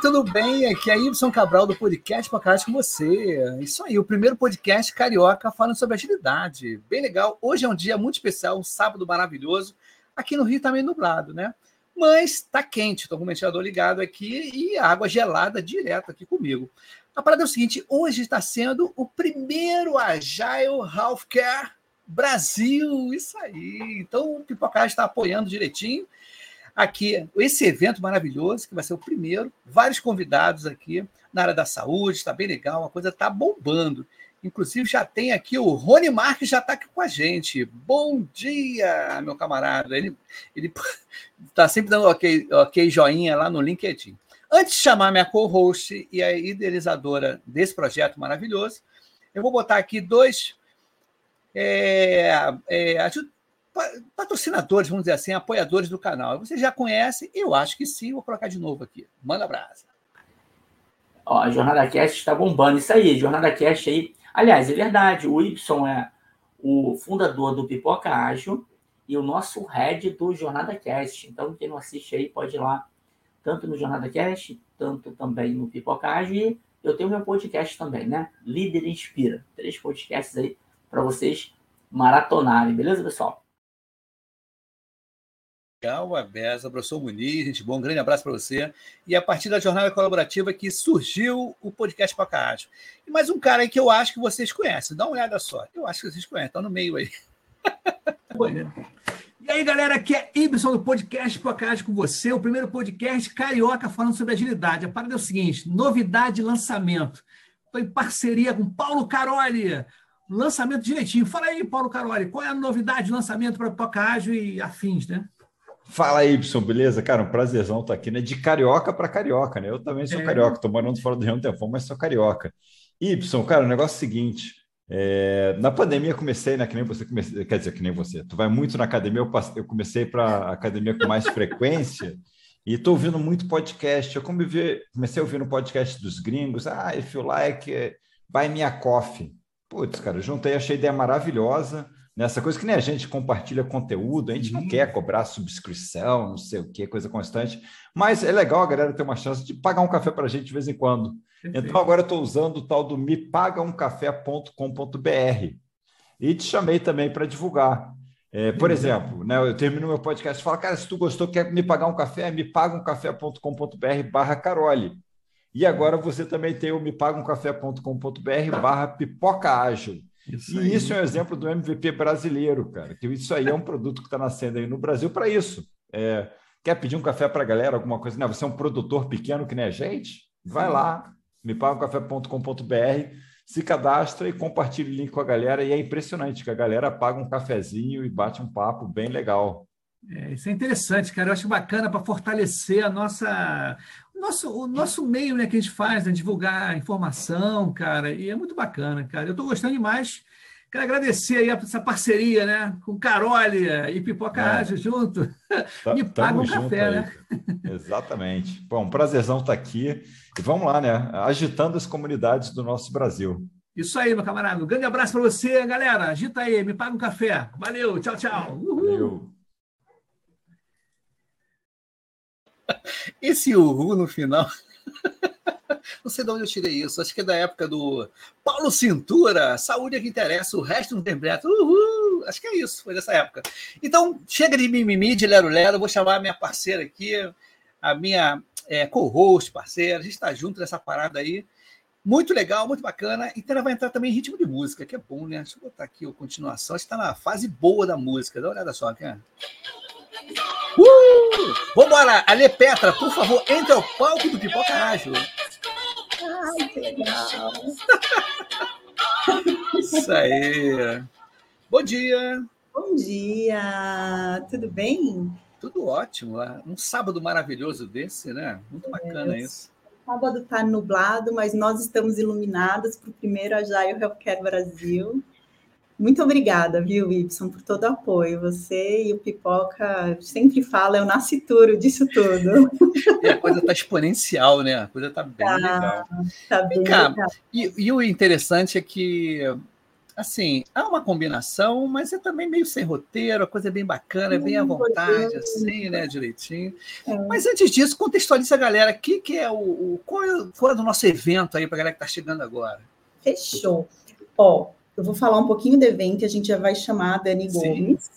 tudo bem? Aqui é Ibson Cabral do podcast Podcast com você. Isso aí, o primeiro podcast carioca falando sobre agilidade. Bem legal. Hoje é um dia muito especial, um sábado maravilhoso. Aqui no Rio tá nublado, né? Mas tá quente, estou com o ventilador ligado aqui e água gelada direto aqui comigo. A parada é o seguinte: hoje está sendo o primeiro Agile Healthcare Brasil. Isso aí. Então o Pipocast está apoiando direitinho aqui esse evento maravilhoso, que vai ser o primeiro, vários convidados aqui na área da saúde, está bem legal, a coisa está bombando. Inclusive, já tem aqui o Rony Marques, já está aqui com a gente. Bom dia, meu camarada. Ele está sempre dando ok, ok, joinha lá no LinkedIn. Antes de chamar minha co-host e a idealizadora desse projeto maravilhoso, eu vou botar aqui dois é, é, patrocinadores, vamos dizer assim, apoiadores do canal. Você já conhece? Eu acho que sim. Vou colocar de novo aqui. Manda brasa. Ó, a Jornada Cast está bombando. Isso aí, Jornada Cast aí. Aliás, é verdade, o Y é o fundador do Pipoca Ágil e o nosso head do Jornada Cast. Então, quem não assiste aí pode ir lá, tanto no Jornada Cast, tanto também no Pipoca Ágil. E eu tenho meu podcast também, né? Líder Inspira. Três podcasts aí para vocês maratonarem, beleza, pessoal? Legal, Abesa, professor Muniz, gente bom, um grande abraço para você. E a partir da jornada colaborativa que surgiu o podcast Pacacho. E mais um cara aí que eu acho que vocês conhecem, dá uma olhada só. Eu acho que vocês conhecem, está no meio aí. e aí, galera, aqui é Ibson do podcast Pacacho com você, o primeiro podcast carioca falando sobre agilidade. A parada é o seguinte: novidade lançamento. Estou em parceria com Paulo Caroli, lançamento direitinho. Fala aí, Paulo Caroli, qual é a novidade de lançamento para Pocágio e afins, né? Fala aí, Y, beleza? Cara, um prazerzão estar aqui, né? De carioca para carioca, né? Eu também sou é. carioca, estou morando fora do Rio um tempo, mas sou carioca. Y, cara, o negócio é o seguinte: é, na pandemia comecei, né? Que nem você comecei, quer dizer, que nem você. Tu vai muito na academia, eu, passei, eu comecei para academia com mais frequência e estou ouvindo muito podcast. Eu comecei, comecei ouvindo podcast dos gringos. Ah, if you like, buy me a coffee. Putz, cara, juntei, achei a ideia maravilhosa nessa coisa que nem a gente compartilha conteúdo, a gente não uhum. quer cobrar subscrição, não sei o que, coisa constante, mas é legal a galera ter uma chance de pagar um café para a gente de vez em quando. Perfeito. Então agora eu estou usando o tal do mepagaumcafé.com.br e te chamei também para divulgar. É, por exemplo, né, eu termino meu podcast e falo, cara, se tu gostou, quer me pagar um café, me paga um café.com.br barra Carole. E agora você também tem o me paga um café.com.br barra pipoca ágil. Isso e isso é um exemplo do MVP brasileiro, cara. Que isso aí é um produto que está nascendo aí no Brasil para isso. É, quer pedir um café para a galera, alguma coisa? Não, você é um produtor pequeno que nem a gente? Vai Sim. lá, mepagacafé.com.br, se cadastra e compartilha o link com a galera. E é impressionante que a galera paga um cafezinho e bate um papo bem legal. É, isso é interessante, cara. Eu acho bacana para fortalecer a nossa, nosso, o nosso meio né, que a gente faz, né, divulgar informação, cara. E é muito bacana, cara. Eu estou gostando demais. Quero agradecer aí essa parceria, né? Com Carole e Pipoca é. Ágil junto. Tá, Me paga um café, aí. né? Exatamente. Bom, um prazerzão estar aqui. E vamos lá, né? Agitando as comunidades do nosso Brasil. Isso aí, meu camarada. Um grande abraço para você, galera. Agita aí, me paga um café. Valeu, tchau, tchau. Uhul. Valeu. Esse uhul no final. Não sei de onde eu tirei isso. Acho que é da época do Paulo Cintura. Saúde é que interessa, o resto não tem breto. Uhul! Acho que é isso, foi dessa época. Então, chega de mimimi, de lero-lero. Vou chamar a minha parceira aqui, a minha é, co-host, parceira. A gente está junto nessa parada aí. Muito legal, muito bacana. Então ela vai entrar também em ritmo de música, que é bom, né? Deixa eu botar aqui a continuação. Está na fase boa da música. Dá uma olhada só aqui. Uh! Vambora! Ale Petra, por favor, entre ao palco do Pipoca Ágil. Ai, que legal. Isso aí. Bom dia. Bom dia. Tudo bem? Tudo ótimo. Um sábado maravilhoso desse, né? Muito bacana é, isso. O sábado está nublado, mas nós estamos iluminados para o primeiro Agile Healthcare Brasil. Muito obrigada, viu, Y, por todo o apoio. Você e o Pipoca sempre fala, é o nascituro disso tudo. E a coisa está exponencial, né? A coisa está bem tá, legal. Tá bem cá, legal. E, e, o interessante é que assim, há uma combinação, mas é também meio sem roteiro, a coisa é bem bacana, é bem à vontade, assim, né, direitinho. É. Mas antes disso, contextualiza a galera, o que, que é o, o qual, é, qual é o nosso evento aí para a galera que está chegando agora? Fechou. Ó, eu vou falar um pouquinho do evento, a gente já vai chamar a Dani Sim. Gomes,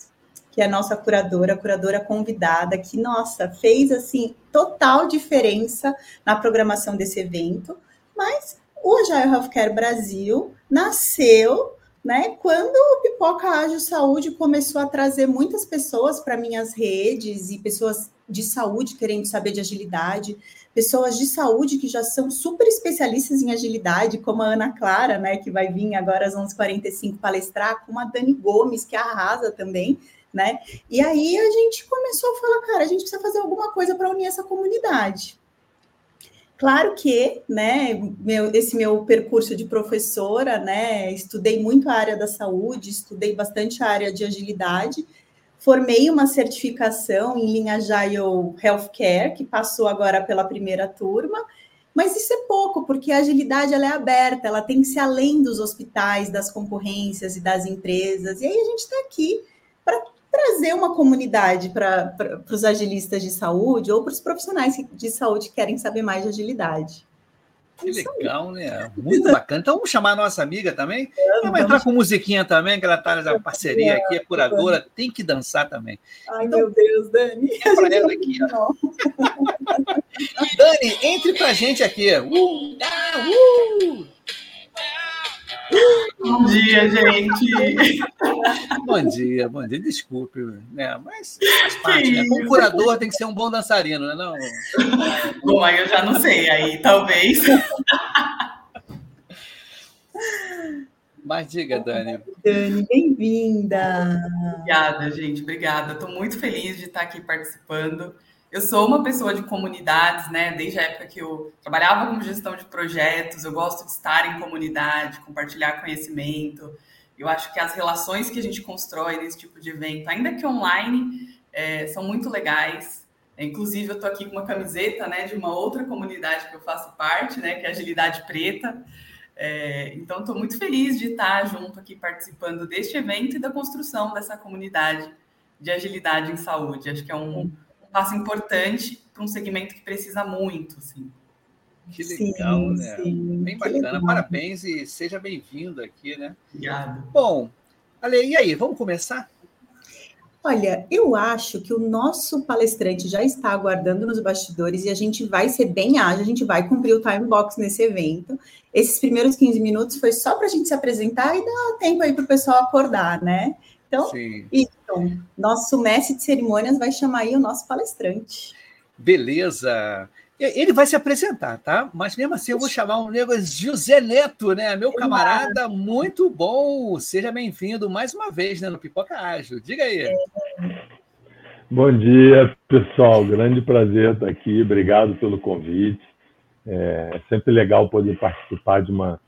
que é a nossa curadora, curadora convidada, que, nossa, fez, assim, total diferença na programação desse evento, mas o Agile Healthcare Brasil nasceu né? Quando o Pipoca Ágil Saúde começou a trazer muitas pessoas para minhas redes e pessoas de saúde querendo saber de agilidade, pessoas de saúde que já são super especialistas em agilidade, como a Ana Clara, né, que vai vir agora às 11h45 palestrar, como a Dani Gomes, que arrasa também, né? E aí a gente começou a falar, cara, a gente precisa fazer alguma coisa para unir essa comunidade. Claro que, né, meu, esse meu percurso de professora, né, estudei muito a área da saúde, estudei bastante a área de agilidade, formei uma certificação em linha Agile Healthcare, que passou agora pela primeira turma, mas isso é pouco, porque a agilidade ela é aberta, ela tem que ser além dos hospitais, das concorrências e das empresas, e aí a gente está aqui para trazer uma comunidade para os agilistas de saúde ou para os profissionais de saúde que querem saber mais de agilidade. Que legal, né? Muito bacana. Então vamos chamar a nossa amiga também. Vamos entrar com musiquinha também, que ela está na parceria aqui, é curadora, tem que dançar também. Ai, então, meu Deus, Dani. É para ela aqui, ó. Dani, entre pra gente aqui. Uh, uh. Bom dia, gente. bom dia, bom dia. Desculpe, né? Mas faz parte, né? Como curador tem que ser um bom dançarino, né? Não? Bom, aí eu já não sei, aí talvez. Mas diga, Dani. Dani, bem-vinda. Obrigada, gente. Obrigada. Estou muito feliz de estar aqui participando. Eu sou uma pessoa de comunidades, né? Desde a época que eu trabalhava como gestão de projetos, eu gosto de estar em comunidade, compartilhar conhecimento. Eu acho que as relações que a gente constrói nesse tipo de evento, ainda que online, é, são muito legais. Inclusive, eu estou aqui com uma camiseta né, de uma outra comunidade que eu faço parte, né, que é a Agilidade Preta. É, então, estou muito feliz de estar junto aqui participando deste evento e da construção dessa comunidade de agilidade em saúde. Acho que é um, passo importante para um segmento que precisa muito, assim. Que legal, sim, né? Sim. Bem bacana. Legal. Parabéns e seja bem-vindo aqui, né? Obrigado. Bom, Ale, e aí, vamos começar? Olha, eu acho que o nosso palestrante já está aguardando nos bastidores e a gente vai ser bem ágil, a gente vai cumprir o time box nesse evento. Esses primeiros 15 minutos foi só para a gente se apresentar e dar tempo aí para o pessoal acordar, né? Então, Sim. Então, nosso mestre de cerimônias vai chamar aí o nosso palestrante. Beleza. Ele vai se apresentar, tá? Mas mesmo assim eu vou chamar um nego José Neto, né? Meu camarada, muito bom. Seja bem-vindo mais uma vez né, no Pipoca Ágil. Diga aí. Bom dia, pessoal. Grande prazer estar aqui. Obrigado pelo convite. É sempre legal poder participar de uma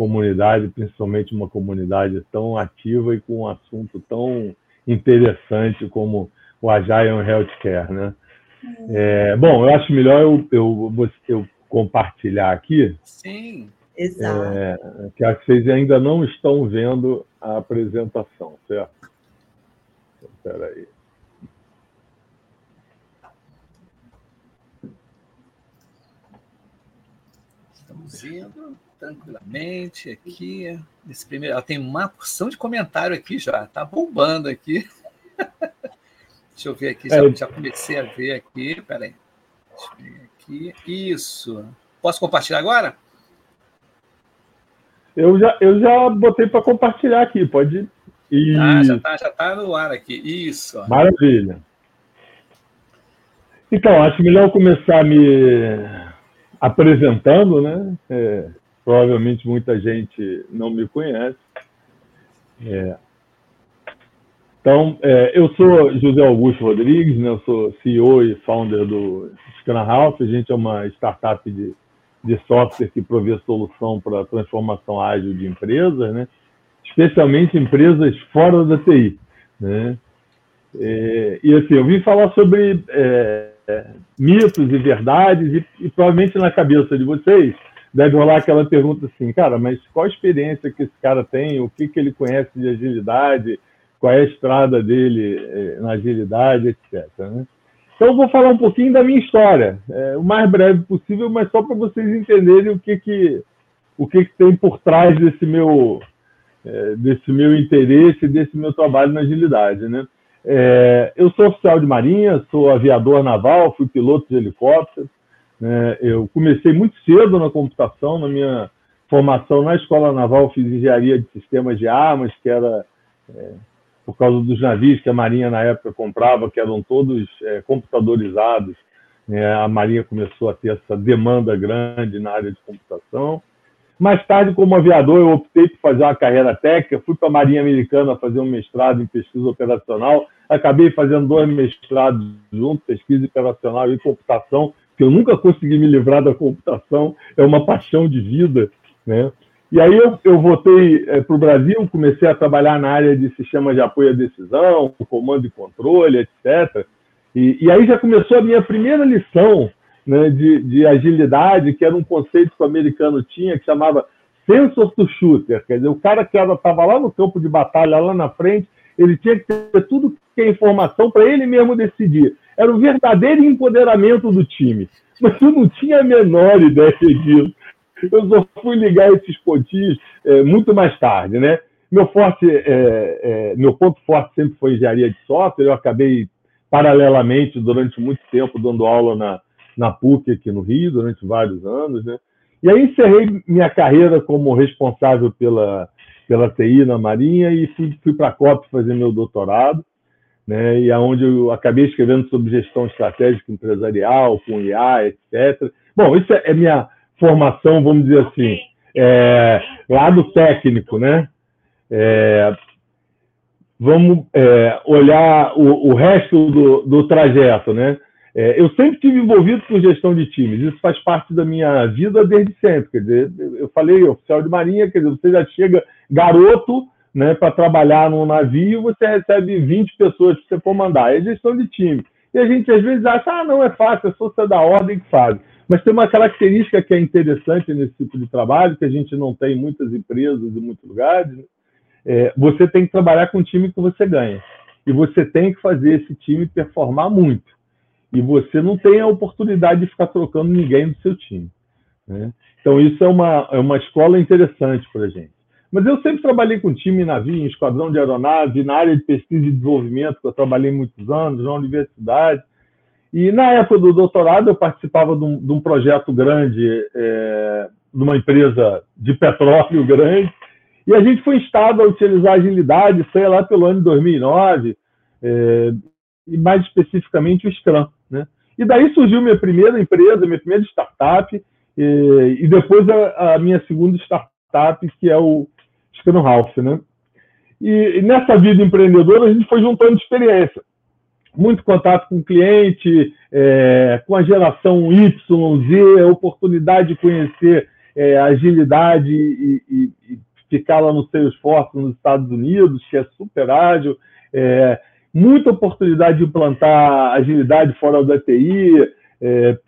comunidade, principalmente uma comunidade tão ativa e com um assunto tão interessante como o Agile Healthcare, né? É, bom, eu acho melhor eu, eu, eu compartilhar aqui. Sim, exato. É, que acho que vocês ainda não estão vendo a apresentação, certo? Espera aí. Estamos indo tranquilamente aqui. Nesse primeiro, ela tem uma porção de comentário aqui já, tá bombando aqui. Deixa eu ver aqui, já, já comecei a ver aqui. Peraí. Deixa eu ver aqui. Isso. Posso compartilhar agora? Eu já, eu já botei para compartilhar aqui, pode ir. Ah, já está já tá no ar aqui. Isso. Maravilha. Então, acho melhor começar me apresentando, né? É, Provavelmente muita gente não me conhece. É. Então, é, eu sou José Augusto Rodrigues, né? eu sou CEO e founder do Scrum House. A gente é uma startup de, de software que provê solução para transformação ágil de empresas, né? especialmente empresas fora da TI. Né? É, e assim, eu vim falar sobre é, mitos e verdades, e, e provavelmente na cabeça de vocês deve rolar aquela pergunta assim, cara, mas qual a experiência que esse cara tem, o que, que ele conhece de agilidade, qual é a estrada dele eh, na agilidade, etc. Né? Então, eu vou falar um pouquinho da minha história, é, o mais breve possível, mas só para vocês entenderem o que, que, o que, que tem por trás desse meu, é, desse meu interesse, desse meu trabalho na agilidade. Né? É, eu sou oficial de marinha, sou aviador naval, fui piloto de helicóptero, né? Eu comecei muito cedo na computação, na minha formação na Escola Naval, fiz engenharia de sistemas de armas, que era é, por causa dos navios que a Marinha na época comprava, que eram todos é, computadorizados. Né? A Marinha começou a ter essa demanda grande na área de computação. Mais tarde, como aviador, eu optei por fazer uma carreira técnica, fui para a Marinha Americana fazer um mestrado em pesquisa operacional, acabei fazendo dois mestrados juntos, pesquisa operacional e computação, que eu nunca consegui me livrar da computação, é uma paixão de vida, né? E aí eu, eu voltei é, para o Brasil, comecei a trabalhar na área de sistemas de apoio à decisão, comando e controle, etc. E, e aí já começou a minha primeira lição né, de, de, agilidade, que era um conceito que o americano tinha, que chamava sensor to shooter, quer dizer, o cara que estava lá no campo de batalha, lá na frente, ele tinha que ter tudo é informação para ele mesmo decidir era o verdadeiro empoderamento do time. Mas eu não tinha a menor ideia disso. Eu só fui ligar esses pontinhos é, muito mais tarde, né? Meu forte, é, é, meu ponto forte sempre foi engenharia de software. Eu acabei paralelamente durante muito tempo dando aula na, na PUC aqui no Rio durante vários anos, né? E aí encerrei minha carreira como responsável pela pela TI na Marinha e fui, fui para a COP fazer meu doutorado né, e aonde eu acabei escrevendo sobre gestão estratégica empresarial, com IA, etc. Bom, isso é minha formação, vamos dizer assim, é, lado técnico, né? É, vamos é, olhar o, o resto do, do, trajeto, né? É, eu sempre tive envolvido com gestão de times, isso faz parte da minha vida desde sempre. Quer dizer, eu falei oficial de marinha, quer dizer, você já chega garoto né, para trabalhar num navio, você recebe 20 pessoas que você for mandar. É gestão de time. E a gente às vezes acha, ah, não é fácil, é só você da ordem que faz. Mas tem uma característica que é interessante nesse tipo de trabalho, que a gente não tem em muitas empresas e muitos lugares. Né? É, você tem que trabalhar com o time que você ganha. E você tem que fazer esse time performar muito. E você não tem a oportunidade de ficar trocando ninguém do seu time. Né? Então, isso é uma, é uma escola interessante para a gente. Mas eu sempre trabalhei com time navio, em esquadrão de aeronave, na área de pesquisa e desenvolvimento, que eu trabalhei muitos anos, na universidade. E na época do doutorado, eu participava de um, de um projeto grande, é, de uma empresa de petróleo grande, e a gente foi instado a utilizar agilidade, sei lá, pelo ano de 2009, é, e mais especificamente o Scrum. Né? E daí surgiu minha primeira empresa, minha primeira startup, e, e depois a, a minha segunda startup, que é o, Stephen Ralph, né? E, e nessa vida empreendedora a gente foi juntando experiência, muito contato com o cliente, é, com a geração Y, Z, oportunidade de conhecer é, agilidade e, e, e, ficar lá no Salesforce nos Estados Unidos, que é super ágil, é, muita oportunidade de implantar agilidade fora da TI, é,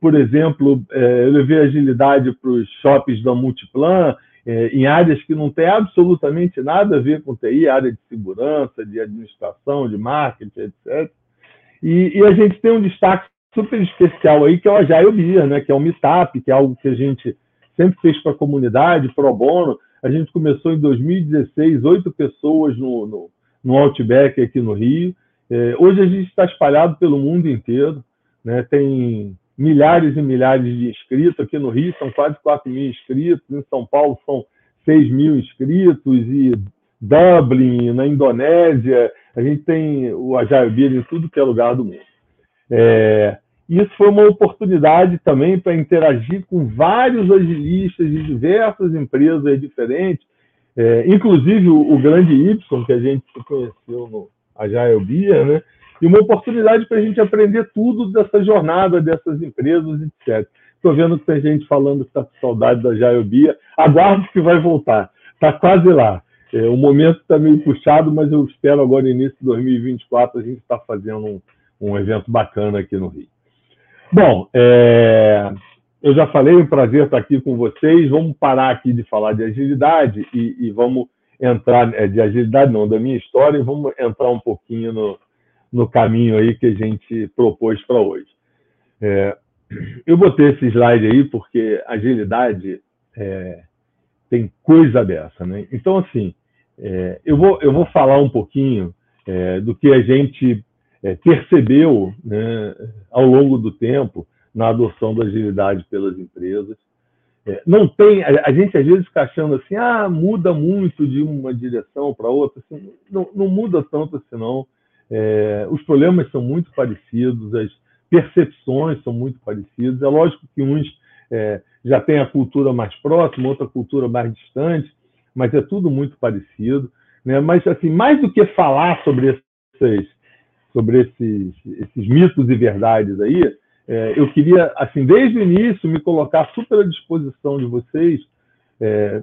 por exemplo, é, eu levei agilidade para os shoppings da Multiplan, é, em áreas que não têm absolutamente nada a ver com TI, área de segurança, de administração, de marketing, etc. E, e a gente tem um destaque super especial aí, que é o Agile Beer, né, que é um meetup, que é algo que a gente sempre fez para a comunidade, pro bono. A gente começou em 2016, oito pessoas no, no, no Outback aqui no Rio. É, hoje a gente está espalhado pelo mundo inteiro, né, tem milhares e milhares de inscritos. Aqui no Rio são quase 4 mil inscritos, em São Paulo são 6 mil inscritos, e Dublin, na Indonésia, a gente tem o Agile em tudo que é lugar do mundo. É, isso foi uma oportunidade também para interagir com vários agilistas de diversas empresas diferentes, é, inclusive o, o, grande Y, que a gente se conheceu no Agile Beer, né? E uma oportunidade para a gente aprender tudo dessa jornada dessas empresas, etc. Estou vendo que tem gente falando que está com saudade da Jaiobia. Aguardo que vai voltar. Está quase lá. É, o momento está meio puxado, mas eu espero agora, início de 2024, a gente está fazendo um, um, evento bacana aqui no Rio. Bom, é... eu já falei, é um prazer estar aqui com vocês. Vamos parar aqui de falar de agilidade e, e vamos entrar é, de agilidade, não, da minha história, e vamos entrar um pouquinho no, no caminho aí que a gente propôs para hoje. É, eu botei esse slide aí porque agilidade é, tem coisa dessa, né? Então, assim, é, eu, vou, eu vou falar um pouquinho é, do que a gente é, percebeu né, ao longo do tempo na adoção da agilidade pelas empresas. É, não tem, a, a, gente às vezes fica achando assim, ah, muda muito de uma direção para outra, assim, não, não, muda tanto assim não. É, os problemas são muito parecidos, as percepções são muito parecidas. É lógico que uns é, já têm a cultura mais próxima, outra cultura mais distante, mas é tudo muito parecido. Né? Mas, assim, mais do que falar sobre esses, sobre esses, esses mitos e verdades aí, é, eu queria, assim, desde o início, me colocar super à disposição de vocês é,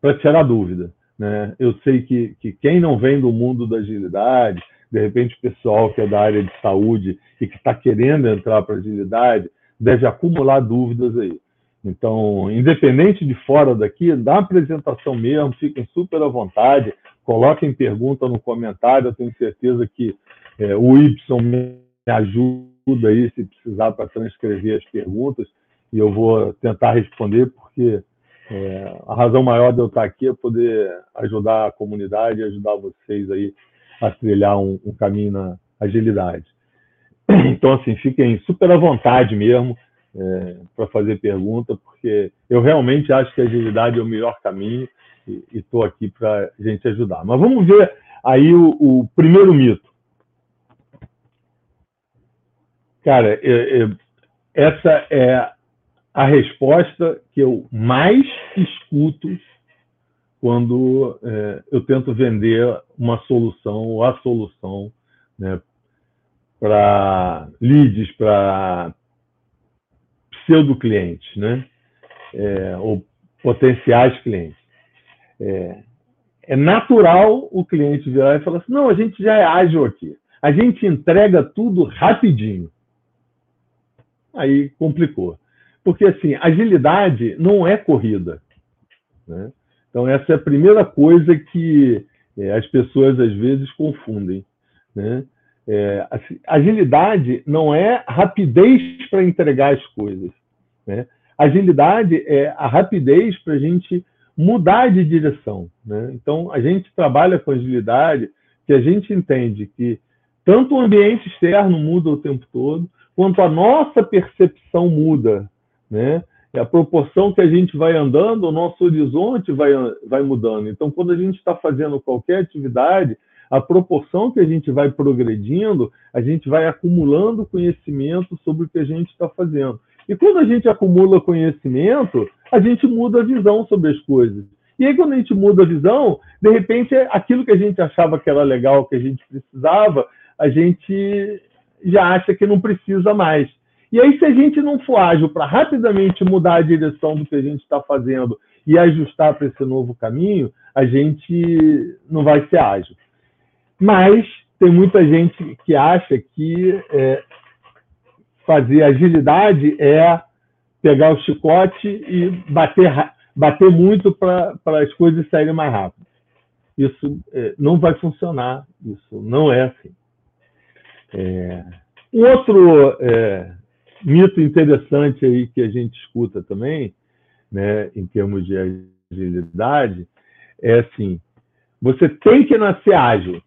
para tirar dúvida. Né? Eu sei que, que quem não vem do mundo da agilidade, de repente o pessoal que é da área de saúde e que está querendo entrar para agilidade, deve acumular dúvidas aí. Então, independente de fora daqui, dá apresentação mesmo, fiquem super à vontade, coloquem pergunta no comentário, eu tenho certeza que é, o Y me ajuda aí, se precisar, para transcrever as perguntas, e eu vou tentar responder, porque é, a razão maior de eu estar aqui é poder ajudar a comunidade, ajudar vocês aí a trilhar um, um caminho na agilidade. Então, assim, fiquem super à vontade mesmo é, para fazer pergunta, porque eu realmente acho que a agilidade é o melhor caminho e estou aqui para a gente ajudar. Mas vamos ver aí o, o primeiro mito. Cara, é, é, essa é a resposta que eu mais escuto quando é, eu tento vender uma solução ou a solução né, para leads, para pseudo-clientes, né? É, ou potenciais clientes. É, é, natural o cliente virar e falar assim: não, a gente já é ágil aqui, a gente entrega tudo rapidinho. Aí complicou. Porque, assim, agilidade não é corrida. Né? Então, essa é a primeira coisa que é, as pessoas às vezes confundem. Né? É, agilidade não é rapidez para entregar as coisas. Né? Agilidade é a rapidez para a gente mudar de direção. Né? Então, a gente trabalha com agilidade que a gente entende que tanto o ambiente externo muda o tempo todo, quanto a nossa percepção muda. Né? E a proporção que a gente vai andando, o nosso horizonte vai, vai mudando. Então, quando a gente está fazendo qualquer atividade, a proporção que a gente vai progredindo, a gente vai acumulando conhecimento sobre o que a gente está fazendo. E quando a gente acumula conhecimento, a gente muda a visão sobre as coisas. E aí, quando a gente muda a visão, de repente, aquilo que a gente achava que era legal, que a gente precisava, a gente já acha que não precisa mais. E aí, se a gente não for ágil para rapidamente mudar a direção do que a gente está fazendo e ajustar para esse novo caminho, a gente não vai ser ágil. Mas tem muita gente que acha que é, fazer agilidade é pegar o chicote e bater, bater muito para as coisas saírem mais rápido. Isso é, não vai funcionar, isso não é assim. É, um outro é, mito interessante aí que a gente escuta também, né, em termos de agilidade, é assim: você tem que nascer ágil.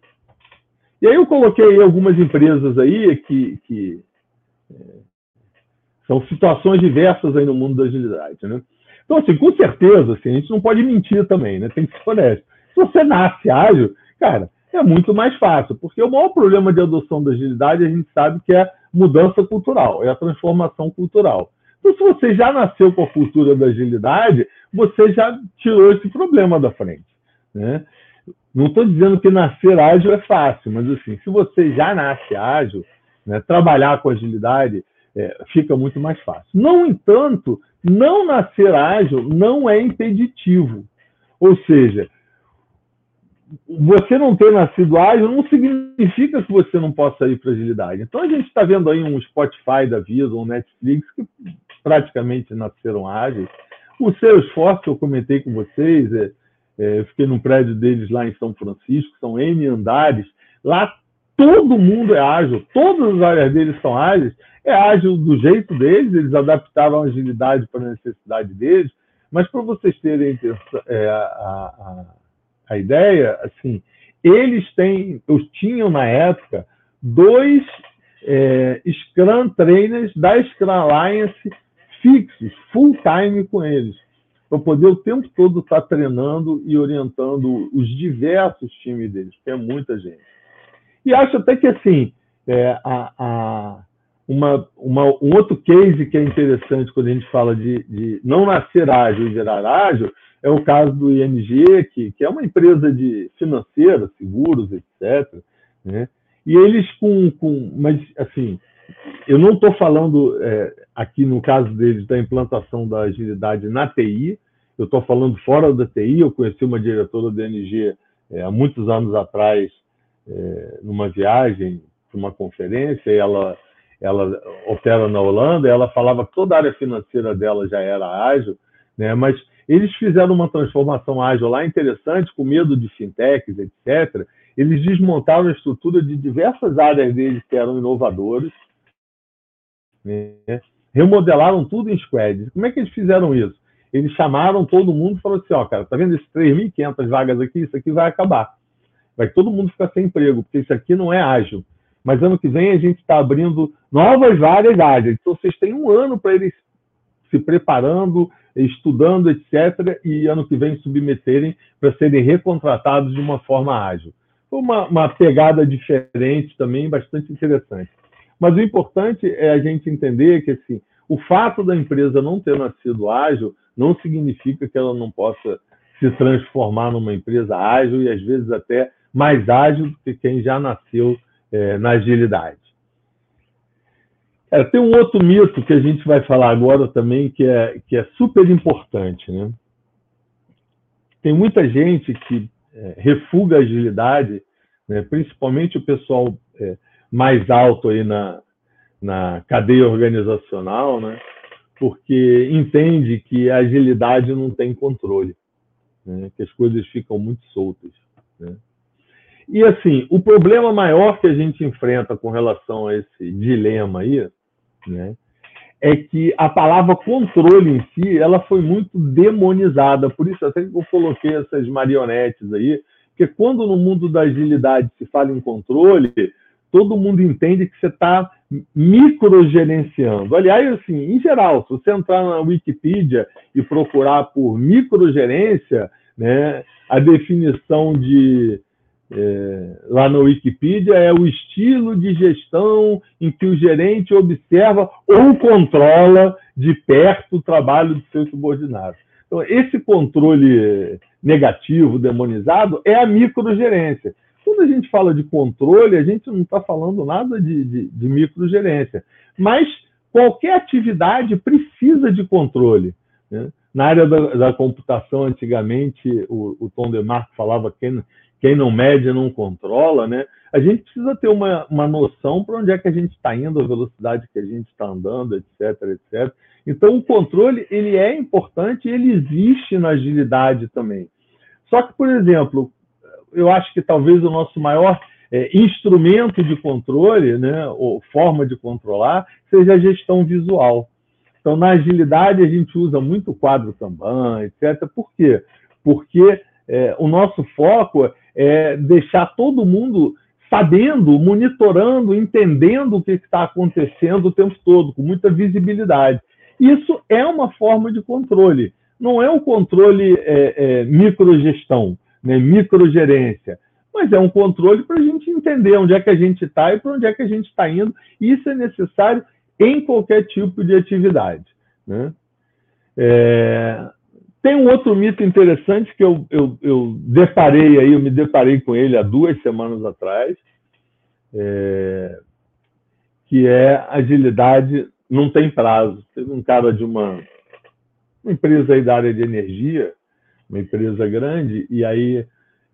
E aí eu coloquei algumas empresas aí que, que é, são situações diversas aí no mundo da agilidade, né? Então, assim, com certeza, assim, a gente não pode mentir também, né? Tem que ser honesto. Se você nasce ágil, cara, é muito mais fácil, porque o maior problema de adoção da agilidade a gente sabe que é mudança cultural, é a transformação cultural. Então, se você já nasceu com a cultura da agilidade, você já tirou esse problema da frente. Né? Não estou dizendo que nascer ágil é fácil, mas assim, se você já nasce ágil, né, trabalhar com agilidade é, fica muito mais fácil. No entanto, não nascer ágil não é impeditivo. Ou seja, você não ter nascido ágil não significa que você não possa ir para agilidade. Então a gente está vendo aí um Spotify da vida, um Netflix, que praticamente nasceram ágeis. O Salesforce, que eu comentei com vocês, é, é, fiquei num prédio deles lá em São Francisco, são N andares. Lá todo mundo é ágil, todas as áreas deles são ágeis. É ágil do jeito deles, eles adaptaram a agilidade para a necessidade deles. Mas para vocês terem é, a, a, a, ideia, assim, eles têm, eu tinham na época dois é, Scrum trainers da Scrum Alliance fixos, full time com eles para poder o tempo todo estar tá treinando e orientando os diversos times deles, que é muita gente. E acho até que assim, é, a, a, uma, uma, um outro case que é interessante quando a gente fala de, de não nascer ágil e virar ágil é o caso do ING, que, que é uma empresa de financeira, seguros, etc. Né? E eles com, com. Mas, assim, eu não estou falando é, aqui no caso deles da implantação da agilidade na TI, eu estou falando fora da TI. Eu conheci uma diretora da NG é, há muitos anos atrás, é, numa viagem para uma conferência, ela, ela opera na Holanda, ela falava que toda a área financeira dela já era ágil, né? mas eles fizeram uma transformação ágil lá interessante, com medo de fintechs, etc. Eles desmontaram a estrutura de diversas áreas deles que eram inovadoras, né? remodelaram tudo em squads. Como é que eles fizeram isso? Eles chamaram todo mundo e falaram assim: ó, cara, tá vendo esses 3.500 vagas aqui? Isso aqui vai acabar. Vai todo mundo ficar sem emprego, porque isso aqui não é ágil. Mas ano que vem a gente está abrindo novas vagas ágeis. Então vocês têm um ano para eles se preparando, estudando, etc., e ano que vem submeterem para serem recontratados de uma forma ágil. Foi uma, uma pegada diferente também, bastante interessante. Mas o importante é a gente entender que assim, o fato da empresa não ter nascido ágil não significa que ela não possa se transformar numa empresa ágil e às vezes até mais ágil do que quem já nasceu é, na agilidade. É, tem um outro mito que a gente vai falar agora também que é, que é super importante. Né? Tem muita gente que é, refuga a agilidade, né? principalmente o pessoal é, mais alto aí na, na cadeia organizacional, né? porque entende que a agilidade não tem controle, né? que as coisas ficam muito soltas. Né? E assim, o problema maior que a gente enfrenta com relação a esse dilema aí, né, é que a palavra controle em si, ela foi muito demonizada. Por isso até que eu coloquei essas marionetes aí, porque quando no mundo da agilidade se fala em controle, todo mundo entende que você está microgerenciando. Aliás, assim, em geral, se você entrar na Wikipedia e procurar por microgerência, né, a definição de é, lá na Wikipedia é o estilo de gestão em que o gerente observa ou controla de perto o trabalho de seus subordinados. Então, esse controle negativo, demonizado, é a microgerência. Quando a gente fala de controle, a gente não está falando nada de, de, de microgerência. Mas qualquer atividade precisa de controle. Né? Na área da, da, computação, antigamente, o, o Tom DeMarco falava que quem, não mede não controla. Né? A gente precisa ter uma, uma noção para onde é que a gente está indo, a velocidade que a gente está andando, etc, etc. Então, o controle ele é importante ele existe na agilidade também. Só que, por exemplo, eu acho que talvez o nosso maior é, instrumento de controle, né, ou forma de controlar, seja a gestão visual. Então, na agilidade, a gente usa muito quadro Kanban, etc. Por quê? Porque é, o nosso foco é deixar todo mundo sabendo, monitorando, entendendo o que está acontecendo o tempo todo, com muita visibilidade. Isso é uma forma de controle. Não é um controle é, é, microgestão né, microgerência, mas é um controle para a gente entender onde é que a gente está e para onde é que a gente está indo. Isso é necessário em qualquer tipo de atividade. Né? É... Tem um outro mito interessante que eu, eu, eu, deparei aí, eu me deparei com ele há duas semanas atrás, é... que é agilidade não tem prazo. Teve um cara de uma, uma empresa aí da área de energia uma empresa grande, e aí,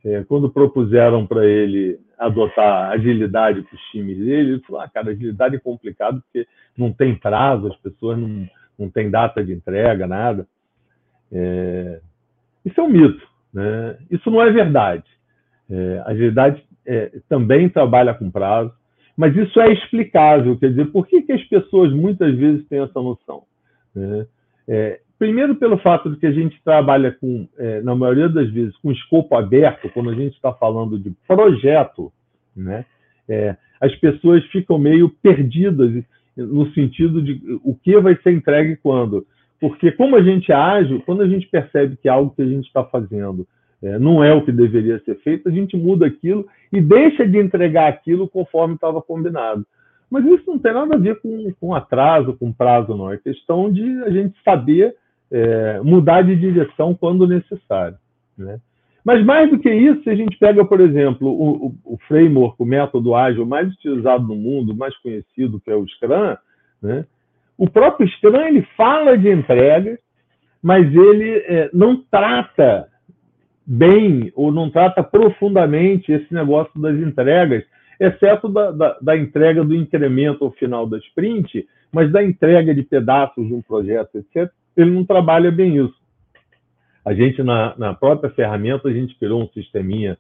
é, quando propuseram para ele adotar agilidade para os times dele, ele falou: ah, cara, agilidade é complicado porque não tem prazo, as pessoas não, não tem data de entrega, nada. É, isso é um mito. Né? Isso não é verdade. É, a agilidade é, também trabalha com prazo, mas isso é explicável. Quer dizer, por que, que as pessoas muitas vezes têm essa noção? Né? É, primeiro, pelo fato de que a gente trabalha com, é, na maioria das vezes, com escopo aberto, quando a gente está falando de projeto, né? É, as pessoas ficam meio perdidas no sentido de o que vai ser entregue quando. Porque, como a gente age, quando a gente percebe que algo que a gente está fazendo é, não é o que deveria ser feito, a gente muda aquilo e deixa de entregar aquilo conforme estava combinado. Mas isso não tem nada a ver com, com atraso, com prazo, não. É questão de a gente saber é, mudar de direção quando necessário. Né? Mas mais do que isso, se a gente pega, por exemplo, o, o, o, framework, o método ágil mais utilizado no mundo, mais conhecido, que é o Scrum, né? O próprio Scrum ele fala de entrega, mas ele é, não trata bem ou não trata profundamente esse negócio das entregas, exceto da, da, da entrega do incremento ao final da sprint, mas da entrega de pedaços de um projeto, etc., ele não trabalha bem isso. A gente, na, na própria ferramenta, a gente criou um sisteminha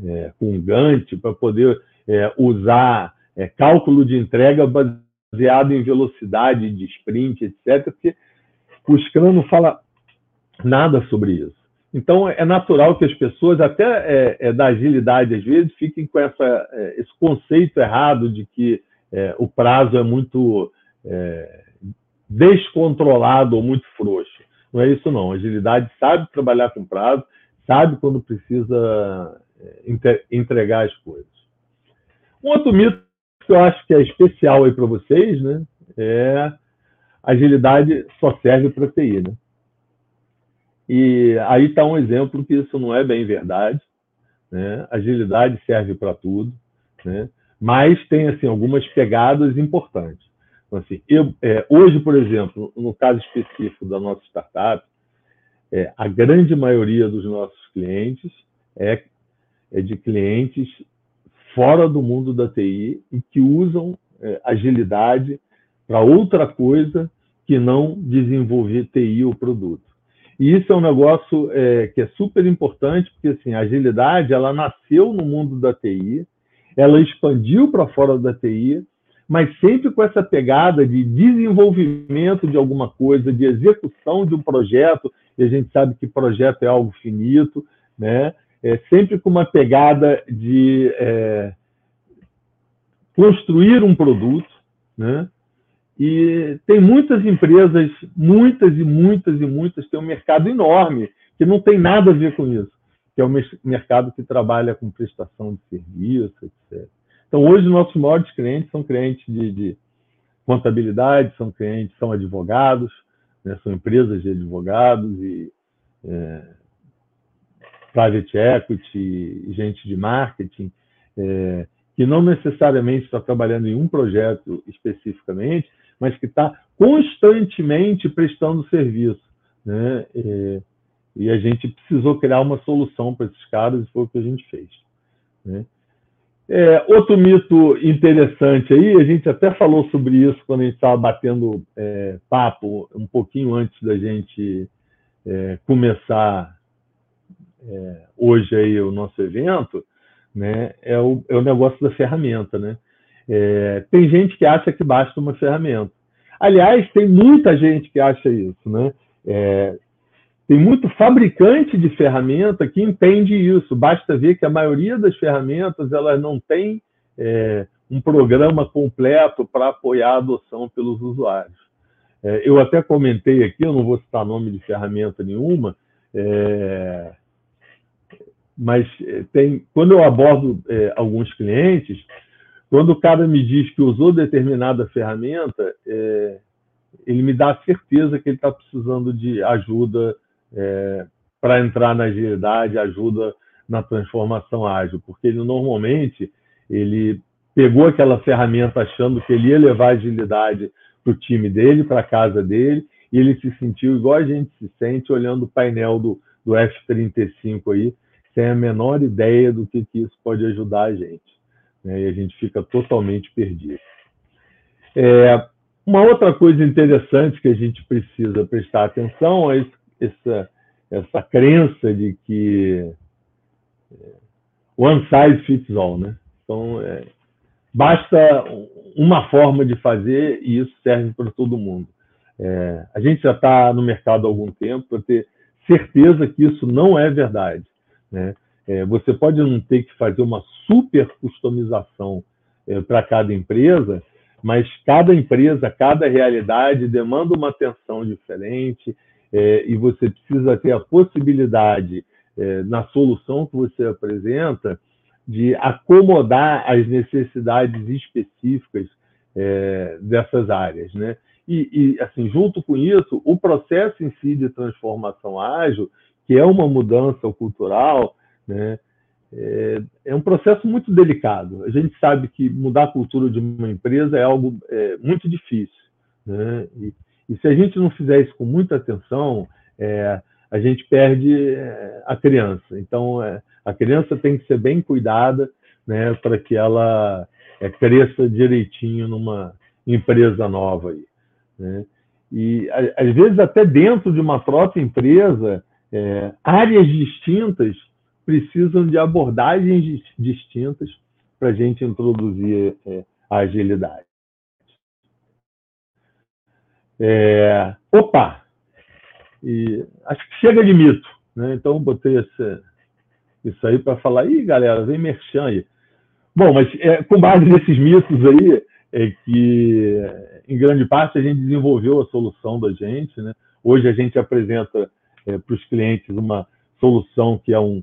é, com Gantt para poder é, usar é, cálculo de entrega baseado em velocidade de sprint, etc., porque o Scrum não fala nada sobre isso. Então, é natural que as pessoas, até é, é, da agilidade, às vezes, fiquem com essa, é, esse conceito errado de que é, o prazo é muito é, descontrolado ou muito frouxo. Não é isso, não. A agilidade sabe trabalhar com prazo, sabe quando precisa é, entregar as coisas. Um outro mito que eu acho que é especial aí para vocês, né, é agilidade só serve para TI, né? E aí está um exemplo que isso não é bem verdade. Né? Agilidade serve para tudo, né? mas tem assim algumas pegadas importantes. Então, assim, eu, é, hoje, por exemplo, no caso específico da nossa startup, é, a grande maioria dos nossos clientes é, é de clientes fora do mundo da TI e que usam é, agilidade para outra coisa que não desenvolver TI ou produto. E isso é um negócio é, que é super importante, porque assim, a agilidade ela nasceu no mundo da TI, ela expandiu para fora da TI, mas sempre com essa pegada de desenvolvimento de alguma coisa, de execução de um projeto, e a gente sabe que projeto é algo finito, né? É sempre com uma pegada de é, construir um produto, né? E tem muitas empresas, muitas e muitas e muitas, tem um mercado enorme que não tem nada a ver com isso, que é o mercado que trabalha com prestação de serviço, etc. Então, hoje, nossos maiores clientes são clientes de, de contabilidade, são clientes, são advogados, né, são empresas de advogados e é, private equity, gente de marketing, é, que não necessariamente está trabalhando em um projeto especificamente, mas que está constantemente prestando serviço. Né? E, e, a gente precisou criar uma solução para esses caras e foi o que a gente fez. Né? É, outro mito interessante aí, a gente até falou sobre isso quando a gente estava batendo é, papo um pouquinho antes da gente é, começar é, hoje aí o nosso evento, né? É o, é o negócio da ferramenta, né? É, tem gente que acha que basta uma ferramenta. Aliás, tem muita gente que acha isso, né? É, tem muito fabricante de ferramenta que entende isso. Basta ver que a maioria das ferramentas elas não tem é, um programa completo para apoiar a adoção pelos usuários. É, eu até comentei aqui, eu não vou citar nome de ferramenta nenhuma, é, mas é, tem, quando eu abordo é, alguns clientes, quando o cara me diz que usou determinada ferramenta, é, ele me dá a certeza que ele está precisando de ajuda é, para entrar na agilidade, ajuda na transformação ágil, porque ele normalmente ele pegou aquela ferramenta achando que ele ia levar agilidade para o time dele, para a casa dele, e ele se sentiu igual a gente se sente olhando o painel do, do F35 aí, sem a menor ideia do que, que isso pode ajudar a gente né, e a gente fica totalmente perdido. É, uma outra coisa interessante que a gente precisa prestar atenção é essa, essa crença de que é, one size fits all, né? Então, é, basta uma forma de fazer e isso serve para todo mundo. É, a gente já está no mercado há algum tempo para ter certeza que isso não é verdade. Né? É, você pode não ter que fazer uma super customização é, para cada empresa, mas cada empresa, cada realidade demanda uma atenção diferente é, e você precisa ter a possibilidade, é, na solução que você apresenta, de acomodar as necessidades específicas é, dessas áreas, né? E, e, assim, junto com isso, o processo em si de transformação ágil, que é uma mudança cultural, né? É, é um processo muito delicado. A gente sabe que mudar a cultura de uma empresa é algo é, muito difícil, né? E, e, se a gente não fizer isso com muita atenção, é, a gente perde é, a criança. Então, é, a criança tem que ser bem cuidada, né, para que ela é, cresça direitinho numa empresa nova aí. Né? E às vezes até dentro de uma própria empresa, é, áreas distintas precisam de abordagens distintas para a gente introduzir é, a agilidade. É, opa! E acho que chega de mito. Né? Então, botei isso aí para falar, ih, galera, vem merchan aí. Bom, mas é, com base nesses mitos aí, é que em grande parte a gente desenvolveu a solução da gente. Né? Hoje a gente apresenta é, para os clientes uma solução que é um,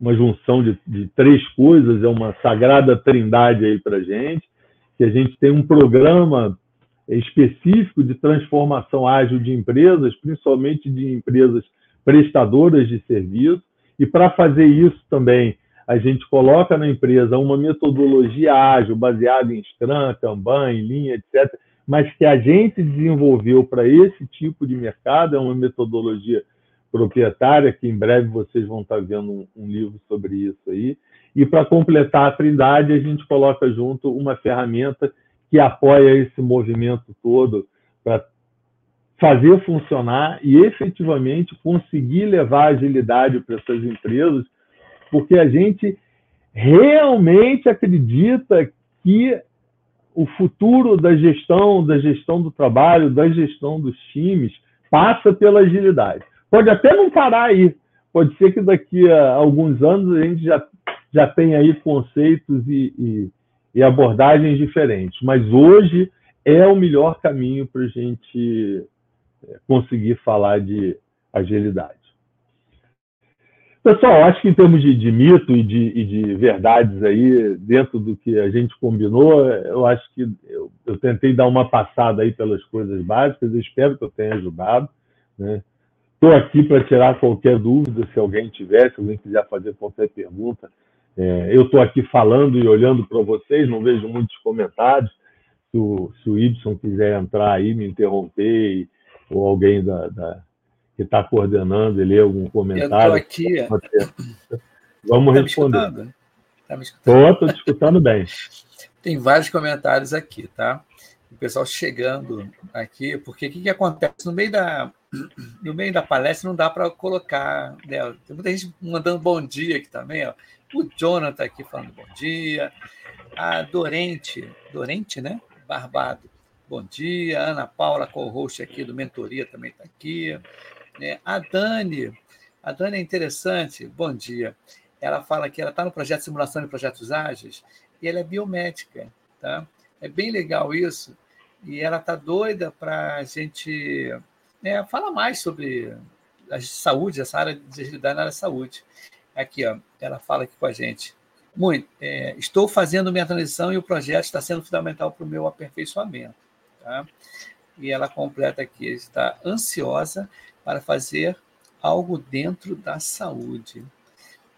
uma junção de, de, três coisas, é uma sagrada trindade aí para a gente, que a gente tem um programa específico de transformação ágil de empresas, principalmente de empresas prestadoras de serviço, e para fazer isso também a gente coloca na empresa uma metodologia ágil baseada em Scrum, Kanban, em linha, etc., mas que a gente desenvolveu para esse tipo de mercado, é uma metodologia proprietária, que em breve vocês vão estar vendo um, um livro sobre isso aí. E para completar a trindade, a gente coloca junto uma ferramenta que apoia esse movimento todo para fazer funcionar e efetivamente conseguir levar agilidade para essas empresas, porque a gente realmente acredita que o futuro da gestão, da gestão do trabalho, da gestão dos times passa pela agilidade. Pode até não parar aí, pode ser que daqui a alguns anos a gente já, já tenha aí conceitos e, e e abordagens diferentes. Mas hoje é o melhor caminho para a gente é, conseguir falar de agilidade. Pessoal, acho que em termos de, de mito e de, e de, verdades aí, dentro do que a gente combinou, eu acho que eu, eu, tentei dar uma passada aí pelas coisas básicas, eu espero que eu tenha ajudado. Estou né? aqui para tirar qualquer dúvida, se alguém tiver, se alguém quiser fazer qualquer pergunta, é, eu estou aqui falando e olhando para vocês, não vejo muitos comentários. Se o, se o quiser entrar aí, me interromper, ou alguém da, da que está coordenando, ele algum comentário. Eu aqui. Vamos tá responder. Me tá me escutando? Estou te escutando bem. Tem vários comentários aqui, tá? O pessoal chegando aqui, porque o que, que acontece? No meio da, no meio da palestra não dá para colocar. Né? Tem muita gente mandando bom dia aqui também. Ó. O Jonathan aqui falando bom dia. A Dorente, Dorente, né? Barbado, bom dia. Ana Paula, co-host aqui do Mentoria, também está aqui. Né? A Dani, a Dani é interessante, bom dia. Ela fala que ela está no projeto de simulação de projetos ágeis e ela é biomédica, tá? É bem legal isso. E ela está doida para a gente né, falar mais sobre a saúde, essa área de agilidade na área da saúde. Aqui, ó, ela fala aqui com a gente. Muito. É, estou fazendo minha transição e o projeto está sendo fundamental para o meu aperfeiçoamento. Tá? E ela completa aqui: está ansiosa para fazer algo dentro da saúde.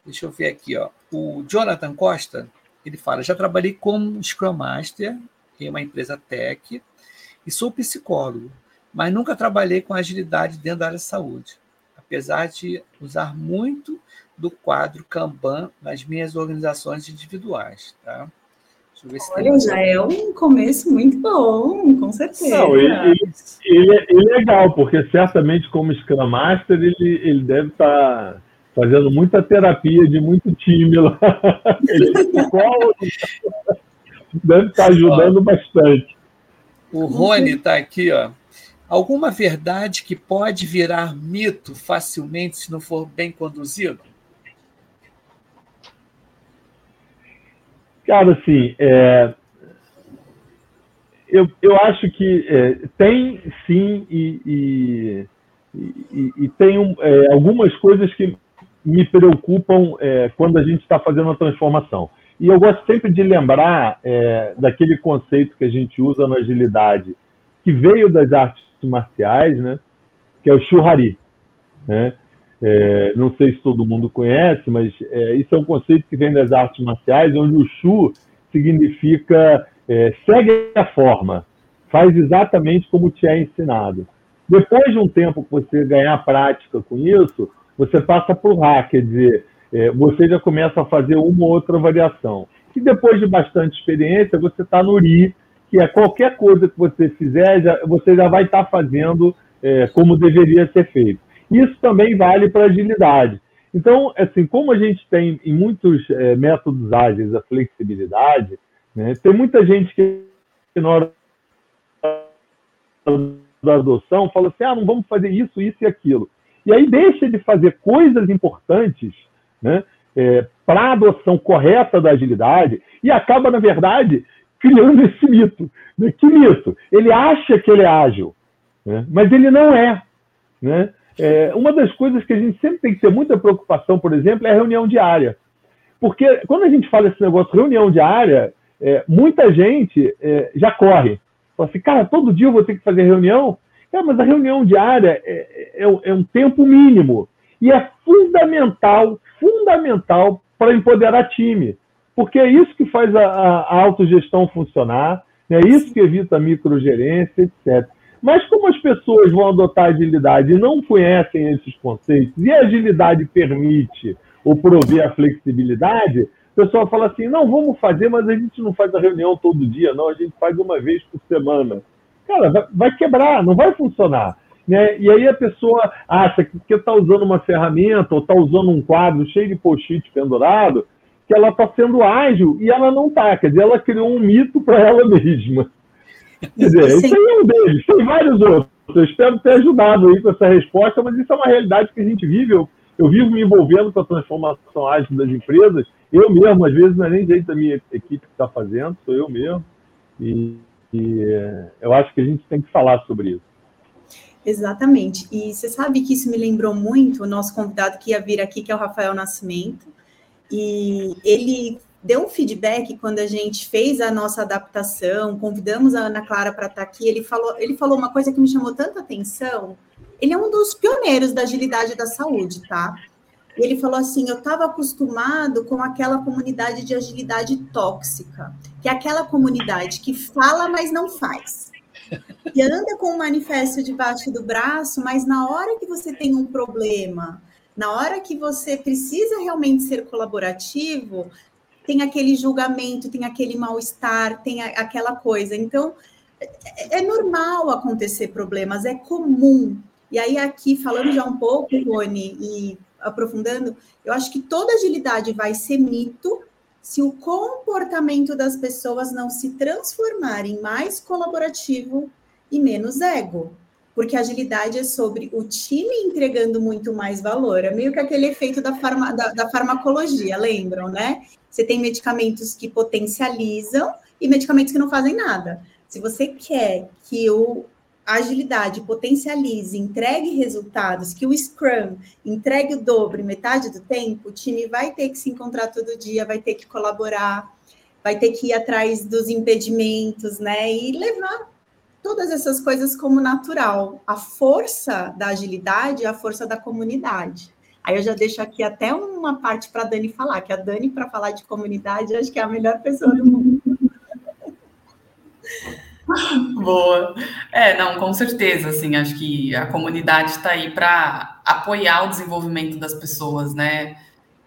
Deixa eu ver aqui, ó. O Jonathan Costa, ele fala: já trabalhei como Scrum Master em uma empresa tech e sou psicólogo, mas nunca trabalhei com agilidade dentro da área de saúde, apesar de usar muito do quadro Kanban nas minhas organizações individuais. Tá? Olha, já é um começo muito bom, com certeza. Não, ele, ele, ele, é, ele, é legal, porque certamente como Scrum Master ele, ele deve estar tá fazendo muita terapia de muito time lá. Ele deve estar tá ajudando bastante. O Rony está aqui, ó. Alguma verdade que pode virar mito facilmente se não for bem conduzido? Cara, assim, é, eu, eu acho que é, tem sim e, e, e, e tem é, algumas coisas que me preocupam é, quando a gente está fazendo a transformação. E eu gosto sempre de lembrar é, daquele conceito que a gente usa na agilidade, que veio das artes marciais, né? que é o Shuhari. Né? É, não sei se todo mundo conhece, mas é, isso é um conceito que vem das artes marciais, onde o Shu significa é, segue a forma, faz exatamente como te é ensinado. Depois de um tempo que você ganhar prática com isso, você passa para o Ha, quer dizer, é, você já começa a fazer uma ou outra variação. E depois de bastante experiência, você está no Ri, que é qualquer coisa que você fizer, já, você já vai estar tá fazendo é, como deveria ser feito. Isso também vale para agilidade. Então, assim, como a gente tem em muitos é, métodos ágeis a flexibilidade, né, tem muita gente que na hora da adoção fala assim, ah, não vamos fazer isso, isso e aquilo. E aí deixa de fazer coisas importantes né, é, para a adoção correta da agilidade e acaba, na verdade, criando esse mito. Né? Que mito? Ele acha que ele é ágil, né? mas ele não é. Né? É, uma das coisas que a gente sempre tem que ter muita preocupação, por exemplo, é a reunião diária. Porque quando a gente fala esse negócio reunião diária, é, muita gente é, já corre. Fala assim, cara, todo dia eu vou ter que fazer reunião? É, mas a reunião diária é, é, é um tempo mínimo. E é fundamental, fundamental para empoderar time. Porque é isso que faz a, a autogestão funcionar, é isso que evita a microgerência, etc. Mas como as pessoas vão adotar agilidade e não conhecem esses conceitos, e a agilidade permite ou prover a flexibilidade, o pessoal fala assim, não, vamos fazer, mas a gente não faz a reunião todo dia, não, a gente faz uma vez por semana. Cara, vai quebrar, não vai funcionar. Né? E aí a pessoa acha que porque está usando uma ferramenta ou está usando um quadro cheio de post-it pendurado, que ela está sendo ágil e ela não está. Quer dizer, ela criou um mito para ela mesma. Quer dizer, isso aí é um deles, tem vários outros. Eu espero ter ajudado aí com essa resposta, mas isso é uma realidade que a gente vive. Eu, eu vivo me envolvendo com a transformação ágil das empresas. Eu mesmo, às vezes, não é nem jeito da minha equipe que está fazendo, sou eu mesmo. E, e é, eu acho que a gente tem que falar sobre isso. Exatamente. E você sabe que isso me lembrou muito o nosso convidado que ia vir aqui, que é o Rafael Nascimento. E ele deu um feedback quando a gente fez a nossa adaptação, convidamos a Ana Clara para estar tá aqui. Ele falou, ele falou uma coisa que me chamou tanta atenção. Ele é um dos pioneiros da agilidade da saúde, tá? Ele falou assim: eu estava acostumado com aquela comunidade de agilidade tóxica, que é aquela comunidade que fala, mas não faz. E anda com um manifesto debaixo do braço, mas na hora que você tem um problema, na hora que você precisa realmente ser colaborativo, tem aquele julgamento, tem aquele mal-estar, tem aquela coisa. Então, é, é normal acontecer problemas, é comum. E aí, aqui, falando já um pouco, Rony, e aprofundando, eu acho que toda agilidade vai ser mito se o comportamento das pessoas não se transformar em mais colaborativo e menos ego. Porque a agilidade é sobre o time entregando muito mais valor. É meio que aquele efeito da, farma, da, da farmacologia, lembram, né? Você tem medicamentos que potencializam e medicamentos que não fazem nada. Se você quer que o, a agilidade potencialize, entregue resultados, que o Scrum entregue o dobro, metade do tempo, o time vai ter que se encontrar todo dia, vai ter que colaborar, vai ter que ir atrás dos impedimentos, né? E levar todas essas coisas como natural. A força da agilidade é a força da comunidade. Aí eu já deixo aqui até uma parte para a Dani falar, que a Dani, para falar de comunidade, acho que é a melhor pessoa do mundo. Boa. É, não, com certeza, assim, acho que a comunidade está aí para apoiar o desenvolvimento das pessoas, né?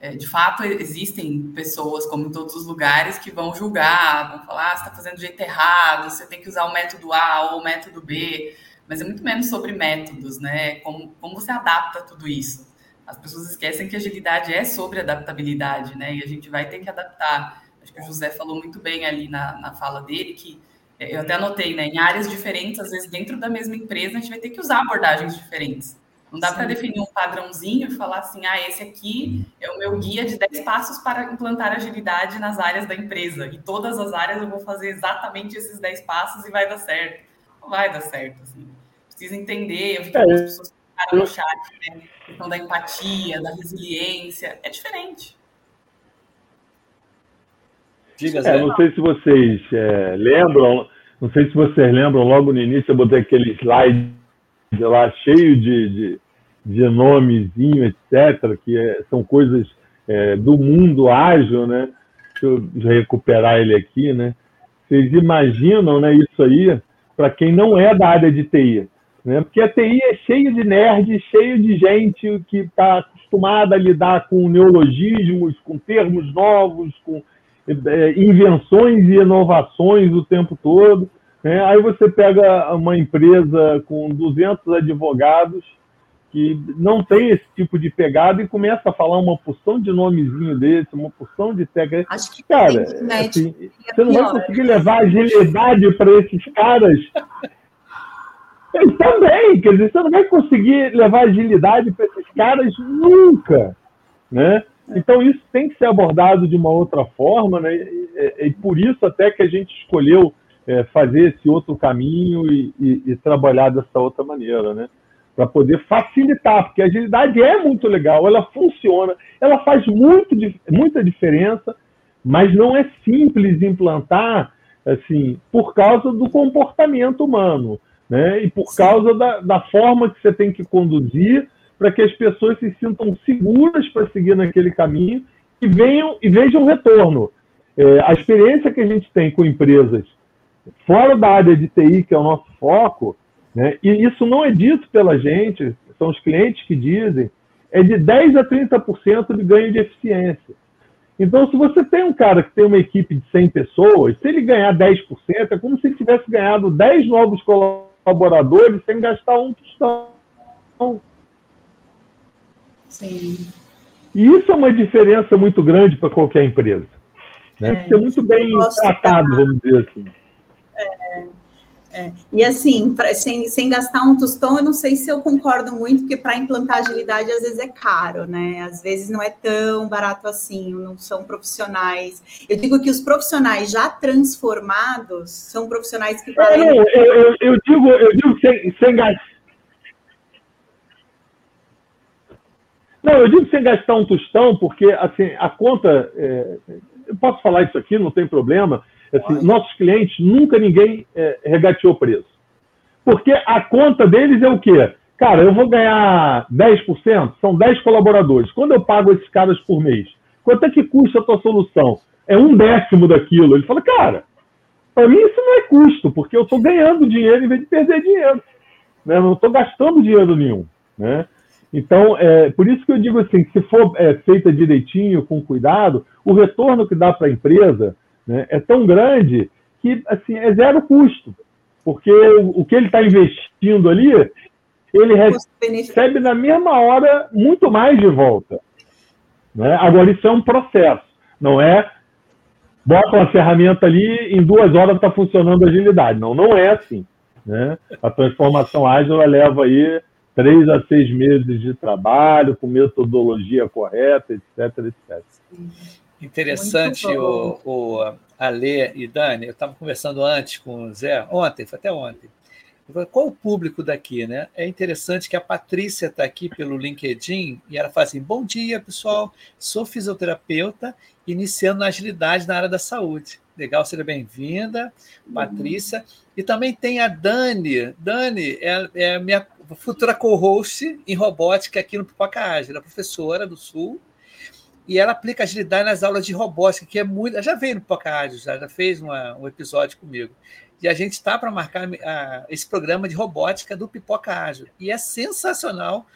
é, de fato, existem pessoas, como em todos os lugares, que vão julgar, vão falar, ah, você está fazendo do jeito errado, você tem que usar o método A ou o método B, mas é muito menos sobre métodos, né? Como, como você adapta tudo isso. As pessoas esquecem que agilidade é sobre adaptabilidade, né? E a gente vai ter que adaptar. Acho que o José falou muito bem ali na, na fala dele, que é, eu até anotei, né? Em áreas diferentes, às vezes dentro da mesma empresa, a gente vai ter que usar abordagens diferentes. Não dá para definir um padrãozinho e falar assim, ah, esse aqui é o meu guia de 10 passos para implantar agilidade nas áreas da empresa. E todas as áreas eu vou fazer exatamente esses 10 passos e vai dar certo. Não vai dar certo, assim. Precisa entender, eu que é. algumas pessoas ficaram no chat, né? Questão da empatia, da resiliência, é diferente. Diga, é, não sei se vocês é, lembram, não sei se vocês lembram, logo no início eu botei aquele slide lá cheio de, de, de nomezinho, etc., que é, são coisas é, do mundo ágil, né? Deixa eu recuperar ele aqui, né? Vocês imaginam né, isso aí para quem não é da área de TI, né? Porque a TI é cheio de nerds, cheio de gente que está acostumada a lidar com neologismos, com termos novos, com é, invenções e inovações o tempo todo. Né? Aí você pega uma empresa com 200 advogados que não tem esse tipo de pegada e começa a falar uma porção de nomezinho desse, uma porção de técnica. Acho que cara, assim, você não vai conseguir levar agilidade para esses caras. Eles também, quer dizer, você não vai conseguir levar agilidade para esses caras nunca, né? Então isso tem que ser abordado de uma outra forma, né? E, e, e por isso até que a gente escolheu é, fazer esse outro caminho e, e, e, trabalhar dessa outra maneira, né? Para poder facilitar, porque a agilidade é muito legal, ela funciona, ela faz muito, muita diferença, mas não é simples implantar assim por causa do comportamento humano, né? E por causa da, da forma que você tem que conduzir para que as pessoas se sintam seguras para seguir naquele caminho e venham e vejam retorno. É, a experiência que a gente tem com empresas fora da área de TI, que é o nosso foco, né, e isso não é dito pela gente, são os clientes que dizem, é de 10% a 30% de ganho de eficiência. Então, se você tem um cara que tem uma equipe de 100 pessoas, se ele ganhar 10%, é como se ele tivesse ganhado 10 novos colaboradores sem gastar um tostão. Sim. E isso é uma diferença muito grande para qualquer empresa. Né? É, ser muito bem tratado, vamos dizer assim. É, é. E assim, pra, sem, sem gastar um tostão, eu não sei se eu concordo muito, porque para implantar agilidade às vezes é caro, né? Às vezes não é tão barato assim, não são profissionais. Eu digo que os profissionais já transformados são profissionais que. É, não, eu, eu, eu, digo, eu digo sem, sem gastar. Não, eu digo sem gastar um tostão, porque assim, a conta. É, eu posso falar isso aqui, não tem problema Assim, nossos clientes, nunca ninguém é, regateou preço. Porque a conta deles é o quê? Cara, eu vou ganhar 10%, são 10 colaboradores. Quando eu pago esses caras por mês, quanto é que custa a tua solução? É um décimo daquilo. Ele fala, cara, para mim isso não é custo, porque eu estou ganhando dinheiro em vez de perder dinheiro. Né? Eu não estou gastando dinheiro nenhum. Né? Então, é, por isso que eu digo assim, se for é, feita direitinho, com cuidado, o retorno que dá para a empresa né, é tão grande que assim, é zero custo, porque o, o que ele está investindo ali, ele recebe na mesma hora muito mais de volta. Né? Agora, isso é um processo, não é bota uma ferramenta ali, em duas horas está funcionando a agilidade. Não, não é assim. Né? A transformação ágil leva aí três a seis meses de trabalho, com metodologia correta, etc, etc. Interessante o, o Ale e Dani. Eu estava conversando antes com o Zé, ontem, foi até ontem. Falei, Qual o público daqui, né? É interessante que a Patrícia está aqui pelo LinkedIn e ela fala assim: Bom dia, pessoal. Sou fisioterapeuta, iniciando na agilidade na área da saúde. Legal, seja bem-vinda, Patrícia. E também tem a Dani. Dani é, é minha futura co-host em robótica aqui no Pipoca Ágil, é professora do Sul e ela aplica agilidade nas aulas de robótica, que é muito. Ela já veio no Pocahontas, já, já fez uma, um episódio comigo. E a gente está para marcar a, esse programa de robótica do Pipoca Ágil. E é sensacional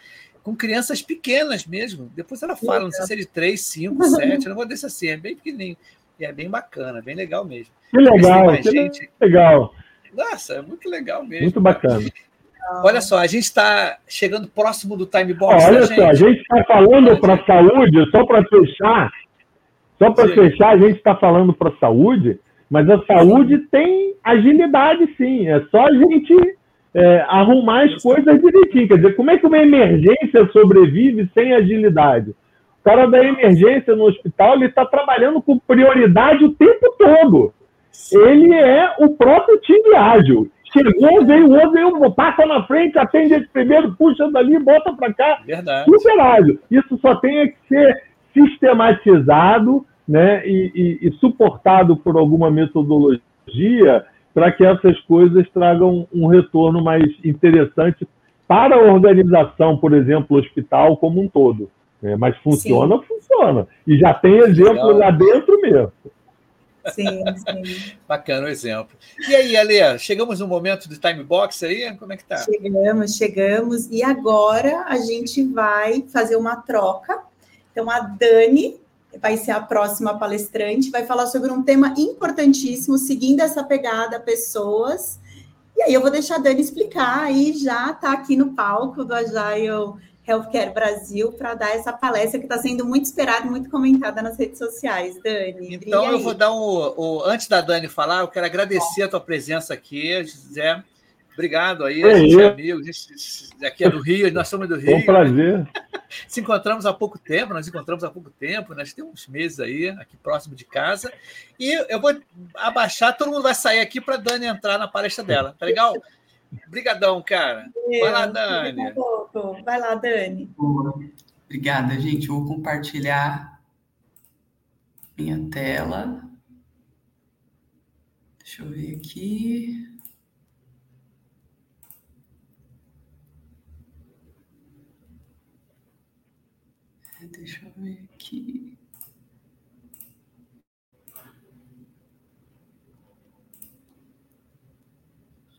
com crianças pequenas mesmo. Depois ela fala, não sei se é de 3, 5, 7, não vou desse assim, é bem pequenininho. E é bem bacana, bem legal mesmo. Que legal, que gente... legal. Nossa, é muito legal mesmo. Muito bacana. Olha só, a gente está chegando próximo do time box. Olha né, só, a gente está falando para a saúde, só para fechar, só para fechar, a gente está falando para a saúde, mas a saúde tem agilidade sim. É só a gente é, arrumar as coisas direitinho. Quer dizer, como é que uma emergência sobrevive sem agilidade? O cara da emergência no hospital ele está trabalhando com prioridade o tempo todo. Ele é o próprio time ágil. Chegou, veio o outro, veio, passa na frente, atende esse primeiro, puxa dali, bota para cá. Verdade. Isso só tem que ser sistematizado né, e, e, e suportado por alguma metodologia para que essas coisas tragam um retorno mais interessante para a organização, por exemplo, o hospital como um todo. É, mas funciona, Sim. funciona. E já tem exemplo Legal. lá dentro mesmo. Sim, sim. Bacana o exemplo. E aí, Ale, chegamos no momento do time box aí? Como é que tá? Chegamos, chegamos. E agora a gente vai fazer uma troca. Então, a Dani vai ser a próxima palestrante, vai falar sobre um tema importantíssimo, seguindo essa pegada pessoas. E aí eu vou deixar a Dani explicar e já está aqui no palco do Agile Healthcare Brasil para dar essa palestra que está sendo muito esperada, muito comentada nas redes sociais, Dani. Então eu vou dar um, um, antes da Dani falar, eu quero agradecer a tua presença aqui, José. Obrigado aí, a gente é amigo, a gente, aqui é do Rio, nós somos do Rio. Foi um prazer. Se encontramos há pouco tempo, nós encontramos há pouco tempo, nós temos uns meses aí, aqui próximo de casa. E eu vou abaixar, todo mundo vai sair aqui para a Dani entrar na palestra dela, tá legal? Obrigadão, cara. Vai lá, Dani. Vai lá, Dani. Obrigada, gente. vou compartilhar minha tela. Deixa eu ver aqui. Deixa eu ver aqui.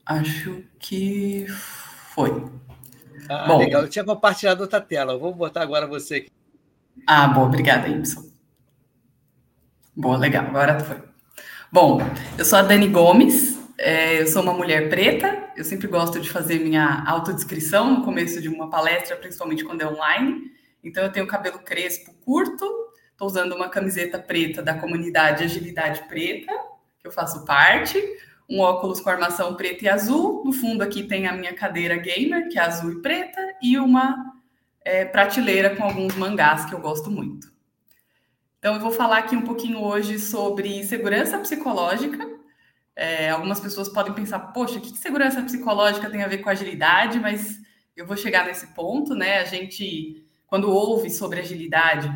Acho que foi. Ah, Bom, legal. Eu tinha compartilhado outra tela. Eu vou botar agora você aqui. Ah, boa. Obrigada, Y. Boa, legal. Agora foi. Bom, eu sou a Dani Gomes. É, eu sou uma mulher preta. Eu sempre gosto de fazer minha autodescrição no começo de uma palestra, principalmente quando é online. Então, eu tenho cabelo crespo curto, estou usando uma camiseta preta da comunidade Agilidade Preta, que eu faço parte, um óculos com armação preta e azul. No fundo, aqui tem a minha cadeira gamer, que é azul e preta, e uma é, prateleira com alguns mangás que eu gosto muito. Então, eu vou falar aqui um pouquinho hoje sobre segurança psicológica. É, algumas pessoas podem pensar, poxa, o que segurança psicológica tem a ver com agilidade? Mas eu vou chegar nesse ponto, né? A gente quando ouve sobre agilidade,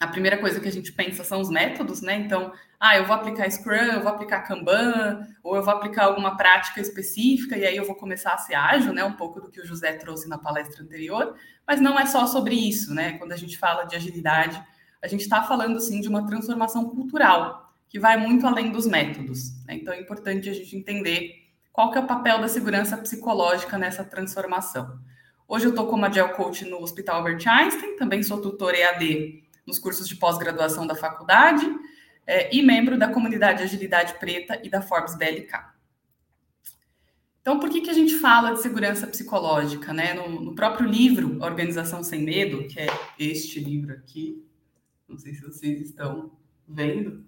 a primeira coisa que a gente pensa são os métodos, né? Então, ah, eu vou aplicar Scrum, eu vou aplicar Kanban, ou eu vou aplicar alguma prática específica, e aí eu vou começar a ser ágil, né? Um pouco do que o José trouxe na palestra anterior, mas não é só sobre isso, né? Quando a gente fala de agilidade, a gente está falando, sim, de uma transformação cultural, que vai muito além dos métodos. Né? Então, é importante a gente entender qual que é o papel da segurança psicológica nessa transformação. Hoje eu estou como Agile Coach no Hospital Albert Einstein, também sou tutor EAD nos cursos de pós-graduação da faculdade é, e membro da comunidade Agilidade Preta e da Forbes BLK. Então, por que, que a gente fala de segurança psicológica? Né? No, no próprio livro Organização Sem Medo, que é este livro aqui, não sei se vocês estão vendo,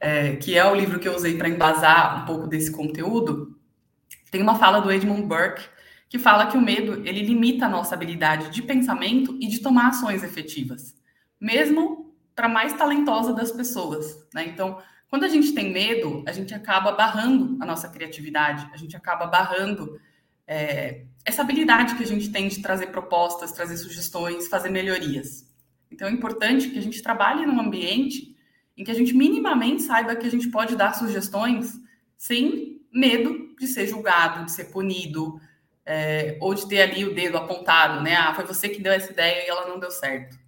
é, que é o livro que eu usei para embasar um pouco desse conteúdo, tem uma fala do Edmund Burke que fala que o medo ele limita a nossa habilidade de pensamento e de tomar ações efetivas, mesmo para mais talentosa das pessoas. Né? Então, quando a gente tem medo, a gente acaba barrando a nossa criatividade, a gente acaba barrando é, essa habilidade que a gente tem de trazer propostas, trazer sugestões, fazer melhorias. Então, é importante que a gente trabalhe num ambiente em que a gente minimamente saiba que a gente pode dar sugestões sem medo de ser julgado, de ser punido, é, ou de ter ali o dedo apontado, né? Ah, foi você que deu essa ideia e ela não deu certo.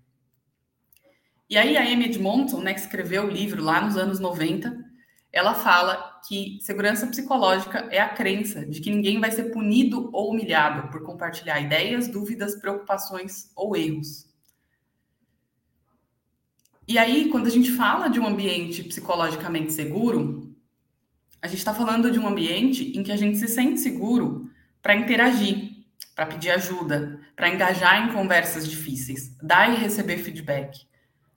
E aí a Amy Edmonton, né, que escreveu o livro lá nos anos 90, ela fala que segurança psicológica é a crença de que ninguém vai ser punido ou humilhado por compartilhar ideias, dúvidas, preocupações ou erros. E aí, quando a gente fala de um ambiente psicologicamente seguro, a gente está falando de um ambiente em que a gente se sente seguro para interagir, para pedir ajuda, para engajar em conversas difíceis, dar e receber feedback.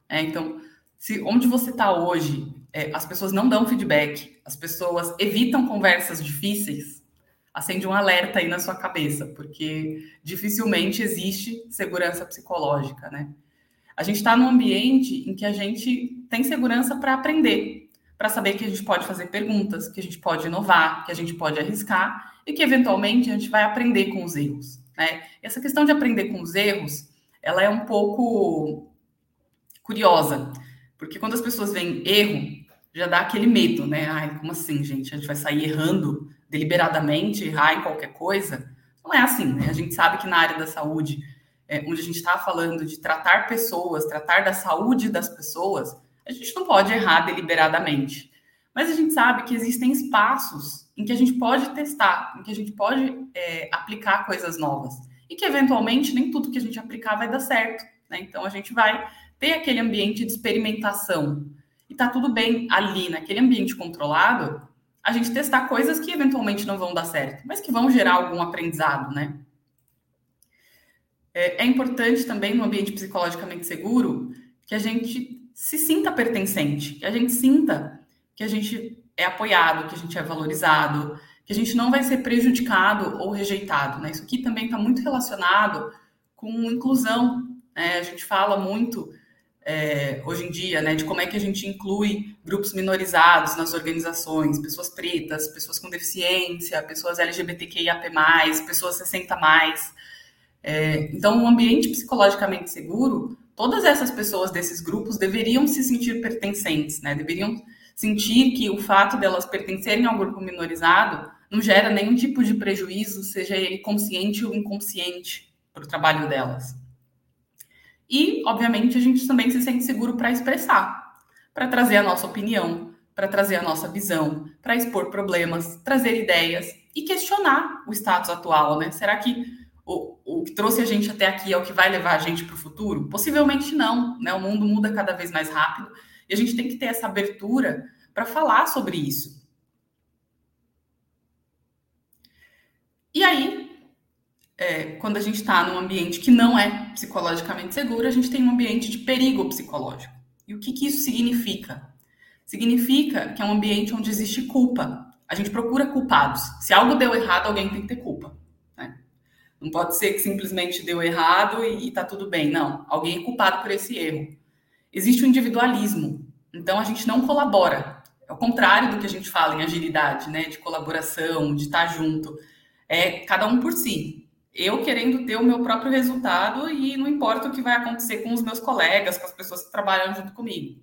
É, então, se onde você está hoje, é, as pessoas não dão feedback, as pessoas evitam conversas difíceis, acende um alerta aí na sua cabeça, porque dificilmente existe segurança psicológica, né? A gente está num ambiente em que a gente tem segurança para aprender, para saber que a gente pode fazer perguntas, que a gente pode inovar, que a gente pode arriscar e que eventualmente a gente vai aprender com os erros. Né? Essa questão de aprender com os erros, ela é um pouco curiosa, porque quando as pessoas veem erro, já dá aquele medo, né? Ai, como assim, gente? A gente vai sair errando deliberadamente, errar em qualquer coisa? Não é assim, né? A gente sabe que na área da saúde é, onde a gente está falando de tratar pessoas, tratar da saúde das pessoas, a gente não pode errar deliberadamente. Mas a gente sabe que existem espaços em que a gente pode testar, em que a gente pode é, aplicar coisas novas. E que, eventualmente, nem tudo que a gente aplicar vai dar certo. Né? Então, a gente vai ter aquele ambiente de experimentação. E tá tudo bem ali, naquele ambiente controlado, a gente testar coisas que eventualmente não vão dar certo, mas que vão gerar algum aprendizado, né? É, é importante também no ambiente psicologicamente seguro que a gente se sinta pertencente, que a gente sinta que a gente é apoiado, que a gente é valorizado, que a gente não vai ser prejudicado ou rejeitado. Né? Isso aqui também está muito relacionado com inclusão. Né? A gente fala muito é, hoje em dia né, de como é que a gente inclui grupos minorizados nas organizações, pessoas pretas, pessoas com deficiência, pessoas LGBTQIAP+, pessoas 60+. Mais. É, então, um ambiente psicologicamente seguro, todas essas pessoas desses grupos deveriam se sentir pertencentes, né? Deveriam sentir que o fato delas pertencerem ao grupo minorizado não gera nenhum tipo de prejuízo, seja ele consciente ou inconsciente, para o trabalho delas. E, obviamente, a gente também se sente seguro para expressar, para trazer a nossa opinião, para trazer a nossa visão, para expor problemas, trazer ideias e questionar o status atual, né? Será que o, o que trouxe a gente até aqui é o que vai levar a gente para o futuro? Possivelmente não, né? O mundo muda cada vez mais rápido e a gente tem que ter essa abertura para falar sobre isso. E aí, é, quando a gente está num ambiente que não é psicologicamente seguro, a gente tem um ambiente de perigo psicológico. E o que, que isso significa? Significa que é um ambiente onde existe culpa. A gente procura culpados. Se algo deu errado, alguém tem que ter culpa. Não pode ser que simplesmente deu errado e está tudo bem. Não, alguém é culpado por esse erro. Existe o individualismo. Então a gente não colabora. É o contrário do que a gente fala em agilidade, né? De colaboração, de estar junto. É cada um por si. Eu querendo ter o meu próprio resultado e não importa o que vai acontecer com os meus colegas, com as pessoas que trabalham junto comigo.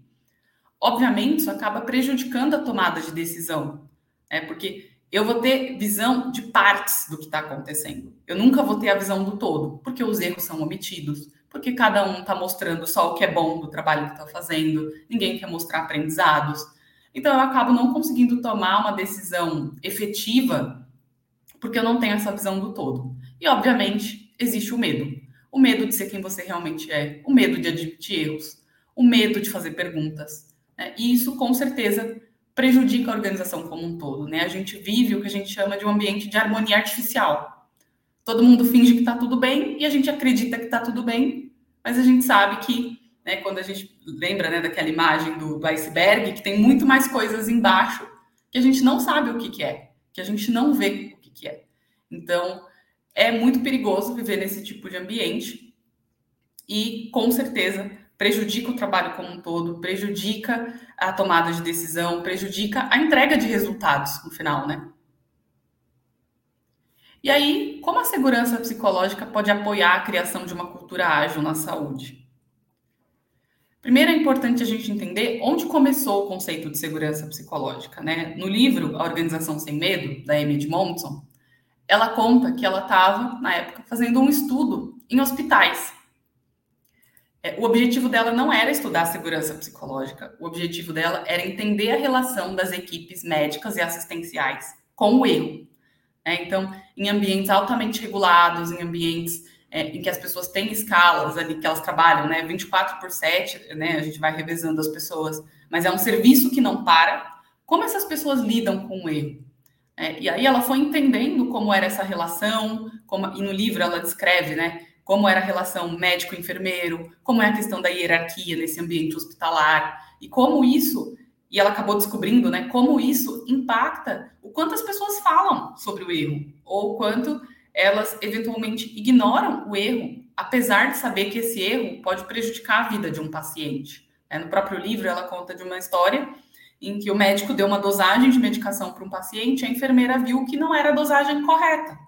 Obviamente, isso acaba prejudicando a tomada de decisão, é porque eu vou ter visão de partes do que está acontecendo. Eu nunca vou ter a visão do todo, porque os erros são omitidos, porque cada um está mostrando só o que é bom do trabalho que está fazendo, ninguém quer mostrar aprendizados. Então, eu acabo não conseguindo tomar uma decisão efetiva, porque eu não tenho essa visão do todo. E, obviamente, existe o medo. O medo de ser quem você realmente é, o medo de admitir erros, o medo de fazer perguntas. Né? E isso, com certeza, prejudica a organização como um todo, né? A gente vive o que a gente chama de um ambiente de harmonia artificial. Todo mundo finge que está tudo bem e a gente acredita que está tudo bem, mas a gente sabe que, né, quando a gente lembra né, daquela imagem do, do iceberg, que tem muito mais coisas embaixo que a gente não sabe o que, que é, que a gente não vê o que, que é. Então, é muito perigoso viver nesse tipo de ambiente e, com certeza, prejudica o trabalho como um todo, prejudica a tomada de decisão, prejudica a entrega de resultados no final, né? E aí, como a segurança psicológica pode apoiar a criação de uma cultura ágil na saúde? Primeiro é importante a gente entender onde começou o conceito de segurança psicológica, né? No livro A Organização Sem Medo, da Amy Edmondson, ela conta que ela estava, na época, fazendo um estudo em hospitais É, o objetivo dela não era estudar segurança psicológica, o objetivo dela era entender a relação das equipes médicas e assistenciais com o erro. É, então, em ambientes altamente regulados, em ambientes é, em que as pessoas têm escalas ali que elas trabalham, né, 24 por 7, né, a gente vai revezando as pessoas, mas é um serviço que não para. Como essas pessoas lidam com o erro? É, e aí ela foi entendendo como era essa relação, como, e no livro ela descreve, né, como era a relação médico-enfermeiro, como é a questão da hierarquia nesse ambiente hospitalar, e como isso, e ela acabou descobrindo, né, como isso impacta o quanto as pessoas falam sobre o erro, ou quanto elas eventualmente ignoram o erro, apesar de saber que esse erro pode prejudicar a vida de um paciente. É, no próprio livro, ela conta de uma história em que o médico deu uma dosagem de medicação para um paciente, a enfermeira viu que não era a dosagem correta.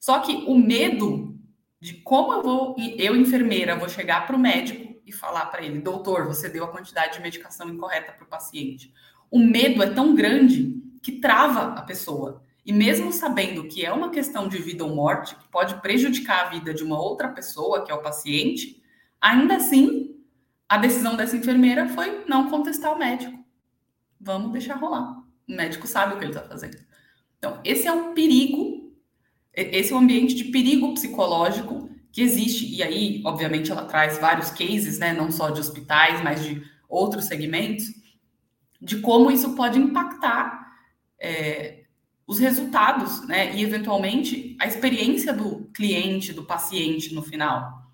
Só que o medo de como eu vou, eu enfermeira, vou chegar para o médico e falar para ele, doutor, você deu a quantidade de medicação incorreta para o paciente. O medo é tão grande que trava a pessoa. E mesmo sabendo que é uma questão de vida ou morte, que pode prejudicar a vida de uma outra pessoa, que é o paciente, ainda assim, a decisão dessa enfermeira foi não contestar o médico vamos deixar rolar. O médico sabe o que ele está fazendo. Então, esse é um perigo, esse é um ambiente de perigo psicológico que existe. E aí, obviamente, ela traz vários cases, né, não só de hospitais, mas de outros segmentos, de como isso pode impactar é, os resultados, né, e eventualmente a experiência do cliente, do paciente no final.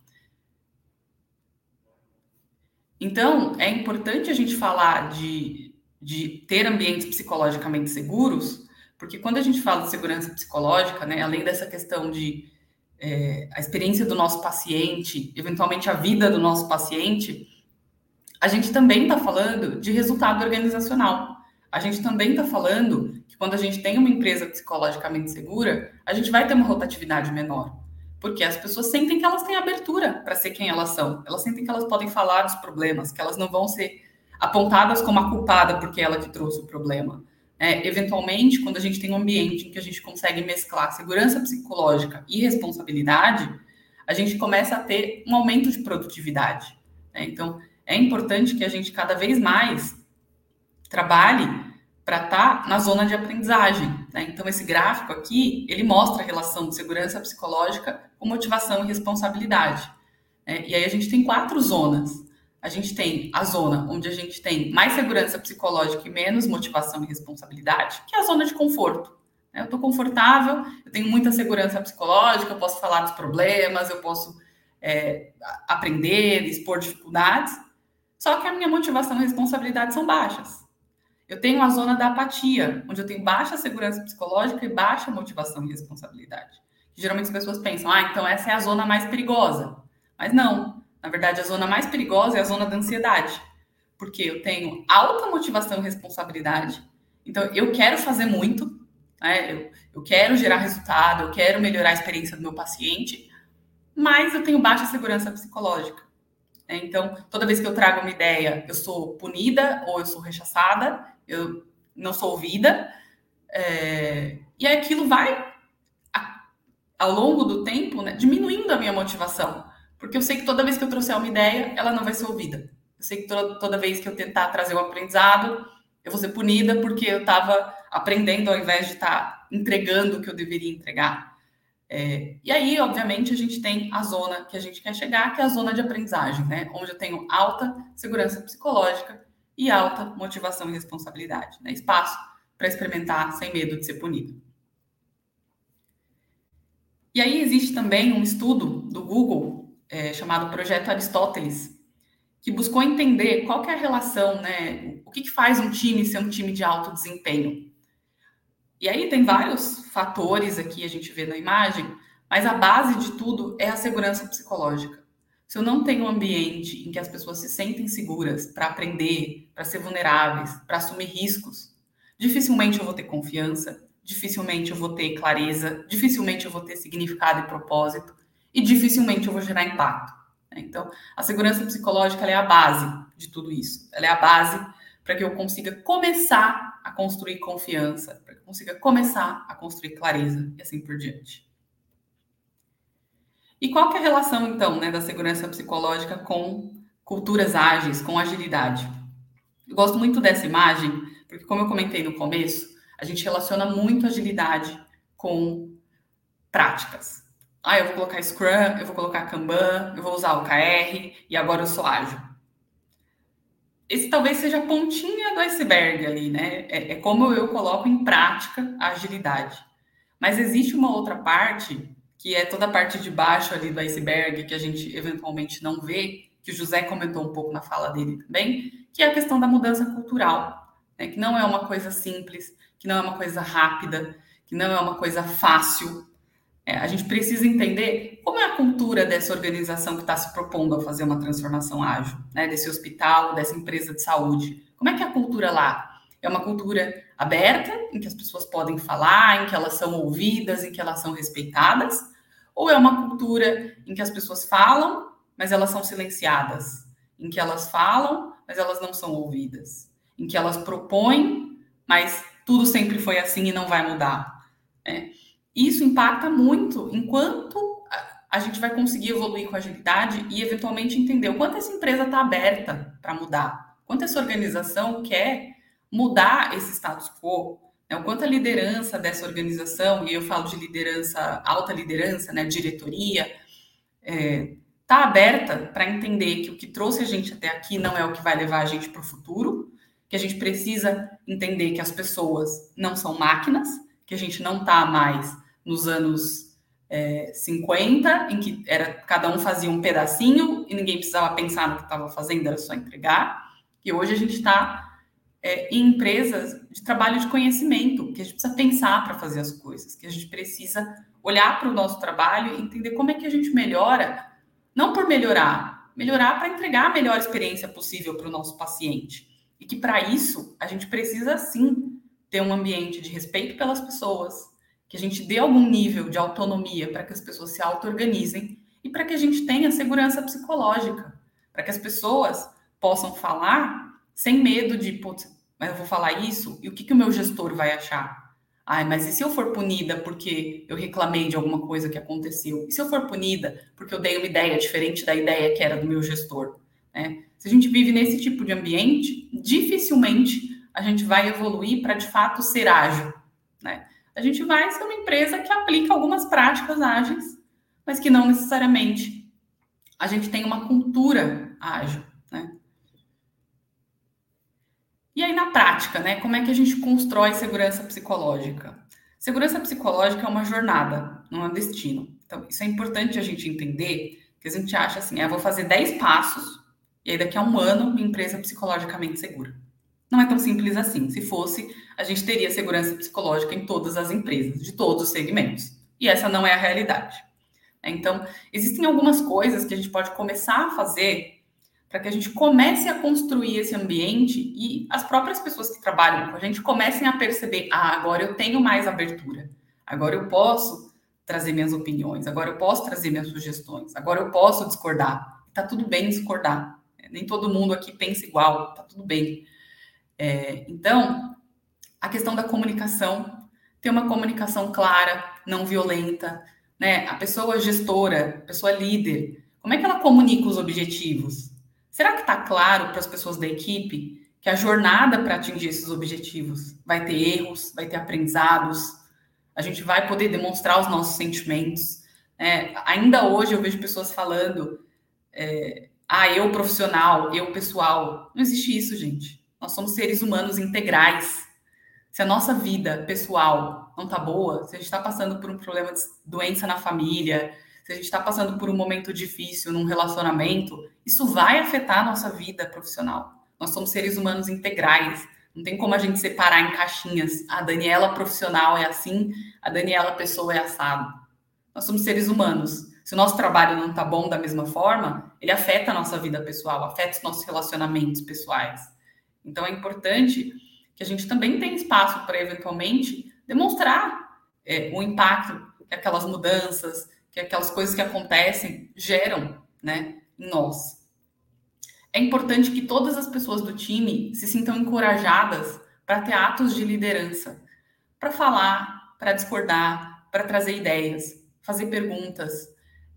Então, é importante a gente falar de, de ter ambientes psicologicamente seguros, porque quando a gente fala de segurança psicológica, né, além dessa questão de é, a experiência do nosso paciente, eventualmente a vida do nosso paciente, a gente também está falando de resultado organizacional. A gente também está falando que quando a gente tem uma empresa psicologicamente segura, a gente vai ter uma rotatividade menor. Porque as pessoas sentem que elas têm abertura para ser quem elas são. Elas sentem que elas podem falar dos problemas, que elas não vão ser apontadas como a culpada porque é ela que trouxe o problema. É, eventualmente, quando a gente tem um ambiente em que a gente consegue mesclar segurança psicológica e responsabilidade, a gente começa a ter um aumento de produtividade. Né? Então, é importante que a gente cada vez mais trabalhe para estar tá na zona de aprendizagem. Né? Então, esse gráfico aqui, ele mostra a relação de segurança psicológica com motivação e responsabilidade. Né? E aí a gente tem quatro zonas a gente tem a zona onde a gente tem mais segurança psicológica e menos motivação e responsabilidade, que é a zona de conforto. Eu estou confortável, eu tenho muita segurança psicológica, eu posso falar dos problemas, eu posso é, aprender, expor dificuldades, só que a minha motivação e responsabilidade são baixas. Eu tenho a zona da apatia, onde eu tenho baixa segurança psicológica e baixa motivação e responsabilidade. Geralmente as pessoas pensam, ah, então essa é a zona mais perigosa. Mas não, na verdade, a zona mais perigosa é a zona da ansiedade, porque eu tenho alta motivação e responsabilidade. Então, eu quero fazer muito, né? eu, eu quero gerar resultado, eu quero melhorar a experiência do meu paciente, mas eu tenho baixa segurança psicológica. Né? Então, toda vez que eu trago uma ideia, eu sou punida ou eu sou rechaçada, eu não sou ouvida, é... e aquilo vai, ao longo do tempo, né, diminuindo a minha motivação. Porque eu sei que toda vez que eu trouxer uma ideia, ela não vai ser ouvida. Eu sei que toda, toda vez que eu tentar trazer um aprendizado, eu vou ser punida porque eu estava aprendendo ao invés de estar tá entregando o que eu deveria entregar. É, e aí, obviamente, a gente tem a zona que a gente quer chegar, que é a zona de aprendizagem, né? Onde eu tenho alta segurança psicológica e alta motivação e responsabilidade, né? Espaço para experimentar sem medo de ser punido. E aí existe também um estudo do Google é, chamado Projeto Aristóteles, que buscou entender qual é a relação, né? O que, que faz um time ser um time de alto desempenho. E aí tem vários fatores aqui, a gente vê na imagem, mas a base de tudo é a segurança psicológica. Se eu não tenho um ambiente em que as pessoas se sentem seguras para aprender, para ser vulneráveis, para assumir riscos, dificilmente eu vou ter confiança, dificilmente eu vou ter clareza, dificilmente eu vou ter significado e propósito, e dificilmente eu vou gerar impacto. Né? Então, a segurança psicológica é a base de tudo isso. Ela é a base para que eu consiga começar a construir confiança, para que eu consiga começar a construir clareza e assim por diante. E qual que é a relação, então, né, da segurança psicológica com culturas ágeis, com agilidade? Eu gosto muito dessa imagem, porque, como eu comentei no começo, a gente relaciona muito agilidade com práticas. Ah, eu vou colocar Scrum, eu vou colocar Kanban, eu vou usar o KR e agora eu sou ágil. Esse talvez seja a pontinha do iceberg ali, né? É, é como eu coloco em prática a agilidade. Mas existe uma outra parte, que é toda a parte de baixo ali do iceberg, que a gente eventualmente não vê, que o José comentou um pouco na fala dele também, que é a questão da mudança cultural, né? que não é uma coisa simples, que não é uma coisa rápida, que não é uma coisa fácil. É, a gente precisa entender como é a cultura dessa organização que está se propondo a fazer uma transformação ágil, né? desse hospital, dessa empresa de saúde. Como é que é a cultura lá? É uma cultura aberta, em que as pessoas podem falar, em que elas são ouvidas, em que elas são respeitadas? Ou é uma cultura em que as pessoas falam, mas elas são silenciadas? Em que elas falam, mas elas não são ouvidas? Em que elas propõem, mas tudo sempre foi assim e não vai mudar. Né? Isso impacta muito enquanto a gente vai conseguir evoluir com agilidade e eventualmente entender o quanto essa empresa está aberta para mudar, quanto essa organização quer mudar esse status quo, né? o quanto a liderança dessa organização, e eu falo de liderança, alta liderança, né, diretoria, está é, tá aberta para entender que o que trouxe a gente até aqui não é o que vai levar a gente para o futuro, que a gente precisa entender que as pessoas não são máquinas, que a gente não está mais nos anos é, 50, em que era cada um fazia um pedacinho e ninguém precisava pensar no que estava fazendo, era só entregar. E hoje a gente está é, em empresas de trabalho de conhecimento, que a gente precisa pensar para fazer as coisas, que a gente precisa olhar para o nosso trabalho e entender como é que a gente melhora, não por melhorar, melhorar para entregar a melhor experiência possível para o nosso paciente. E que para isso a gente precisa sim ter um ambiente de respeito pelas pessoas, que a gente dê algum nível de autonomia para que as pessoas se auto-organizem e para que a gente tenha segurança psicológica, para que as pessoas possam falar sem medo de, putz, mas eu vou falar isso e o que, que o meu gestor vai achar? Ai, mas e se eu for punida porque eu reclamei de alguma coisa que aconteceu? E se eu for punida porque eu dei uma ideia diferente da ideia que era do meu gestor? Né? Se a gente vive nesse tipo de ambiente, dificilmente a gente vai evoluir para de fato ser ágil. Né? A gente vai ser uma empresa que aplica algumas práticas ágeis, mas que não necessariamente a gente tem uma cultura ágil. Né? E aí, na prática, né, como é que a gente constrói segurança psicológica? Segurança psicológica é uma jornada, não é um destino. Então, isso é importante a gente entender, que a gente acha assim, ah, vou fazer 10 passos e aí, daqui a um ano, minha empresa é psicologicamente segura. Não é tão simples assim. Se fosse, a gente teria segurança psicológica em todas as empresas, de todos os segmentos. E essa não é a realidade. Então, existem algumas coisas que a gente pode começar a fazer para que a gente comece a construir esse ambiente e as próprias pessoas que trabalham com a gente comecem a perceber: ah, agora eu tenho mais abertura, agora eu posso trazer minhas opiniões, agora eu posso trazer minhas sugestões, agora eu posso discordar. Está tudo bem discordar nem todo mundo aqui pensa igual, tá tudo bem. É, então, a questão da comunicação, ter uma comunicação clara, não violenta, né? A pessoa gestora, a pessoa líder, como é que ela comunica os objetivos? Será que está claro para as pessoas da equipe que a jornada para atingir esses objetivos vai ter erros, vai ter aprendizados, a gente vai poder demonstrar os nossos sentimentos. É, ainda hoje eu vejo pessoas falando é, ah, eu profissional, eu pessoal. Não existe isso, gente. Nós somos seres humanos integrais. Se a nossa vida pessoal não tá boa, se a gente está passando por um problema de doença na família, se a gente está passando por um momento difícil num relacionamento, isso vai afetar a nossa vida profissional. Nós somos seres humanos integrais. Não tem como a gente separar em caixinhas. A Daniela profissional é assim, a Daniela pessoa é assado. Nós somos seres humanos se o nosso trabalho não está bom da mesma forma, ele afeta a nossa vida pessoal, afeta os nossos relacionamentos pessoais. Então é importante que a gente também tenha espaço para eventualmente demonstrar é, o impacto que aquelas mudanças, que aquelas coisas que acontecem geram, né, em nós. É importante que todas as pessoas do time se sintam encorajadas para ter atos de liderança, para falar, para discordar, para trazer ideias, fazer perguntas,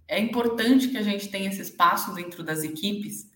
é importante que a gente tenha esse espaço dentro das equipes,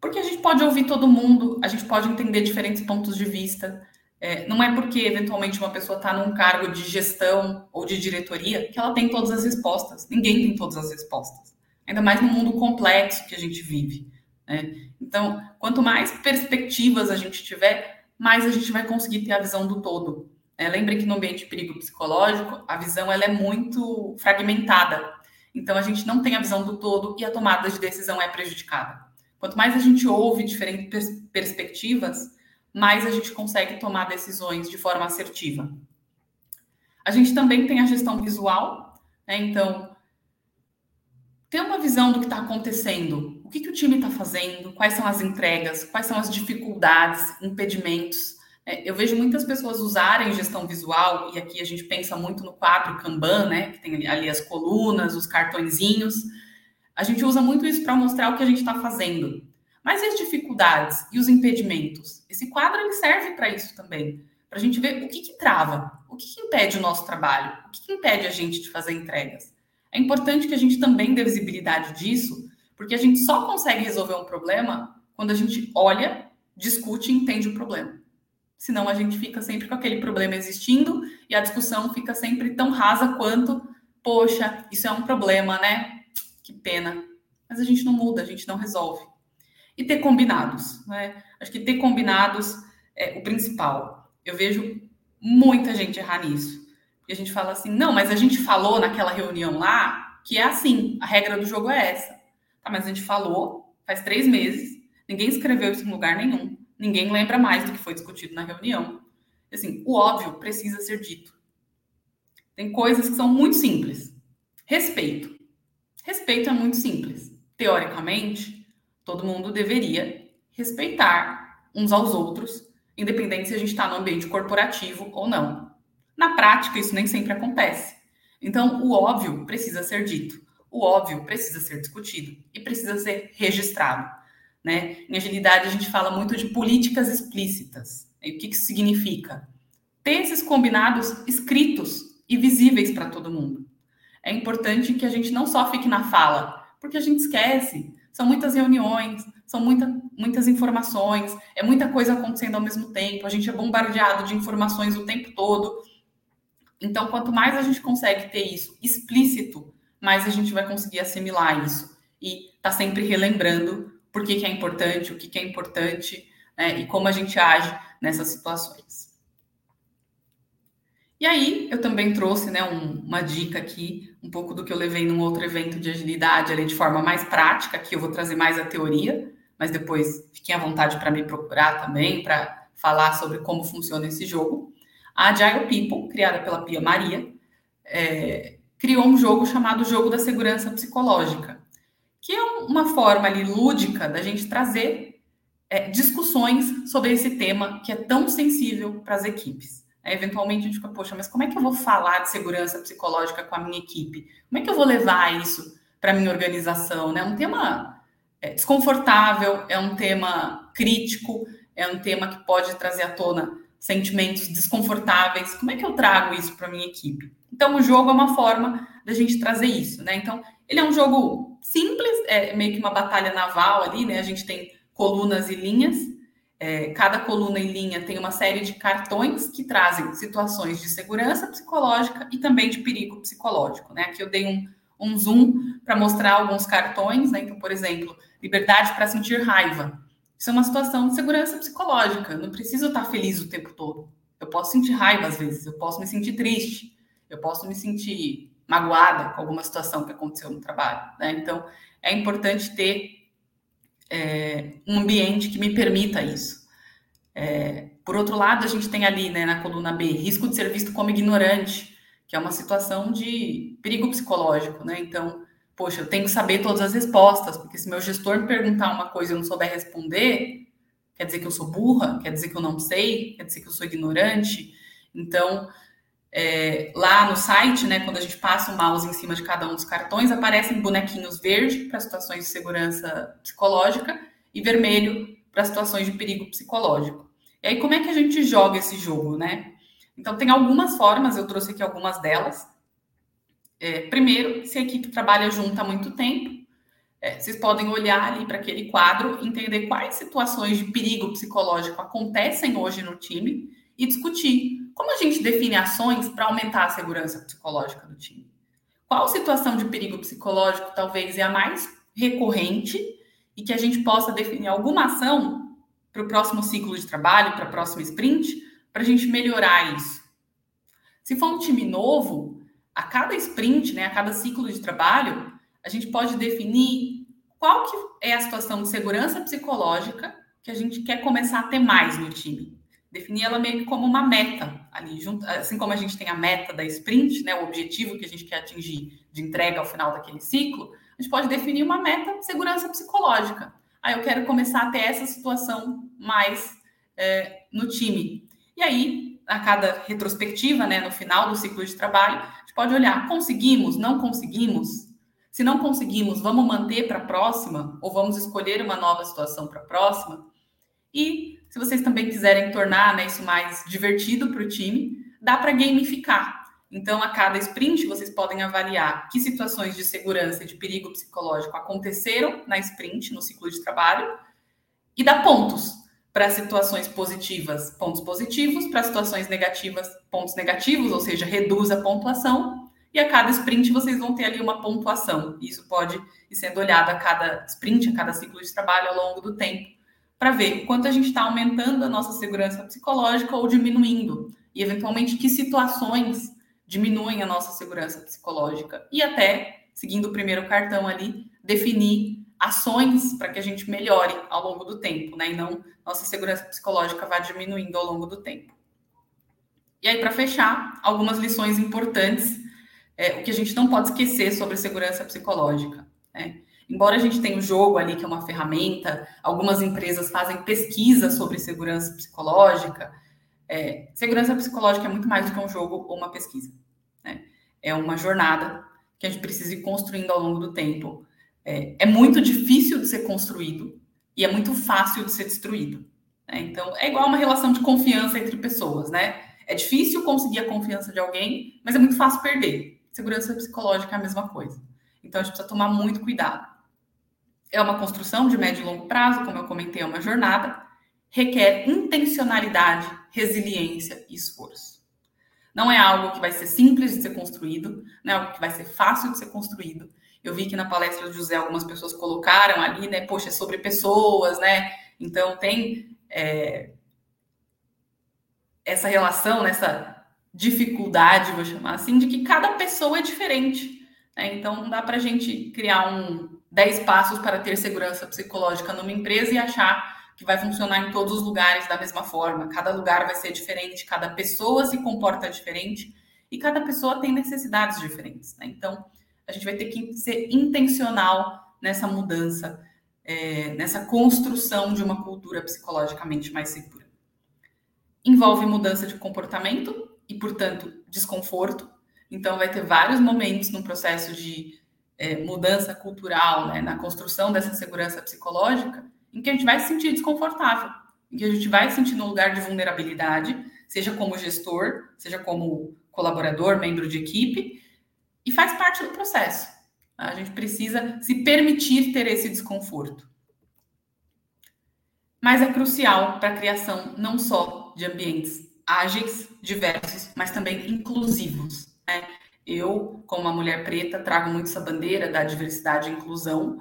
porque a gente pode ouvir todo mundo, a gente pode entender diferentes pontos de vista. É, não é porque eventualmente uma pessoa está num cargo de gestão ou de diretoria que ela tem todas as respostas. Ninguém tem todas as respostas. Ainda mais no mundo complexo que a gente vive. Né? Então, quanto mais perspectivas a gente tiver, mais a gente vai conseguir ter a visão do todo. É, lembre que no ambiente de perigo psicológico, a visão ela é muito fragmentada. Então, a gente não tem a visão do todo e a tomada de decisão é prejudicada. Quanto mais a gente ouve diferentes perspectivas, mais a gente consegue tomar decisões de forma assertiva. A gente também tem a gestão visual, né? então, ter uma visão do que está acontecendo, o que, que o time está fazendo, quais são as entregas, quais são as dificuldades, impedimentos. É, eu vejo muitas pessoas usarem gestão visual, e aqui a gente pensa muito no quadro Kanban, né? Que tem ali as colunas, os cartõezinhos. A gente usa muito isso para mostrar o que a gente está fazendo. Mas e as dificuldades e os impedimentos? Esse quadro ele serve para isso também, para a gente ver o que, que trava, o que, que, impede o nosso trabalho, o que, que impede a gente de fazer entregas. É importante que a gente também dê visibilidade disso, porque a gente só consegue resolver um problema quando a gente olha, discute e entende o problema. Senão a gente fica sempre com aquele problema existindo e a discussão fica sempre tão rasa quanto, poxa, isso é um problema, né? Que pena. Mas a gente não muda, a gente não resolve. E ter combinados, né? Acho que ter combinados é o principal. Eu vejo muita gente errar nisso. Porque a gente fala assim, não, mas a gente falou naquela reunião lá que é assim, a regra do jogo é essa. Tá, mas a gente falou faz três meses, ninguém escreveu isso em lugar nenhum ninguém lembra mais do que foi discutido na reunião. Assim, o óbvio precisa ser dito. Tem coisas que são muito simples. Respeito. Respeito é muito simples. Teoricamente, todo mundo deveria respeitar uns aos outros, independente se a gente está no ambiente corporativo ou não. Na prática, isso nem sempre acontece. Então, o óbvio precisa ser dito. O óbvio precisa ser discutido e precisa ser registrado. Né? Em agilidade, a gente fala muito de políticas explícitas. E o que isso significa? Ter esses combinados escritos e visíveis para todo mundo. É importante que a gente não só fique na fala, porque a gente esquece. São muitas reuniões, são muita, muitas informações, é muita coisa acontecendo ao mesmo tempo, a gente é bombardeado de informações o tempo todo. Então, quanto mais a gente consegue ter isso explícito, mais a gente vai conseguir assimilar isso e tá sempre relembrando por que, que é importante, o que, que é importante né, e como a gente age nessas situações. E aí, eu também trouxe né, um, uma dica aqui, um pouco do que eu levei num outro evento de agilidade, ali de forma mais prática, que eu vou trazer mais a teoria, mas depois fiquem à vontade para me procurar também, para falar sobre como funciona esse jogo. A Agile People, criada pela Pia Maria, é, criou um jogo chamado Jogo da Segurança Psicológica, que é uma forma ali lúdica da gente trazer é, discussões sobre esse tema que é tão sensível para as equipes. Eventualmente a gente fica, poxa, mas como é que eu vou falar de segurança psicológica com a minha equipe? Como é que eu vou levar isso para minha organização? É um tema é, desconfortável, é um tema crítico, é um tema que pode trazer à tona sentimentos desconfortáveis. Como é que eu trago isso para a minha equipe? Então, o jogo é uma forma da gente trazer isso, né? Então, ele é um jogo simples, é meio que uma batalha naval ali, né? A gente tem colunas e linhas. É, cada coluna e linha tem uma série de cartões que trazem situações de segurança psicológica e também de perigo psicológico, né? Aqui eu dei um, um zoom para mostrar alguns cartões, né? Então, por exemplo, liberdade para sentir raiva. Isso é uma situação de segurança psicológica. Não preciso estar feliz o tempo todo. Eu posso sentir raiva às vezes, eu posso me sentir triste, eu posso me sentir magoada com alguma situação que aconteceu no trabalho. Né? Então, é importante ter é, um ambiente que me permita isso. É, por outro lado, a gente tem ali né, na coluna B risco de ser visto como ignorante, que é uma situação de perigo psicológico. Né? Então, poxa, eu tenho que saber todas as respostas, porque se meu gestor me perguntar uma coisa e eu não souber responder, quer dizer que eu sou burra, quer dizer que eu não sei, quer dizer que eu sou ignorante. Então, é, lá no site, né, quando a gente passa o mouse em cima de cada um dos cartões, aparecem bonequinhos verde para situações de segurança psicológica e vermelho para situações de perigo psicológico. E aí, como é que a gente joga esse jogo, né? Então, tem algumas formas, eu trouxe aqui algumas delas. É, primeiro, se a equipe trabalha junto há muito tempo, é, vocês podem olhar ali para aquele quadro, entender quais situações de perigo psicológico acontecem hoje no time e discutir como a gente define ações para aumentar a segurança psicológica do time. Qual situação de perigo psicológico talvez é a mais recorrente e que a gente possa definir alguma ação para o próximo ciclo de trabalho, para a próxima sprint, para a gente melhorar isso. Se for um time novo, a cada sprint, né, a cada ciclo de trabalho, a gente pode definir qual que é a situação de segurança psicológica que a gente quer começar a ter mais no time. Definir ela meio que como uma meta ali, junto, assim como a gente tem a meta da sprint, né, o objetivo que a gente quer atingir de entrega ao final daquele ciclo, a gente pode definir uma meta segurança psicológica. Aí eu quero começar a ter essa situação mais é, no time. E aí, a cada retrospectiva, né, no final do ciclo de trabalho, a gente pode olhar, conseguimos, não conseguimos, se não conseguimos, vamos manter para a próxima ou vamos escolher uma nova situação para a próxima? E se vocês também quiserem tornar né, isso mais divertido para o time, dá para gamificar. Então, a cada sprint, vocês podem avaliar que situações de segurança e de perigo psicológico aconteceram na sprint, no ciclo de trabalho, e dar pontos para situações positivas, pontos positivos, para situações negativas, pontos negativos, ou seja, reduz a pontuação, e a cada sprint vocês vão ter ali uma pontuação. Isso pode ir sendo olhado a cada sprint, a cada ciclo de trabalho ao longo do tempo, para ver quanto a gente está aumentando a nossa segurança psicológica ou diminuindo, e eventualmente que situações diminuem a nossa segurança psicológica. E até, seguindo o primeiro cartão ali, definir ações para que a gente melhore ao longo do tempo, né? E não nossa segurança psicológica vá diminuindo ao longo do tempo. E aí, para fechar, algumas lições importantes é, o que a gente não pode esquecer sobre segurança psicológica. Né? Embora a gente tenha o jogo ali, que é uma ferramenta, algumas empresas fazem pesquisa sobre segurança psicológica. É, segurança psicológica é muito mais do que um jogo ou uma pesquisa. Né? É uma jornada que a gente precisa ir construindo ao longo do tempo. É, é muito difícil de ser construído e é muito fácil de ser destruído. Né? Então, é igual uma relação de confiança entre pessoas, né? É difícil conseguir a confiança de alguém, mas é muito fácil perder. Segurança psicológica é a mesma coisa. Então a gente precisa tomar muito cuidado. É uma construção de médio e longo prazo, como eu comentei, é uma jornada, requer intencionalidade, resiliência e esforço. Não é algo que vai ser simples de ser construído, não é algo que vai ser fácil de ser construído. Eu vi que na palestra do José algumas pessoas colocaram ali, né? Poxa, é sobre pessoas, né? Então tem é, essa relação, nessa dificuldade, vou chamar assim, de que cada pessoa é diferente. Né? Então, não dá para a gente criar um 10 passos para ter segurança psicológica numa empresa e achar que vai funcionar em todos os lugares da mesma forma. Cada lugar vai ser diferente, cada pessoa se comporta diferente e cada pessoa tem necessidades diferentes. Né? Então, a gente vai ter que ser intencional nessa mudança, é, nessa construção de uma cultura psicologicamente mais segura. Envolve mudança de comportamento, e, portanto, desconforto. Então, vai ter vários momentos no processo de é, mudança cultural, né, na construção dessa segurança psicológica, em que a gente vai se sentir desconfortável, em que a gente vai se sentir no lugar de vulnerabilidade, seja como gestor, seja como colaborador, membro de equipe, e faz parte do processo. A gente precisa se permitir ter esse desconforto. Mas é crucial para a criação não só de ambientes ágeis, diversos, mas também inclusivos. Né? Eu, como uma mulher preta, trago muito essa bandeira da diversidade e inclusão.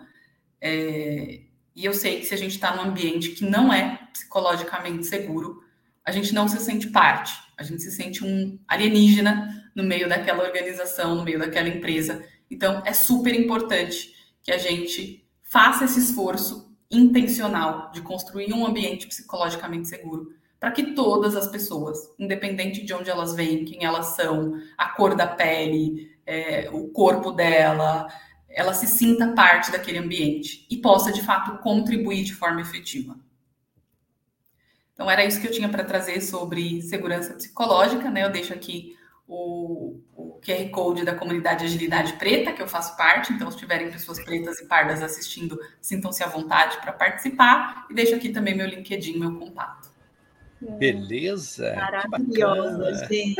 É, e eu sei que se a gente está num ambiente que não é psicologicamente seguro, a gente não se sente parte, a gente se sente um alienígena no meio daquela organização, no meio daquela empresa. Então, é super importante que a gente faça esse esforço intencional de construir um ambiente psicologicamente seguro para que todas as pessoas, independente de onde elas vêm, quem elas são, a cor da pele, é, o corpo dela, ela se sinta parte daquele ambiente e possa, de fato, contribuir de forma efetiva. Então, era isso que eu tinha para trazer sobre segurança psicológica, né? Eu deixo aqui o, o QR Code da comunidade Agilidade Preta, que eu faço parte. Então, se tiverem pessoas pretas e pardas assistindo, sintam-se à vontade para participar. E deixo aqui também meu LinkedIn, meu contato. Beleza. Maravilhosa, gente.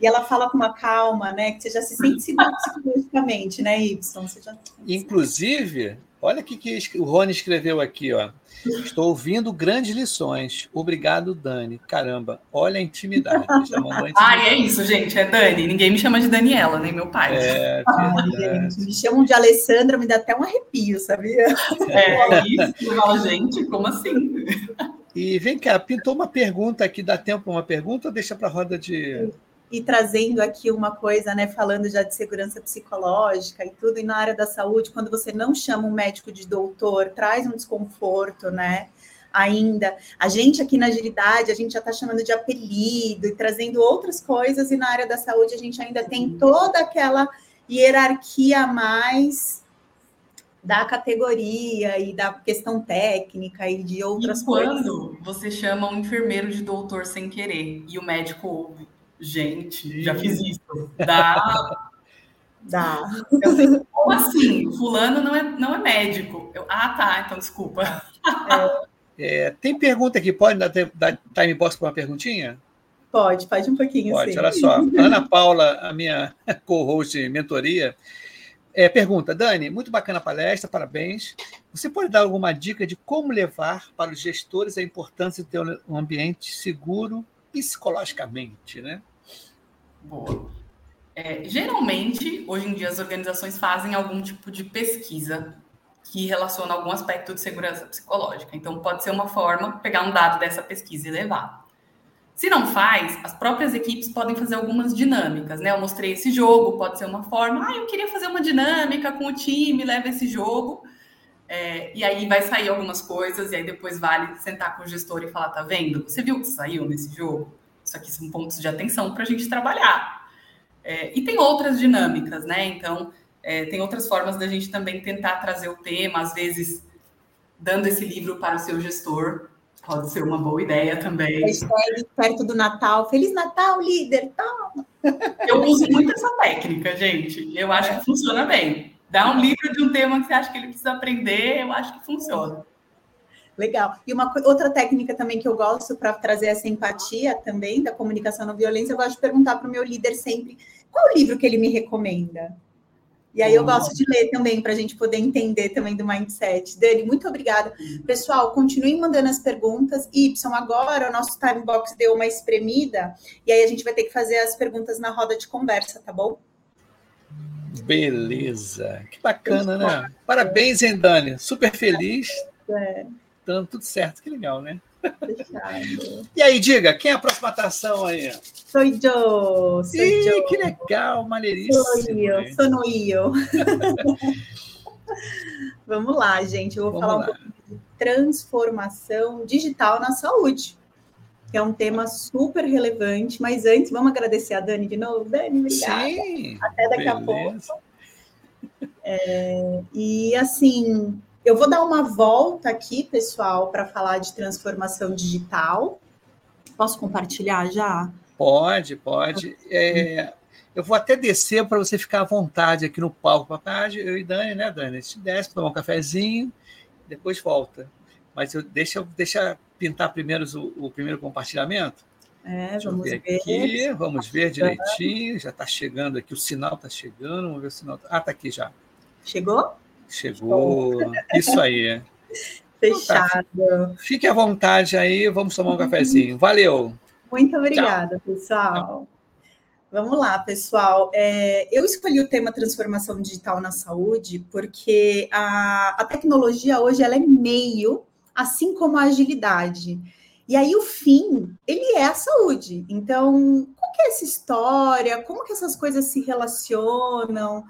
E ela fala com uma calma, né? Que você já se sente seguro psicologicamente, né, Y? Já... Inclusive, olha o que o Rony escreveu aqui, ó. Estou ouvindo grandes lições. Obrigado, Dani. Caramba, olha a intimidade. Intimidade. Ah, é isso, gente. É Dani. Ninguém me chama de Daniela, nem meu pai. É, Ai, gente, me chamam de Alessandra, me dá até um arrepio, sabia? É, isso. gente, como assim? E vem cá, pintou uma pergunta aqui, dá tempo para uma pergunta ou deixa para a roda de. E trazendo aqui uma coisa, né, falando já de segurança psicológica e tudo, e na área da saúde, quando você não chama um médico de doutor, traz um desconforto, né? Ainda. A gente aqui na agilidade, a gente já está chamando de apelido e trazendo outras coisas, e na área da saúde a gente ainda tem toda aquela hierarquia a mais da categoria e da questão técnica e de outras e quando coisas. Quando você chama um enfermeiro de doutor sem querer e o médico ouve, gente, já fiz isso. Dá. Dá. Eu, como assim? Fulano não é, não é médico. Eu, ah, tá, então desculpa. É, é, tem pergunta aqui, pode dar, dar time box para uma perguntinha? Pode, pode um pouquinho. Pode, sim. olha só. Ana Paula, a minha co-host de mentoria, é, pergunta, Dani, muito bacana a palestra, parabéns. Você pode dar alguma dica de como levar para os gestores a importância de ter um ambiente seguro psicologicamente, né? Boa. É, geralmente, hoje em dia, as organizações fazem algum tipo de pesquisa que relaciona algum aspecto de segurança psicológica. Então, pode ser uma forma, pegar um dado dessa pesquisa e levar. Se não faz, as próprias equipes podem fazer algumas dinâmicas, né? Eu mostrei esse jogo, pode ser uma forma, ah, eu queria fazer uma dinâmica com o time, leva esse jogo. É, e aí vai sair algumas coisas, e aí depois vale sentar com o gestor e falar: tá vendo? Você viu o que saiu nesse jogo? Isso aqui são pontos de atenção para a gente trabalhar. É, e tem outras dinâmicas, né? Então, é, tem outras formas da gente também tentar trazer o tema, às vezes dando esse livro para o seu gestor Pode ser uma boa ideia também. Hashtag perto do Natal. Feliz Natal, líder! Toma! Eu uso muito essa técnica, gente. Eu acho que funciona bem. Dá um livro de um tema que você acha que ele precisa aprender, eu acho que funciona. Legal. E uma outra técnica também que eu gosto para trazer essa empatia também da comunicação não violência, eu gosto de perguntar para o meu líder sempre qual o livro que ele me recomenda. E aí eu gosto de ler também para a gente poder entender também do mindset. Dani, muito obrigada. Pessoal, continuem mandando as perguntas. Y, agora o nosso time box deu uma espremida e aí a gente vai ter que fazer as perguntas na roda de conversa, tá bom? Beleza. Que bacana, né? Parabéns, hein, Dani? Super feliz. É. Dando tudo certo. Que legal, né? Fechado. E aí, diga, quem é a próxima atração aí? Sou eu. Sou Ih, eu. que legal, maneiríssimo. Sou eu, sou eu. Vamos lá, gente. Eu vou Vamos falar lá. um pouco de transformação digital na saúde, que é um tema super relevante. Mas antes, vamos agradecer a Dani de novo. Dani, obrigada. Sim, Até daqui beleza. a pouco. É, e assim, eu vou dar uma volta aqui, pessoal, para falar de transformação digital. Posso compartilhar já? Pode, pode. É, eu vou até descer para você ficar à vontade aqui no palco. Ah, eu e Dani, né, Dani? A gente desce, tomar um cafezinho, depois volta. Mas eu, deixa, deixa pintar primeiro o, o primeiro compartilhamento. É, vamos ver, ver. Aqui, vamos ver direitinho. Já está chegando aqui, o sinal está chegando. Vamos ver o sinal. Ah, está aqui já. Chegou? Chegou. Isso aí. Fechado. Então tá. Fique à vontade aí, vamos tomar um cafezinho. Valeu. Muito obrigada, Tchau. pessoal. Vamos lá, pessoal. É, eu escolhi o tema transformação digital na saúde porque a, a tecnologia hoje ela é meio, assim como a agilidade. E aí o fim, ele é a saúde. Então, qual que é essa história? Como que essas coisas se relacionam?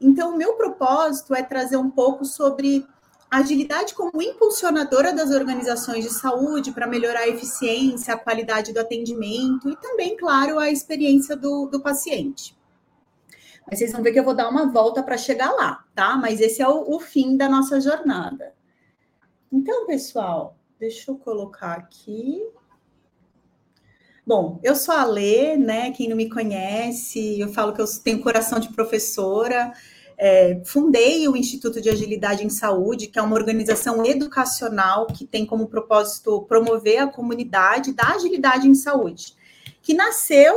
Então, o meu propósito é trazer um pouco sobre a agilidade como impulsionadora das organizações de saúde para melhorar a eficiência, a qualidade do atendimento e também, claro, a experiência do, do paciente. Mas vocês vão ver que eu vou dar uma volta para chegar lá, tá? Mas esse é o, o fim da nossa jornada. Então, pessoal, deixa eu colocar aqui. Bom, eu sou a Lê, né? Quem não me conhece, eu falo que eu tenho coração de professora. é, fundei o Instituto de Agilidade em Saúde, que é uma organização educacional que tem como propósito promover a comunidade da agilidade em saúde, que nasceu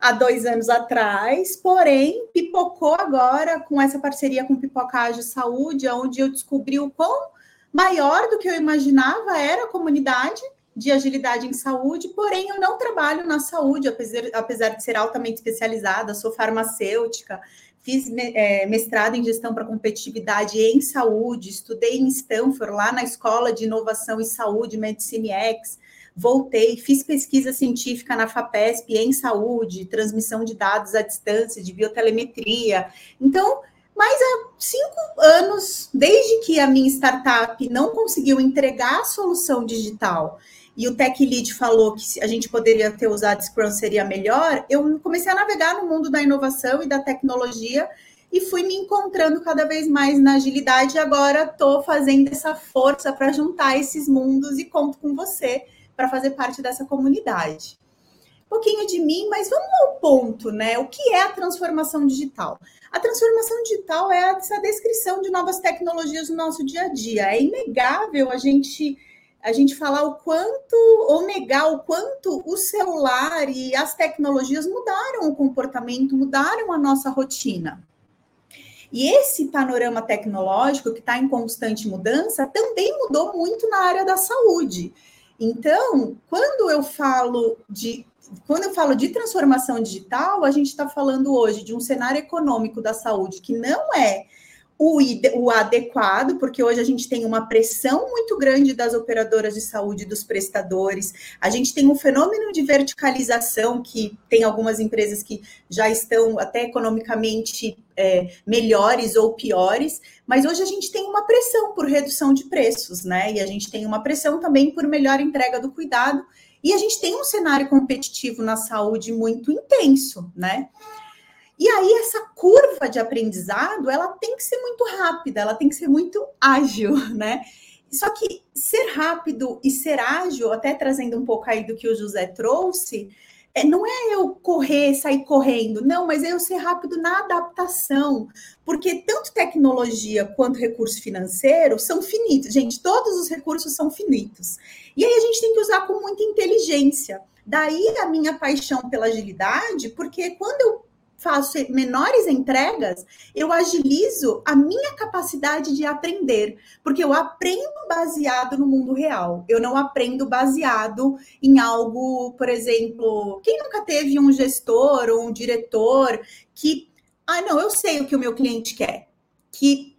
há dois anos atrás, porém pipocou agora com essa parceria com Pipoca Ágil Saúde, onde eu descobri o quão maior do que eu imaginava era a comunidade de agilidade em saúde, porém eu não trabalho na saúde, apesar, apesar de ser altamente especializada, sou farmacêutica, fiz é, mestrado em gestão para competitividade em saúde, estudei em Stanford, lá na Escola de Inovação em Saúde, Medicine X, voltei, fiz pesquisa científica na FAPESP em saúde, transmissão de dados à distância, de biotelemetria. Então, mas há cinco anos, desde que a minha startup não conseguiu entregar a solução digital e o Tech Lead falou que a gente poderia ter usado Scrum seria melhor, eu comecei a navegar no mundo da inovação e da tecnologia e fui me encontrando cada vez mais na agilidade. E agora estou fazendo essa força para juntar esses mundos e conto com você para fazer parte dessa comunidade. Um pouquinho de mim, mas vamos ao ponto, né? O que é a transformação digital? A transformação digital é essa descrição de novas tecnologias no nosso dia a dia. É inegável a gente a gente falar o quanto, ou negar o quanto o celular e as tecnologias mudaram o comportamento, mudaram a nossa rotina. E esse panorama tecnológico que está em constante mudança também mudou muito na área da saúde. Então, quando eu falo de quando eu falo de transformação digital, a gente está falando hoje de um cenário econômico da saúde que não é o, o, adequado, porque hoje a gente tem uma pressão muito grande das operadoras de saúde, dos prestadores, a gente tem um fenômeno de verticalização, que tem algumas empresas que já estão até economicamente é, melhores ou piores, mas hoje a gente tem uma pressão por redução de preços, né? E a gente tem uma pressão também por melhor entrega do cuidado, e a gente tem um cenário competitivo na saúde muito intenso, né? E aí essa curva de aprendizado, ela tem que ser muito rápida, ela tem que ser muito ágil, né? Só que ser rápido e ser ágil, até trazendo um pouco aí do que o José trouxe, é, não é eu correr, sair correndo, não, mas é eu ser rápido na adaptação, porque tanto tecnologia quanto recurso financeiro são finitos. Gente, todos os recursos são finitos. E aí a gente tem que usar com muita inteligência. Daí a minha paixão pela agilidade, porque quando eu faço menores entregas, eu agilizo a minha capacidade de aprender, porque eu aprendo baseado no mundo real. Eu não aprendo baseado em algo, por exemplo, quem nunca teve um gestor ou um diretor que, ah, não, eu sei o que o meu cliente quer, que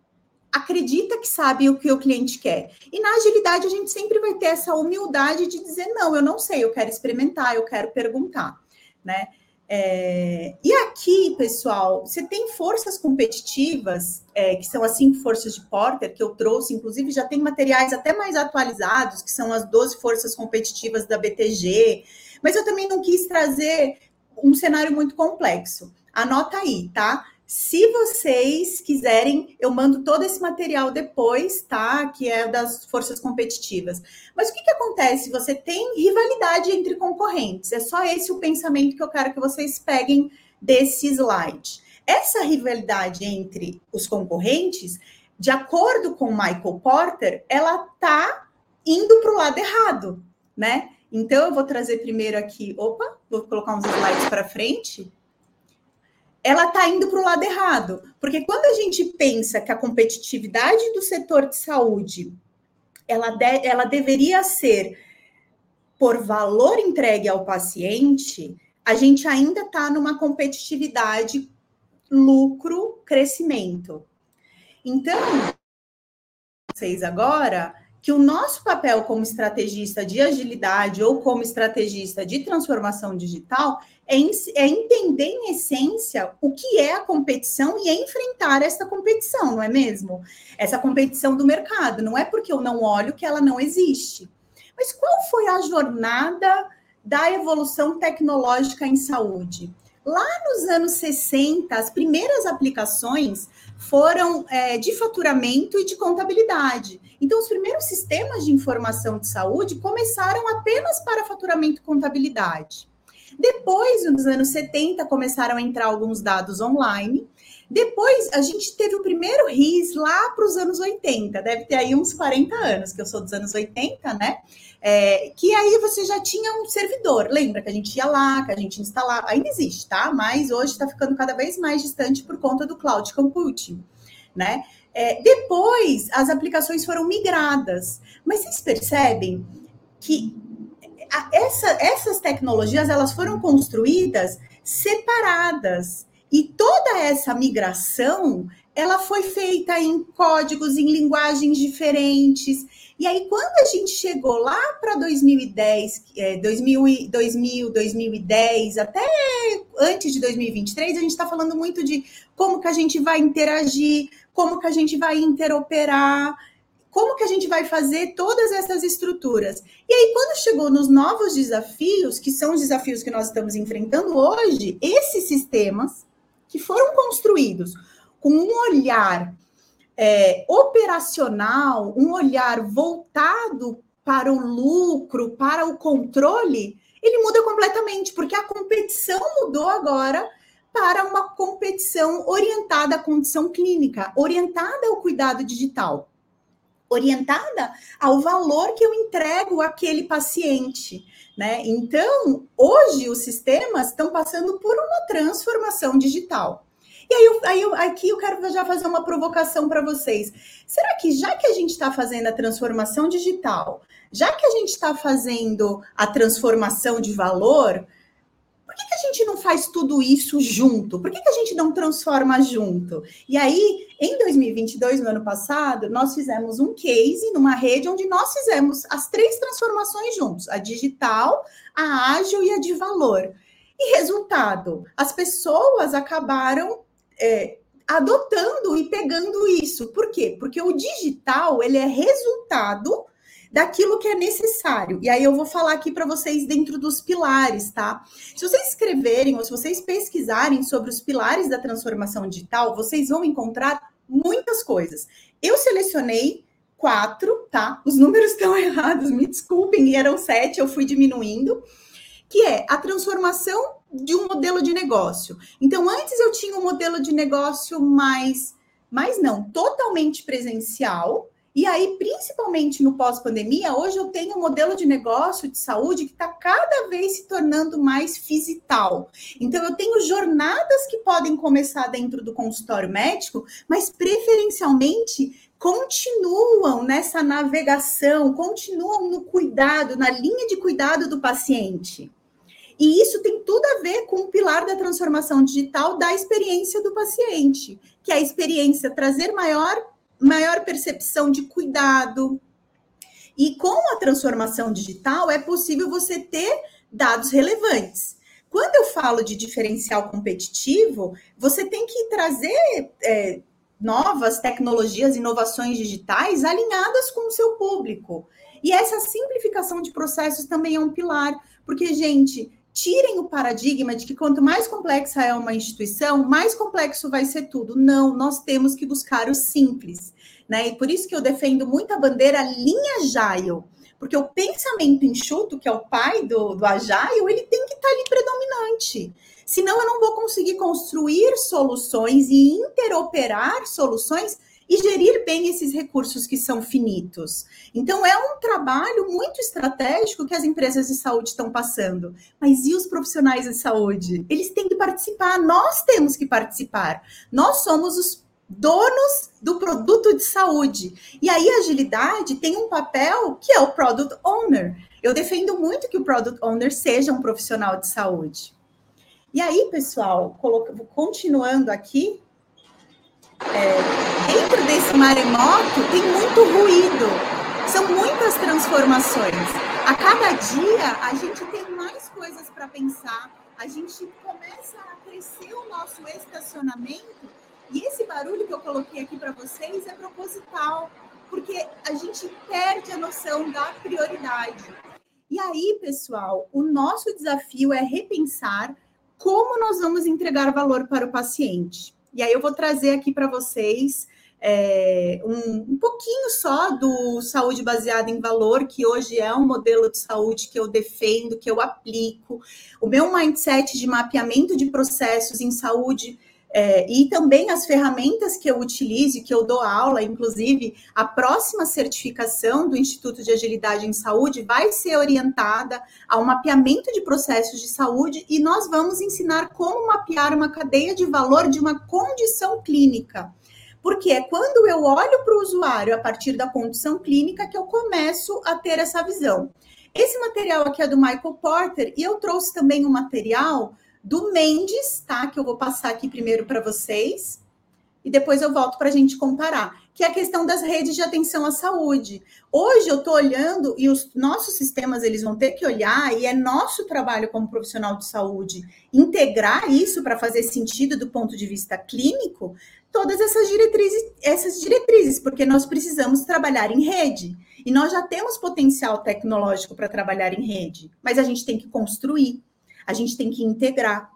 acredita que sabe o que o cliente quer. E na agilidade a gente sempre vai ter essa humildade de dizer não, eu não sei, eu quero experimentar, eu quero perguntar, né? É, e aqui, pessoal, você tem forças competitivas, é, que são as cinco forças de Porter, que eu trouxe, inclusive já tem materiais até mais atualizados, que são as 12 forças competitivas da BTG, mas eu também não quis trazer um cenário muito complexo. Anota aí, tá? Se vocês quiserem, eu mando todo esse material depois, tá? Que é das forças competitivas. Mas o que, que acontece? Você tem rivalidade entre concorrentes. É só esse o pensamento que eu quero que vocês peguem desse slide. Essa rivalidade entre os concorrentes, de acordo com Michael Porter, ela tá indo para o lado errado, né? Então eu vou trazer primeiro aqui, opa, vou colocar uns slides para frente ela está indo para o lado errado. Porque quando a gente pensa que a competitividade do setor de saúde ela, de, ela deveria ser por valor entregue ao paciente, a gente ainda está numa competitividade lucro, crescimento. Então, vocês agora que o nosso papel como estrategista de agilidade ou como estrategista de transformação digital é, é, entender em essência o que é a competição e é enfrentar essa competição, não é mesmo? Essa competição do mercado. Não é porque eu não olho que ela não existe. Mas qual foi a jornada da evolução tecnológica em saúde? Lá nos anos 60, as primeiras aplicações foram é, de faturamento e de contabilidade. Então, os primeiros sistemas de informação de saúde começaram apenas para faturamento e contabilidade. Depois, nos anos 70, começaram a entrar alguns dados online. Depois, a gente teve o primeiro RIS lá para os anos 80, deve ter aí uns 40 anos, que eu sou dos anos 80, né? É, que aí você já tinha um servidor. Lembra que a gente ia lá, que a gente instalava, ainda existe, tá? Mas hoje está ficando cada vez mais distante por conta do cloud computing, né? É, depois as aplicações foram migradas, mas vocês percebem que a, essa, essas tecnologias elas foram construídas separadas e toda essa migração ela foi feita em códigos, em linguagens diferentes. E aí, quando a gente chegou lá para 2010, é, 2000, 2000, 2010, até antes de 2023, a gente está falando muito de como que a gente vai interagir, como que a gente vai interoperar, como que a gente vai fazer todas essas estruturas. E aí, quando chegou nos novos desafios, que são os desafios que nós estamos enfrentando hoje, esses sistemas que foram construídos com um olhar é, operacional, um olhar voltado para o lucro, para o controle, ele muda completamente, porque a competição mudou agora para uma competição orientada à condição clínica, orientada ao cuidado digital, orientada ao valor que eu entrego àquele paciente. Né? Então, hoje os sistemas estão passando por uma transformação digital. E aí, aí aqui eu quero já fazer uma provocação para vocês. Será que já que a gente está fazendo a transformação digital, já que a gente está fazendo a transformação de valor, por que, que, a gente não faz tudo isso junto? Por que, que a gente não transforma junto? E aí, em 2022, no ano passado, nós fizemos um case numa rede onde nós fizemos as três transformações juntos: a digital, a ágil e a de valor. E resultado, as pessoas acabaram é, adotando e pegando isso. Por quê? Porque o digital ele é resultado daquilo que é necessário. E aí eu vou falar aqui para vocês dentro dos pilares, tá? Se vocês escreverem ou se vocês pesquisarem sobre os pilares da transformação digital, vocês vão encontrar muitas coisas. Eu selecionei quatro, tá? Os números estão errados, me desculpem, eram sete, eu fui diminuindo, que é a transformação de um modelo de negócio. Então, antes eu tinha um modelo de negócio mais, mais não, totalmente presencial. E aí, principalmente no pós-pandemia, hoje eu tenho um modelo de negócio de saúde que está cada vez se tornando mais fisical. Então, eu tenho jornadas que podem começar dentro do consultório médico, mas preferencialmente continuam nessa navegação, continuam no cuidado, na linha de cuidado do paciente. E isso tem tudo a ver com o pilar da transformação digital da experiência do paciente, que é a experiência trazer maior, maior percepção de cuidado. E com a transformação digital é possível você ter dados relevantes. Quando eu falo de diferencial competitivo, você tem que trazer é, novas tecnologias, inovações digitais alinhadas com o seu público. E essa simplificação de processos também é um pilar, porque, gente, tirem o paradigma de que quanto mais complexa é uma instituição, mais complexo vai ser tudo. Não, nós temos que buscar o simples, né? E por isso que eu defendo muito a bandeira linha Agile, porque o pensamento enxuto, que é o pai do, do Agile, ele tem que estar ali predominante. Senão eu não vou conseguir construir soluções e interoperar soluções e gerir bem esses recursos que são finitos. Então, é um trabalho muito estratégico que as empresas de saúde estão passando. Mas e os profissionais de saúde? Eles têm que participar, nós temos que participar. Nós somos os donos do produto de saúde. E aí a agilidade tem um papel que é o product owner. Eu defendo muito que o product owner seja um profissional de saúde. E aí, pessoal, continuando aqui, é, dentro desse maremoto tem muito ruído, são muitas transformações. A cada dia a gente tem mais coisas para pensar, a gente começa a crescer o nosso estacionamento e esse barulho que eu coloquei aqui para vocês é proposital, porque a gente perde a noção da prioridade. E aí, pessoal, o nosso desafio é repensar como nós vamos entregar valor para o paciente. E aí eu vou trazer aqui para vocês é, um, um, pouquinho só do saúde baseada em valor, que hoje é um modelo de saúde que eu defendo, que eu aplico. O meu mindset de mapeamento de processos em saúde É, e também as ferramentas que eu utilizo, que eu dou aula, inclusive a próxima certificação do Instituto de Agilidade em Saúde vai ser orientada ao mapeamento de processos de saúde e nós vamos ensinar como mapear uma cadeia de valor de uma condição clínica. Porque é quando eu olho para o usuário a partir da condição clínica que eu começo a ter essa visão. Esse material aqui é do Michael Porter e eu trouxe também um material do Mendes, tá? Que eu vou passar aqui primeiro para vocês e depois eu volto para a gente comparar, que é a questão das redes de atenção à saúde. Hoje eu estou olhando e os nossos sistemas eles vão ter que olhar e é nosso trabalho como profissional de saúde integrar isso para fazer sentido do ponto de vista clínico, todas essas diretrizes, essas diretrizes, porque nós precisamos trabalhar em rede e nós já temos potencial tecnológico para trabalhar em rede, mas a gente tem que construir a gente tem que integrar.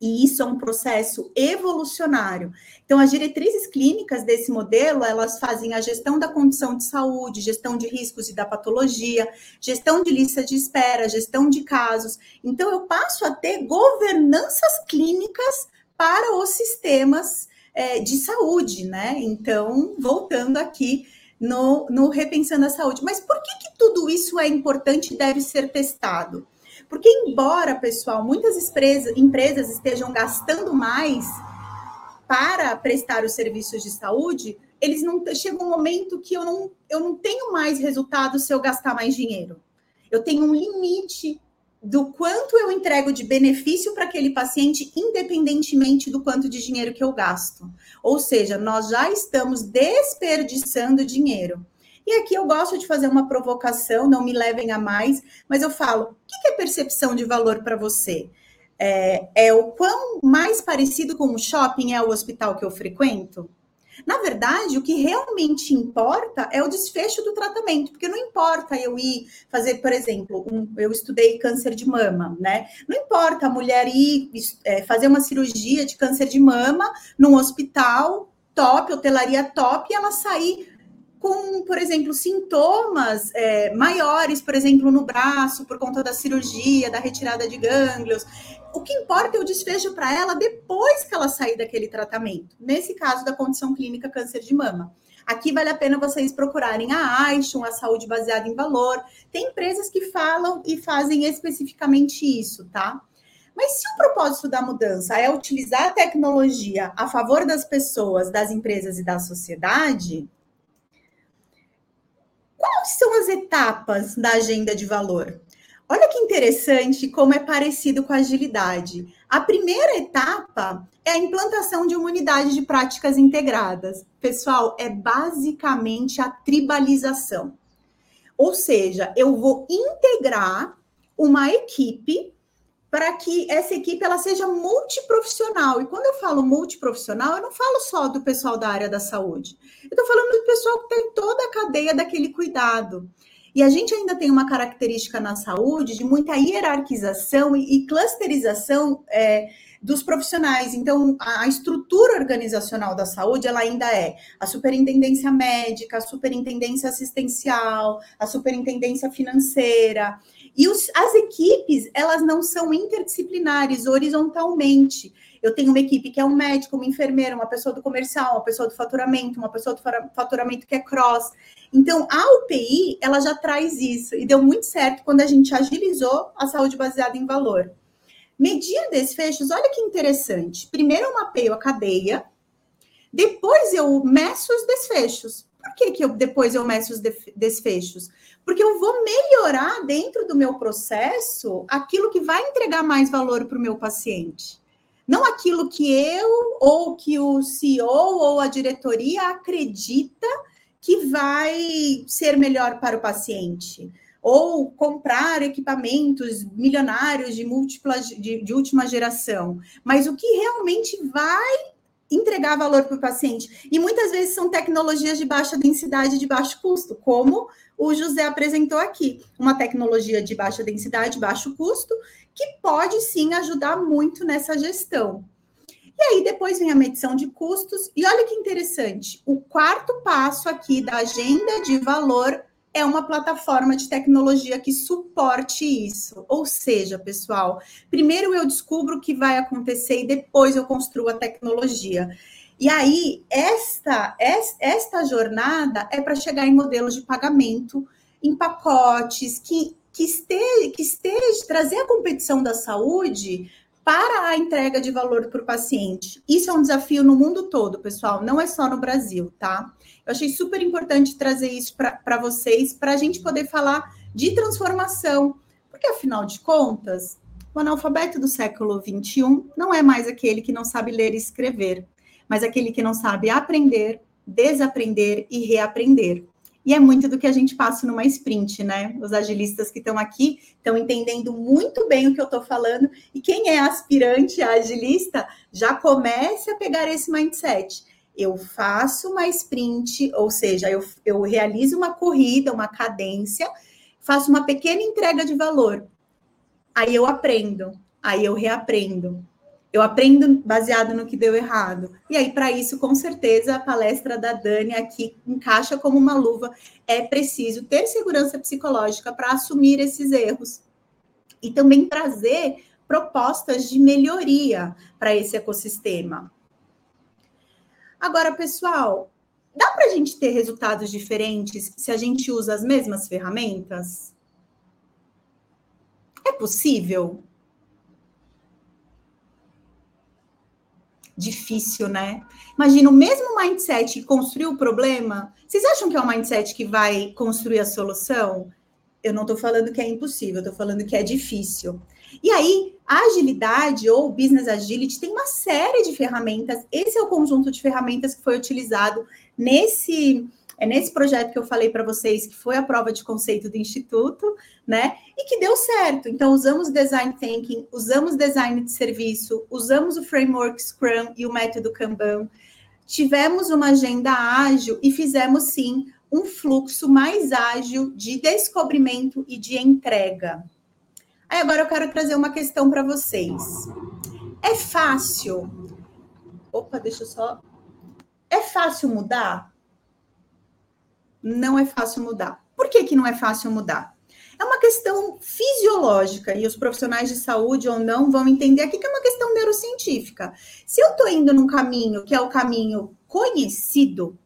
E isso é um processo evolucionário. Então, as diretrizes clínicas desse modelo, elas fazem a gestão da condição de saúde, gestão de riscos e da patologia, gestão de lista de espera, gestão de casos. Então, eu passo a ter governanças clínicas para os sistemas é, de saúde, né? Então, voltando aqui no, no Repensando a Saúde. Mas por que, que tudo isso é importante e deve ser testado? Porque, embora, pessoal, muitas empresas, estejam gastando mais para prestar os serviços de saúde, eles não chega um momento que eu não, eu não tenho mais resultado se eu gastar mais dinheiro. Eu tenho um limite do quanto eu entrego de benefício para aquele paciente, independentemente do quanto de dinheiro que eu gasto. Ou seja, nós já estamos desperdiçando dinheiro. E aqui eu gosto de fazer uma provocação, não me levem a mais, mas eu falo: o que é percepção de valor para você? É, é o quão mais parecido com o shopping é o hospital que eu frequento? Na verdade, o que realmente importa é o desfecho do tratamento, porque não importa eu ir fazer, por exemplo, um, eu estudei câncer de mama, né? Não importa a mulher ir é, fazer uma cirurgia de câncer de mama num hospital top, hotelaria top, e ela sair com, por exemplo, sintomas é, maiores, por exemplo, no braço, por conta da cirurgia, da retirada de gânglios. O que importa é o desfecho para ela depois que ela sair daquele tratamento. Nesse caso da condição clínica câncer de mama. Aqui vale a pena vocês procurarem a Aishon, a saúde baseada em valor. Tem empresas que falam e fazem especificamente isso, tá? Mas se o propósito da mudança é utilizar a tecnologia a favor das pessoas, das empresas e da sociedade, Quais são as etapas da agenda de valor? Olha que interessante como é parecido com a agilidade. A primeira etapa é a implantação de uma unidade de práticas integradas. Pessoal, é basicamente a tribalização. Ou seja, eu vou integrar uma equipe para que essa equipe ela seja multiprofissional. E quando eu falo multiprofissional, eu não falo só do pessoal da área da saúde. Eu estou falando do pessoal que tem toda a cadeia daquele cuidado. E a gente ainda tem uma característica na saúde de muita hierarquização e, e clusterização é, dos profissionais. Então, a, a estrutura organizacional da saúde, ela ainda é a superintendência médica, a superintendência assistencial, a superintendência financeira. E os, as equipes, elas não são interdisciplinares horizontalmente. Eu tenho uma equipe que é um médico, uma enfermeira, uma pessoa do comercial, uma pessoa do faturamento, uma pessoa do faturamento que é cross. Então, a UPI, ela já traz isso e deu muito certo quando a gente agilizou a saúde baseada em valor. Medir desfechos, olha que interessante. Primeiro eu mapeio a cadeia, depois eu meço os desfechos. Por que, que eu, depois eu meço os desfechos? Porque eu vou melhorar dentro do meu processo aquilo que vai entregar mais valor para o meu paciente. Não aquilo que eu, ou que o CEO, ou a diretoria acredita que vai ser melhor para o paciente. Ou comprar equipamentos milionários de múltipla de, de última geração. Mas o que realmente vai entregar valor para o paciente. E muitas vezes são tecnologias de baixa densidade, de baixo custo, como o José apresentou aqui. Uma tecnologia de baixa densidade, baixo custo, que pode sim ajudar muito nessa gestão. E aí depois vem a medição de custos. E olha que interessante, o quarto passo aqui da agenda de valor é uma plataforma de tecnologia que suporte isso. Ou seja, pessoal, primeiro eu descubro o que vai acontecer e depois eu construo a tecnologia. E aí, esta, esta jornada é para chegar em modelos de pagamento, em pacotes, que, que, esteja, que esteja trazer a competição da saúde para a entrega de valor para o paciente. Isso é um desafio no mundo todo, pessoal, não é só no Brasil, tá? Eu achei super importante trazer isso para vocês, para a gente poder falar de transformação, porque afinal de contas, o analfabeto do século XXI não é mais aquele que não sabe ler e escrever mas aquele que não sabe aprender, desaprender e reaprender. E é muito do que a gente passa numa sprint, né? Os agilistas que estão aqui estão entendendo muito bem o que eu estou falando. E quem é aspirante a agilista já comece a pegar esse mindset. Eu faço uma sprint, ou seja, eu, eu realizo uma corrida, uma cadência, faço uma pequena entrega de valor. Aí eu aprendo, aí eu reaprendo, eu aprendo baseado no que deu errado. E aí, para isso, com certeza, a palestra da Dani aqui encaixa como uma luva. É preciso ter segurança psicológica para assumir esses erros e também trazer propostas de melhoria para esse ecossistema. Agora, pessoal, dá para a gente ter resultados diferentes se a gente usa as mesmas ferramentas? É possível? Difícil, né? Imagina o mesmo mindset que construiu o problema. Vocês acham que é um mindset que vai construir a solução? Eu não estou falando que é impossível, estou falando que é difícil. E aí, a agilidade ou business agility tem uma série de ferramentas. Esse é o conjunto de ferramentas que foi utilizado nesse é nesse projeto que eu falei para vocês, que foi a prova de conceito do Instituto, né? E que deu certo. Então, usamos design thinking, usamos design de serviço, usamos o framework Scrum e o método Kanban. Tivemos uma agenda ágil e fizemos sim um fluxo mais ágil de descobrimento e de entrega. Aí agora eu quero trazer uma questão para vocês. É fácil? Opa, deixa eu só. É fácil mudar? Não é fácil mudar. Por que, que não é fácil mudar? É uma questão fisiológica, e os profissionais de saúde ou não vão entender aqui que é uma questão neurocientífica. Se eu estou indo num caminho que é o caminho conhecido,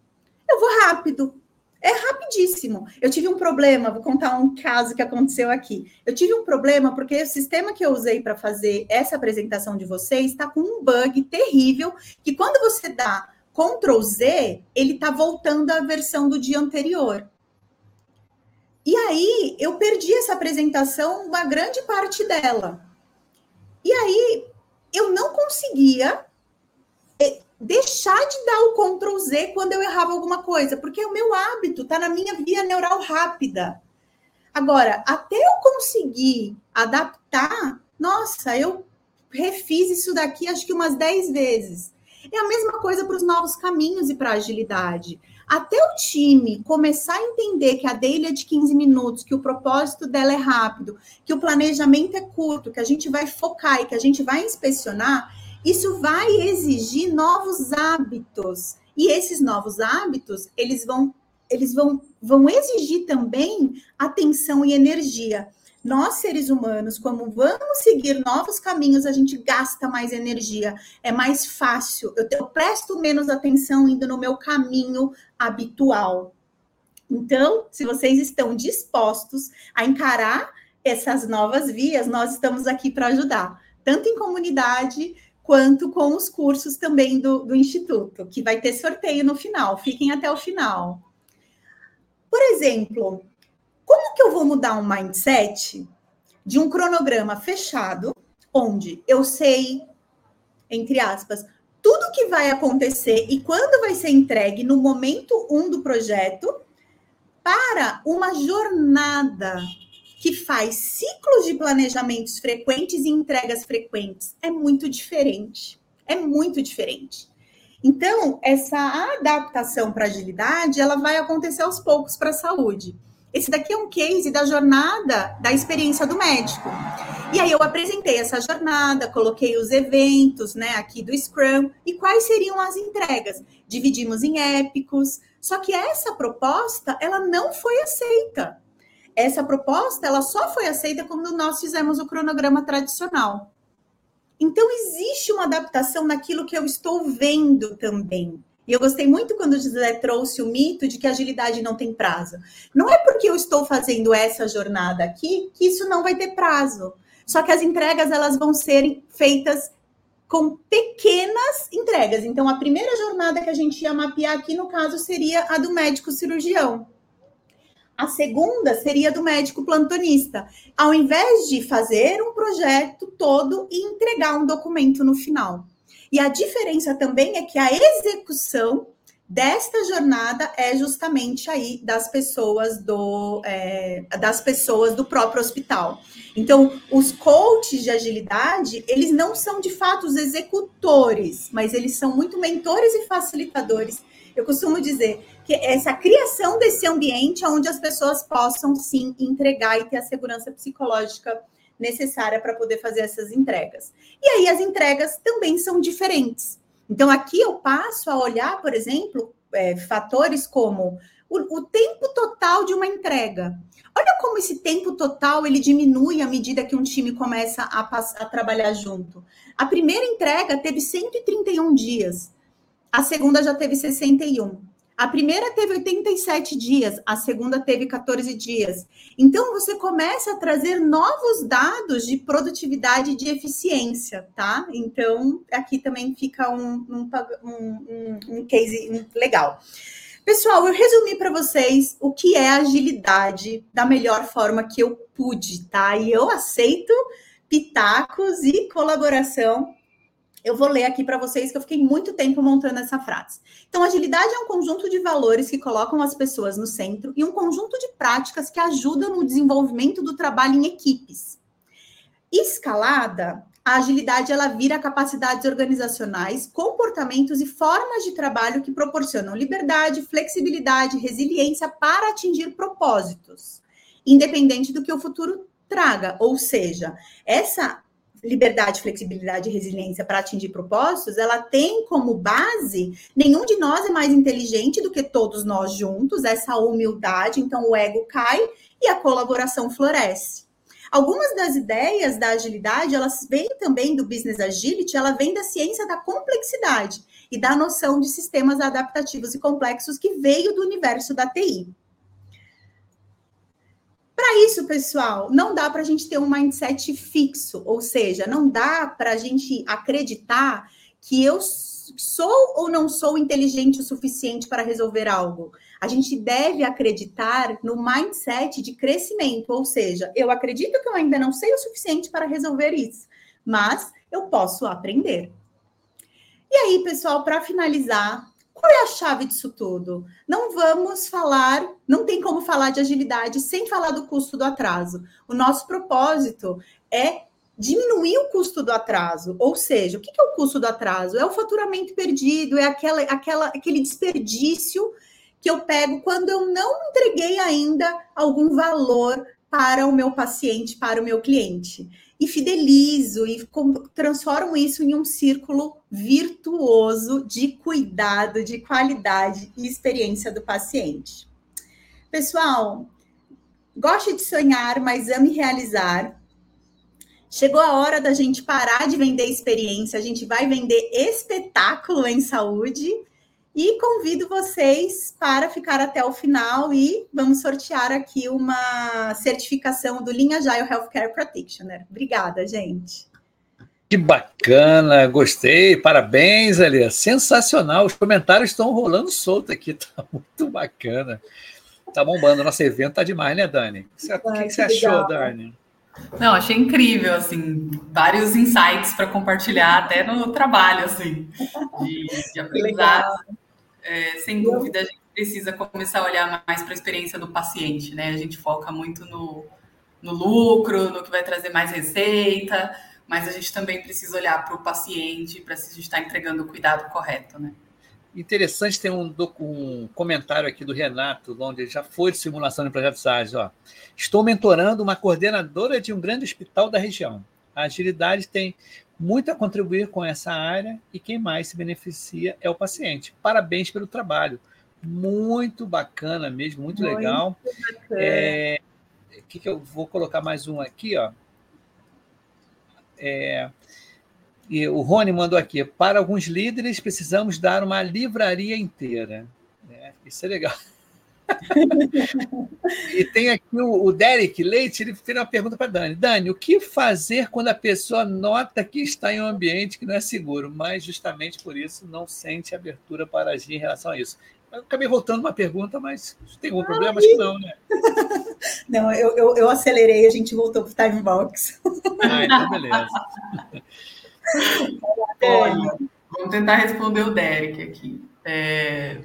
eu vou rápido. É rapidíssimo. Eu tive um problema, vou contar um caso que aconteceu aqui. Eu tive um problema porque o sistema que eu usei para fazer essa apresentação de vocês está com um bug terrível que quando você dá Ctrl Z, ele está voltando à versão do dia anterior. E aí eu perdi essa apresentação, uma grande parte dela. E aí eu não conseguia eh, deixar de dar o Ctrl Z quando eu errava alguma coisa, porque o meu hábito está na minha via neural rápida. Agora, até eu conseguir adaptar, nossa, eu refiz isso daqui acho que umas 10 vezes. É a mesma coisa para os novos caminhos e para a agilidade. Até o time começar a entender que a daily é de 15 minutos, que o propósito dela é rápido, que o planejamento é curto, que a gente vai focar e que a gente vai inspecionar, isso vai exigir novos hábitos. E esses novos hábitos, eles vão eles vão, vão exigir também atenção e energia nós seres humanos, como vamos seguir novos caminhos, a gente gasta mais energia, é mais fácil, eu, eu presto menos atenção indo no meu caminho habitual. Então, se vocês estão dispostos a encarar essas novas vias, nós estamos aqui para ajudar, tanto em comunidade quanto com os cursos também do, do Instituto, que vai ter sorteio no final, fiquem até o final. Por exemplo, como que eu vou mudar um mindset de um cronograma fechado, onde eu sei, entre aspas, tudo que vai acontecer e quando vai ser entregue no momento um do projeto, para uma jornada que faz ciclos de planejamentos frequentes e entregas frequentes. É muito diferente. É muito diferente. Então, essa adaptação para agilidade, ela vai acontecer aos poucos para a saúde. Esse daqui é um case da jornada da experiência do médico. E aí eu apresentei essa jornada, coloquei os eventos, né, aqui do Scrum e quais seriam as entregas. Dividimos em épicos. Só que essa proposta, ela não foi aceita. Essa proposta, ela só foi aceita quando nós fizemos o cronograma tradicional. Então existe uma adaptação naquilo que eu estou vendo também. E eu gostei muito quando o José trouxe o mito de que agilidade não tem prazo. Não é porque eu estou fazendo essa jornada aqui que isso não vai ter prazo. Só que as entregas elas vão ser feitas com pequenas entregas. Então, a primeira jornada que a gente ia mapear aqui, no caso, seria a do médico cirurgião. A segunda seria do médico plantonista. Ao invés de fazer um projeto todo e entregar um documento no final. E a diferença também é que a execução desta jornada é justamente aí das pessoas do é, das pessoas do próprio hospital. Então, os coaches de agilidade, eles não são de fato os executores, mas eles são muito mentores e facilitadores. Eu costumo dizer que essa criação desse ambiente onde as pessoas possam sim entregar e ter a segurança psicológica necessária para poder fazer essas entregas. E aí as entregas também são diferentes. Então, aqui eu passo a olhar, por exemplo, é, fatores como o, o, tempo total de uma entrega. Olha como esse tempo total ele diminui à medida que um time começa a, a trabalhar junto. A primeira entrega teve 131 dias, a segunda já teve 61. A primeira teve 87 dias, a segunda teve 14 dias. Então, você começa a trazer novos dados de produtividade e de eficiência, tá? Então, aqui também fica um, um, um, um case legal. Pessoal, eu resumi para vocês o que é agilidade da melhor forma que eu pude, tá? E eu aceito pitacos e colaboração eu vou ler aqui para vocês que eu fiquei muito tempo montando essa frase. Então, agilidade é um conjunto de valores que colocam as pessoas no centro e um conjunto de práticas que ajudam no desenvolvimento do trabalho em equipes. Escalada, a agilidade ela vira capacidades organizacionais, comportamentos e formas de trabalho que proporcionam liberdade, flexibilidade, resiliência para atingir propósitos, independente do que o futuro traga. Ou seja, essa liberdade, flexibilidade e resiliência para atingir propósitos, ela tem como base nenhum de nós é mais inteligente do que todos nós juntos, essa humildade, então o ego cai e a colaboração floresce. Algumas das ideias da agilidade, elas vêm também do business agility, ela vem da ciência da complexidade e da noção de sistemas adaptativos e complexos que veio do universo da TI. Para isso, pessoal, não dá para a gente ter um mindset fixo, ou seja, não dá para a gente acreditar que eu sou ou não sou inteligente o suficiente para resolver algo. A gente deve acreditar no mindset de crescimento, ou seja, eu acredito que eu ainda não sei o suficiente para resolver isso, mas eu posso aprender. E aí, pessoal, para finalizar, qual é a chave disso tudo? Não vamos falar, não tem como falar de agilidade sem falar do custo do atraso. O nosso propósito é diminuir o custo do atraso. Ou seja, o que é o custo do atraso? É o faturamento perdido, é aquela, aquela, aquele desperdício que eu pego quando eu não entreguei ainda algum valor para o meu paciente, para o meu cliente e fidelizo e transformo isso em um círculo virtuoso de cuidado, de qualidade e experiência do paciente. Pessoal, goste de sonhar, mas ame realizar. Chegou a hora da gente parar de vender experiência, a gente vai vender espetáculo em saúde e convido vocês para ficar até o final e vamos sortear aqui uma certificação do Linha Agile Healthcare Practitioner. Obrigada, gente. Que bacana, gostei, parabéns, Alia. Sensacional, os comentários estão rolando solto aqui, tá muito bacana. Tá bombando, nosso evento tá demais, né, Dani? O que, que, que você achou, Dani? Não, achei incrível, assim, vários insights para compartilhar até no trabalho, assim, de, de aprendizado é, sem dúvida, a gente precisa começar a olhar mais para a experiência do paciente, né? A gente foca muito no, no lucro, no que vai trazer mais receita, mas a gente também precisa olhar para o paciente, para se a gente está entregando o cuidado correto, né? Interessante, tem um, um, comentário aqui do Renato, onde já foi de simulação de projetos ágeis. Ó. Estou mentorando uma coordenadora de um grande hospital da região. A agilidade tem muito a contribuir com essa área e quem mais se beneficia é o paciente. Parabéns pelo trabalho. Muito bacana mesmo, muito, muito legal. É, que, que eu vou colocar mais um aqui, ó. É, e o Rony mandou aqui: para alguns líderes precisamos dar uma livraria inteira. É, isso é legal. E tem aqui o, o Derek Leite, ele fez uma pergunta para Dani. Dani, o que fazer quando a pessoa nota que está em um ambiente que não é seguro, mas justamente por isso não sente abertura para agir em relação a isso? Eu acabei voltando uma pergunta, mas tem algum problema? Acho que não, né? Não, eu, eu, eu acelerei, a gente voltou para o time box. Ah, então beleza. Olha, vamos tentar responder o Derek aqui. É,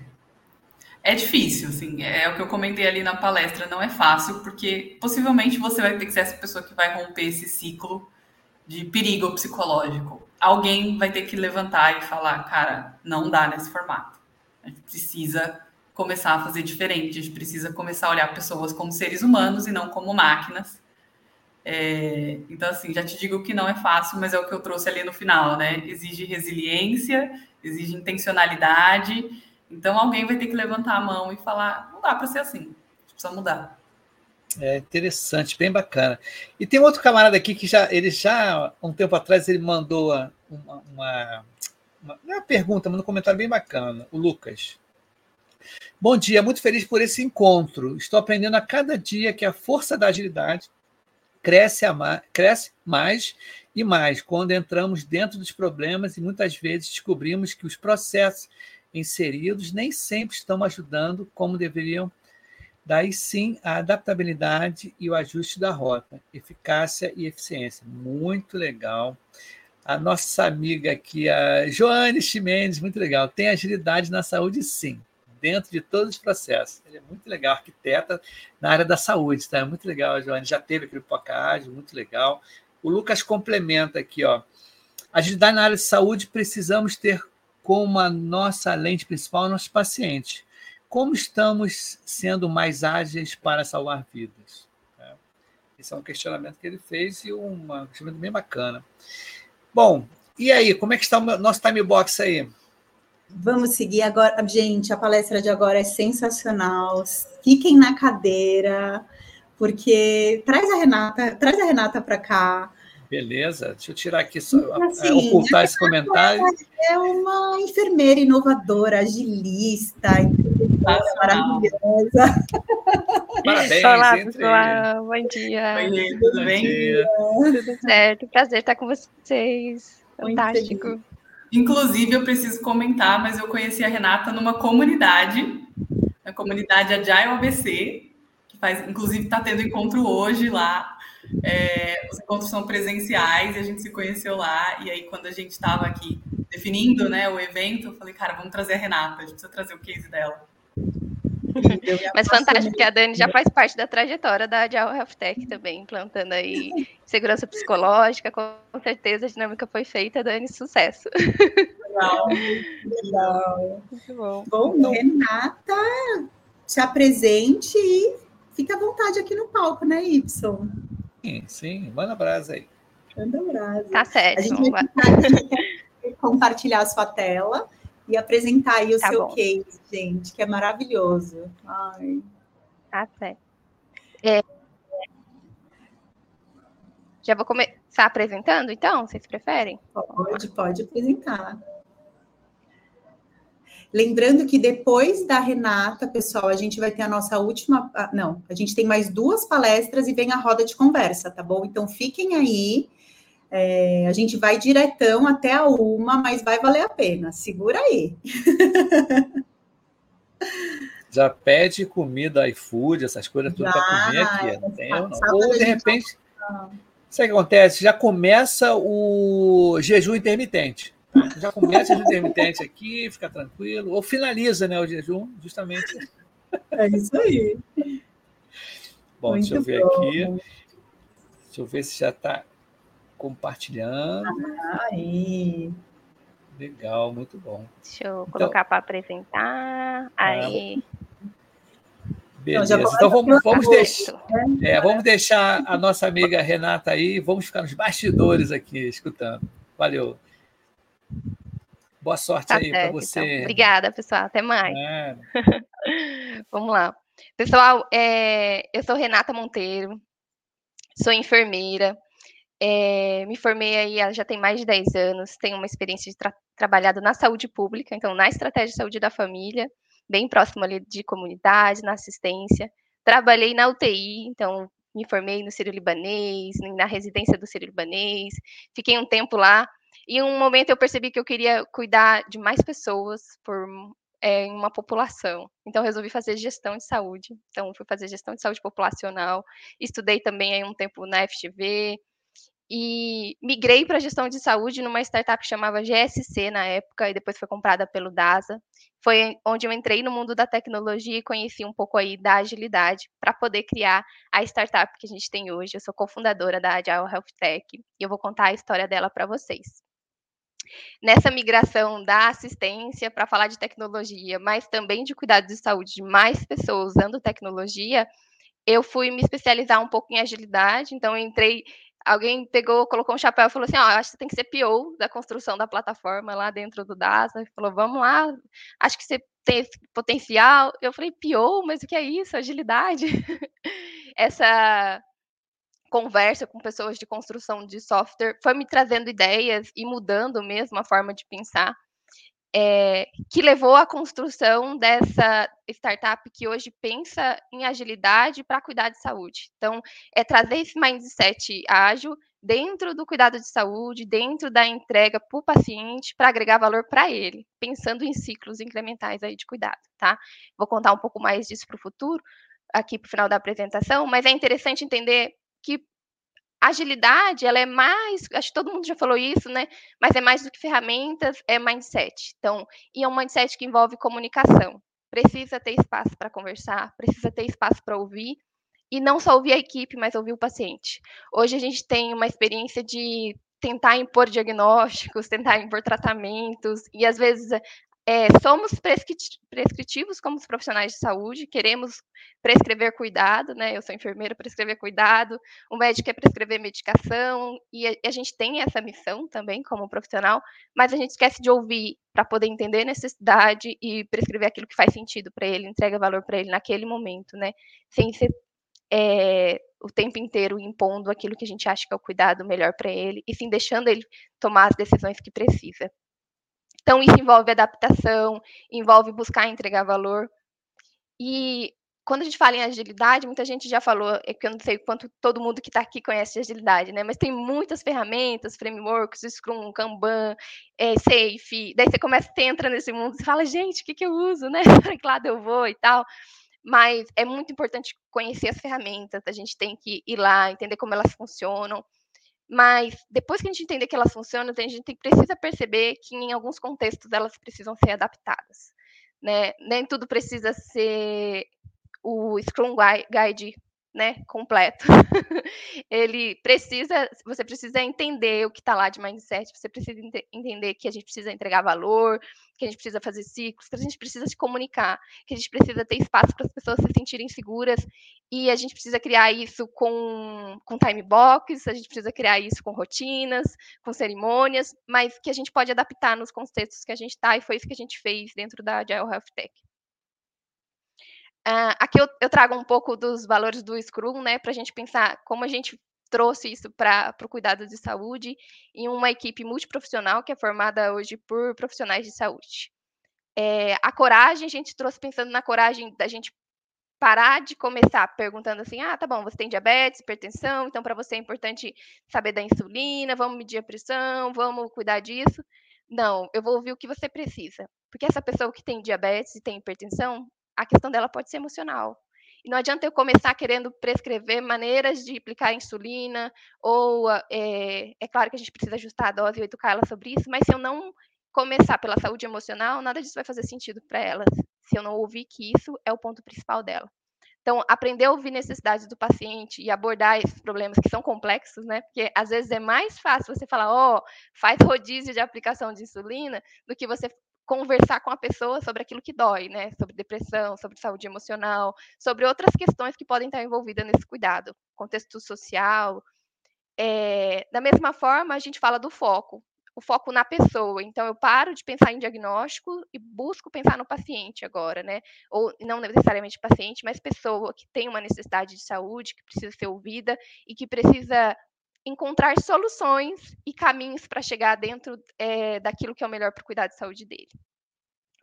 é difícil, assim, é o que eu comentei ali na palestra, não é fácil, porque possivelmente você vai ter que ser essa pessoa que vai romper esse ciclo de perigo psicológico. Alguém vai ter que levantar e falar, cara, não dá nesse formato. A gente precisa começar a fazer diferente, a gente precisa começar a olhar pessoas como seres humanos e não como máquinas. É, então, assim, já te digo que não é fácil, mas é o que eu trouxe ali no final, né? Exige resiliência, exige intencionalidade. Então, alguém vai ter que levantar a mão e falar: não dá para ser assim, precisa mudar. É interessante, bem bacana. E tem outro camarada aqui que já, ele já, um tempo atrás, ele mandou uma, uma, uma, uma pergunta, mas um comentário bem bacana, o Lucas. Bom dia, muito feliz por esse encontro. Estou aprendendo a cada dia que a força da agilidade cresce, mais, cresce mais e mais quando entramos dentro dos problemas e muitas vezes descobrimos que os processos inseridos nem sempre estão ajudando como deveriam. Daí sim a adaptabilidade e o ajuste da rota, eficácia e eficiência. Muito legal. A nossa amiga aqui, a Joane Chimenez, muito legal. Tem agilidade na saúde, sim dentro de todos os processos. Ele é muito legal, arquiteta na área da saúde, tá? Muito legal, Joane. Já teve aquele Pocage, muito legal. O Lucas complementa aqui, ó. Agilidade na área de saúde precisamos ter como a nossa lente principal nossos pacientes. Como estamos sendo mais ágeis para salvar vidas? É. Esse é um questionamento que ele fez e um questionamento bem bacana. Bom, e aí, como é que está o nosso time box aí? Vamos seguir agora. Gente, a palestra de agora é sensacional. Fiquem na cadeira, porque traz a Renata, traz a Renata para cá. Beleza, deixa eu tirar aqui só assim, é, ocultar esse comentário. É uma enfermeira inovadora, agilista, maravilhosa. Parabéns, Olá, pessoal. Bom dia. Oi, tudo bem? Tudo certo. Prazer estar com vocês. Fantástico. Inclusive, eu preciso comentar, mas eu conheci a Renata numa comunidade, a comunidade Agile ABC, que faz, inclusive está tendo encontro hoje lá. É, os encontros são presenciais e a gente se conheceu lá. E aí, quando a gente estava aqui definindo né, o evento, eu falei, cara, vamos trazer a Renata, a gente precisa trazer o case dela. Mas fantástico, porque a Dani já faz parte da trajetória da Agile Health Tech também, implantando aí segurança psicológica, com certeza a dinâmica foi feita, Dani, sucesso. Legal, legal. Muito bom. Bom, Renata, se apresente e fique à vontade aqui no palco, né, Y? Sim, sim, manda brasa aí. Manda brasa. Tá certo. A gente vai compartilhar a sua tela e apresentar aí o tá seu bom. case, gente, que é maravilhoso. Ai. Tá certo. É... Já vou começar apresentando, então? Vocês preferem? Pode, pode apresentar. Lembrando que depois da Renata, pessoal, a gente vai ter a nossa última. Não, a gente tem mais duas palestras e vem a roda de conversa, tá bom? Então fiquem aí é, a gente vai diretão até a uma, mas vai valer a pena. Segura aí. Já pede comida iFood, essas coisas tudo para comer aqui. Tem, ou de repente, sabe o que acontece? Já começa o jejum intermitente. Já começa o jejum intermitente aqui, fica tranquilo. Ou finaliza né, o jejum, justamente. É isso aí. Bom, Muito deixa eu ver bom. aqui. Deixa eu ver se já está compartilhando. Aí. Legal, muito bom. Deixa eu então, colocar para apresentar. Ah, Aí. Beleza. Então vamos, vamos, deixar, é, vamos deixar a nossa amiga Renata aí, vamos ficar nos bastidores aqui, escutando. Valeu. Boa sorte tá aí para você. Então. Obrigada, pessoal. Até mais. É. vamos lá. Pessoal, é, eu sou Renata Monteiro, sou enfermeira, é, me formei aí já tem mais de 10 anos, tenho uma experiência de tra trabalhado na saúde pública, então na estratégia de saúde da família, bem próximo ali de comunidade, na assistência. Trabalhei na UTI, então me formei no Sírio-Libanês, na residência do Sírio-Libanês, fiquei um tempo lá, e em um momento eu percebi que eu queria cuidar de mais pessoas por é, uma população. Então, resolvi fazer gestão de saúde. Então, fui fazer gestão de saúde populacional. Estudei também aí um tempo na FGV. E migrei para gestão de saúde numa startup que chamava GSC na época, e depois foi comprada pelo DASA. Foi onde eu entrei no mundo da tecnologia e conheci um pouco aí da agilidade para poder criar a startup que a gente tem hoje. Eu sou cofundadora da Agile Health Tech e eu vou contar a história dela para vocês nessa migração da assistência para falar de tecnologia, mas também de cuidado de saúde de mais pessoas usando tecnologia, eu fui me especializar um pouco em agilidade, então entrei, alguém pegou, colocou um chapéu e falou assim, ó, acho que você tem que ser PO da construção da plataforma lá dentro do DASA, falou, vamos lá, acho que você tem potencial, eu falei, PO, mas o que é isso, agilidade? Essa conversa com pessoas de construção de software foi me trazendo ideias e mudando mesmo a forma de pensar, é, que levou à construção dessa startup que hoje pensa em agilidade para cuidar de saúde. Então, é trazer esse mindset ágil dentro do cuidado de saúde, dentro da entrega para o paciente, para agregar valor para ele, pensando em ciclos incrementais aí de cuidado, tá? Vou contar um pouco mais disso para o futuro, aqui para o final da apresentação, mas é interessante entender que agilidade, ela é mais, acho que todo mundo já falou isso, né? Mas é mais do que ferramentas, é mindset. Então, e é um mindset que envolve comunicação. Precisa ter espaço para conversar, precisa ter espaço para ouvir e não só ouvir a equipe, mas ouvir o paciente. Hoje a gente tem uma experiência de tentar impor diagnósticos, tentar impor tratamentos, e às vezes é, somos prescritivos como profissionais de saúde, queremos prescrever cuidado, né? Eu sou enfermeira, prescrever cuidado, o médico quer prescrever medicação, e a, a gente tem essa missão também como profissional, mas a gente esquece de ouvir para poder entender a necessidade e prescrever aquilo que faz sentido para ele, entrega valor para ele naquele momento, né? Sem ser é, o tempo inteiro impondo aquilo que a gente acha que é o cuidado melhor para ele, e sim deixando ele tomar as decisões que precisa. Então, isso envolve adaptação, envolve buscar entregar valor. E quando a gente fala em agilidade, muita gente já falou, é que eu não sei quanto todo mundo que está aqui conhece agilidade, né? Mas tem muitas ferramentas, frameworks, Scrum, Kanban, é, Safe. Daí você começa, você entra nesse mundo e fala, gente, o que, que eu uso, né? Para que lado eu vou e tal. Mas é muito importante conhecer as ferramentas, a gente tem que ir lá, entender como elas funcionam. Mas depois que a gente entender que elas funcionam, a gente precisa perceber que em alguns contextos elas precisam ser adaptadas. Né? Nem tudo precisa ser o Scrum Guide né, completo. ele precisa, você precisa entender o que está lá de mindset, você precisa ent entender que a gente precisa entregar valor, que a gente precisa fazer ciclos, que a gente precisa se comunicar, que a gente precisa ter espaço para as pessoas se sentirem seguras e a gente precisa criar isso com, com time box, a gente precisa criar isso com rotinas, com cerimônias, mas que a gente pode adaptar nos contextos que a gente está e foi isso que a gente fez dentro da Agile Health Tech. Uh, aqui eu, eu, trago um pouco dos valores do Scrum, né, para a gente pensar como a gente trouxe isso para o cuidado de saúde em uma equipe multiprofissional que é formada hoje por profissionais de saúde. É, a coragem, a gente trouxe pensando na coragem da gente parar de começar perguntando assim: ah, tá bom, você tem diabetes, hipertensão, então para você é importante saber da insulina, vamos medir a pressão, vamos cuidar disso. Não, eu vou ouvir o que você precisa. Porque essa pessoa que tem diabetes e tem hipertensão, a questão dela pode ser emocional. E não adianta eu começar querendo prescrever maneiras de aplicar insulina, ou é, é claro que a gente precisa ajustar a dose e educar ela sobre isso, mas se eu não começar pela saúde emocional, nada disso vai fazer sentido para ela, se eu não ouvir que isso é o ponto principal dela. Então, aprender a ouvir necessidades do paciente e abordar esses problemas que são complexos, né? Porque às vezes é mais fácil você falar, ó, oh, faz rodízio de aplicação de insulina, do que você conversar com a pessoa sobre aquilo que dói, né? Sobre depressão, sobre saúde emocional, sobre outras questões que podem estar envolvidas nesse cuidado, contexto social. É, da mesma forma, a gente fala do foco o foco na pessoa. Então, eu paro de pensar em diagnóstico e busco pensar no paciente agora, né? Ou não necessariamente paciente, mas pessoa que tem uma necessidade de saúde, que precisa ser ouvida e que precisa encontrar soluções e caminhos para chegar dentro é, daquilo que é o melhor para o cuidado de saúde dele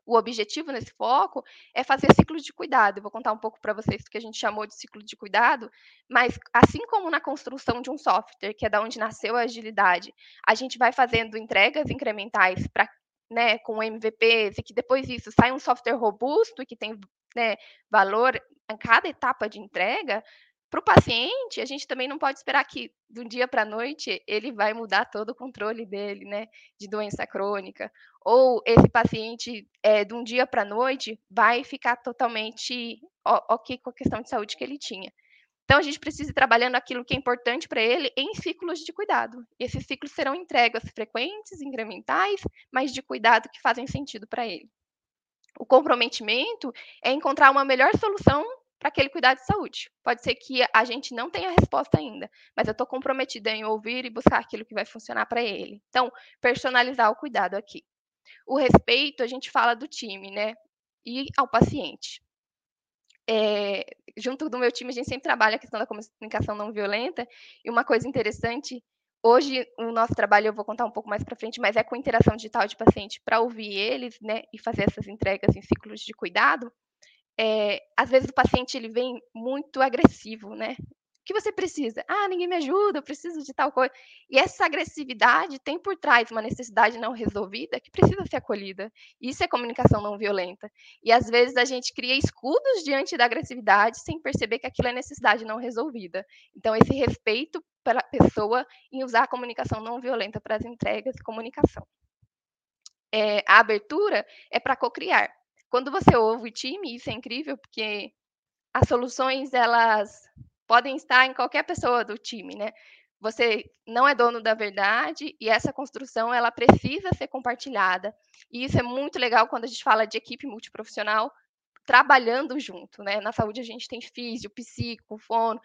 o objetivo nesse foco é fazer ciclos de cuidado. Eu vou contar um pouco para vocês do que a gente chamou de ciclo de cuidado, mas assim como na construção de um software, que é da onde nasceu a agilidade, a gente vai fazendo entregas incrementais para né, com MVPs, e que depois disso sai um software robusto e que tem né, valor em cada etapa de entrega, para o paciente, a gente também não pode esperar que, de um dia para a noite, ele vai mudar todo o controle dele, né, de doença crônica. Ou esse paciente, é, de um dia para a noite, vai ficar totalmente ok com a questão de saúde que ele tinha. Então, a gente precisa ir trabalhando aquilo que é importante para ele em ciclos de cuidado. E esses ciclos serão entregas frequentes, incrementais, mas de cuidado que fazem sentido para ele. O comprometimento é encontrar uma melhor solução para aquele cuidado de saúde. Pode ser que a gente não tenha resposta ainda, mas eu estou comprometida em ouvir e buscar aquilo que vai funcionar para ele. Então, personalizar o cuidado aqui. O respeito, a gente fala do time, né? E ao paciente. É, junto do meu time, a gente sempre trabalha a questão da comunicação não violenta. E uma coisa interessante, hoje o nosso trabalho eu vou contar um pouco mais para frente, mas é com interação digital de paciente para ouvir eles, né? E fazer essas entregas em ciclos de cuidado é, às vezes o paciente ele vem muito agressivo, né? O que você precisa? Ah, ninguém me ajuda, eu preciso de tal coisa. E essa agressividade tem por trás uma necessidade não resolvida que precisa ser acolhida. Isso é comunicação não violenta. E às vezes a gente cria escudos diante da agressividade sem perceber que aquilo é necessidade não resolvida. Então, esse respeito pela pessoa em usar a comunicação não violenta para as entregas e comunicação. É, a abertura é para cocriar. Quando você ouve o time, isso é incrível, porque as soluções, elas podem estar em qualquer pessoa do time, né? Você não é dono da verdade e essa construção, ela precisa ser compartilhada. E isso é muito legal quando a gente fala de equipe multiprofissional trabalhando junto, né? Na saúde a gente tem físio, psico, fono,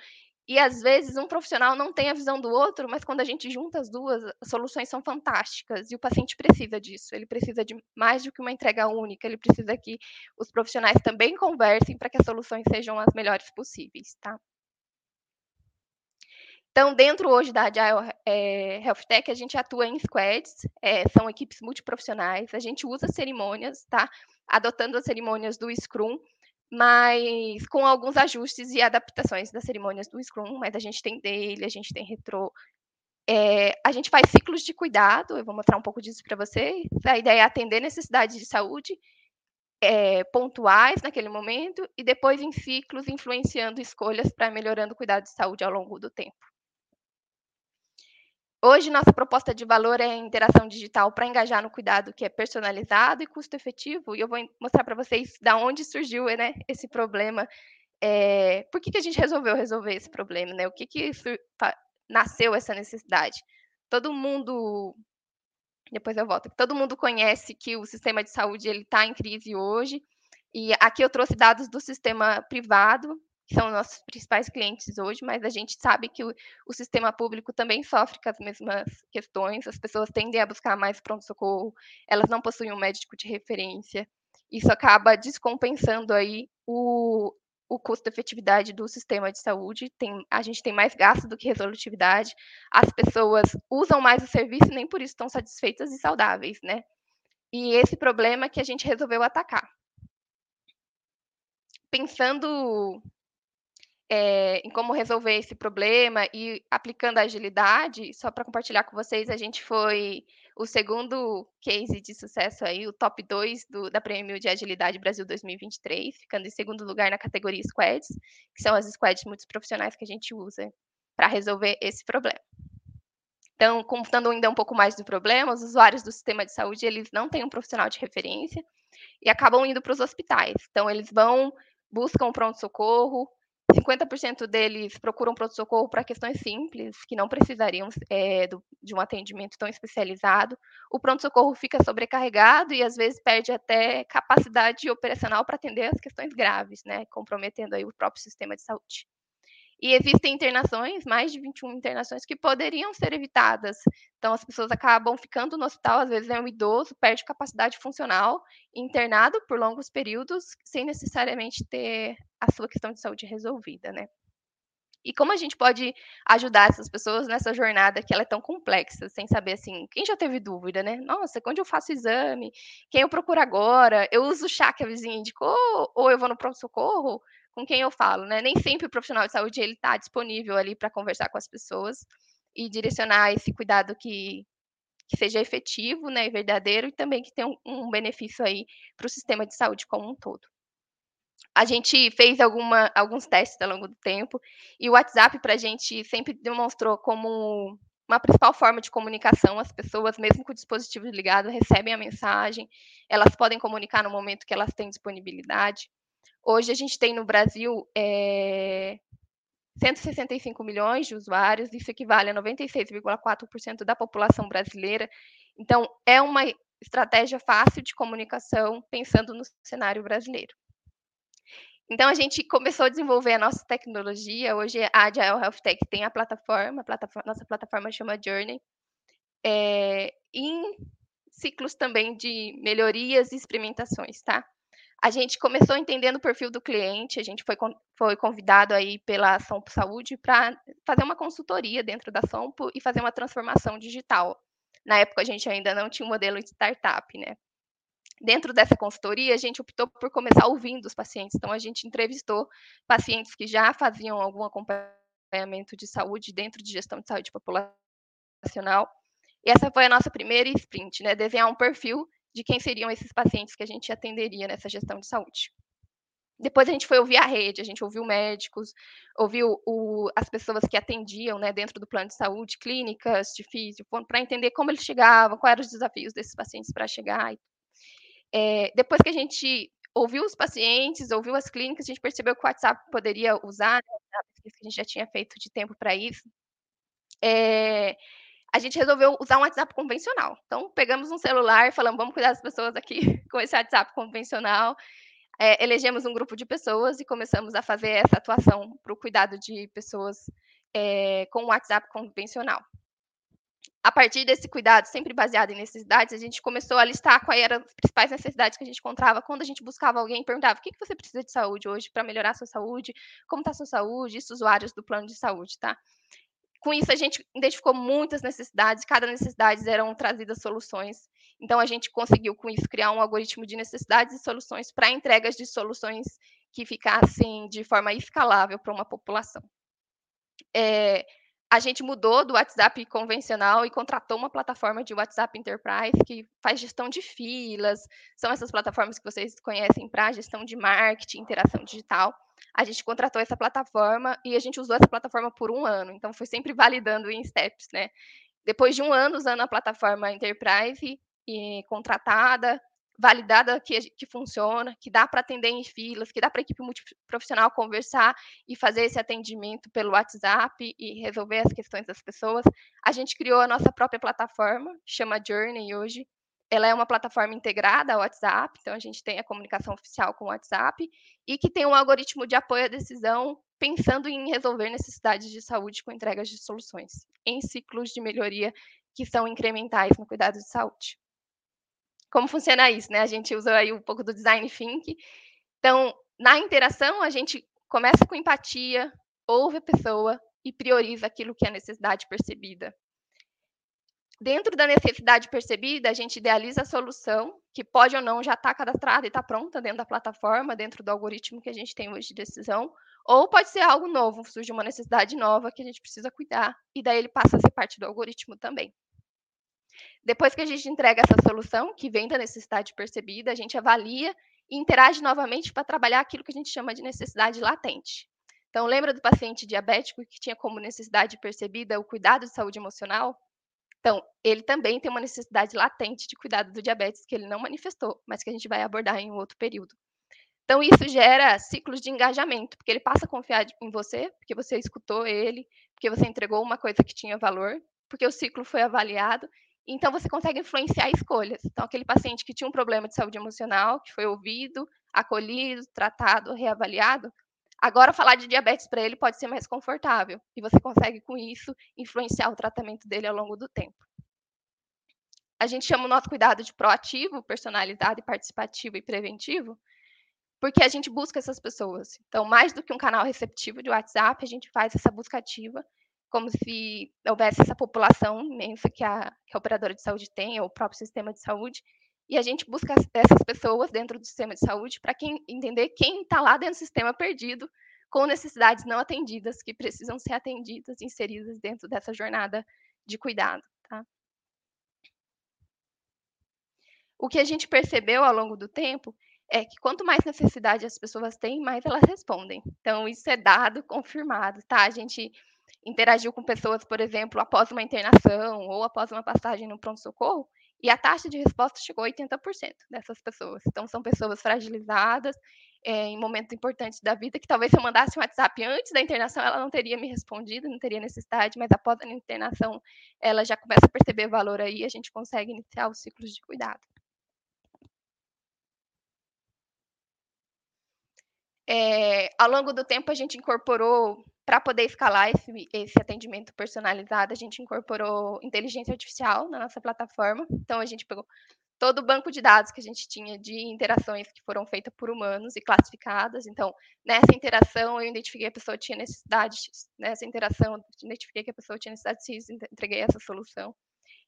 e às vezes um profissional não tem a visão do outro, mas quando a gente junta as duas, as soluções são fantásticas e o paciente precisa disso. Ele precisa de mais do que uma entrega única, ele precisa que os profissionais também conversem para que as soluções sejam as melhores possíveis, tá? Então, dentro hoje da Agile é, Health Tech, a gente atua em squads, é, são equipes multiprofissionais, a gente usa cerimônias, tá? Adotando as cerimônias do Scrum, mas com alguns ajustes e adaptações das cerimônias do Scrum, mas a gente tem dele, a gente tem retro. É, a gente faz ciclos de cuidado, eu vou mostrar um pouco disso para vocês. A ideia é atender necessidades de saúde é, pontuais naquele momento e depois em ciclos influenciando escolhas para melhorando o cuidado de saúde ao longo do tempo. Hoje, nossa proposta de valor é interação digital para engajar no cuidado que é personalizado e custo efetivo. E eu vou mostrar para vocês da onde surgiu né, esse problema. É, por que, que a gente resolveu resolver esse problema? Né? O que, que nasceu essa necessidade? Todo mundo. Depois eu volto. Todo mundo conhece que o sistema de saúde está em crise hoje. E aqui eu trouxe dados do sistema privado, são nossos principais clientes hoje, mas a gente sabe que o, o, sistema público também sofre com as mesmas questões, as pessoas tendem a buscar mais pronto-socorro, elas não possuem um médico de referência, isso acaba descompensando aí o, o custo-efetividade do sistema de saúde, tem, a gente tem mais gasto do que resolutividade, as pessoas usam mais o serviço e nem por isso estão satisfeitas e saudáveis, né? E esse problema que a gente resolveu atacar. Pensando é, em como resolver esse problema e aplicando a agilidade, só para compartilhar com vocês, a gente foi o segundo case de sucesso aí, o top 2 do, da Prêmio de Agilidade Brasil 2023, ficando em segundo lugar na categoria Squads, que são as squads multiprofissionais que a gente usa para resolver esse problema. Então, contando ainda um pouco mais do problema, os usuários do sistema de saúde, eles não têm um profissional de referência e acabam indo para os hospitais. Então, eles vão, buscam pronto-socorro, 50% deles procuram pronto-socorro para questões simples, que não precisariam é, do, de um atendimento tão especializado. O pronto-socorro fica sobrecarregado e às vezes perde até capacidade operacional para atender as questões graves, né, comprometendo aí o próprio sistema de saúde. E existem internações, mais de 21 internações, que poderiam ser evitadas. Então, as pessoas acabam ficando no hospital, às vezes é um idoso, perde capacidade funcional, internado por longos períodos, sem necessariamente ter a sua questão de saúde resolvida, né? E como a gente pode ajudar essas pessoas nessa jornada que ela é tão complexa, sem saber assim, quem já teve dúvida, né? Nossa, onde eu faço exame? Quem eu procuro agora? Eu uso o chá que a vizinha indicou? Ou eu vou no pronto-socorro? Com quem eu falo, né? Nem sempre o profissional de saúde ele está disponível ali para conversar com as pessoas e direcionar esse cuidado que, que seja efetivo, né, e verdadeiro e também que tenha um, um benefício aí para o sistema de saúde como um todo. A gente fez alguma, alguns testes ao longo do tempo e o WhatsApp para a gente sempre demonstrou como uma principal forma de comunicação. As pessoas, mesmo com o dispositivo ligado, recebem a mensagem, elas podem comunicar no momento que elas têm disponibilidade. Hoje a gente tem no Brasil é, 165 milhões de usuários, isso equivale a 96,4% da população brasileira. Então, é uma estratégia fácil de comunicação pensando no cenário brasileiro. Então, a gente começou a desenvolver a nossa tecnologia. Hoje, a Agile Health Tech tem a plataforma, a plataforma nossa plataforma chama Journey, é, em ciclos também de melhorias e experimentações, tá? A gente começou entendendo o perfil do cliente, a gente foi, foi convidado aí pela Sompo Saúde para fazer uma consultoria dentro da Sompo e fazer uma transformação digital. Na época, a gente ainda não tinha um modelo de startup, né? Dentro dessa consultoria, a gente optou por começar ouvindo os pacientes. Então, a gente entrevistou pacientes que já faziam algum acompanhamento de saúde dentro de gestão de saúde populacional. E essa foi a nossa primeira sprint, né? Desenhar um perfil de quem seriam esses pacientes que a gente atenderia nessa gestão de saúde. Depois a gente foi ouvir a rede, a gente ouviu médicos, ouviu o, as pessoas que atendiam né, dentro do plano de saúde, clínicas de físico, para entender como eles chegavam, quais eram os desafios desses pacientes para chegar. É, depois que a gente ouviu os pacientes, ouviu as clínicas, a gente percebeu que o WhatsApp poderia usar, né, a pesquisa que a gente já tinha feito de tempo para isso. É, a gente resolveu usar um WhatsApp convencional. Então, pegamos um celular falamos, vamos cuidar das pessoas aqui com esse WhatsApp convencional. É, elegemos um grupo de pessoas e começamos a fazer essa atuação para o cuidado de pessoas é, com o WhatsApp convencional. A partir desse cuidado, sempre baseado em necessidades, a gente começou a listar quais eram as principais necessidades que a gente encontrava quando a gente buscava alguém e perguntava o que, que você precisa de saúde hoje para melhorar a sua saúde, como está a sua saúde, isso usuários do plano de saúde, tá? Com isso, a gente identificou muitas necessidades, cada necessidade eram trazidas soluções. Então, a gente conseguiu, com isso, criar um algoritmo de necessidades e soluções para entregas de soluções que ficassem de forma escalável para uma população. É, a gente mudou do WhatsApp convencional e contratou uma plataforma de WhatsApp Enterprise que faz gestão de filas. São essas plataformas que vocês conhecem para gestão de marketing, interação digital a gente contratou essa plataforma e a gente usou essa plataforma por um ano. Então, foi sempre validando em steps, né? Depois de um ano usando a plataforma Enterprise e contratada, validada que, que funciona, que dá para atender em filas, que dá para a equipe multiprofissional conversar e fazer esse atendimento pelo WhatsApp e resolver as questões das pessoas. A gente criou a nossa própria plataforma, chama Journey hoje, ela é uma plataforma integrada ao WhatsApp, então a gente tem a comunicação oficial com o WhatsApp e que tem um algoritmo de apoio à decisão pensando em resolver necessidades de saúde com entregas de soluções em ciclos de melhoria que são incrementais no cuidado de saúde. Como funciona isso, né? A gente usa aí um pouco do design think. Então, na interação, a gente começa com empatia, ouve a pessoa e prioriza aquilo que é necessidade percebida dentro da necessidade percebida, a gente idealiza a solução, que pode ou não já estar tá cadastrada e está pronta dentro da plataforma, dentro do algoritmo que a gente tem hoje de decisão, ou pode ser algo novo, surge uma necessidade nova que a gente precisa cuidar, e daí ele passa a ser parte do algoritmo também. Depois que a gente entrega essa solução, que vem da necessidade percebida, a gente avalia e interage novamente para trabalhar aquilo que a gente chama de necessidade latente. Então, lembra do paciente diabético que tinha como necessidade percebida o cuidado de saúde emocional? Então, ele também tem uma necessidade latente de cuidado do diabetes que ele não manifestou, mas que a gente vai abordar em um outro período. Então, isso gera ciclos de engajamento, porque ele passa a confiar em você, porque você escutou ele, porque você entregou uma coisa que tinha valor, porque o ciclo foi avaliado, então você consegue influenciar escolhas. Então, aquele paciente que tinha um problema de saúde emocional, que foi ouvido, acolhido, tratado, reavaliado, agora falar de diabetes para ele pode ser mais confortável, e você consegue, com isso, influenciar o tratamento dele ao longo do tempo. A gente chama o nosso cuidado de proativo, personalizado e participativo e preventivo, porque a gente busca essas pessoas. Então, mais do que um canal receptivo de WhatsApp, a gente faz essa busca ativa, como se houvesse essa população imensa que a, que a operadora de saúde tem, ou o próprio sistema de saúde, e a gente busca essas pessoas dentro do sistema de saúde para quem entender quem está lá dentro do sistema perdido, com necessidades não atendidas, que precisam ser atendidas, inseridas dentro dessa jornada de cuidado. Tá? O que a gente percebeu ao longo do tempo é que quanto mais necessidade as pessoas têm, mais elas respondem. Então, isso é dado confirmado, tá? A gente interagiu com pessoas, por exemplo, após uma internação ou após uma passagem no pronto-socorro, e a taxa de resposta chegou a 80% dessas pessoas. Então, são pessoas fragilizadas é, em momentos importantes da vida, que talvez se eu mandasse um WhatsApp antes da internação, ela não teria me respondido, não teria necessidade, mas após a internação, ela já começa a perceber valor aí, a gente consegue iniciar os ciclos de cuidado. É, ao longo do tempo, a gente incorporou, para poder escalar esse, esse atendimento personalizado, a gente incorporou inteligência artificial na nossa plataforma. Então, a gente pegou todo o banco de dados que a gente tinha de interações que foram feitas por humanos e classificadas. Então, nessa interação, eu identifiquei que a pessoa tinha necessidade. Nessa interação, eu identifiquei que a pessoa tinha necessidade X, entreguei essa solução.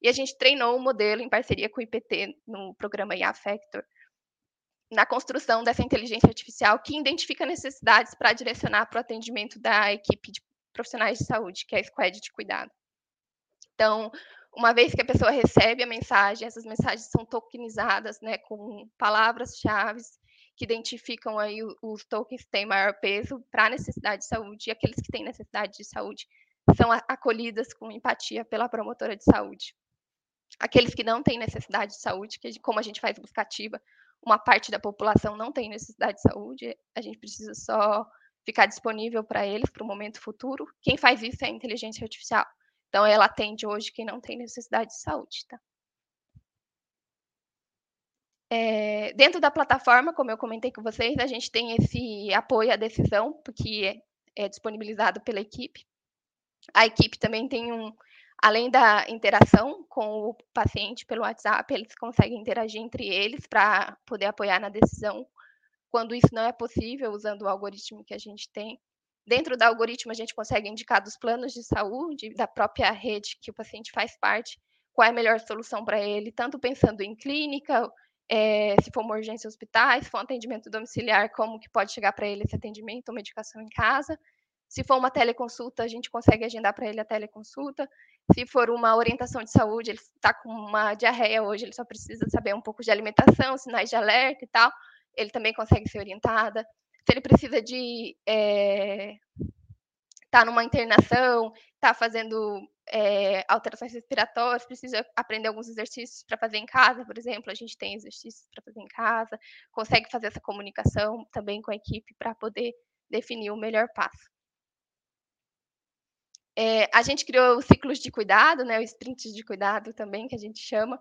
E a gente treinou um modelo em parceria com o IPT no programa IA Factor, na construção dessa inteligência artificial que identifica necessidades para direcionar para o atendimento da equipe de profissionais de saúde, que é a squad de cuidado. Então, uma vez que a pessoa recebe a mensagem, essas mensagens são tokenizadas, né, com palavras-chave que identificam aí os tokens que têm maior peso para a necessidade de saúde, e aqueles que têm necessidade de saúde são acolhidas com empatia pela promotora de saúde. Aqueles que não têm necessidade de saúde, que como a gente faz buscativa, uma parte da população não tem necessidade de saúde, a gente precisa só ficar disponível para eles para o momento futuro. Quem faz isso é a inteligência artificial. Então, ela atende hoje quem não tem necessidade de saúde, tá? É, dentro da plataforma, como eu comentei com vocês, a gente tem esse apoio à decisão, porque é, é disponibilizado pela equipe. A equipe também tem um, além da interação com o paciente pelo WhatsApp, eles conseguem interagir entre eles para poder apoiar na decisão quando isso não é possível, usando o algoritmo que a gente tem. Dentro do algoritmo, a gente consegue indicar dos planos de saúde, da própria rede que o paciente faz parte, qual é a melhor solução para ele, tanto pensando em clínica, é, se for uma urgência hospital, se for um atendimento domiciliar, como que pode chegar para ele esse atendimento ou medicação em casa. Se for uma teleconsulta, a gente consegue agendar para ele a teleconsulta. Se for uma orientação de saúde, ele está com uma diarreia hoje, ele só precisa saber um pouco de alimentação, sinais de alerta e tal, ele também consegue ser orientada. Se ele precisa de estar é, tá numa internação, está fazendo é, alterações respiratórias, precisa aprender alguns exercícios para fazer em casa, por exemplo, a gente tem exercícios para fazer em casa, consegue fazer essa comunicação também com a equipe para poder definir o melhor passo. É, a gente criou os ciclos de cuidado, né, os sprints de cuidado também, que a gente chama,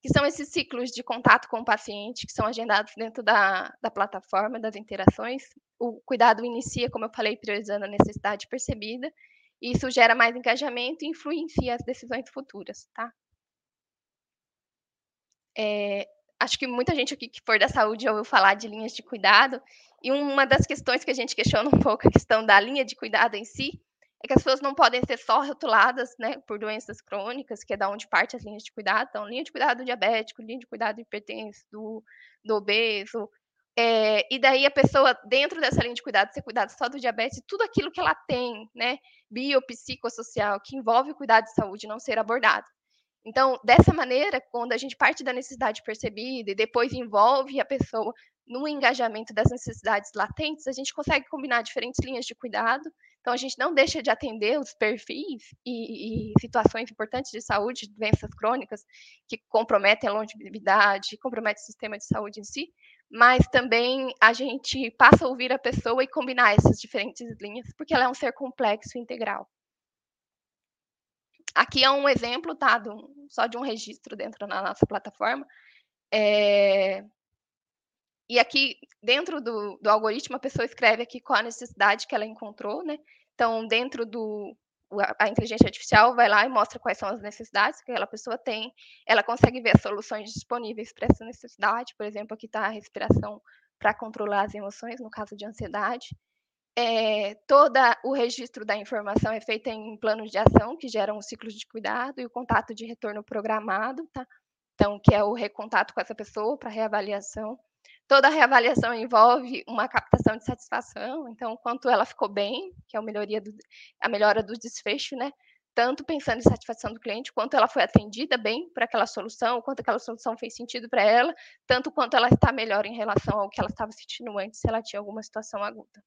que são esses ciclos de contato com o paciente, que são agendados dentro da, da plataforma, das interações. O cuidado inicia, como eu falei, priorizando a necessidade percebida, e isso gera mais engajamento e influencia as decisões futuras, tá? É, acho que muita gente aqui que for da saúde ouviu falar de linhas de cuidado, e uma das questões que a gente questiona um pouco a questão da linha de cuidado em si, é que as pessoas não podem ser só rotuladas, né, por doenças crônicas, que é da onde parte as linhas de cuidado. Então, linha de cuidado do diabético, linha de cuidado do hipertenso, do, do obeso. É, e daí a pessoa, dentro dessa linha de cuidado, ser cuidado só do diabetes, tudo aquilo que ela tem, né, biopsicossocial, que envolve o cuidado de saúde, não ser abordado. Então, dessa maneira, quando a gente parte da necessidade percebida e depois envolve a pessoa no engajamento das necessidades latentes, a gente consegue combinar diferentes linhas de cuidado então, a gente não deixa de atender os perfis e, e situações importantes de saúde, doenças crônicas, que comprometem a longevidade, comprometem o sistema de saúde em si, mas também a gente passa a ouvir a pessoa e combinar essas diferentes linhas, porque ela é um ser complexo e integral. Aqui é um exemplo, tá? Só de um registro dentro da nossa plataforma. É... E aqui, dentro do, do algoritmo, a pessoa escreve aqui qual a necessidade que ela encontrou, né? Então, dentro do, a inteligência artificial vai lá e mostra quais são as necessidades que aquela pessoa tem, ela consegue ver as soluções disponíveis para essa necessidade, por exemplo, aqui está a respiração para controlar as emoções, no caso de ansiedade. É, todo o registro da informação é feito em planos de ação, que geram os ciclos de cuidado, e o contato de retorno programado, tá? Então, que é o recontato com essa pessoa para reavaliação. Toda reavaliação envolve uma captação de satisfação, então, quanto ela ficou bem, que é a, melhoria do, a melhora do desfecho, né? Tanto pensando em satisfação do cliente, quanto ela foi atendida bem para aquela solução, quanto aquela solução fez sentido para ela, tanto quanto ela está melhor em relação ao que ela estava sentindo antes, se ela tinha alguma situação aguda.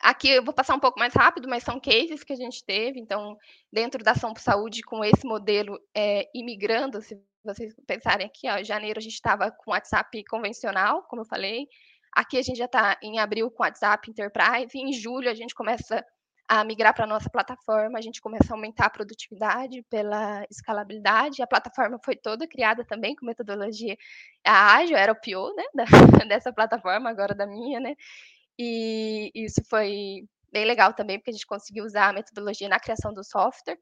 Aqui eu vou passar um pouco mais rápido, mas são cases que a gente teve. Então, dentro da ação por saúde, com esse modelo é, imigrando, se vocês pensarem aqui, ó, em janeiro a gente estava com WhatsApp convencional, como eu falei. Aqui a gente já está em abril com WhatsApp Enterprise. Em julho a gente começa a migrar para a nossa plataforma, a gente começa a aumentar a produtividade pela escalabilidade. A plataforma foi toda criada também com metodologia ágil, era o PO, né, da, dessa plataforma, agora da minha, né? E isso foi bem legal também, porque a gente conseguiu usar a metodologia na criação do software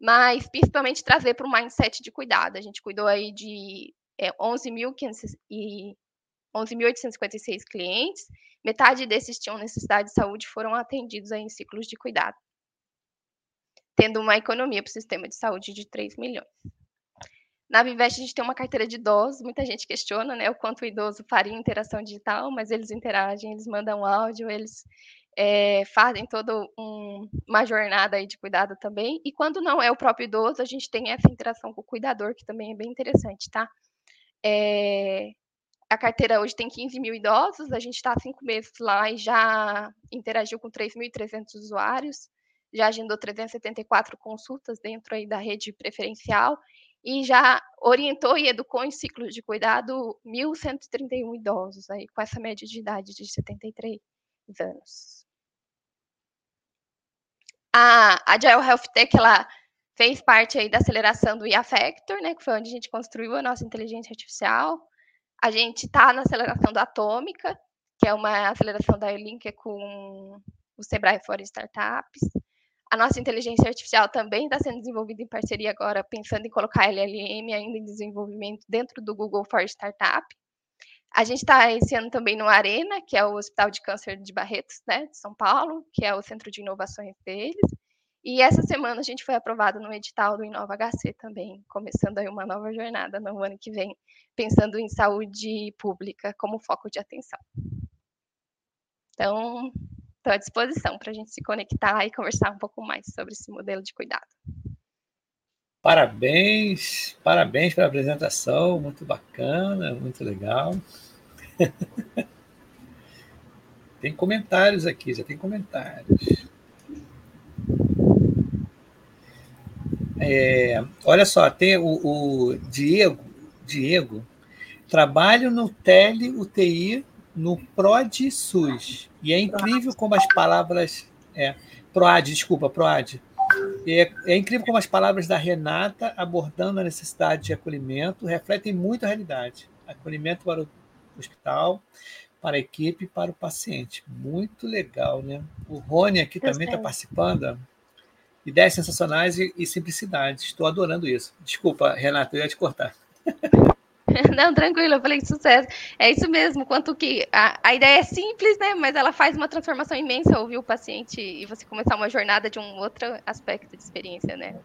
mas principalmente trazer para um mindset de cuidado. A gente cuidou aí de é, 11.856 clientes, metade desses tinham necessidade de saúde foram atendidos aí em ciclos de cuidado, tendo uma economia para o sistema de saúde de 3 milhões. Na Vivest, a gente tem uma carteira de idosos, muita gente questiona né, o quanto o idoso faria interação digital, mas eles interagem, eles mandam áudio, eles é, fazem toda um, uma jornada aí de cuidado também. E quando não é o próprio idoso, a gente tem essa interação com o cuidador, que também é bem interessante, tá? É, a carteira hoje tem 15 mil idosos, a gente está há cinco meses lá e já interagiu com 3.300 usuários, já agendou 374 consultas dentro aí da rede preferencial e já orientou e educou em ciclos de cuidado 1.131 idosos, aí, com essa média de idade de 73 anos a Agile Health Tech, ela fez parte aí da aceleração do IA Factor, né, que foi onde a gente construiu a nossa inteligência artificial. A gente está na aceleração da Atômica, que é uma aceleração da Link com o Sebrae for Startups. A nossa inteligência artificial também está sendo desenvolvida em parceria agora, pensando em colocar LLM ainda em desenvolvimento dentro do Google for Startup. A gente está esse ano também no Arena, que é o Hospital de Câncer de Barretos, né, de São Paulo, que é o centro de inovações deles. E essa semana a gente foi aprovado no edital do Inova HC também, começando aí uma nova jornada no ano que vem, pensando em saúde pública como foco de atenção. Então, estou à disposição para a gente se conectar e conversar um pouco mais sobre esse modelo de cuidado. Parabéns, parabéns pela apresentação, muito bacana, muito legal. tem comentários aqui, já tem comentários. É, olha só, tem o, o, Diego, Diego, trabalho no Tele UTI no PROD SUS. E é incrível como as palavras. É, PROAD, desculpa, PROAD é, é, incrível como as palavras da Renata, abordando a necessidade de acolhimento, refletem muito a realidade. Acolhimento para o hospital, para a equipe e para o paciente. Muito legal, né? O Rony aqui também está participando. Ideias sensacionais e, e simplicidade. Estou adorando isso. Desculpa, Renata, eu ia te cortar. Não, tranquilo, eu falei sucesso. É isso mesmo, quanto que a, a ideia é simples, né? Mas ela faz uma transformação imensa ouvir o paciente e você começar uma jornada de um outro aspecto de experiência, né? É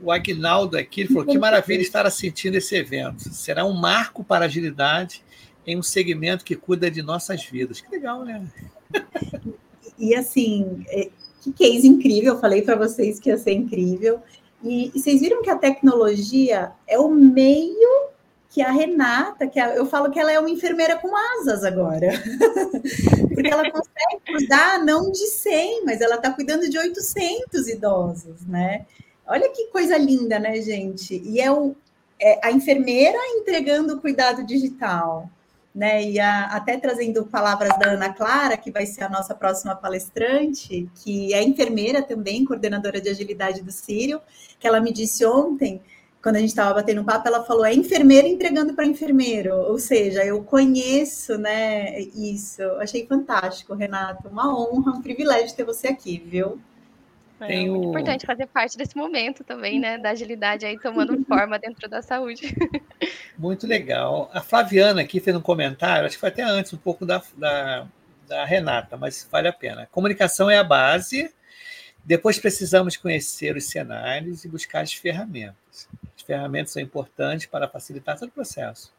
o Agnaldo aqui falou: que maravilha estar assistindo esse evento. Será um marco para a agilidade em um segmento que cuida de nossas vidas. Que legal, né? E assim, é, que case incrível. Eu falei para vocês que ia ser incrível. E, e, vocês viram que a tecnologia é o meio que a Renata, que a, eu falo que ela é uma enfermeira com asas agora, porque ela consegue cuidar não de 100, mas ela está cuidando de 800 idosos, né? Olha que coisa linda, né, gente? E é o, é, a enfermeira entregando o cuidado digital, né? E a, até trazendo palavras da Ana Clara, que vai ser a nossa próxima palestrante, que é enfermeira também, coordenadora de agilidade do Sírio, que ela me disse ontem, quando a gente estava batendo um papo, ela falou: é enfermeira entregando para enfermeiro, ou seja, eu conheço, né? Isso, achei fantástico, Renato, uma honra, um privilégio ter você aqui, viu? É Tem muito o... importante fazer parte desse momento também, né? Da agilidade aí tomando forma dentro da saúde. Muito legal. A Flaviana aqui fez um comentário, acho que foi até antes um pouco da, da, da Renata, mas vale a pena. Comunicação é a base, depois precisamos conhecer os cenários e buscar as ferramentas. As ferramentas são importantes para facilitar todo o processo.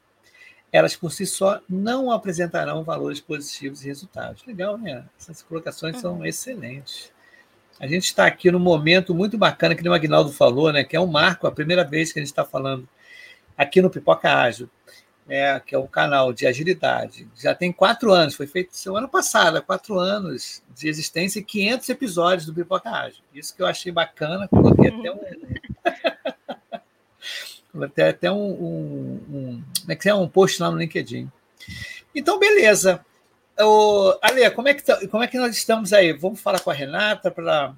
Elas por si só não apresentarão valores positivos e resultados. Legal, né? Essas colocações são uhum. excelentes. A gente está aqui num momento muito bacana, que o Agnaldo falou, né, que é um marco, a primeira vez que a gente está falando aqui no Pipoca Ágil, né, que é um canal de agilidade. Já tem quatro anos, foi feito semana passada, quatro anos de existência e 500 episódios do Pipoca Ágil. Isso que eu achei bacana, coloquei até um. coloquei até um, um, um, como é que é? um post lá no LinkedIn. Então, beleza. Ô, Ale, como é, que, tá, como é que nós estamos aí? Vamos falar com a Renata para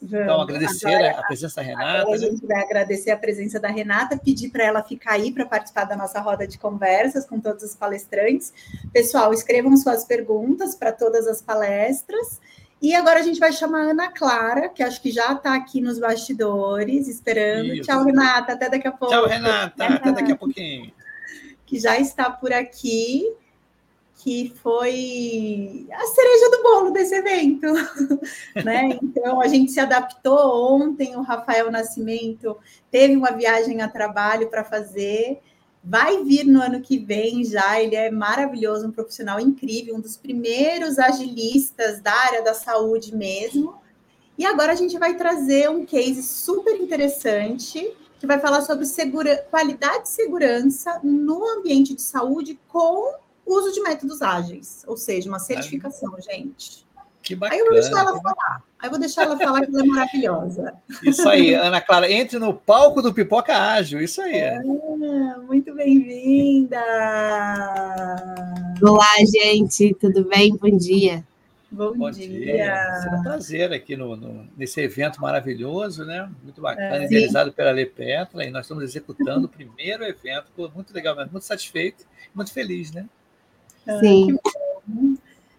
então, agradecer agora, a presença da Renata. a gente vai agradecer a presença da Renata, pedir para ela ficar aí para participar da nossa roda de conversas com todos os palestrantes. Pessoal, escrevam suas perguntas para todas as palestras. E agora a gente vai chamar a Ana Clara, que acho que já está aqui nos bastidores, esperando. Isso. Tchau, Renata, até daqui a pouco. Tchau, Renata, até daqui a pouquinho. Que já está por aqui que foi a cereja do bolo desse evento, né? Então a gente se adaptou ontem, o Rafael Nascimento teve uma viagem a trabalho para fazer, vai vir no ano que vem já, ele é maravilhoso, um profissional incrível, um dos primeiros agilistas da área da saúde mesmo. E agora a gente vai trazer um case super interessante que vai falar sobre segura, qualidade e segurança no ambiente de saúde com uso de métodos ágeis, ou seja, uma certificação, gente. Que bacana. Aí eu vou deixar ela falar. Aí eu vou deixar ela falar que ela é maravilhosa. Isso aí, Ana Clara, entre no palco do Pipoca Ágil, isso aí. É, muito bem-vinda! Olá, gente, tudo bem? Bom dia. Bom, Bom dia. dia. Será um prazer aqui no, no, nesse evento maravilhoso, né? Muito bacana, é, idealizado pela Lê Petra, e nós estamos executando o primeiro evento, muito legal, muito satisfeito, muito feliz, né? Sim.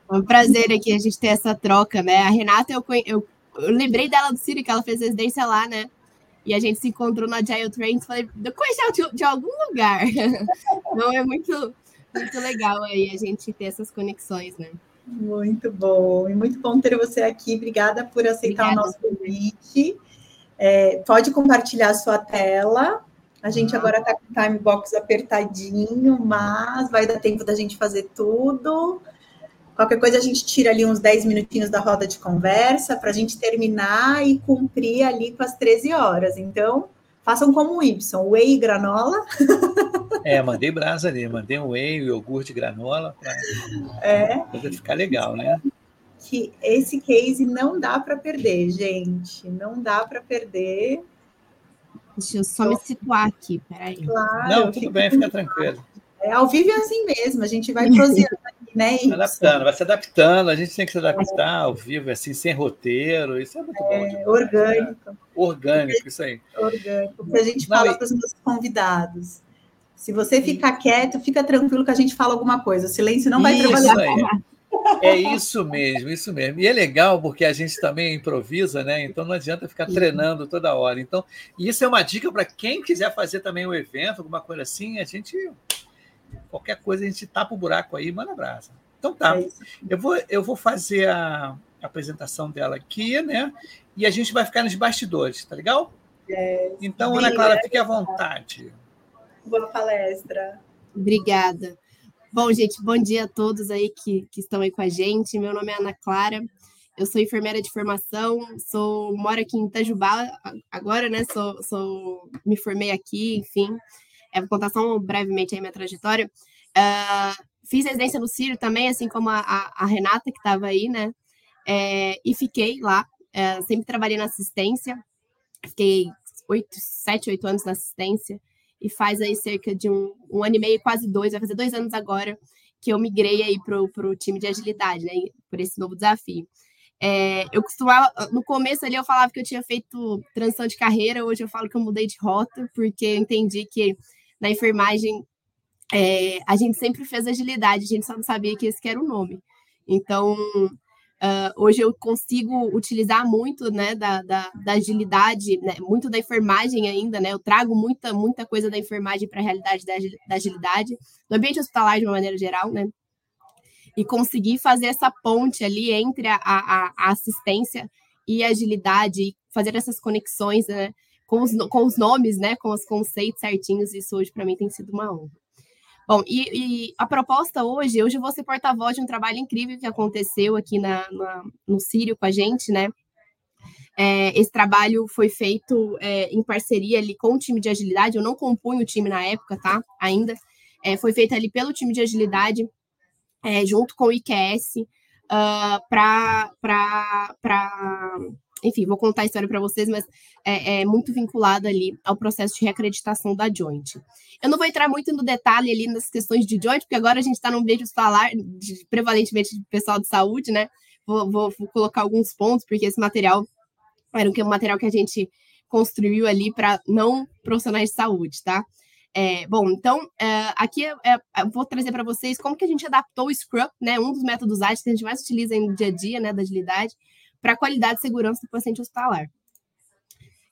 É um prazer aqui a gente ter essa troca, né? A Renata, eu, eu, eu lembrei dela do Ciro, que ela fez residência lá, né? E a gente se encontrou na Agile Trains, falei, eu conheci ela de, de algum lugar. Então é muito, muito legal aí a gente ter essas conexões, né? Muito bom, e muito bom ter você aqui. Obrigada por aceitar Obrigada. o nosso convite. É, pode compartilhar a sua tela a gente agora está com o time box apertadinho, mas vai dar tempo da gente fazer tudo. Qualquer coisa a gente tira ali uns 10 minutinhos da roda de conversa para a gente terminar e cumprir ali com as 13 horas. Então, façam como o Y, whey e granola. É, mandei brasa ali, mandei um whey, iogurte, granola, para é. ficar legal, né? Que esse case não dá para perder, gente. Não dá para perder. Deixa eu só me situar aqui, peraí. Claro, Não, tudo bem, fica tranquilo. É, ao vivo é assim mesmo, a gente vai proseando aqui, né? Se adaptando, vai se adaptando, a gente tem que se adaptar ao vivo, assim, sem roteiro, isso é muito é, bom. Demais, orgânico. Né? Orgânico, isso aí. Orgânico, porque a gente Não, fala para os meus convidados. Se você ficar quieto, fica tranquilo que a gente fala alguma coisa. O silêncio não vai isso trabalhar. Aí. É isso mesmo, isso mesmo. E é legal porque a gente também improvisa, né? Então não adianta ficar treinando toda hora. Então, isso é uma dica para quem quiser fazer também o um evento, alguma coisa assim, a gente qualquer coisa a gente tapa o buraco aí, manda brasa. Então tá. É eu vou eu vou fazer a apresentação dela aqui, né? E a gente vai ficar nos bastidores, tá legal? É, então, Ana Clara, fique à vontade. Boa palestra. Obrigada. Bom, gente, bom dia a todos aí que, que estão aí com a gente. Meu nome é Ana Clara, eu sou enfermeira de formação, sou moro aqui em Itajubá agora, né? Sou, sou me formei aqui, enfim. É, vou contar só brevemente aí minha trajetória. Uh, fiz residência no Círio também, assim como a, a, a Renata, que estava aí, né? É, e fiquei lá. É, sempre trabalhei na assistência. Fiquei oito, sete, oito anos na assistência. E faz aí cerca de um, um ano e meio, quase dois, vai fazer dois anos agora, que eu migrei aí para o time de agilidade, né? Por esse novo desafio. É, eu costumava, no começo ali eu falava que eu tinha feito transição de carreira, hoje eu falo que eu mudei de rota, porque eu entendi que na enfermagem é, a gente sempre fez agilidade, a gente só não sabia que esse que era o nome. Então, uh, hoje eu consigo utilizar muito né, da, da, da agilidade, né, muito da enfermagem ainda, né? Eu trago muita, muita coisa da enfermagem para a realidade da, da agilidade, do ambiente hospitalar de uma maneira geral, né? e conseguir fazer essa ponte ali entre a, a, a assistência e a agilidade, e fazer essas conexões né, com, os, com os nomes, né, com os conceitos certinhos, isso hoje para mim tem sido uma honra. Bom, e, e, a proposta hoje, hoje eu vou ser porta-voz de um trabalho incrível que aconteceu aqui na, na no Sírio com a gente, né? É, esse trabalho foi feito é, em parceria ali com o time de agilidade, eu não compunho o time na época, tá? Ainda. É, foi feito ali pelo time de agilidade, é, junto com o IQS, uh, ah, para. Enfim, vou contar a história para vocês, mas é, é, muito vinculada ali ao processo de reacreditação da Joint. Eu não vou entrar muito no detalhe ali nas questões de Joint, porque agora a gente está num de falar de, prevalentemente de pessoal de saúde, né? Vou, vou, vou colocar alguns pontos, porque esse material era um material que a gente construiu ali para não profissionais de saúde, tá? É, bom, então, é, aqui é, é vou trazer para vocês como que a gente adaptou o Scrum, né, um dos métodos ágeis que a gente mais utiliza no dia a dia, né, da agilidade, para a qualidade e segurança do paciente hospitalar.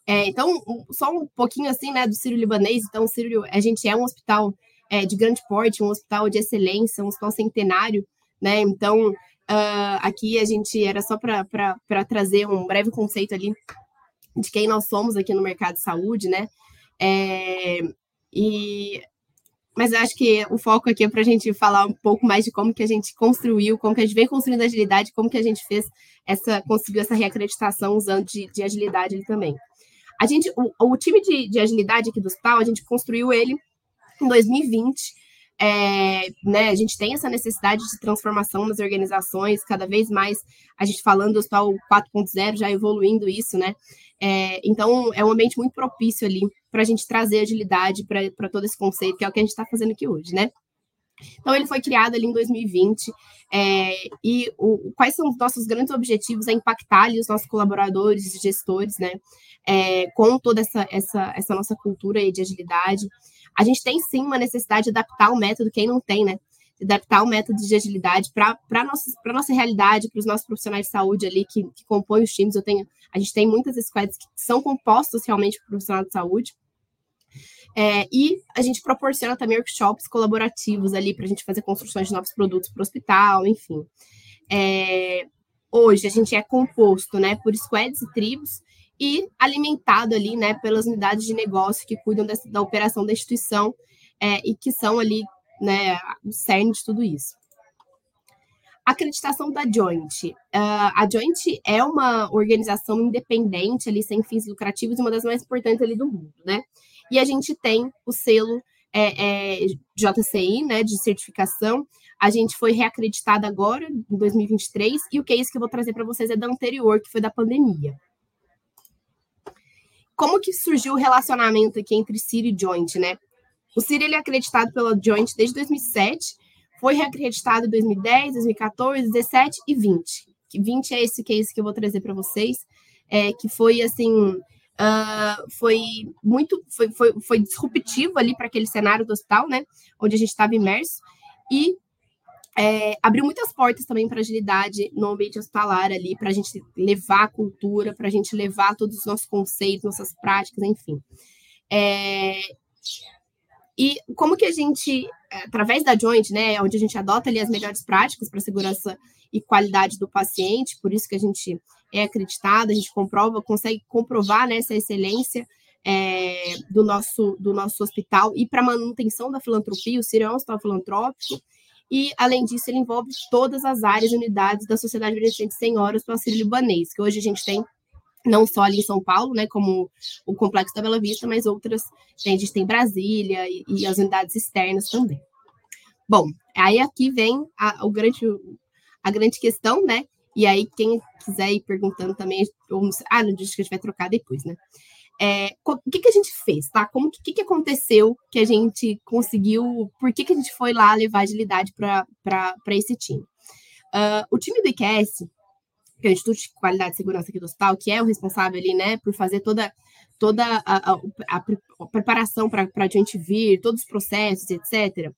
É, então, só um pouquinho assim, né, do Sírio Libanês. Então, Sírio, a gente é um hospital é, de grande porte, um hospital de excelência, um hospital centenário, né? Então, uh, aqui a gente era só para trazer um breve conceito ali de quem nós somos aqui no mercado de saúde, né? É, e mas eu acho que o foco aqui é para a gente falar um pouco mais de como que a gente construiu, como que a gente vem construindo agilidade, como que a gente fez essa, conseguiu essa reacreditação usando de, de agilidade também. A gente, o, o time de, de, agilidade aqui do hospital, a gente construiu ele em 2020. É, né, a gente tem essa necessidade de transformação nas organizações, cada vez mais a gente falando do hospital 4.0, já evoluindo isso, né? É, então, é um ambiente muito propício ali para a gente trazer agilidade para todo esse conceito, que é o que a gente está fazendo aqui hoje, né? Então, ele foi criado ali em 2020, é, e o, quais são os nossos grandes objetivos? É impactar ali os nossos colaboradores e gestores, né? É, com toda essa, essa, essa nossa cultura de agilidade. A gente tem sim uma necessidade de adaptar o método, quem não tem, né? adaptar o método de agilidade para a nossa, nossa realidade, para os nossos profissionais de saúde ali que, que compõem os times. Eu tenho, a gente tem muitas squads que são compostas realmente por profissional de saúde. É, e a gente proporciona também workshops colaborativos ali para a gente fazer construções de novos produtos para o hospital, enfim. É, hoje a gente é composto né, por squads e tribos e alimentado ali né, pelas unidades de negócio que cuidam dessa, da operação da instituição é, e que são ali né, o cerne de tudo isso. Acreditação da Joint. Uh, a Joint é uma organização independente, ali, sem fins lucrativos, e uma das mais importantes ali do mundo, né? E a gente tem o selo é, é, JCI, né, de certificação. A gente foi reacreditado agora, em 2023, e o case que eu vou trazer para vocês é da anterior, que foi da pandemia. Como que surgiu o relacionamento aqui entre Ciri e Joint, né? O Ciri ele é acreditado pela Joint desde 2007, foi reacreditado em 2010, 2014, 2017 e 20. Que 20 é esse case que eu vou trazer para vocês, é, que foi assim, uh, foi muito, foi, foi, foi disruptivo ali para aquele cenário do hospital, né, onde a gente estava imerso, e é, abriu muitas portas também para agilidade no ambiente hospitalar ali, para a gente levar a cultura, para a gente levar todos os nossos conceitos, nossas práticas, enfim. É, e como que a gente, através da Joint, né, onde a gente adota ali as melhores práticas para segurança e qualidade do paciente, por isso que a gente é acreditado, a gente comprova, consegue comprovar né, essa excelência é, do, nosso, do nosso hospital e para manutenção da filantropia, o Ciro é um hospital filantrópico, e, além disso, ele envolve todas as áreas e unidades da Sociedade Beneficente Senhoras do Auxílio Libanês, que hoje a gente tem não só ali em São Paulo, né, como o Complexo da Bela Vista, mas outras, a gente tem Brasília e, e as unidades externas também. Bom, aí aqui vem a, o grande, a grande questão, né, e aí quem quiser ir perguntando também, ou, ah, no dia que a gente vai trocar depois, né. É, o que, que a gente fez, tá? Como que, que aconteceu que a gente conseguiu, por que, que a gente foi lá levar agilidade para esse time? Uh, o time do IQS, que é o Instituto de Qualidade e Segurança aqui do hospital, que é o responsável ali, né, por fazer toda, toda a, a, a, preparação para a gente vir, todos os processos, etc.,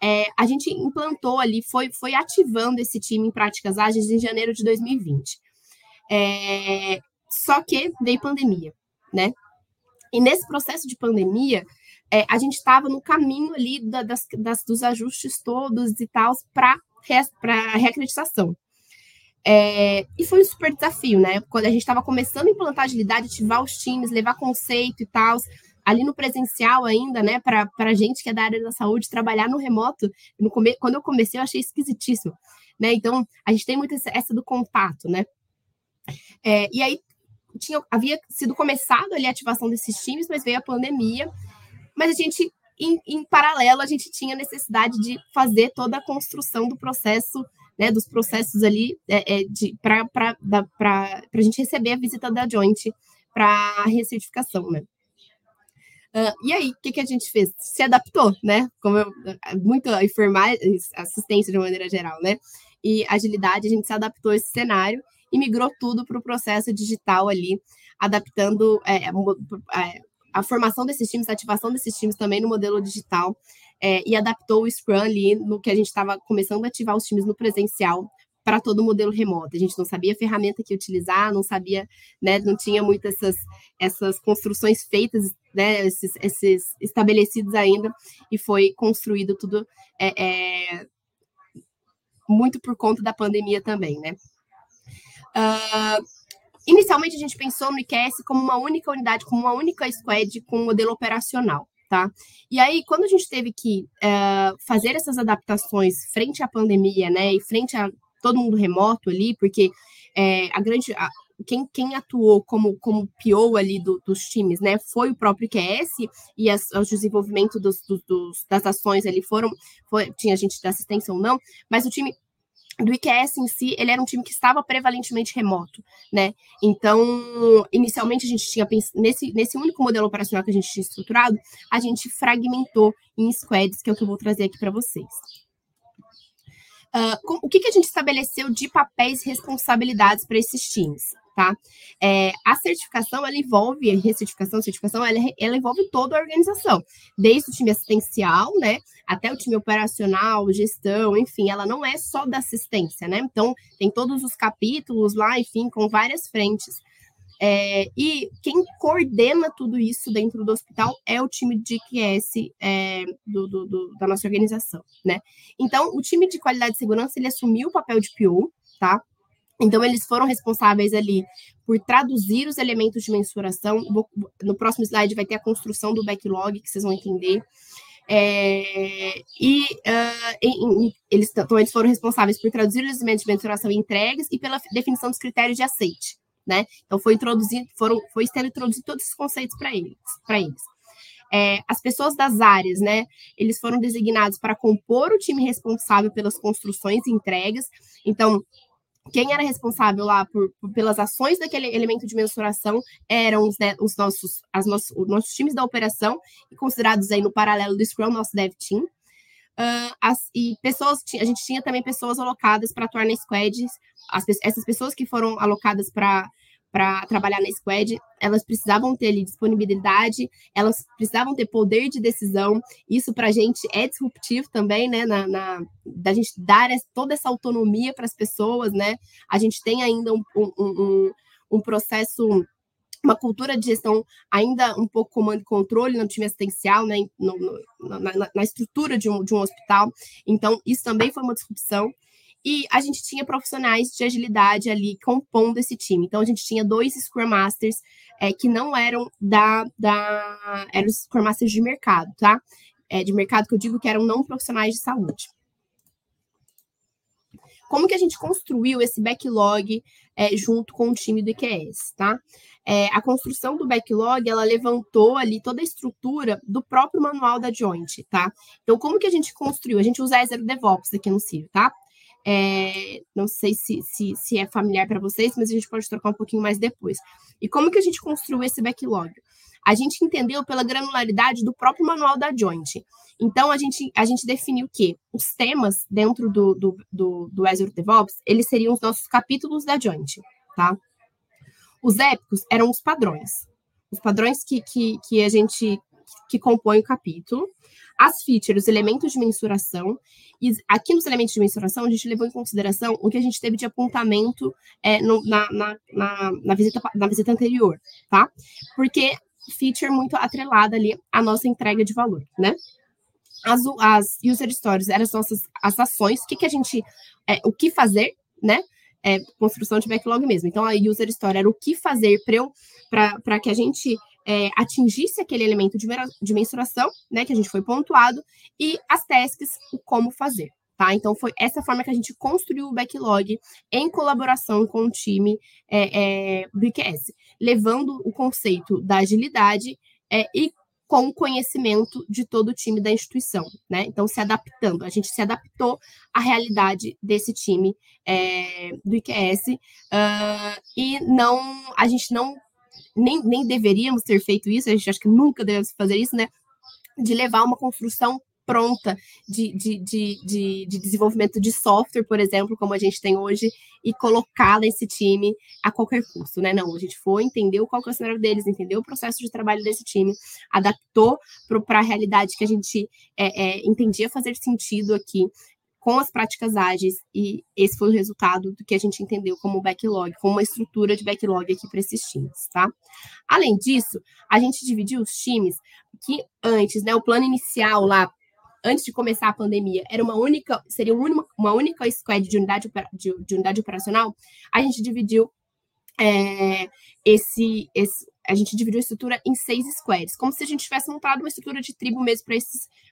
é, a gente implantou ali, foi, foi ativando esse time em práticas ágeis em janeiro de 2020. É, só que veio pandemia, né? E nesse processo de pandemia, é, a gente estava no caminho ali da, das, das, dos ajustes todos e tal para a reacreditação. É, e foi um super desafio, né? Quando a gente estava começando a implantar agilidade, ativar os times, levar conceito e tal, ali no presencial ainda, né, para a gente que é da área da saúde, trabalhar no remoto, no come, quando eu comecei eu achei esquisitíssimo, né, então a gente tem muito essa, essa do contato, né, é, e aí tinha, havia sido começado ali a ativação desses times, mas veio a pandemia, mas a gente, em, em paralelo, a gente tinha necessidade de fazer toda a construção do processo né, dos processos ali é, é, para a gente receber a visita da Joint para a recertificação, né? Uh, e aí, o que, que a gente fez? Se adaptou, né? Como eu, muito enfermagem, assistência de maneira geral, né? E agilidade, a gente se adaptou a esse cenário e migrou tudo para o processo digital ali, adaptando é, é, a formação desses times, a ativação desses times também no modelo digital, é, e adaptou o Scrum ali no que a gente estava começando a ativar os times no presencial para todo o modelo remoto. A gente não sabia a ferramenta que utilizar, não sabia, né, não tinha muitas essas, essas construções feitas, né, esses, esses estabelecidos ainda, e foi construído tudo é, é, muito por conta da pandemia também, né. Uh, inicialmente a gente pensou no IQS como uma única unidade, como uma única squad com um modelo operacional. Tá? E aí, quando a gente teve que uh, fazer essas adaptações frente à pandemia, né, e frente a todo mundo remoto ali, porque é, a grande. A, quem, quem atuou como, como PO ali do, dos times, né, foi o próprio QS e as, o desenvolvimento dos, dos, das ações ali foram, foi, tinha gente da assistência ou não, mas o time do IQS em si, ele era um time que estava prevalentemente remoto, né? Então, inicialmente a gente tinha nesse, nesse único modelo operacional que a gente tinha estruturado, a gente fragmentou em squads, que é o que eu vou trazer aqui para vocês. Uh, com, o que, que a gente estabeleceu de papéis e responsabilidades para esses times? Tá? É, a certificação, ela envolve, a recertificação, a certificação, ela, ela, envolve toda a organização, desde o time assistencial, né, até o time operacional, gestão, enfim, ela não é só da assistência, né, então tem todos os capítulos lá, enfim, com várias frentes. É, e quem coordena tudo isso dentro do hospital é o time de QS é, do, do, do, da nossa organização, né? Então, o time de qualidade e segurança, ele assumiu o papel de PO, tá? Então, eles foram responsáveis ali por traduzir os elementos de mensuração. No próximo slide vai ter a construção do backlog, que vocês vão entender. É, e uh, em, em, eles, então, eles foram responsáveis por traduzir os elementos de mensuração entregues e pela definição dos critérios de aceite né? Então foi introduzido, foram, foi sendo introduzido todos esses conceitos para eles, para eles. É, as pessoas das áreas, né? Eles foram designados para compor o time responsável pelas construções e entregas. Então, quem era responsável lá por, por, pelas ações daquele elemento de mensuração eram os, né, os nossos, as nossos, os nossos times da operação, considerados aí no paralelo do Scrum, nosso Dev Team. Uh, as, e pessoas, a gente tinha também pessoas alocadas para atuar na squads, as, essas pessoas que foram alocadas para para trabalhar na squad, elas precisavam ter ali disponibilidade, elas precisavam ter poder de decisão. Isso para a gente é disruptivo também, né? Na, na, da gente dar toda essa autonomia para as pessoas, né? A gente tem ainda um, um, um, um processo uma cultura de gestão ainda um pouco comando e controle no time assistencial, né, no, no, na, na, estrutura de um, de um hospital. Então, isso também foi uma disrupção. E a gente tinha profissionais de agilidade ali compondo esse time. Então, a gente tinha dois Scrum Masters é, que não eram da, da. eram Scrum Masters de mercado, tá? É, de mercado que eu digo que eram não profissionais de saúde. Como que a gente construiu esse backlog é, junto com o time do IQS, tá? É, a construção do backlog, ela levantou ali toda a estrutura do próprio manual da Joint, tá? Então, como que a gente construiu? A gente usa Azure DevOps aqui no CIR, tá? É, não sei se, se, se é familiar para vocês, mas a gente pode trocar um pouquinho mais depois. E como que a gente construiu esse backlog? a gente entendeu pela granularidade do próprio manual da Joint. Então, a gente, a gente definiu que os temas dentro do, do, do, do Azure DevOps, eles seriam os nossos capítulos da Joint, tá? Os épicos eram os padrões. Os padrões que, que, que a gente que compõem o capítulo, as features, os elementos de mensuração, e aqui nos elementos de mensuração, a gente levou em consideração o que a gente teve de apontamento é, no, na, na, na, na, visita, na visita anterior, tá? Porque feature muito atrelada ali à nossa entrega de valor, né? As, as user stories eram as nossas as ações, o que, que a gente, é, o que fazer, né? É, construção de backlog mesmo. Então, a user story era o que fazer para que a gente é, atingisse aquele elemento de, mensuração, né, que a gente foi pontuado, e as tasks, o como fazer. Tá? Então, foi essa forma que a gente construiu o backlog em colaboração com o time é, é, do IQS, levando o conceito da agilidade é, e com o conhecimento de todo o time da instituição, né? Então, se adaptando, a gente se adaptou à realidade desse time é, do IQS uh, e não, a gente não nem, nem deveríamos ter feito isso, a gente acha que nunca devemos fazer isso, né? De levar uma construção pronta de, de, de, de, de desenvolvimento de software, por exemplo, como a gente tem hoje, e colocar nesse time a qualquer custo, né? Não, a gente foi, entendeu qual que é o cenário deles, entendeu o processo de trabalho desse time, adaptou para a realidade que a gente é, é, entendia fazer sentido aqui, com as práticas ágeis, e esse foi o resultado do que a gente entendeu como backlog, como uma estrutura de backlog aqui para esses times, tá? Além disso, a gente dividiu os times que antes, né, o plano inicial lá, antes de começar a pandemia, era uma única, seria uma, única squad de unidade, de, de unidade operacional, a gente dividiu é, esse, esse, a gente dividiu a estrutura em seis squads, como se a gente tivesse montado uma estrutura de tribo mesmo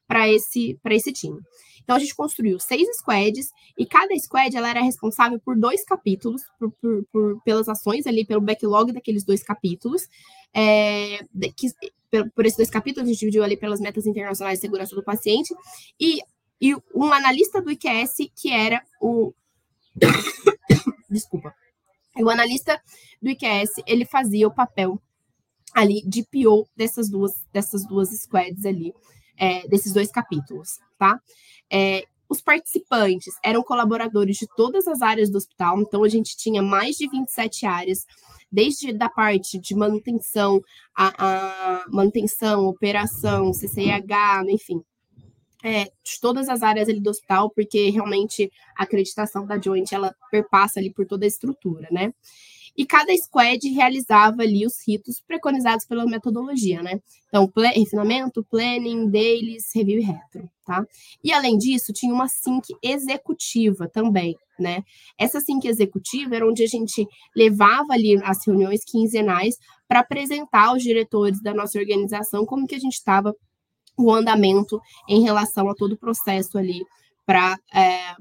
para esse, esse time. Então, a gente construiu seis squads, e cada squad ela era responsável por dois capítulos, por, por, por pelas ações ali, pelo backlog daqueles dois capítulos. É, que, por, por esses dois capítulos, a gente dividiu ali pelas metas internacionais de segurança do paciente, e, e um analista do IQS, que era o. Desculpa. O analista do IQS, ele fazia o papel ali de PO dessas duas, dessas duas squads ali, é, desses dois capítulos, tá? É, os participantes eram colaboradores de todas as áreas do hospital, então a gente tinha mais de 27 áreas, desde da parte de manutenção, a, a manutenção, operação, CCIH, enfim, é, de todas as áreas ali do hospital, porque realmente a acreditação da Joint, ela perpassa ali por toda a estrutura, né? E cada squad realizava ali os ritos preconizados pela metodologia, né? Então, refinamento, planning, dailies, review e retro, tá? E além disso, tinha uma sync executiva também, né? Essa sync executiva era onde a gente levava ali as reuniões quinzenais para apresentar aos diretores da nossa organização como que a gente estava o andamento em relação a todo o processo ali para é,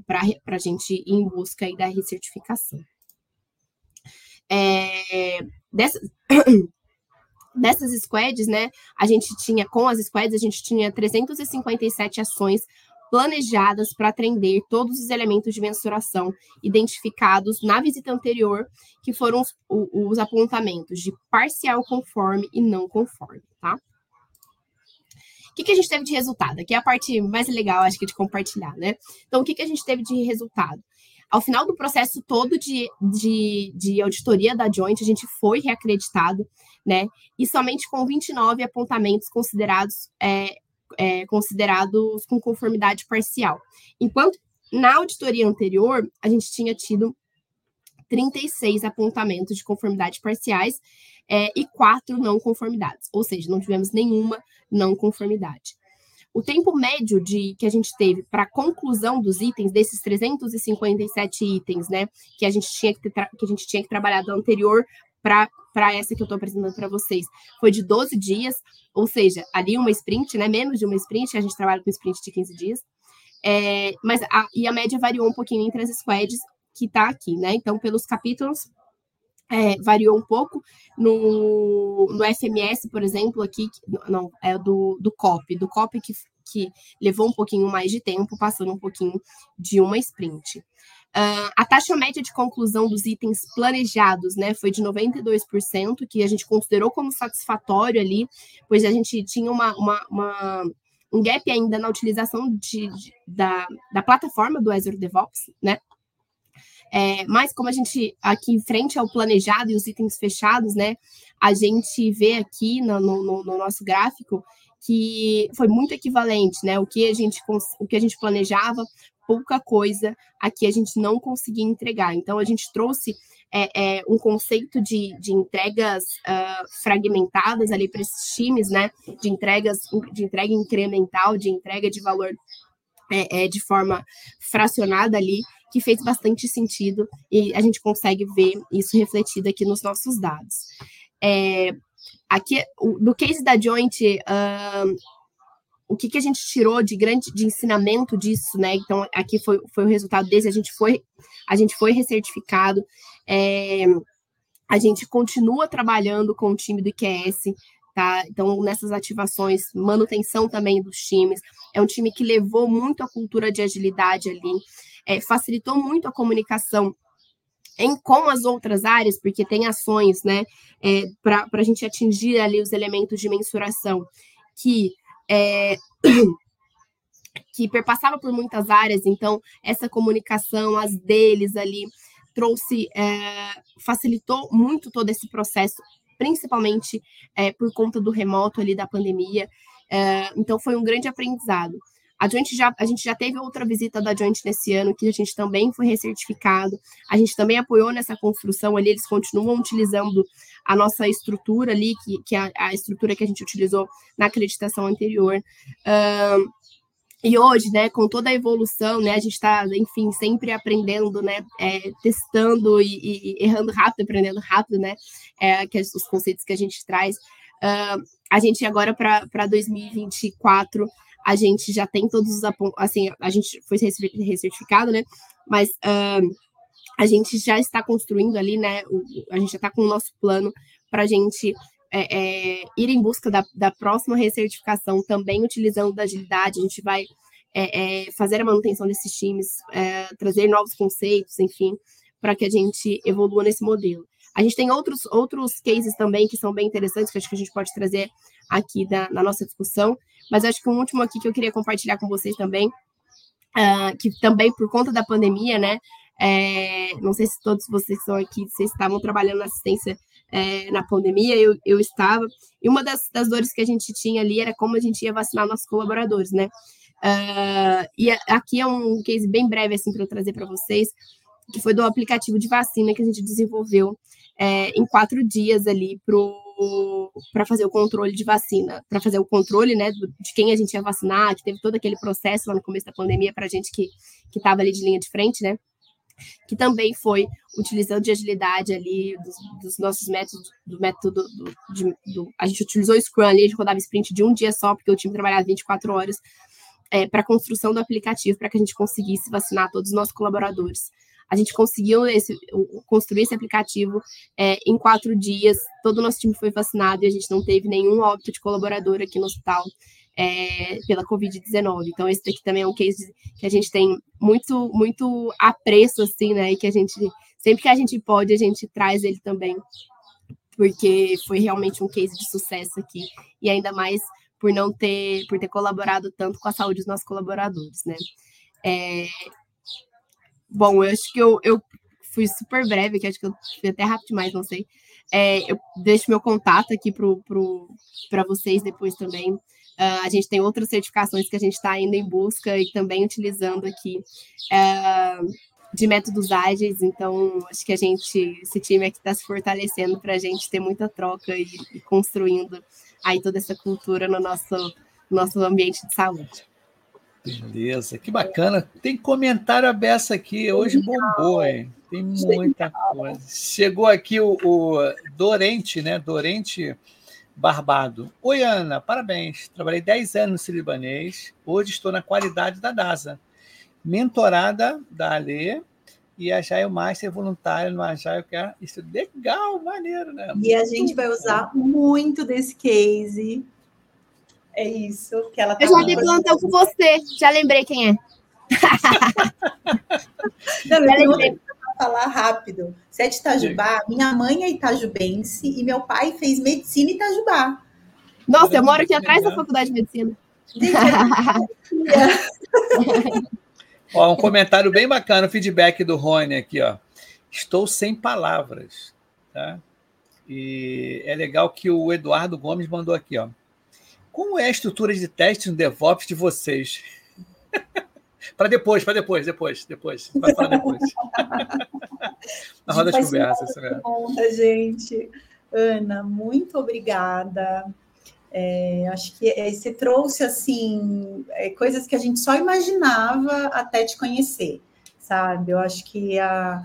a gente ir em busca aí da recertificação. É, dessas, dessas squads, né, a gente tinha, com as squads, a gente tinha 357 ações planejadas para atender todos os elementos de mensuração identificados na visita anterior, que foram os, os apontamentos de parcial conforme e não conforme, tá? O que, que a gente teve de resultado? Aqui é a parte mais legal, acho que, de compartilhar, né? Então, o que, que a gente teve de resultado? Ao final do processo todo de, de, de auditoria da Joint, a gente foi reacreditado, né? E somente com 29 apontamentos considerados, é, é, considerados com conformidade parcial. Enquanto na auditoria anterior, a gente tinha tido 36 apontamentos de conformidade parciais é, e quatro não conformidades, ou seja, não tivemos nenhuma não conformidade. O tempo médio de que a gente teve para conclusão dos itens, desses 357 itens, né, que a gente tinha que, ter, que, a gente tinha que trabalhar da anterior para essa que eu estou apresentando para vocês, foi de 12 dias, ou seja, ali uma sprint, né, menos de uma sprint, a gente trabalha com sprint de 15 dias, é, mas a, e a média variou um pouquinho entre as squads que está aqui, né, então pelos capítulos é, variou um pouco no, no FMS, por exemplo, aqui, não, é do, do COP, do COP que, que levou um pouquinho mais de tempo, passando um pouquinho de uma sprint. Uh, a taxa média de conclusão dos itens planejados né, foi de 92%, que a gente considerou como satisfatório ali, pois a gente tinha uma, uma, uma um gap ainda na utilização de, de, da, da plataforma do Azure DevOps, né? É, mas como a gente aqui em frente ao planejado e os itens fechados, né, a gente vê aqui no, no, no nosso gráfico que foi muito equivalente, né? O que a gente o que a gente planejava, pouca coisa aqui a gente não conseguia entregar. Então a gente trouxe é, é, um conceito de, de entregas uh, fragmentadas ali para esses times, né? De entregas de entrega incremental, de entrega de valor é, é de forma fracionada ali que fez bastante sentido e a gente consegue ver isso refletido aqui nos nossos dados. É, aqui, no case da Joint, o que, que a gente tirou de grande de ensinamento disso, né? Então, aqui foi, foi o resultado desse, a gente foi, a gente foi recertificado, é, a gente continua trabalhando com o time do IQS, tá? Então, nessas ativações, manutenção também dos times, é um time que levou muito a cultura de agilidade ali, é, facilitou muito a comunicação em com as outras áreas, porque tem ações, né, é, para a gente atingir ali os elementos de mensuração que é, que perpassava por muitas áreas, então essa comunicação, as deles ali, trouxe, é, facilitou muito todo esse processo, principalmente é, por conta do remoto ali da pandemia. É, então foi um grande aprendizado. A, Joint já, a gente já teve outra visita da Joint nesse ano, que a gente também foi recertificado, a gente também apoiou nessa construção ali, eles continuam utilizando a nossa estrutura ali, que, que é a, estrutura que a gente utilizou na acreditação anterior. Um, e hoje, né, com toda a evolução, né, a gente está, enfim, sempre aprendendo, né, é, testando e, e, errando rápido, aprendendo rápido, né, é, que é os conceitos que a gente traz. Uh, a gente agora para 2024 a gente já tem todos os assim, a gente foi recertificado, né? Mas uh, a gente já está construindo ali, né? O, a gente já está com o nosso plano para a gente é, é, ir em busca da, da próxima recertificação, também utilizando da agilidade. A gente vai é, é fazer a manutenção desses times, é, trazer novos conceitos, enfim, para que a gente evolua nesse modelo. A gente tem outros, outros cases também que são bem interessantes, que acho que a gente pode trazer aqui na, na nossa discussão, mas acho que um último aqui que eu queria compartilhar com vocês também, uh, que também por conta da pandemia, né, é, não sei se todos vocês estão aqui, vocês estavam trabalhando na assistência é, na pandemia, eu, eu estava, e uma das, das dores que a gente tinha ali era como a gente ia vacinar nossos colaboradores, né, uh, e aqui é um case bem breve, assim, para eu trazer para vocês, que foi do aplicativo de vacina que a gente desenvolveu é, em quatro dias ali para fazer o controle de vacina, para fazer o controle né, de quem a gente ia vacinar, que teve todo aquele processo lá no começo da pandemia para a gente que estava ali de linha de frente, né? Que também foi utilizando de agilidade ali dos, dos nossos métodos, do método do, de, do, a gente utilizou o Scrum ali, a gente rodava sprint de um dia só, porque o time trabalhava 24 horas, é, para a construção do aplicativo, para que a gente conseguisse vacinar todos os nossos colaboradores. A gente conseguiu esse, construir esse aplicativo é, em quatro dias. Todo o nosso time foi vacinado e a gente não teve nenhum óbito de colaborador aqui no hospital é, pela Covid-19. Então, esse daqui também é um case que a gente tem muito, muito apreço, assim, né? E que a gente, sempre que a gente pode, a gente traz ele também, porque foi realmente um case de sucesso aqui. E ainda mais por não ter, por ter colaborado tanto com a saúde dos nossos colaboradores, né? É, Bom, eu acho que eu, eu fui super breve, que acho que eu fui até rápido demais, não sei. É, eu deixo meu contato aqui para pro, pro, vocês depois também. Uh, a gente tem outras certificações que a gente está indo em busca e também utilizando aqui uh, de métodos ágeis. Então, acho que a gente, esse time aqui está se fortalecendo para a gente ter muita troca e, e, construindo aí toda essa cultura no nosso, nosso ambiente de saúde. Beleza, que bacana. Tem comentário aberto aqui. Hoje bombou, hein? Tem muita coisa. Chegou aqui o, o Dorente, né? Dorente Barbado. Oi, Ana, parabéns. Trabalhei 10 anos no Cilibanês. Hoje estou na qualidade da DASA. Mentorada da Ale e a Jaio Master voluntária no Agile, que é isso legal, maneiro, né? E a gente vai usar muito desse case é isso que ela tá Eu já dei plantão com você, já lembrei quem é. Não, eu tenho falar rápido. Você é de Itajubá? Minha mãe é itajubense e meu pai fez medicina em Itajubá. Nossa, eu moro aqui atrás da faculdade de medicina. ó, um comentário bem bacana, o feedback do Rony aqui, ó. Estou sem palavras, tá? E é legal que o Eduardo Gomes mandou aqui, ó. Como é a estrutura de testes no DevOps de vocês? para depois, para depois, depois, depois. Falar depois. Na roda de conversa. Conta, gente. Ana, muito obrigada. É, acho que é, você trouxe assim é, coisas que a gente só imaginava até te conhecer, sabe? Eu acho que a,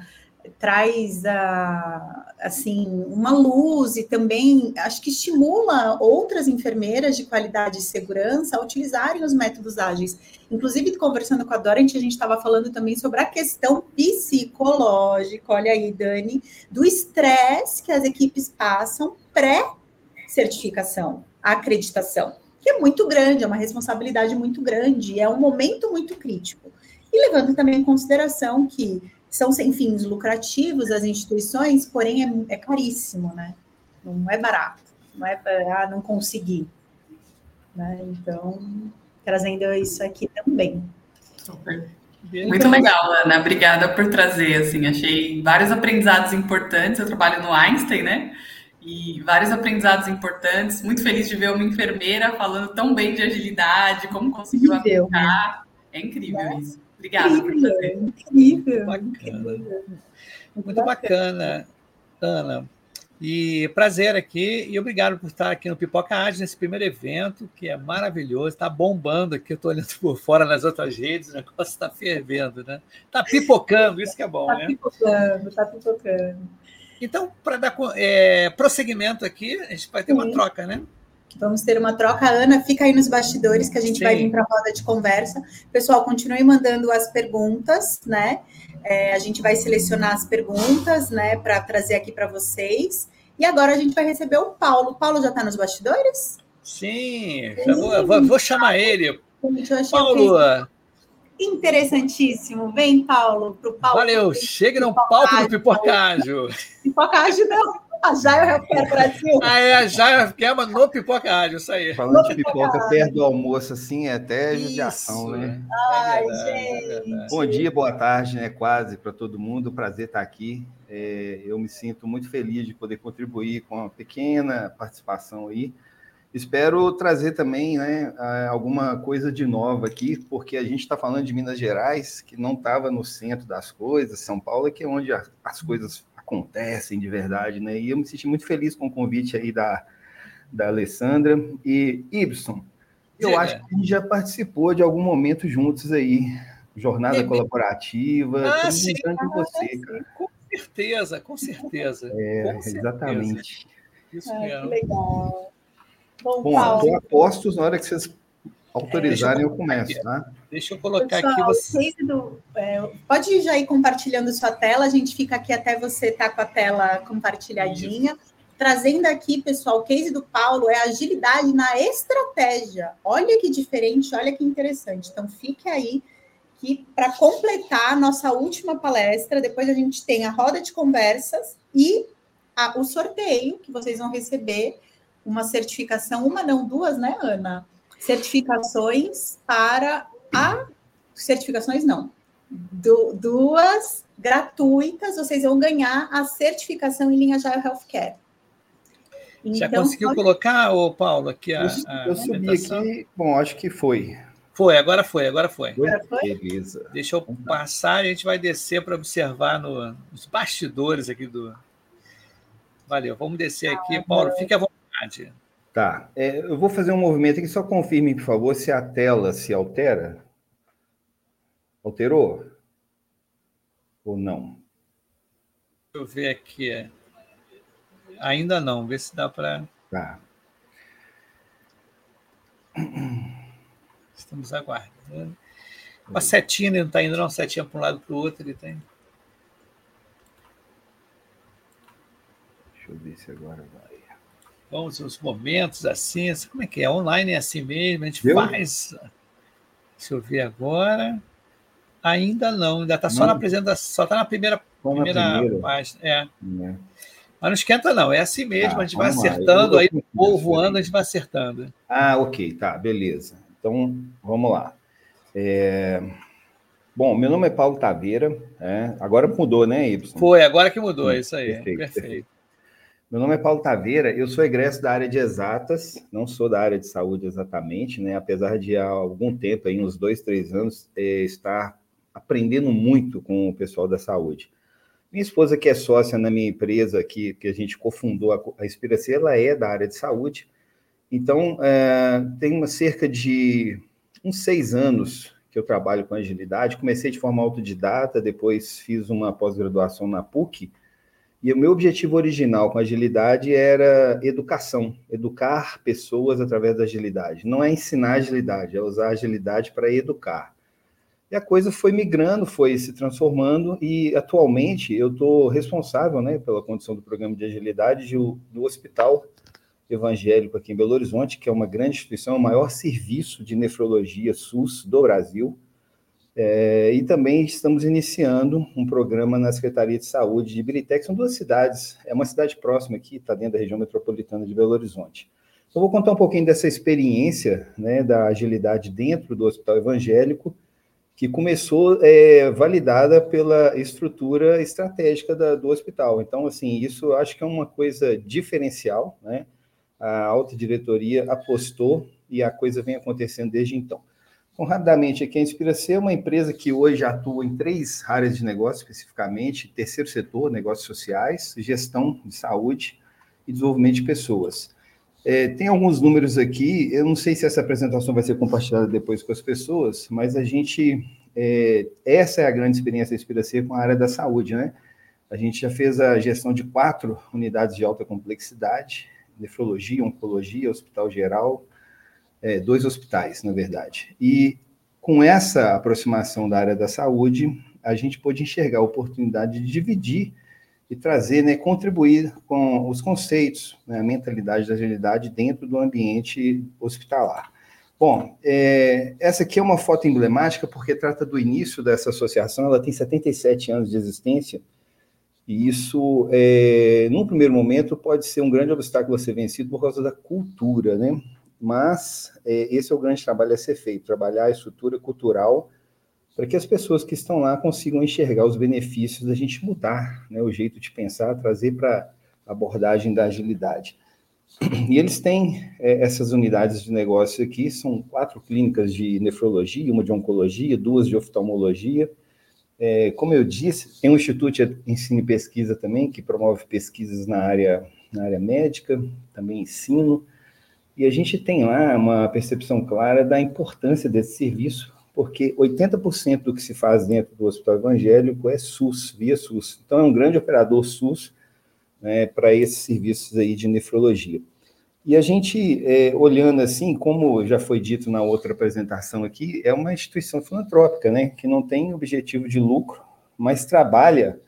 traz a, assim uma luz e também acho que estimula outras enfermeiras de qualidade e segurança a utilizarem os métodos ágeis. Inclusive, conversando com a Dorothy, a gente estava falando também sobre a questão psicológica, olha aí, Dani, do estresse que as equipes passam pré-certificação, acreditação, que é muito grande, é uma responsabilidade muito grande, é um momento muito crítico. E levando também em consideração que são sem fins lucrativos as instituições, porém é, é caríssimo, né? Não é barato, não é para ah, não conseguir. Né? Então, trazendo isso aqui também. Super. Muito legal, Ana. Obrigada por trazer. Assim, achei vários aprendizados importantes. Eu trabalho no Einstein, né? E vários aprendizados importantes. Muito feliz de ver uma enfermeira falando tão bem de agilidade, como conseguiu incrível, aplicar. Né? É incrível é. isso. Obrigada incrível, por fazer. Incrível. Bacana. Muito bacana, Ana. E prazer aqui e obrigado por estar aqui no Pipoca Ágil, nesse primeiro evento, que é maravilhoso, está bombando aqui, eu estou olhando por fora nas outras redes, o negócio está fervendo, né? Está pipocando, isso que é bom, tá né? Está pipocando, está pipocando. Então, para dar é, prosseguimento aqui, a gente vai ter Sim. uma troca, né? Vamos ter uma troca. A Ana fica aí nos bastidores que a gente Sim. vai vir para a roda de conversa. Pessoal, continue mandando as perguntas, né? É, a gente vai selecionar as perguntas, né, para trazer aqui para vocês. E agora a gente vai receber o Paulo. O Paulo já está nos bastidores? Sim, Sim. Vou, vou, chamar ele. Paulo. Interessantíssimo. Vem, Paulo, para o Paulo. Valeu, chega no palco do Pipocágio. Pipocágio não. A Jaio Healthcare Brasil. Ah, é a Jaio Healthcare, mas no Pipoca Rádio, isso aí. Falando no de pipoca perto do almoço, assim, é até judiação, né? Ai, é gente. Bom dia, boa tarde, né? Quase para todo mundo. Prazer estar aqui. É, eu me sinto muito feliz de poder contribuir com uma pequena participação aí. Espero trazer também né, alguma coisa de nova aqui, porque a gente está falando de Minas Gerais, que não estava no centro das coisas, São Paulo é que é onde as coisas acontecem de verdade, né? E eu me senti muito feliz com o convite aí da, da Alessandra. E, Ibson, eu acho que a gente já participou de algum momento juntos aí, jornada é, colaborativa, ah, sim, com você, cara. Com certeza, com certeza. É, com certeza. exatamente. Isso ah, mesmo. Que legal. Bom, Bom eu aposto na hora que vocês autorizarem, é, eu, eu começo, tá? Deixa eu colocar Pessoal, aqui você. Do, é, pode já ir compartilhando sua tela, a gente fica aqui até você estar tá com a tela compartilhadinha. Isso. Trazendo aqui, pessoal, o case do Paulo é agilidade na estratégia. Olha que diferente, olha que interessante. Então, fique aí que para completar a nossa última palestra, depois a gente tem a roda de conversas e a, o sorteio, que vocês vão receber uma certificação, uma não, duas, né, Ana? Certificações para a certificações não. Du, duas gratuitas, vocês vão ganhar a certificação em linha Agile Healthcare. Então, Já conseguiu pode... colocar, ô Paulo, aqui a. a eu subi aqui, bom, acho que foi. Foi, agora foi, agora foi. Agora foi? Beleza. Deixa eu passar e a gente vai descer para observar no, nos bastidores aqui do. Valeu, vamos descer aqui. Ah, Paulo, fique à vontade. Tá. É, eu vou fazer um movimento aqui, só confirme, por favor, se a tela se altera. Alterou? Ou não? Deixa eu ver aqui. Ainda não, ver se dá para. Tá. Estamos aguardando. A setinha não está indo, não. Setinha para um lado para o outro, ele tem. Deixa eu ver se agora vai vamos os momentos assim, como é que é? Online é assim mesmo, a gente Viu? faz. Deixa eu ver agora. Ainda não, ainda está só na apresentação, só está na primeira, Só na primeira, primeira. página. É. É. Mas não esquenta, não. É assim mesmo, Tá, a gente vai acertando, aí o povo voando, a gente vai acertando. Ah, ok, tá, beleza. Então, vamos lá. É, Bom, meu nome é Paulo Taveira, é, agora mudou, né, Y? Foi, agora que mudou, é isso aí. Perfeito, Perfeito. perfeito. Meu nome é Paulo Taveira, eu sou egresso da área de exatas, não sou da área de saúde exatamente, né? Apesar de há algum tempo, aí, uns dois, três anos, eh, estar aprendendo muito com o pessoal da saúde. Minha esposa, que é sócia na minha empresa, que, que a gente cofundou a, a ela é da área de saúde. Então, eh, tem uma cerca de uns seis anos que eu trabalho com agilidade. Comecei de forma autodidata, depois fiz uma pós-graduação na PUC, e o meu objetivo original com agilidade era educação, educar pessoas através da agilidade. Não é ensinar agilidade, é usar agilidade para educar. E a coisa foi migrando, foi se transformando, e atualmente eu estou responsável né, pela condição do programa de agilidade do, do Hospital Evangélico aqui em Belo Horizonte, que é uma grande instituição, o maior serviço de nefrologia SUS do Brasil. É, e também estamos iniciando um programa na Secretaria de Saúde de Birité, que são duas cidades, é uma cidade próxima aqui, está dentro da região metropolitana de Belo Horizonte. Eu vou contar um pouquinho dessa experiência né, da agilidade dentro do Hospital Evangélico, que começou é, validada pela estrutura estratégica da, do hospital. Então, assim, isso acho que é uma coisa diferencial, né? A alta diretoria apostou e a coisa vem acontecendo desde então. Então, rapidamente, aqui a Inspiração é uma empresa que hoje atua em três áreas de negócio, especificamente, terceiro setor, negócios sociais, gestão de saúde e desenvolvimento de pessoas. É, tem alguns números aqui, eu não sei se essa apresentação vai ser compartilhada depois com as pessoas, mas a gente, é, essa é a grande experiência da Inspiração com a área da saúde, né? A gente já fez a gestão de quatro unidades de alta complexidade, nefrologia, oncologia, hospital geral, é, dois hospitais, na verdade. E com essa aproximação da área da saúde, a gente pôde enxergar a oportunidade de dividir e trazer, né, contribuir com os conceitos, né, a mentalidade da agilidade dentro do ambiente hospitalar. Bom, é, essa aqui é uma foto emblemática porque trata do início dessa associação, ela tem 77 anos de existência, e isso, é, num primeiro momento, pode ser um grande obstáculo a ser vencido por causa da cultura, né? Mas é, esse é o grande trabalho a ser feito, trabalhar a estrutura cultural para que as pessoas que estão lá consigam enxergar os benefícios da gente mudar né, o jeito de pensar, trazer para a abordagem da agilidade. E eles têm é, essas unidades de negócio aqui, são quatro clínicas de nefrologia, uma de oncologia, duas de oftalmologia. É, como eu disse, tem um Instituto de Ensino e Pesquisa também, que promove pesquisas na área, na área médica, também ensino. E a gente tem lá uma percepção clara da importância desse serviço, porque 80% do que se faz dentro do hospital evangélico é SUS, via SUS. Então, é um grande operador SUS né, para esses serviços aí de nefrologia. E a gente, é, olhando assim, como já foi dito na outra apresentação aqui, é uma instituição filantrópica, né, que não tem objetivo de lucro, mas trabalha,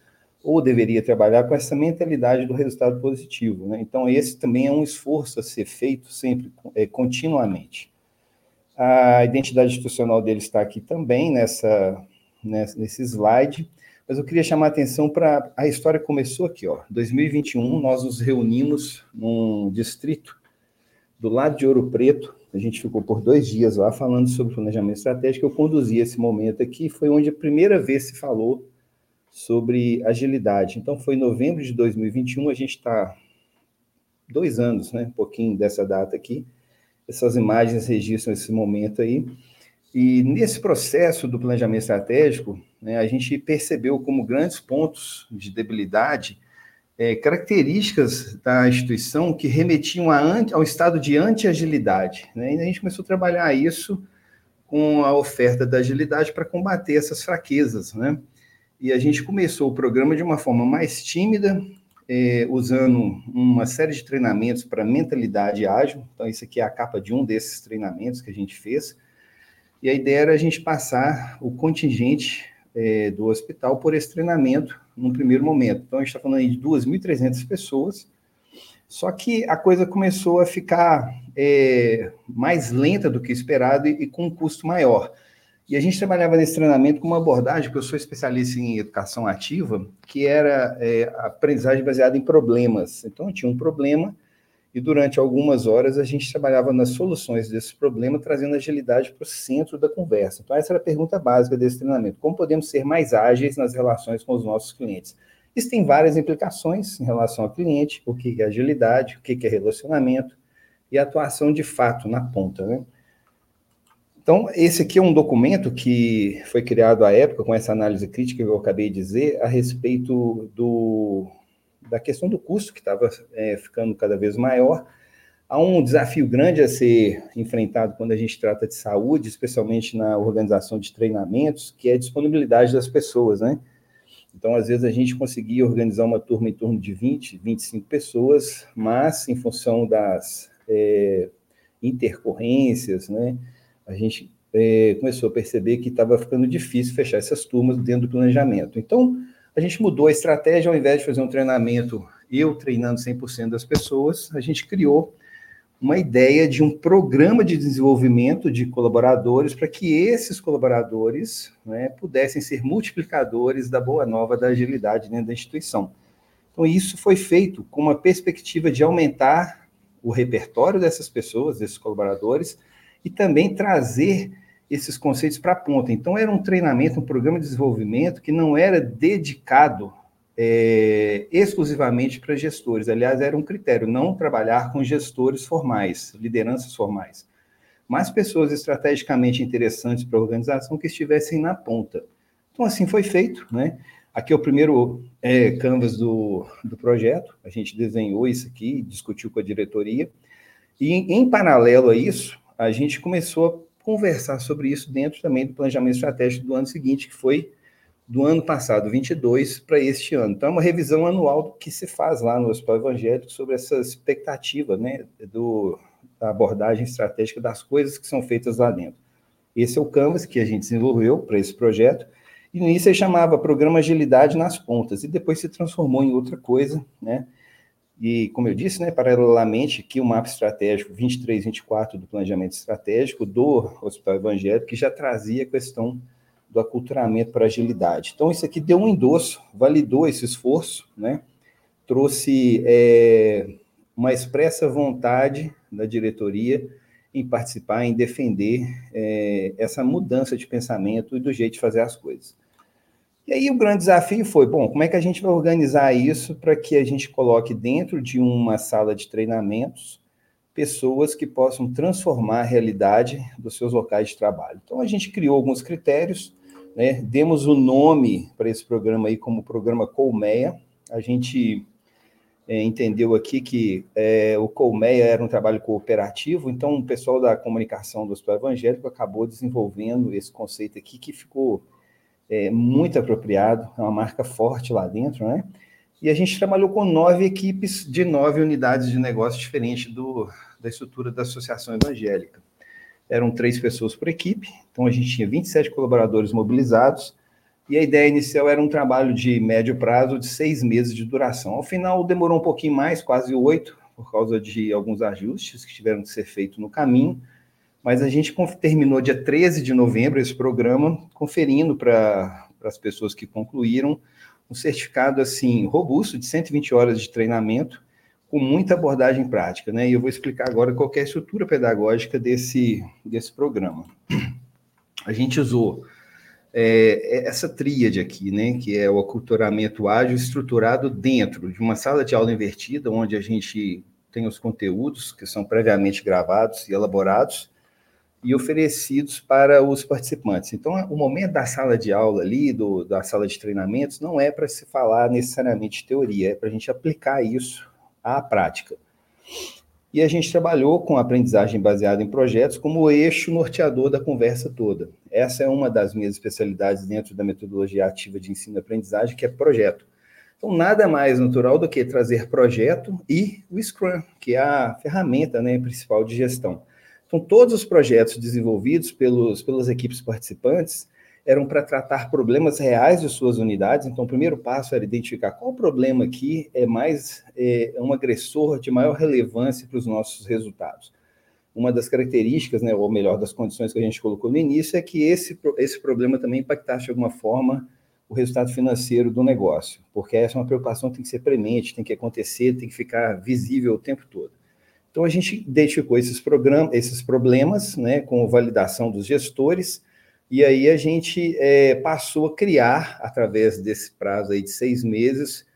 ou deveria trabalhar, com essa mentalidade do resultado positivo. Né? Então, esse também é um esforço a ser feito sempre, é, continuamente. A identidade institucional dele está aqui também, nessa, nesse slide, mas eu queria chamar a atenção para a história começou aqui, ó. 2021, nós nos reunimos num distrito do lado de Ouro Preto, a gente ficou por dois dias lá falando sobre planejamento estratégico, eu conduzi esse momento aqui, foi onde a primeira vez se falou sobre agilidade. Então, foi em novembro de 2021, a gente está dois anos, né, um pouquinho dessa data aqui, essas imagens registram esse momento aí. E nesse processo do planejamento estratégico, né, a gente percebeu como grandes pontos de debilidade é, características da instituição que remetiam a, ao estado de anti-agilidade. Né, e a gente começou a trabalhar isso com a oferta da agilidade para combater essas fraquezas. Né? E a gente começou o programa de uma forma mais tímida, é, usando uma série de treinamentos para mentalidade ágil. Então, isso aqui é a capa de um desses treinamentos que a gente fez. E a ideia era a gente passar o contingente é, do hospital por esse treinamento num primeiro momento. Então, a gente está falando aí de 2.300 pessoas. Só que a coisa começou a ficar é, mais lenta do que esperado e, e, com um custo maior. E a gente trabalhava nesse treinamento com uma abordagem, porque eu sou especialista em educação ativa, que era é, aprendizagem baseada em problemas. Então, tinha um problema e durante algumas horas a gente trabalhava nas soluções desse problema, trazendo agilidade para o centro da conversa. Então, essa era a pergunta básica desse treinamento: como podemos ser mais ágeis nas relações com os nossos clientes? Isso tem várias implicações em relação ao cliente, o que é agilidade, o que é relacionamento e atuação de fato na ponta. Né? Então, esse aqui é um documento que foi criado à época, com essa análise crítica que eu acabei de dizer, a respeito do, da questão do custo, que estava é, ficando cada vez maior. Há um desafio grande a ser enfrentado quando a gente trata de saúde, especialmente na organização de treinamentos, que é a disponibilidade das pessoas, né? Então, às vezes, a gente conseguia organizar uma turma em torno de 20, 25 pessoas, mas em função das é, intercorrências, né, a gente é, começou a perceber que estava ficando difícil fechar essas turmas dentro do planejamento. Então, a gente mudou a estratégia, ao invés de fazer um treinamento, eu treinando 100% das pessoas, a gente criou uma ideia de um programa de desenvolvimento de colaboradores para que esses colaboradores né, pudessem ser multiplicadores da boa nova da agilidade dentro da instituição. Então, isso foi feito com uma perspectiva de aumentar o repertório dessas pessoas, desses colaboradores, e também trazer esses conceitos para a ponta. Então, era um treinamento, um programa de desenvolvimento que não era dedicado é, exclusivamente para gestores. Aliás, era um critério não trabalhar com gestores formais, lideranças formais, mas pessoas estrategicamente interessantes para a organização que estivessem na ponta. Então, assim foi feito, né? Aqui é o primeiro é, canvas do, do projeto, a gente desenhou isso aqui, discutiu com a diretoria, e em, em paralelo a isso, a gente começou a conversar sobre isso dentro também do planejamento estratégico do ano seguinte, que foi do ano passado, 22, para este ano. Então, é uma revisão anual que se faz lá no Hospital Evangélico sobre essa expectativa né, do, da abordagem estratégica das coisas que são feitas lá dentro. Esse é o Canvas que a gente desenvolveu para esse projeto, e no início ele chamava Programa Agilidade nas Pontas, e depois se transformou em outra coisa, né? E, como eu disse, né, paralelamente, aqui o mapa estratégico 23, 24 do planejamento estratégico do Hospital Evangélico, que já trazia a questão do aculturamento para agilidade. Então, isso aqui deu um endosso, validou esse esforço, né? trouxe é, uma expressa vontade da diretoria em participar, em defender é, essa mudança de pensamento e do jeito de fazer as coisas. E aí o grande desafio foi, bom, como é que a gente vai organizar isso para que a gente coloque dentro de uma sala de treinamentos pessoas que possam transformar a realidade dos seus locais de trabalho. Então a gente criou alguns critérios né? Demos o nome para esse programa aí como programa Colmeia. A gente é, entendeu aqui que é, o Colmeia era um trabalho cooperativo, então o pessoal da comunicação do Hospital Evangélico acabou desenvolvendo esse conceito aqui que ficou é, muito apropriado, é uma marca forte lá dentro, né? E a gente trabalhou com nove equipes de nove unidades de negócio diferentes do, da estrutura da Associação Evangélica eram três pessoas por equipe, então a gente tinha 27 colaboradores mobilizados, e a ideia inicial era um trabalho de médio prazo de seis meses de duração. Ao final demorou um pouquinho mais, quase oito, por causa de alguns ajustes que tiveram que ser feitos no caminho, mas a gente terminou dia 13 de novembro esse programa, conferindo para as pessoas que concluíram um certificado assim robusto de 120 horas de treinamento, com muita abordagem prática, né? E eu vou explicar agora qual é a estrutura pedagógica desse, desse programa. A gente usou é, essa tríade aqui, né? Que é o aculturamento ágil estruturado dentro de uma sala de aula invertida, onde a gente tem os conteúdos que são previamente gravados e elaborados e oferecidos para os participantes. Então, o momento da sala de aula ali, do, da sala de treinamentos, não é para se falar necessariamente de teoria, é para a gente aplicar isso à prática. E a gente trabalhou com aprendizagem baseada em projetos como o eixo norteador da conversa toda. Essa é uma das minhas especialidades dentro da metodologia ativa de ensino e aprendizagem, que é projeto. Então, nada mais natural do que trazer projeto e o Scrum, que é a ferramenta né, principal de gestão. Então, todos os projetos desenvolvidos pelos, pelas equipes participantes eram para tratar problemas reais de suas unidades. Então, o primeiro passo era identificar qual problema aqui é mais é, um agressor de maior relevância para os nossos resultados. uma das características, né, ou melhor, das condições que a gente colocou no início, é que esse, esse problema também impactasse de alguma forma o resultado financeiro do negócio, porque essa é uma preocupação que tem que ser premente, tem que acontecer, tem que ficar visível o tempo todo. Então, a gente identificou esses, programas, esses problemas né, com validação dos gestores, e aí a gente é, passou a criar, através desse prazo aí de seis meses,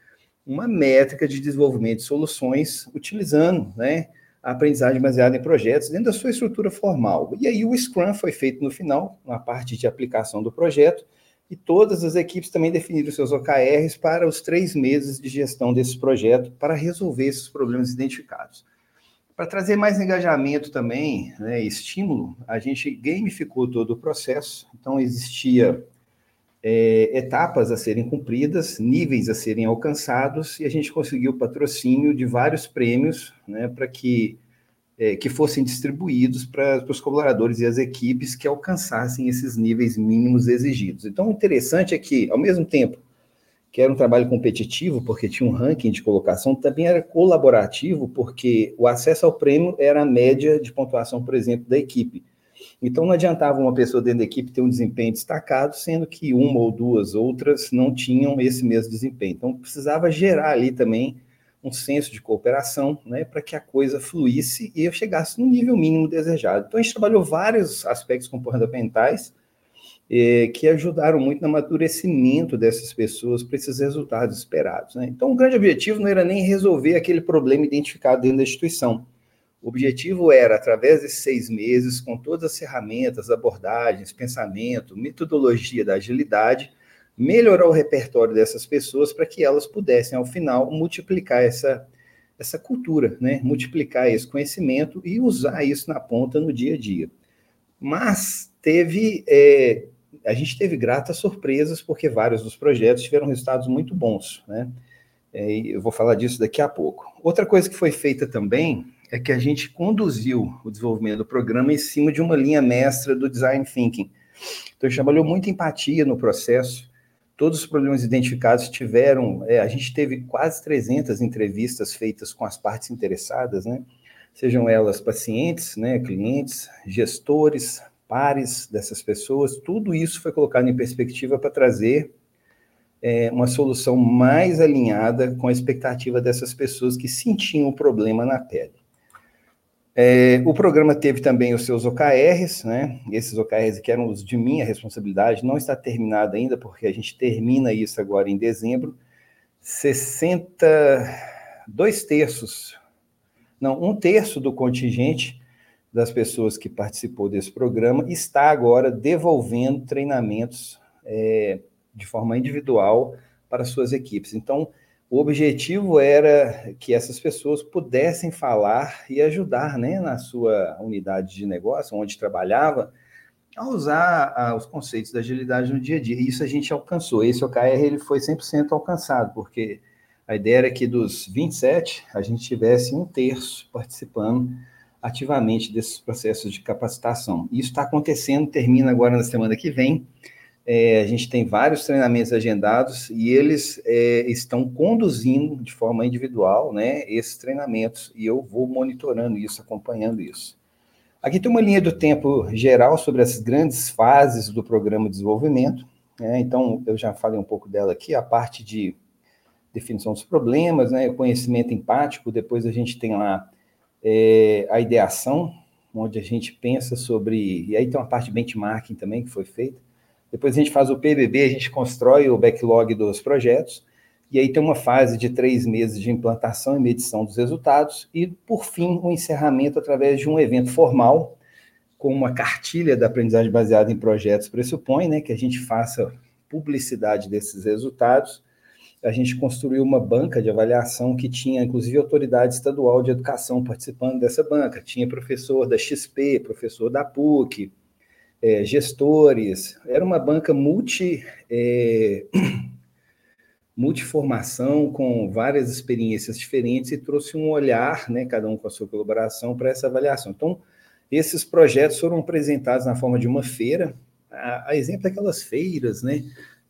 uma métrica de desenvolvimento de soluções utilizando né, a aprendizagem baseada em projetos dentro da sua estrutura formal. E aí o Scrum foi feito no final, na parte de aplicação do projeto, e todas as equipes também definiram seus OKRs para os três meses de gestão desse projeto para resolver esses problemas identificados. Para trazer mais engajamento também, né, estímulo, a gente gamificou todo o processo. Então, existia é, etapas a serem cumpridas, níveis a serem alcançados, e a gente conseguiu patrocínio de vários prêmios né, para que, é, que fossem distribuídos para, os colaboradores e as equipes que alcançassem esses níveis mínimos exigidos. Então, o interessante é que, ao mesmo tempo que era um trabalho competitivo, porque tinha um ranking de colocação, também era colaborativo, porque o acesso ao prêmio era a média de pontuação, por exemplo, da equipe. Então, não adiantava uma pessoa dentro da equipe ter um desempenho destacado, sendo que uma ou duas outras não tinham esse mesmo desempenho. Então, precisava gerar ali também um senso de cooperação, né, para que a coisa fluísse e eu chegasse no nível mínimo desejado. Então, a gente trabalhou vários aspectos comportamentais eh, que ajudaram muito no amadurecimento dessas pessoas para esses resultados esperados. Né? Então, o grande objetivo não era nem resolver aquele problema identificado dentro da instituição, o objetivo era, através desses seis meses, com todas as ferramentas, abordagens, pensamento, metodologia da agilidade, melhorar o repertório dessas pessoas para que elas pudessem, ao final, multiplicar essa, essa cultura, né? multiplicar esse conhecimento e usar isso na ponta no dia a dia. Mas teve, é, a gente teve gratas surpresas, porque vários dos projetos tiveram resultados muito bons. Né? É, eu vou falar disso daqui a pouco. Outra coisa que foi feita também é que a gente conduziu o desenvolvimento do programa em cima de uma linha mestra do design thinking. Então, a gente trabalhou muito empatia no processo. Todos os problemas identificados tiveram. É, a gente teve quase 300 entrevistas feitas com as partes interessadas, né? Sejam elas pacientes, né, clientes, gestores, pares dessas pessoas. Tudo isso foi colocado em perspectiva para trazer é, uma solução mais alinhada com a expectativa dessas pessoas que sentiam o problema na pele. É, o programa teve também os seus OKRs, né? Esses OKRs que eram os de minha responsabilidade, não está terminado ainda, porque a gente termina isso agora em dezembro. 60, dois terços, não, um terço do contingente das pessoas que participou desse programa está agora devolvendo treinamentos é, de forma individual para suas equipes. Então, o objetivo era que essas pessoas pudessem falar e ajudar né, na sua unidade de negócio, onde trabalhava, a usar ah, os conceitos da agilidade no dia a dia. E isso a gente alcançou. Esse OKR ele foi 100% alcançado, porque a ideia era que dos 27, a gente tivesse um terço participando ativamente desses processos de capacitação. Isso está acontecendo, termina agora na semana que vem. É, a gente tem vários treinamentos agendados e eles é, estão conduzindo de forma individual né, esses treinamentos e eu vou monitorando isso, acompanhando isso. Aqui tem uma linha do tempo geral sobre as grandes fases do programa de desenvolvimento. Né, então, eu já falei um pouco dela aqui, a parte de definição dos problemas, né, conhecimento empático, depois a gente tem lá é, a ideação, onde a gente pensa sobre. E aí tem uma parte de benchmarking também que foi feita depois a gente faz o PBB, a gente constrói o backlog dos projetos, e aí tem uma fase de três meses de implantação e medição dos resultados, e, por fim, o um encerramento através de um evento formal, com uma cartilha da aprendizagem baseada em projetos pressupõe, né, que a gente faça publicidade desses resultados. A gente construiu uma banca de avaliação que tinha, inclusive, autoridade estadual de educação participando dessa banca. Tinha professor da XP, professor da PUC, é, gestores, era uma banca multi, é, multiformação, com várias experiências diferentes e trouxe um olhar, né, cada um com a sua colaboração, para essa avaliação. Então, esses projetos foram apresentados na forma de uma feira, a, a exemplo daquelas feiras, né,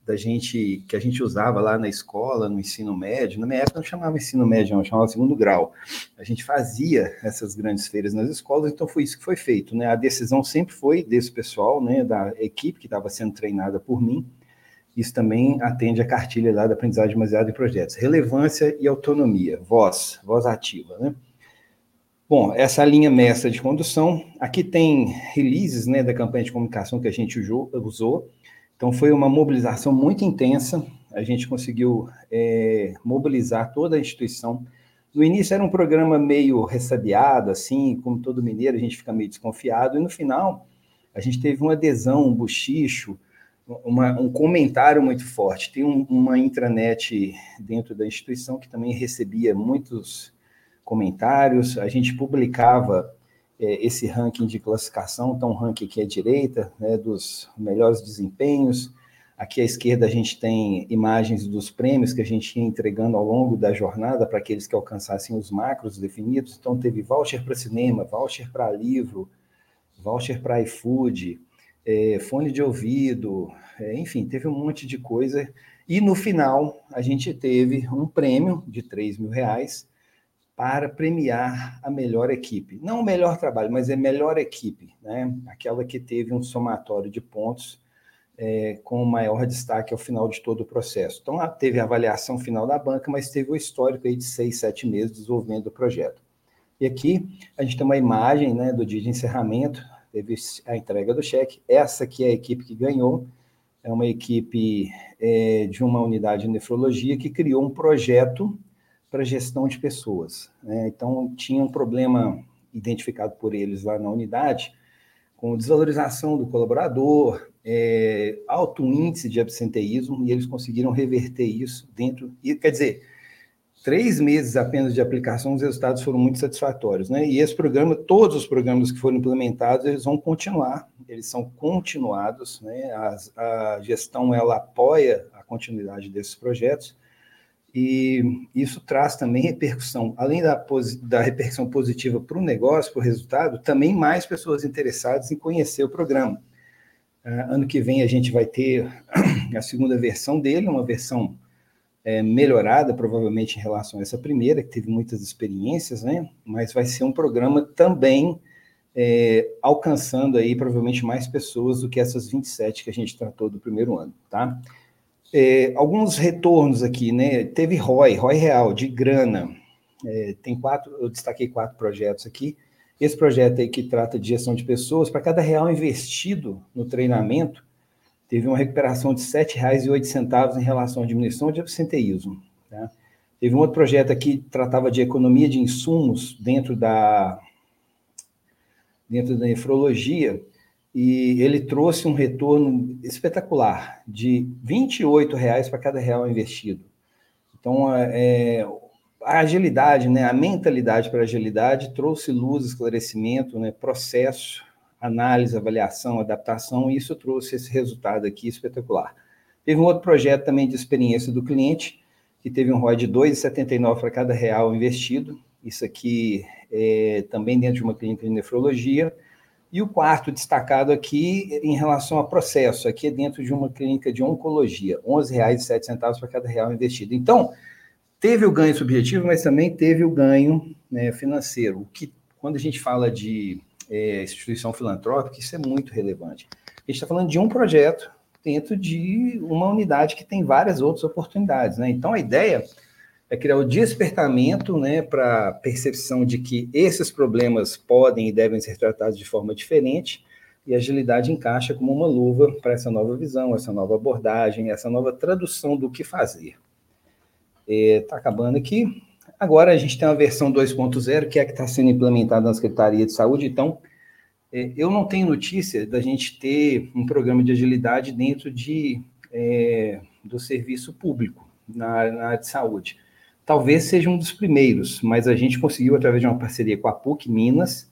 da gente que a gente usava lá na escola, no ensino médio. Na minha época não chamava ensino médio, não, chamava segundo grau. A gente fazia essas grandes feiras nas escolas, então foi isso que foi feito. Né? A decisão sempre foi desse pessoal, né, da equipe que estava sendo treinada por mim. Isso também atende a cartilha lá da aprendizagem baseada em projetos. Relevância e autonomia, voz, voz ativa. Né? Bom, essa linha mestra de condução. Aqui tem releases né, da campanha de comunicação que a gente usou então, foi uma mobilização muito intensa. A gente conseguiu é, mobilizar toda a instituição. No início era um programa meio ressabiado, assim, como todo mineiro, a gente fica meio desconfiado. E no final, a gente teve uma adesão, um bochicho, uma, um comentário muito forte. Tem um, uma intranet dentro da instituição que também recebia muitos comentários. A gente publicava esse ranking de classificação, então, um ranking aqui à direita, né, dos melhores desempenhos. Aqui à esquerda a gente tem imagens dos prêmios que a gente ia entregando ao longo da jornada para aqueles que alcançassem os macros definidos. Então, teve voucher para cinema, voucher para livro, voucher para iFood, é, fone de ouvido, é, enfim, teve um monte de coisa. E no final, a gente teve um prêmio de 3 mil reais para premiar a melhor equipe. Não o melhor trabalho, mas a melhor equipe, né? aquela que teve um somatório de pontos é, com maior destaque ao final de todo o processo. Então, teve a avaliação final da banca, mas teve o histórico aí de seis, sete meses de desenvolvimento do projeto. E aqui a gente tem uma imagem né, do dia de encerramento, teve a entrega do cheque. Essa aqui é a equipe que ganhou, é uma equipe é, de uma unidade de nefrologia que criou um projeto para gestão de pessoas. Né? Então, tinha um problema identificado por eles lá na unidade, com desvalorização do colaborador, é, alto índice de absenteísmo, e eles conseguiram reverter isso dentro. E, quer dizer, três meses apenas de aplicação, os resultados foram muito satisfatórios. Né? E esse programa, todos os programas que foram implementados, eles vão continuar, eles são continuados. Né? A, a gestão ela apoia a continuidade desses projetos e isso traz também repercussão, além da, da repercussão positiva para o negócio, para o resultado, também mais pessoas interessadas em conhecer o programa. Uh, ano que vem a gente vai ter a segunda versão dele, uma versão é, melhorada, provavelmente em relação a essa primeira, que teve muitas experiências, né? Mas vai ser um programa também é, alcançando aí provavelmente mais pessoas do que essas 27 que a gente tratou do primeiro ano, tá? É, alguns retornos aqui, né? Teve ROI, ROI real, de grana. É, tem quatro, eu destaquei quatro projetos aqui. Esse projeto aí que trata de gestão de pessoas, para cada real investido no treinamento, teve uma recuperação de R$ 7,08 em relação à diminuição de absenteísmo. Tá? Teve um outro projeto aqui que tratava de economia de insumos dentro da, dentro da nefrologia, e ele trouxe um retorno espetacular de R$ reais para cada real investido. Então, é, a agilidade, né, a mentalidade para agilidade trouxe luz, esclarecimento, né, processo, análise, avaliação, adaptação, e isso trouxe esse resultado aqui espetacular. Teve um outro projeto também de experiência do cliente, que teve um ROI de 2,79 para cada real investido. Isso aqui é também dentro de uma clínica de nefrologia, e o quarto destacado aqui em relação a processo, aqui é dentro de uma clínica de oncologia, R$ 11,07 para cada real investido. Então, teve o ganho subjetivo, mas também teve o ganho né, financeiro, o que, quando a gente fala de é, instituição filantrópica, isso é muito relevante. A gente está falando de um projeto dentro de uma unidade que tem várias outras oportunidades. Né? Então, a ideia é criar o despertamento né, para a percepção de que esses problemas podem e devem ser tratados de forma diferente, e a agilidade encaixa como uma luva para essa nova visão, essa nova abordagem, essa nova tradução do que fazer. Está é, acabando aqui. Agora a gente tem a versão 2.0, que é a que está sendo implementada na Secretaria de Saúde. Então, é, eu não tenho notícia da gente ter um programa de agilidade dentro de, é, do serviço público na, na área de saúde talvez seja um dos primeiros, mas a gente conseguiu, através de uma parceria com a PUC Minas,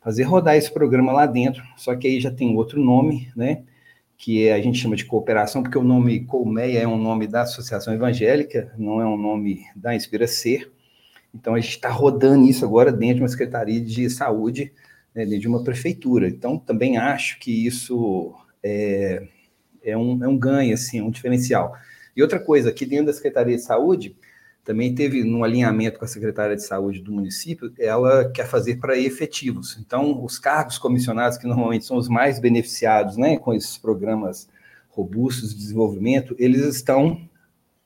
fazer rodar esse programa lá dentro, só que aí já tem outro nome, né? Que é, a gente chama de cooperação, porque o nome Colmeia é um nome da Associação Evangélica, não é um nome da Inspira Ser. Então a gente está rodando isso agora dentro de uma Secretaria de Saúde, né, dentro de uma prefeitura. Então também acho que isso é, é um, é um ganho, assim, um diferencial. E outra coisa, aqui dentro da Secretaria de Saúde, também teve um alinhamento com a secretária de saúde do município, ela quer fazer para efetivos. Então, os cargos comissionados, que normalmente são os mais beneficiados né, com esses programas robustos de desenvolvimento, eles estão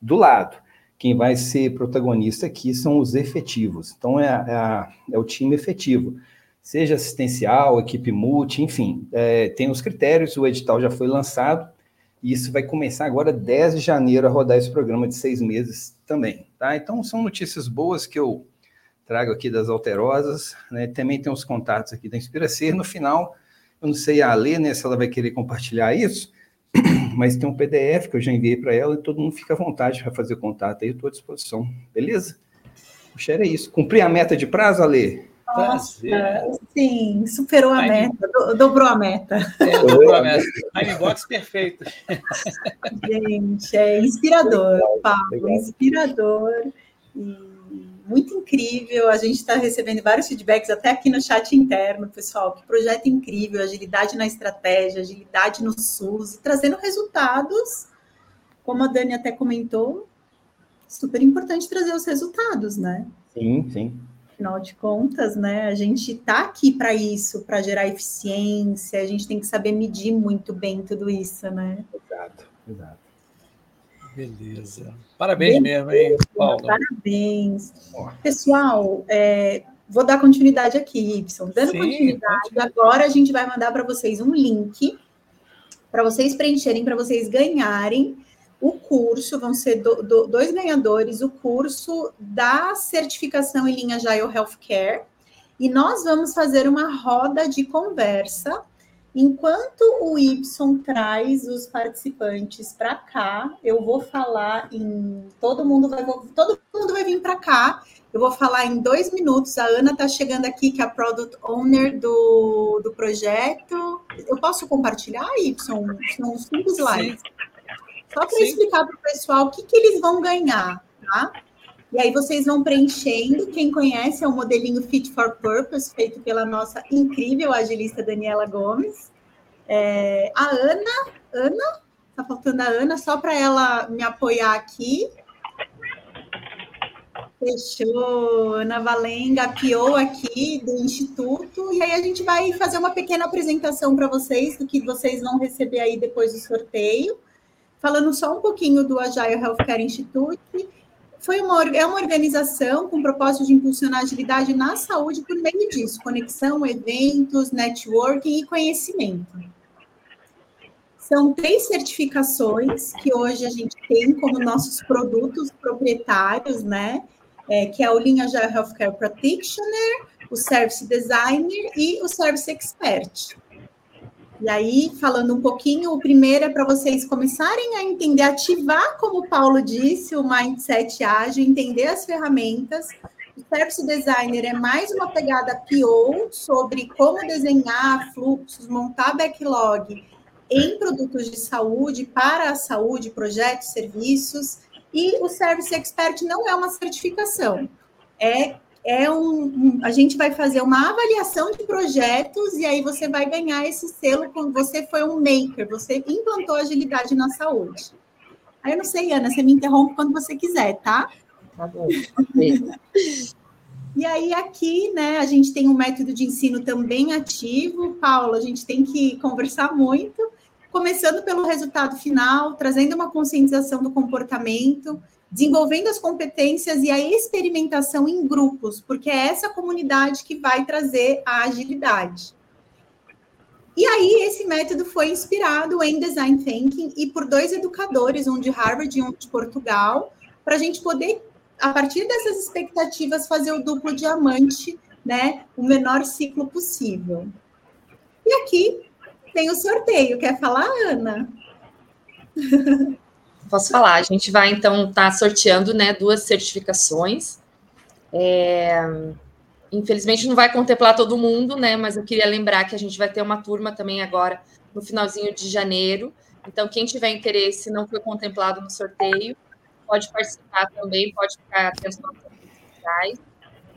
do lado. Quem vai ser protagonista aqui são os efetivos. Então, é, é, é o time efetivo, seja assistencial, equipe multi, enfim, é, tem os critérios, o edital já foi lançado, e isso vai começar agora, 10 de janeiro, a rodar esse programa de seis meses também. Tá? Então, são notícias boas que eu trago aqui das Alterosas. Né? Também tem os contatos aqui da Inspiracer. No final, eu não sei a Alê, né, se ela vai querer compartilhar isso, mas tem um PDF que eu já enviei para ela e todo mundo fica à vontade para fazer contato aí, estou à disposição. Beleza? O share é isso. Cumprir a meta de prazo, Alê? Nossa, sim, superou a Time... meta, do, dobrou a meta. É, dobrou a meta. Timebox perfeito. Gente, é inspirador, Pablo, inspirador. E muito incrível. A gente está recebendo vários feedbacks até aqui no chat interno, pessoal. Que projeto incrível, agilidade na estratégia, agilidade no SUS, e trazendo resultados, como a Dani até comentou, super importante trazer os resultados, né? Sim, sim. Afinal de contas, né, a gente está aqui para isso, para gerar eficiência, a gente tem que saber medir muito bem tudo isso, né? Exato, exato. Beleza. Parabéns Beleza, mesmo, hein, Paulo? Parabéns. Pessoal, é, vou dar continuidade aqui, Y. Dando Sim, continuidade, pode. agora a gente vai mandar para vocês um link para vocês preencherem, para vocês ganharem o curso, vão ser do, do, dois ganhadores, o curso da certificação em linha Agile Healthcare, e nós vamos fazer uma roda de conversa Enquanto o Y traz os participantes para cá, eu vou falar em todo mundo vai todo mundo vai vir para cá. Eu vou falar em dois minutos. A Ana está chegando aqui, que é a product owner do, do projeto. Eu posso compartilhar, Y? São cinco slides. Sim. Só para explicar para o pessoal o que, que eles vão ganhar, tá? E aí vocês vão preenchendo. Quem conhece é o modelinho Fit for Purpose, feito pela nossa incrível agilista Daniela Gomes. É, a Ana, Ana, tá faltando a Ana, só para ela me apoiar aqui. Fechou, Ana Valenga, PO aqui do Instituto, e aí a gente vai fazer uma pequena apresentação para vocês do que vocês vão receber aí depois do sorteio, falando só um pouquinho do Agile Healthcare Institute foi uma, é uma organização com propósito de impulsionar agilidade na saúde por meio disso, conexão, eventos, networking e conhecimento. São três certificações que hoje a gente tem como nossos produtos proprietários, né? É, que é o Linha Agile Healthcare Practitioner, o Service Designer e o Service Expert. E aí, falando um pouquinho, o primeiro é para vocês começarem a entender, ativar, como o Paulo disse, o mindset ágil, entender as ferramentas. O Service Designer é mais uma pegada PO sobre como desenhar fluxos, montar backlog em produtos de saúde, para a saúde, projetos, serviços. E o Service Expert não é uma certificação, é é um, um, a gente vai fazer uma avaliação de projetos e aí você vai ganhar esse selo quando você foi um maker, você implantou agilidade na saúde. Aí eu não sei, Ana, você me interrompe quando você quiser, tá? Tá bom. e aí aqui, né, a gente tem um método de ensino também ativo. Paulo, a gente tem que conversar muito, começando pelo resultado final, trazendo uma conscientização do comportamento, desenvolvendo as competências e a experimentação em grupos, porque é essa comunidade que vai trazer a agilidade. E aí, esse método foi inspirado em Design Thinking e por dois educadores, um de Harvard e um de Portugal, para a gente poder, a partir dessas expectativas, fazer o duplo diamante, né? O menor ciclo possível. E aqui tem o sorteio. Quer falar, Ana? Posso falar. A gente vai, então, estar tá sorteando né, duas certificações. É... Infelizmente, não vai contemplar todo mundo, né? Mas eu queria lembrar que a gente vai ter uma turma também agora no finalzinho de janeiro. Então, quem tiver interesse, não foi contemplado no sorteio, pode participar também, pode ficar atento nas redes sociais.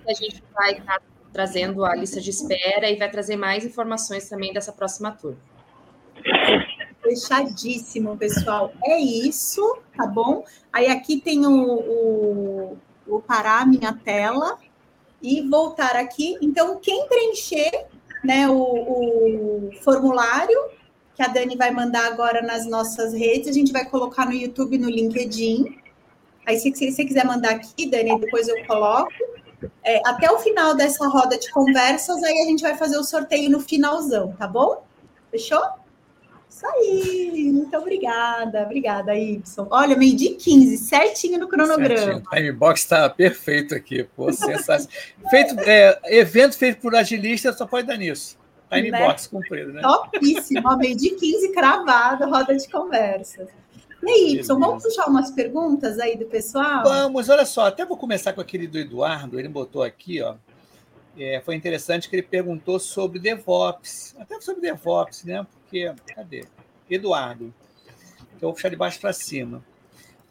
A gente vai estar tá trazendo a lista de espera e vai trazer mais informações também dessa próxima turma. Fechadíssimo, pessoal. É isso, tá bom? Aí aqui tem o, o, o parar minha tela e voltar aqui. Então, quem preencher né, o, o formulário que a Dani vai mandar agora nas nossas redes, a gente vai colocar no YouTube, no LinkedIn. Aí, se, se você quiser mandar aqui, Dani, depois eu coloco. É, até o final dessa roda de conversas, aí a gente vai fazer o sorteio no finalzão, tá bom? Fechou? Isso aí, muito obrigada, obrigada, Y. Olha, meio de 15, certinho no cronograma. O timebox está perfeito aqui, pô, sensacional. feito, é, evento feito por agilista só pode dar nisso. Timebox né? cumprido, né? Topíssimo, meio de 15 cravado, roda de conversa. E aí, Y, vamos puxar umas perguntas aí do pessoal? Vamos, olha só, até vou começar com aquele do Eduardo, ele botou aqui, ó. É, foi interessante que ele perguntou sobre DevOps, até sobre DevOps, né? Porque, cadê? Eduardo. Então, eu vou puxar de baixo para cima.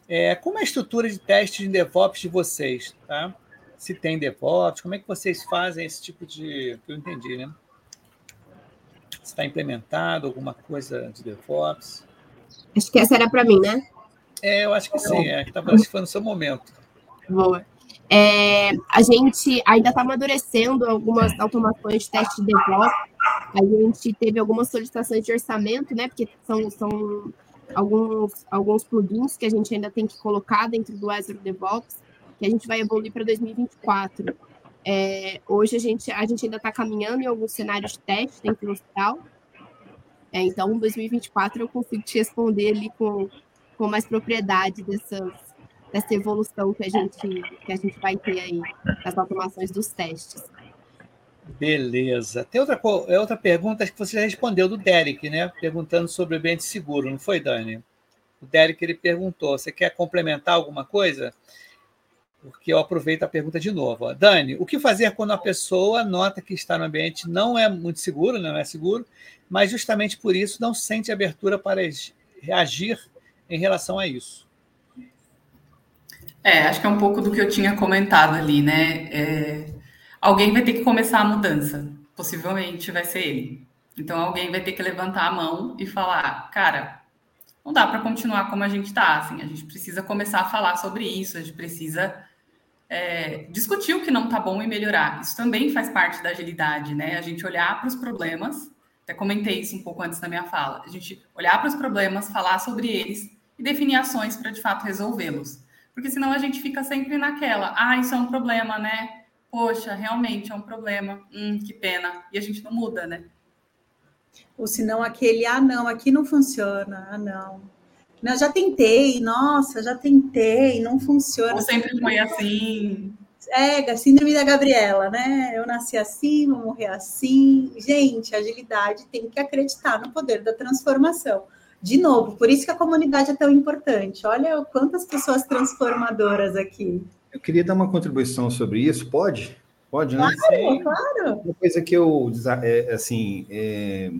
É, como é a estrutura de teste de DevOps de vocês, tá? Se tem DevOps, como é que vocês fazem esse tipo de. que eu entendi, né? Se está implementado alguma coisa de DevOps? Acho que essa era para mim, né? É, eu acho que sim, é que estava foi no seu momento. Boa. É, a gente ainda está amadurecendo algumas automações de teste de DevOps. A gente teve algumas solicitações de orçamento, né? Porque são, são alguns, alguns plugins que a gente ainda tem que colocar dentro do Azure DevOps, que a gente vai evoluir para 2024. É, hoje a gente, a gente ainda está caminhando em alguns cenários de teste dentro do hospital, é, então, em 2024 eu consigo te responder ali com, com mais propriedade dessas, dessa evolução que a gente que a gente vai ter aí das automações dos testes. Beleza. Tem outra, é outra pergunta que você já respondeu do Derek, né? Perguntando sobre o ambiente seguro, não foi, Dani? O Derek ele perguntou: você quer complementar alguma coisa? Porque eu aproveito a pergunta de novo. Ó. Dani, o que fazer quando a pessoa nota que está no ambiente não é muito seguro, não é seguro, mas justamente por isso não sente abertura para reagir em relação a isso. É, acho que é um pouco do que eu tinha comentado ali, né? É, alguém vai ter que começar a mudança, possivelmente vai ser ele. Então alguém vai ter que levantar a mão e falar, cara, não dá para continuar como a gente está, assim, a gente precisa começar a falar sobre isso, a gente precisa é, discutir o que não está bom e melhorar. Isso também faz parte da agilidade, né? A gente olhar para os problemas até comentei isso um pouco antes da minha fala. A gente olhar para os problemas, falar sobre eles e definir ações para de fato resolvê-los. Porque senão a gente fica sempre naquela, ah, isso é um problema, né? Poxa, realmente é um problema. Hum, que pena. E a gente não muda, né? Ou senão aquele, ah, não, aqui não funciona, ah, não. Não, já tentei, nossa, já tentei, não funciona. Ou sempre foi assim é, síndrome da Gabriela, né? Eu nasci assim, vou morrer assim. Gente, agilidade tem que acreditar no poder da transformação. De novo, por isso que a comunidade é tão importante. Olha quantas pessoas transformadoras aqui. Eu queria dar uma contribuição sobre isso, pode? Pode, né? Claro, claro. Uma coisa que eu, é, assim, é,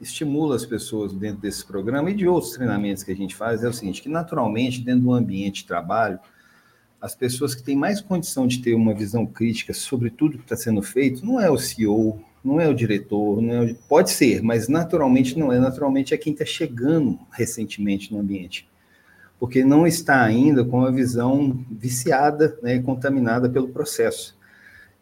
estimula as pessoas dentro desse programa e de outros treinamentos que a gente faz é o seguinte, que naturalmente, dentro do ambiente de trabalho, as pessoas que têm mais condição de ter uma visão crítica sobre tudo que está sendo feito não é o CEO, não é o diretor, não é o... pode ser, mas naturalmente não é. Naturalmente é quem está chegando recentemente no ambiente, porque não está ainda com a visão viciada, né, contaminada pelo processo.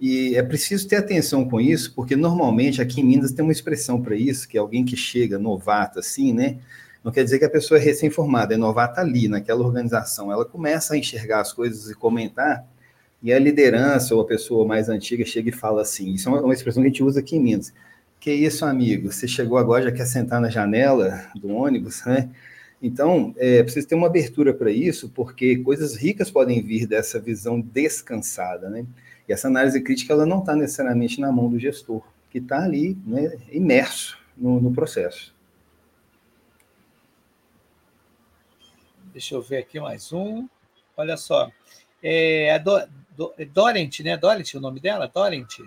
E é preciso ter atenção com isso, porque normalmente aqui em Minas tem uma expressão para isso, que é alguém que chega novato assim, né? Não quer dizer que a pessoa é recém-formada, é novata ali, naquela organização. Ela começa a enxergar as coisas e comentar, e a liderança ou a pessoa mais antiga chega e fala assim: Isso é uma expressão que a gente usa aqui em Minas. Que isso, amigo? Você chegou agora, já quer sentar na janela do ônibus, né? Então, é preciso ter uma abertura para isso, porque coisas ricas podem vir dessa visão descansada, né? E essa análise crítica ela não está necessariamente na mão do gestor, que está ali né, imerso no, no processo. Deixa eu ver aqui mais um. Olha só. É, a Do, Do, é Dorent, né? Dorent, o nome dela? Dorent.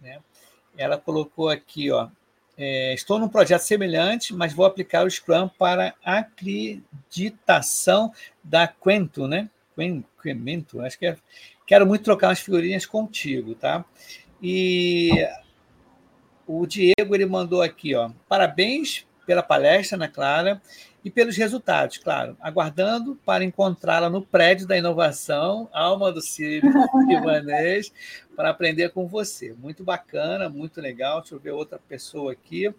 Né? Ela colocou aqui, ó. É, estou num projeto semelhante, mas vou aplicar o Scrum para acreditação da Quento, né? Quento, acho que é. Quero muito trocar umas figurinhas contigo, tá? E o Diego ele mandou aqui, ó. Parabéns pela palestra, Ana Clara, e pelos resultados, claro, aguardando para encontrá-la no prédio da inovação, Alma do Círio Ivanês, para aprender com você. Muito bacana, muito legal. Deixa eu ver outra pessoa aqui.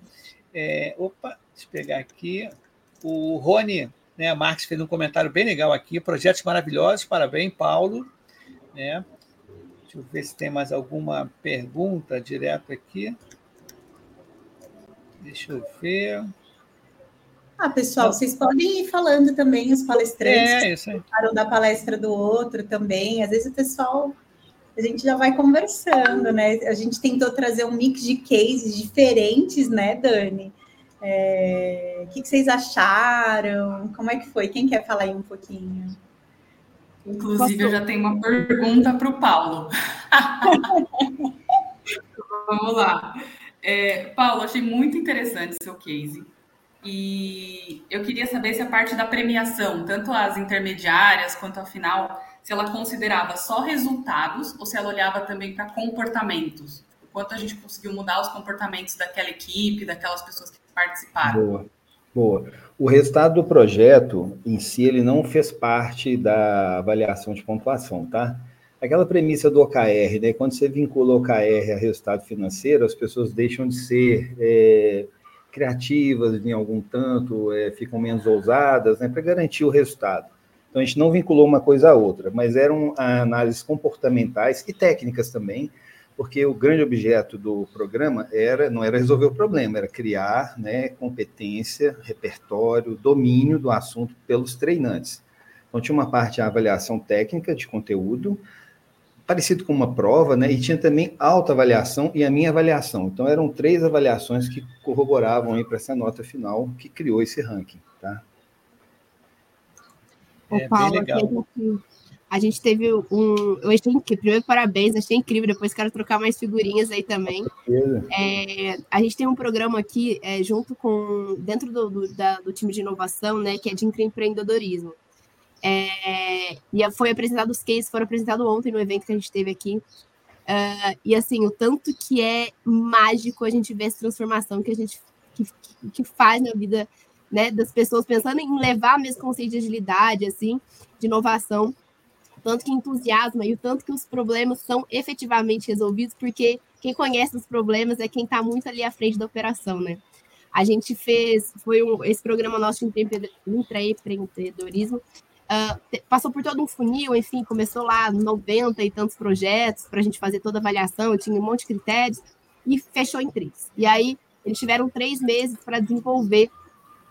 É, opa, deixa eu pegar aqui. O Rony né, Marques fez um comentário bem legal aqui. Projetos maravilhosos, parabéns, Paulo. Né? Deixa eu ver se tem mais alguma pergunta direto aqui. Deixa eu ver. Ah, pessoal, vocês podem ir falando também, os palestrantes é, isso aí. da palestra do outro também. Às vezes o pessoal, a gente já vai conversando, né? A gente tentou trazer um mix de cases diferentes, né, Dani? É... O que vocês acharam? Como é que foi? Quem quer falar aí um pouquinho? Inclusive, Posso... eu já tenho uma pergunta para o Paulo. Vamos lá. É, Paulo, achei muito interessante o seu case. E eu queria saber se a parte da premiação, tanto as intermediárias quanto a final, se ela considerava só resultados ou se ela olhava também para comportamentos. O quanto a gente conseguiu mudar os comportamentos daquela equipe, daquelas pessoas que participaram. Boa, boa. O resultado do projeto em si, ele não fez parte da avaliação de pontuação, tá? Aquela premissa do OKR, né? Quando você vincula o OKR a resultado financeiro, as pessoas deixam de ser é, criativas em algum tanto, é, ficam menos ousadas, né? Para garantir o resultado. Então, a gente não vinculou uma coisa a outra, mas eram análises comportamentais e técnicas também, porque o grande objeto do programa era não era resolver o problema, era criar né, competência, repertório, domínio do assunto pelos treinantes. Então, tinha uma parte de avaliação técnica de conteúdo, parecido com uma prova, né? E tinha também autoavaliação e a minha avaliação. Então eram três avaliações que corroboravam aí para essa nota final que criou esse ranking, tá? É, Paulo. A gente teve um. Eu achei incrível. Primeiro, parabéns, achei incrível. Depois quero trocar mais figurinhas aí também. É, a gente tem um programa aqui, é, junto com. dentro do, do, da, do time de inovação, né? Que é de empreendedorismo. É, e foi apresentado os cases, foram apresentados ontem no evento que a gente teve aqui. Uh, e assim, o tanto que é mágico a gente ver essa transformação que a gente que, que faz na vida né, das pessoas, pensando em levar mesmo conceito de agilidade, assim, de inovação, tanto que entusiasma e o tanto que os problemas são efetivamente resolvidos, porque quem conhece os problemas é quem está muito ali à frente da operação, né? A gente fez, foi um, esse programa nosso de empreendedorismo, Uh, passou por todo um funil, enfim, começou lá 90 e tantos projetos para a gente fazer toda a avaliação, tinha um monte de critérios, e fechou em três. E aí, eles tiveram três meses para desenvolver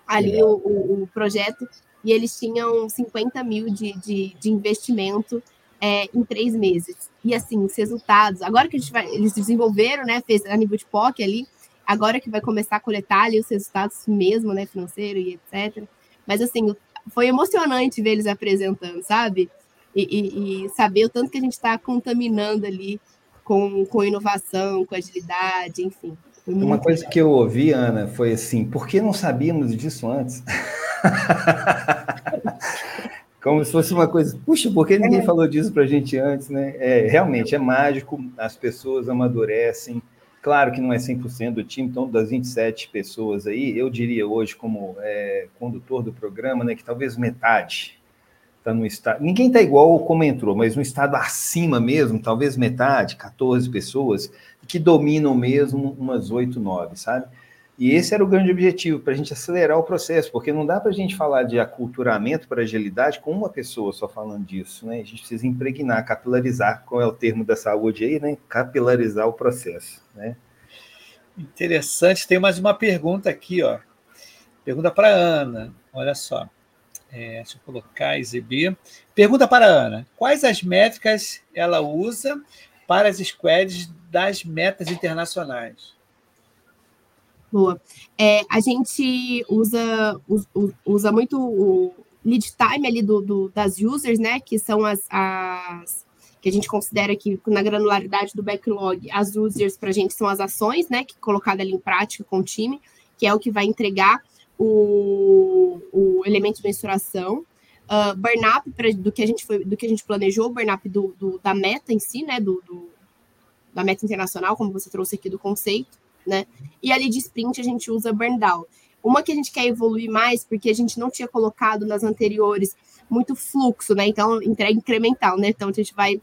ali o, o, o, projeto, e eles tinham 50 mil de, de, de investimento é, em três meses. E assim, os resultados, agora que a gente vai, eles desenvolveram, né, fez a nível de POC ali, agora que vai começar a coletar ali os resultados mesmo, né, financeiro e etc. Mas assim, foi emocionante ver eles apresentando, sabe? E, e, e saber o tanto que a gente está contaminando ali com, com inovação, com agilidade, enfim. Uma coisa legal. que eu ouvi, Ana, foi assim: por que não sabíamos disso antes? Como se fosse uma coisa, puxa, por que ninguém é. falou disso para a gente antes, né? É, realmente é mágico, as pessoas amadurecem, Claro que não é 100% do time, então das 27 pessoas aí, eu diria hoje como é, condutor do programa, né, que talvez metade está no estado. Ninguém está igual como entrou, mas no estado acima mesmo, talvez metade, 14 pessoas, que dominam mesmo umas 8, 9, sabe? E esse era o grande objetivo, para a gente acelerar o processo, porque não dá para a gente falar de aculturamento para agilidade com uma pessoa só falando disso, né? A gente precisa impregnar, capilarizar, qual é o termo da saúde aí, né? Capilarizar o processo, né? Interessante. Tem mais uma pergunta aqui, ó. Pergunta para Ana. Olha só. É, deixa eu colocar, exibir. Pergunta para Ana: quais as métricas ela usa para as squads das metas internacionais? Boa. É, a gente usa, usa muito o lead time ali do, do, das users, né? Que são as, as que a gente considera que na granularidade do backlog, as users para a gente são as ações, né? Que colocada ali em prática com o time, que é o que vai entregar o, o elemento de mensuração. Uh, do que a gente foi, do que a gente planejou, burn up do, do da meta em si, né? Do, do, da meta internacional, como você trouxe aqui do conceito né? E ali de sprint a gente usa burn down. Uma que a gente quer evoluir mais, porque a gente não tinha colocado nas anteriores muito fluxo, né? Então, entrega incremental, né? Então, a gente vai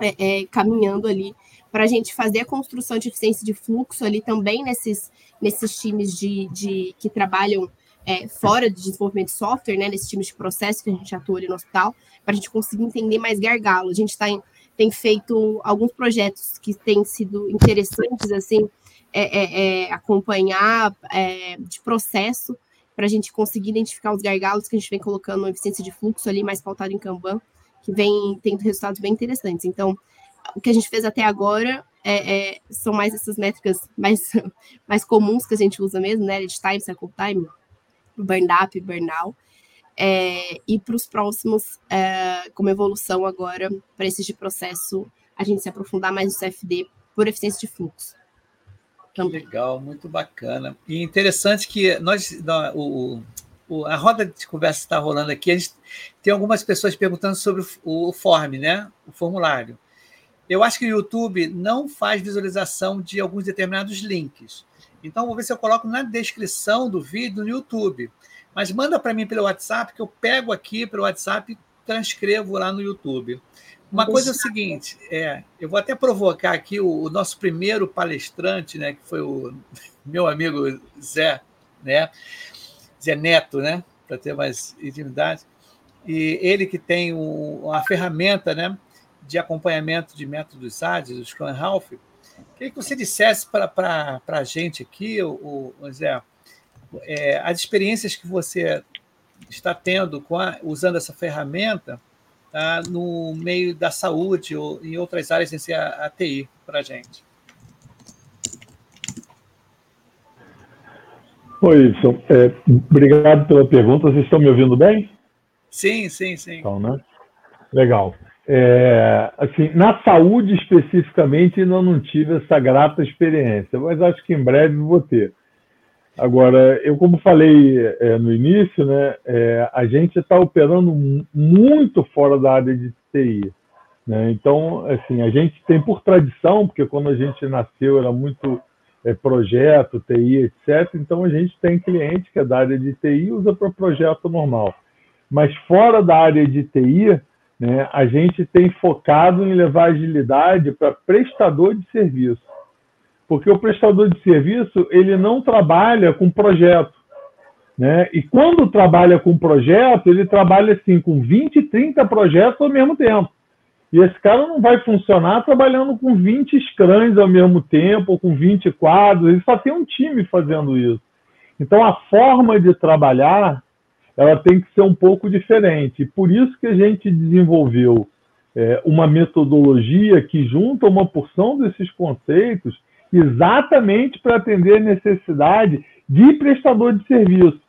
é, é, caminhando ali para a gente fazer a construção de eficiência de fluxo ali também nesses, nesses times de, de que trabalham é, fora de desenvolvimento de software, né, nesses times de processo que a gente atua ali no hospital, para a gente conseguir entender mais gargalo. A gente tá em, tem feito alguns projetos que têm sido interessantes, assim, é, é, é acompanhar é, de processo, para a gente conseguir identificar os gargalos que a gente vem colocando eficiência de fluxo ali, mais pautado em Kanban, que vem tendo resultados bem interessantes. Então, o que a gente fez até agora é, é, são mais essas métricas mais, mais comuns que a gente usa mesmo, né? Lead time, cycle time, burn up, burnout. É, e para os próximos, é, como evolução agora, para esses de processo, a gente se aprofundar mais no CFD por eficiência de fluxo. Também. Legal, muito bacana. E interessante que nós, o, o, a roda de conversa está rolando aqui, a gente tem algumas pessoas perguntando sobre o, o form, né? O formulário. Eu acho que o YouTube não faz visualização de alguns determinados links. Então, vou ver se eu coloco na descrição do vídeo no YouTube. Mas manda para mim pelo WhatsApp, que eu pego aqui pelo WhatsApp e transcrevo lá no YouTube. Uma coisa é o seguinte, é, eu vou até provocar aqui o, o, nosso primeiro palestrante, né, que foi o meu amigo Zé, né, Zé Neto, né, para ter mais intimidade. E ele que tem um, uma ferramenta, né, de acompanhamento de métodos ágeis, o Scrum Half, queria que você dissesse para a gente aqui, o, o Zé, é, as experiências que você está tendo com a, usando essa ferramenta tá, no meio da saúde ou em outras áreas sem ser a, a TI para a gente. Oi, Wilson. É, obrigado pela pergunta. Vocês estão me ouvindo bem? Sim, sim, sim. Então, né? Legal. É, assim, na saúde especificamente, ainda não tive essa grata experiência, mas acho que em breve vou ter. Agora, eu como falei é, no início, né, é, a gente está operando muito fora da área de TI. Né? Então, assim, a gente tem por tradição, porque quando a gente nasceu era muito é, projeto, TI, etc. Então, a gente tem cliente que é da área de TI e usa para projeto normal. Mas fora da área de TI, né, a gente tem focado em levar agilidade para prestador de serviço. Porque o prestador de serviço ele não trabalha com projeto. Né? E quando trabalha com projeto, ele trabalha assim com 20, 30 projetos ao mesmo tempo. E esse cara não vai funcionar trabalhando com 20 scrums ao mesmo tempo, ou com 20 quadros, ele só tem um time fazendo isso. Então a forma de trabalhar ela tem que ser um pouco diferente. Por isso que a gente desenvolveu é, uma metodologia que junta uma porção desses conceitos exatamente para atender a necessidade de prestador de serviço.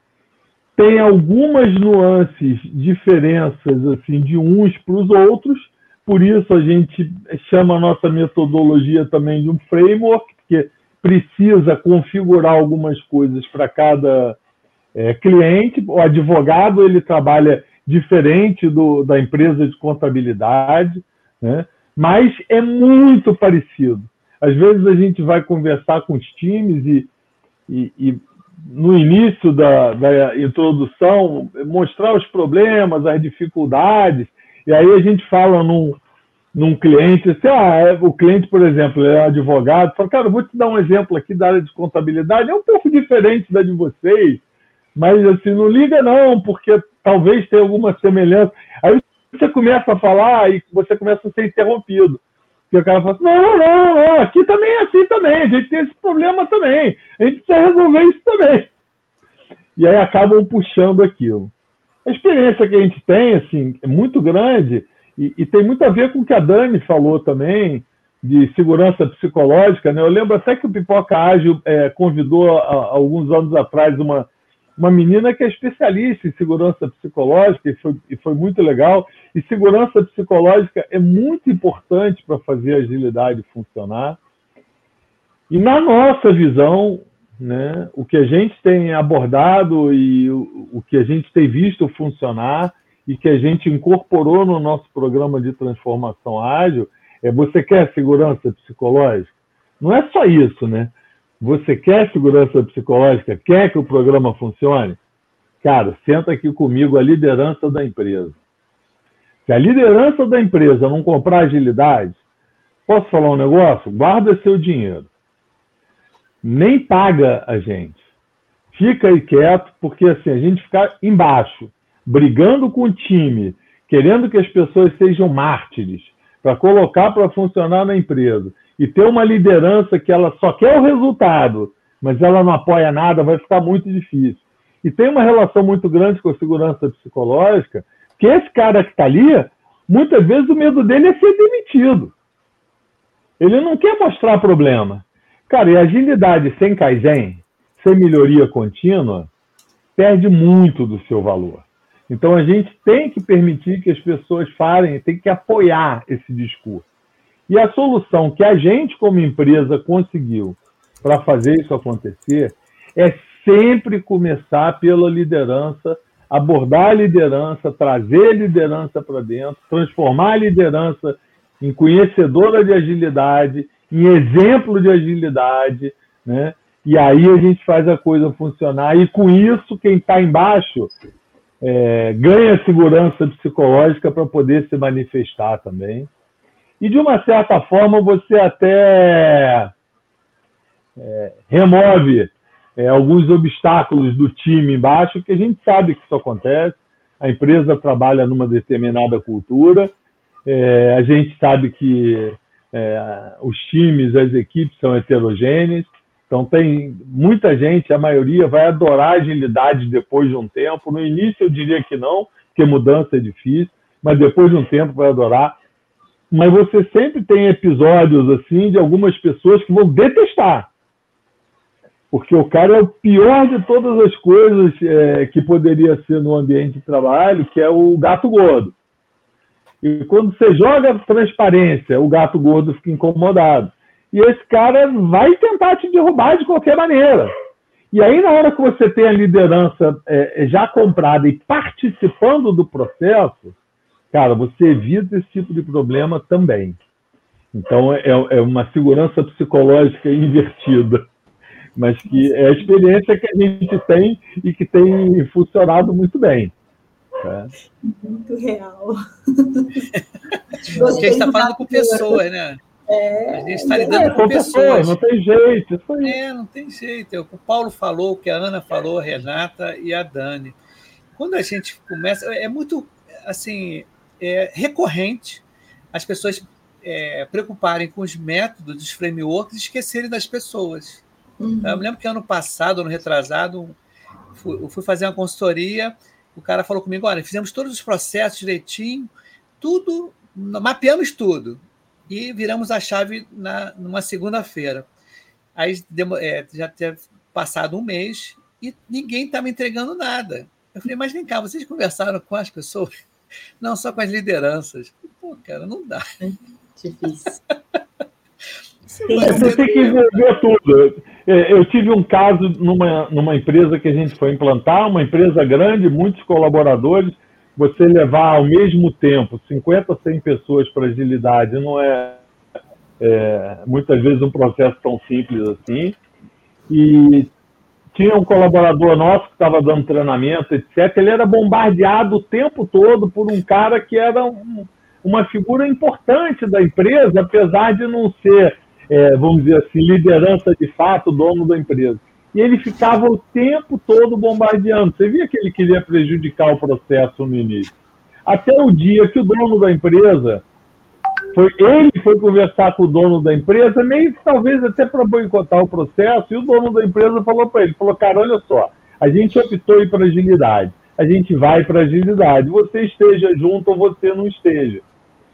Tem algumas nuances, diferenças assim de uns para os outros, por isso a gente chama a nossa metodologia também de um framework, porque precisa configurar algumas coisas para cada é, cliente, o advogado ele trabalha diferente do, da empresa de contabilidade, né? mas é muito parecido. Às vezes a gente vai conversar com os times e, e, e no início da, da, introdução mostrar os problemas, as dificuldades, e aí a gente fala num, num cliente, assim, ah, é, o cliente, por exemplo, é advogado, fala, cara, vou te dar um exemplo aqui da área de contabilidade, é um pouco diferente da de vocês, mas assim, não liga não, porque talvez tenha alguma semelhança. Aí você começa a falar e você começa a ser interrompido. E o cara fala assim, não, não, não, aqui também é assim também, a gente tem esse problema também, a gente precisa resolver isso também. E aí acabam puxando aquilo. A experiência que a gente tem, assim, é muito grande e, e tem muito a ver com o que a Dani falou também, de segurança psicológica, né? Eu lembro até que o Pipoca Ágil é, convidou, há, alguns anos atrás, uma uma menina que é especialista em segurança psicológica e foi, e foi muito legal. E segurança psicológica é muito importante para fazer a agilidade funcionar. E na nossa visão, né, o que a gente tem abordado e o, o que a gente tem visto funcionar e que a gente incorporou no nosso programa de transformação ágil é você quer segurança psicológica? Não é só isso, né? Você quer segurança psicológica? Quer que o programa funcione? Cara, senta aqui comigo a liderança da empresa. Se a liderança da empresa não comprar agilidade, posso falar um negócio? Guarda seu dinheiro. Nem paga a gente. Fica aí quieto, porque assim, a gente ficar embaixo, brigando com o time, querendo que as pessoas sejam mártires, para colocar para funcionar na empresa, e ter uma liderança que ela só quer o resultado, mas ela não apoia nada, vai ficar muito difícil. E tem uma relação muito grande com a segurança psicológica, que esse cara que está ali, muitas vezes o medo dele é ser demitido. Ele não quer mostrar problema. Cara, e agilidade sem Kaizen, sem melhoria contínua, perde muito do seu valor. Então a gente tem que permitir que as pessoas falem, tem que apoiar esse discurso. E a solução que a gente, como empresa, conseguiu para fazer isso acontecer é sempre começar pela liderança, abordar a liderança, trazer a liderança para dentro, transformar a liderança em conhecedora de agilidade, em exemplo de agilidade, né? E aí a gente faz a coisa funcionar. E com isso, quem está embaixo é, ganha segurança psicológica para poder se manifestar também. E de uma certa forma você até é, remove é, alguns obstáculos do time embaixo, que a gente sabe que isso acontece. A empresa trabalha numa determinada cultura, é, a gente sabe que é, os times, as equipes são heterogêneas, então tem muita gente, a maioria vai adorar agilidade depois de um tempo. No início eu diria que não, porque mudança é difícil, mas depois de um tempo vai adorar mas você sempre tem episódios assim de algumas pessoas que vão detestar. Porque o cara é o pior de todas as coisas é, que poderia ser no ambiente de trabalho, que é o gato gordo. E quando você joga transparência, o gato gordo fica incomodado. E esse cara vai tentar te derrubar de qualquer maneira. E aí, na hora que você tem a liderança é, já comprada e participando do processo, cara, você evita esse tipo de problema também. Então, é, é uma segurança psicológica invertida, mas que é a experiência que a gente tem e que tem funcionado muito bem. Tá? Muito real. Porque a gente está falando com pessoas, né? É, a gente está lidando é, com, com pessoas. pessoas. Não tem jeito. Isso aí. É, não tem jeito. É o que o Paulo falou, o que a Ana falou, a Renata e a Dani. Quando a gente começa, é muito assim, é, recorrente as pessoas é, preocuparem com os métodos dos frameworks e esquecerem das pessoas. Uhum. Eu me lembro que ano passado, ano retrasado, fui, eu fui fazer uma consultoria, o cara falou comigo, olha, fizemos todos os processos direitinho, tudo, mapeamos tudo, e viramos a chave na, numa segunda-feira. Aí é, já tinha passado um mês e ninguém estava entregando nada. Eu falei, mas vem cá, vocês conversaram com as pessoas? Não, só com as lideranças. Pô, cara, não dá. É difícil. Você tem que envolver tudo. Eu tive um caso numa, numa empresa que a gente foi implantar, uma empresa grande, muitos colaboradores. Você levar ao mesmo tempo 50, 100 pessoas para agilidade não é, é muitas vezes um processo tão simples assim. E tinha um colaborador nosso que estava dando treinamento, etc. Ele era bombardeado o tempo todo por um cara que era um, uma figura importante da empresa, apesar de não ser, é, vamos dizer assim, liderança de fato, dono da empresa. E ele ficava o tempo todo bombardeando. Você via que ele queria prejudicar o processo no início. Até o dia que o dono da empresa foi ele foi conversar com o dono da empresa, meio que talvez até para boicotar o processo, e o dono da empresa falou para ele, falou, cara, olha só, a gente optou ir para agilidade, a gente vai para agilidade, você esteja junto ou você não esteja.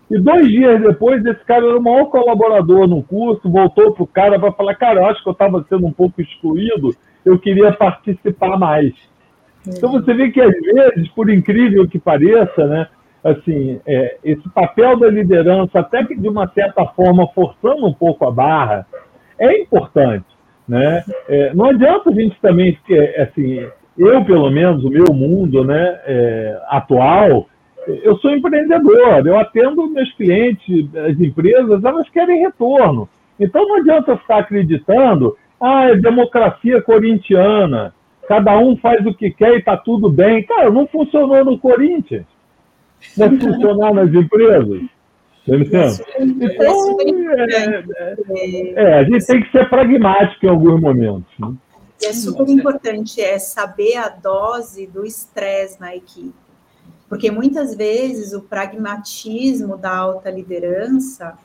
E dois dias depois, esse cara era o maior colaborador no curso, voltou para o cara para falar, cara, eu acho que eu estava sendo um pouco excluído, eu queria participar mais. Então você vê que às vezes, por incrível que pareça, né, assim, é, esse papel da liderança, até que de uma certa forma forçando um pouco a barra, é importante. Né? É, não adianta a gente também, assim, eu pelo menos, o meu mundo né, é, atual, eu sou empreendedor, eu atendo meus clientes, as empresas, elas querem retorno. Então não adianta ficar acreditando Ah, é democracia corintiana. Cada um faz o que quer e está tudo bem. Cara, não funcionou no Corinthians. Vai funcionar nas empresas. Então, é, é, é, a gente tem que ser pragmático em alguns momentos. Né? E é super importante é saber a dose do estresse na equipe. Porque muitas vezes o pragmatismo da alta liderança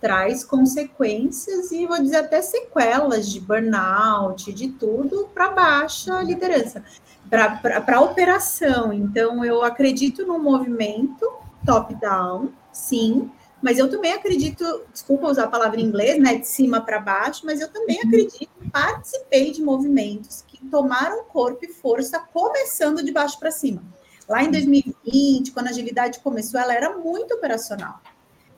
traz consequências e vou dizer até sequelas de burnout, de tudo para baixa liderança, para a operação. Então, eu acredito no movimento top-down, sim, mas eu também acredito, desculpa usar a palavra em inglês, né, de cima para baixo, mas eu também uhum. acredito, participei de movimentos que tomaram corpo e força começando de baixo para cima. Lá em 2020, quando a agilidade começou, ela era muito operacional.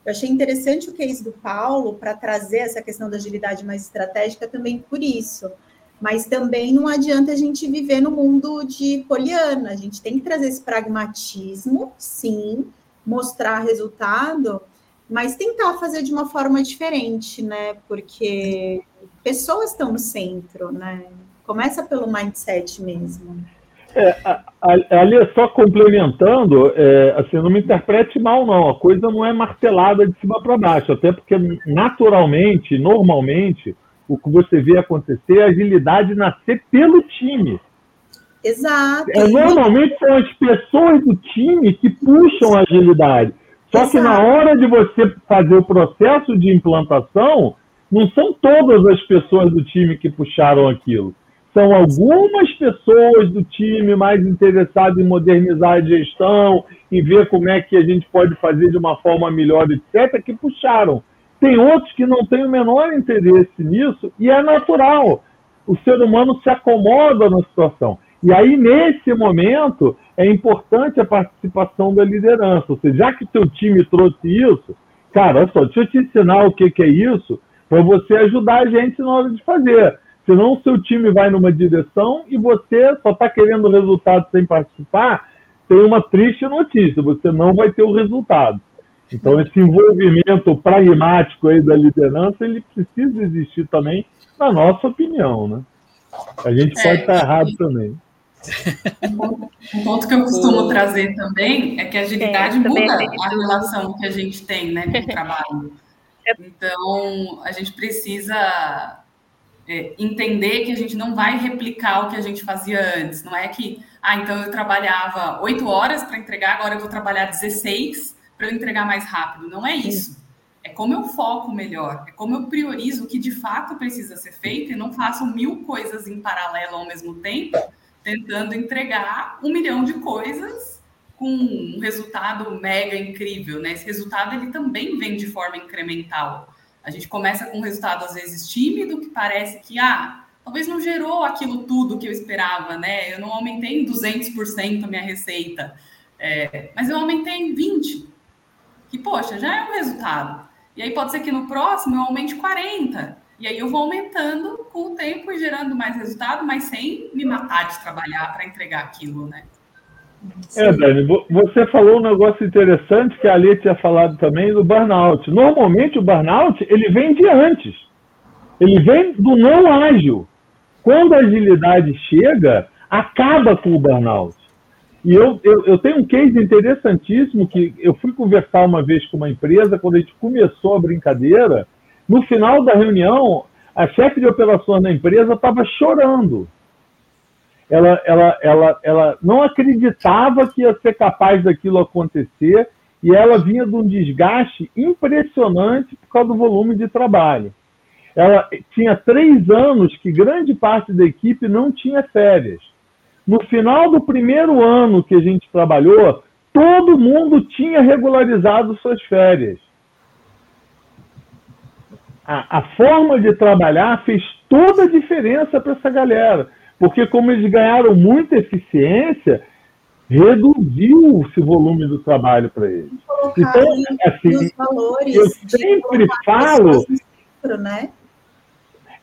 Eu achei interessante o case do Paulo para trazer essa questão da agilidade mais estratégica também por isso. Mas também não adianta a gente viver no mundo de poliana. A gente tem que trazer esse pragmatismo, sim, mostrar resultado, mas tentar fazer de uma forma diferente, né? Porque pessoas estão no centro, né? Começa pelo mindset mesmo. É, ali é só complementando, é, assim, não me interprete mal, não. A coisa não é martelada de cima para baixo, até porque naturalmente, normalmente, o que você vê acontecer é a agilidade nascer pelo time. Exato. É, normalmente são as pessoas do time que puxam a agilidade. Só Exato. que na hora de você fazer o processo de implantação, não são todas as pessoas do time que puxaram aquilo são algumas pessoas do time mais interessadas em modernizar a gestão e ver como é que a gente pode fazer de uma forma melhor, etc., que puxaram. Tem outros que não têm o menor interesse nisso e é natural. O ser humano se acomoda na situação. E aí, nesse momento, é importante a participação da liderança. Ou seja, já que seu time trouxe isso, cara, olha só, deixa eu te ensinar o que, que é isso, para você ajudar a gente na hora de fazer. Senão o seu time vai numa direção e você só está querendo resultado sem participar, tem uma triste notícia, você não vai ter o resultado. Então esse envolvimento pragmático aí da liderança, ele precisa existir também, na nossa opinião, né? A gente pode estar é, tá errado também. Um ponto que eu costumo trazer também é que a agilidade é, muda a relação que a gente tem né, com o trabalho. Então, a gente precisa é, entender que a gente não vai replicar o que a gente fazia antes. Não é que, ah, então eu trabalhava oito horas para entregar, agora eu vou trabalhar 16 para eu entregar mais rápido. Não é isso. É como eu foco melhor, é como eu priorizo o que de fato precisa ser feito e não faço mil coisas em paralelo ao mesmo tempo, tentando entregar um milhão de coisas com um resultado mega incrível, né? Esse resultado ele também vem de forma incremental. A gente começa com um resultado às vezes tímido, que parece que, ah, talvez não gerou aquilo tudo que eu esperava, né? Eu não aumentei em 200% a minha receita, é, mas eu aumentei em 20%, que, poxa, já é um resultado. E aí pode ser que no próximo eu aumente 40%. E aí eu vou aumentando com o tempo e gerando mais resultado, mas sem me matar de trabalhar para entregar aquilo, né? É, Dani, você falou um negócio interessante que a Ali tinha falado também do burnout. Normalmente o burnout ele vem de antes. Ele vem do não ágil. Quando a agilidade chega, acaba com o burnout. E eu, eu, eu, tenho um case interessantíssimo que eu fui conversar uma vez com uma empresa, quando a gente começou a brincadeira, no final da reunião, a chefe de operações da empresa estava chorando ela, ela, ela, ela não acreditava que ia ser capaz daquilo acontecer e ela vinha de um desgaste impressionante por causa do volume de trabalho. Ela tinha três anos que grande parte da equipe não tinha férias. No final do primeiro ano que a gente trabalhou, todo mundo tinha regularizado suas férias. A, a forma de trabalhar fez toda a diferença para essa galera porque como eles ganharam muita eficiência, reduziu esse volume do trabalho para eles. Então, assim, eu sempre falo. né?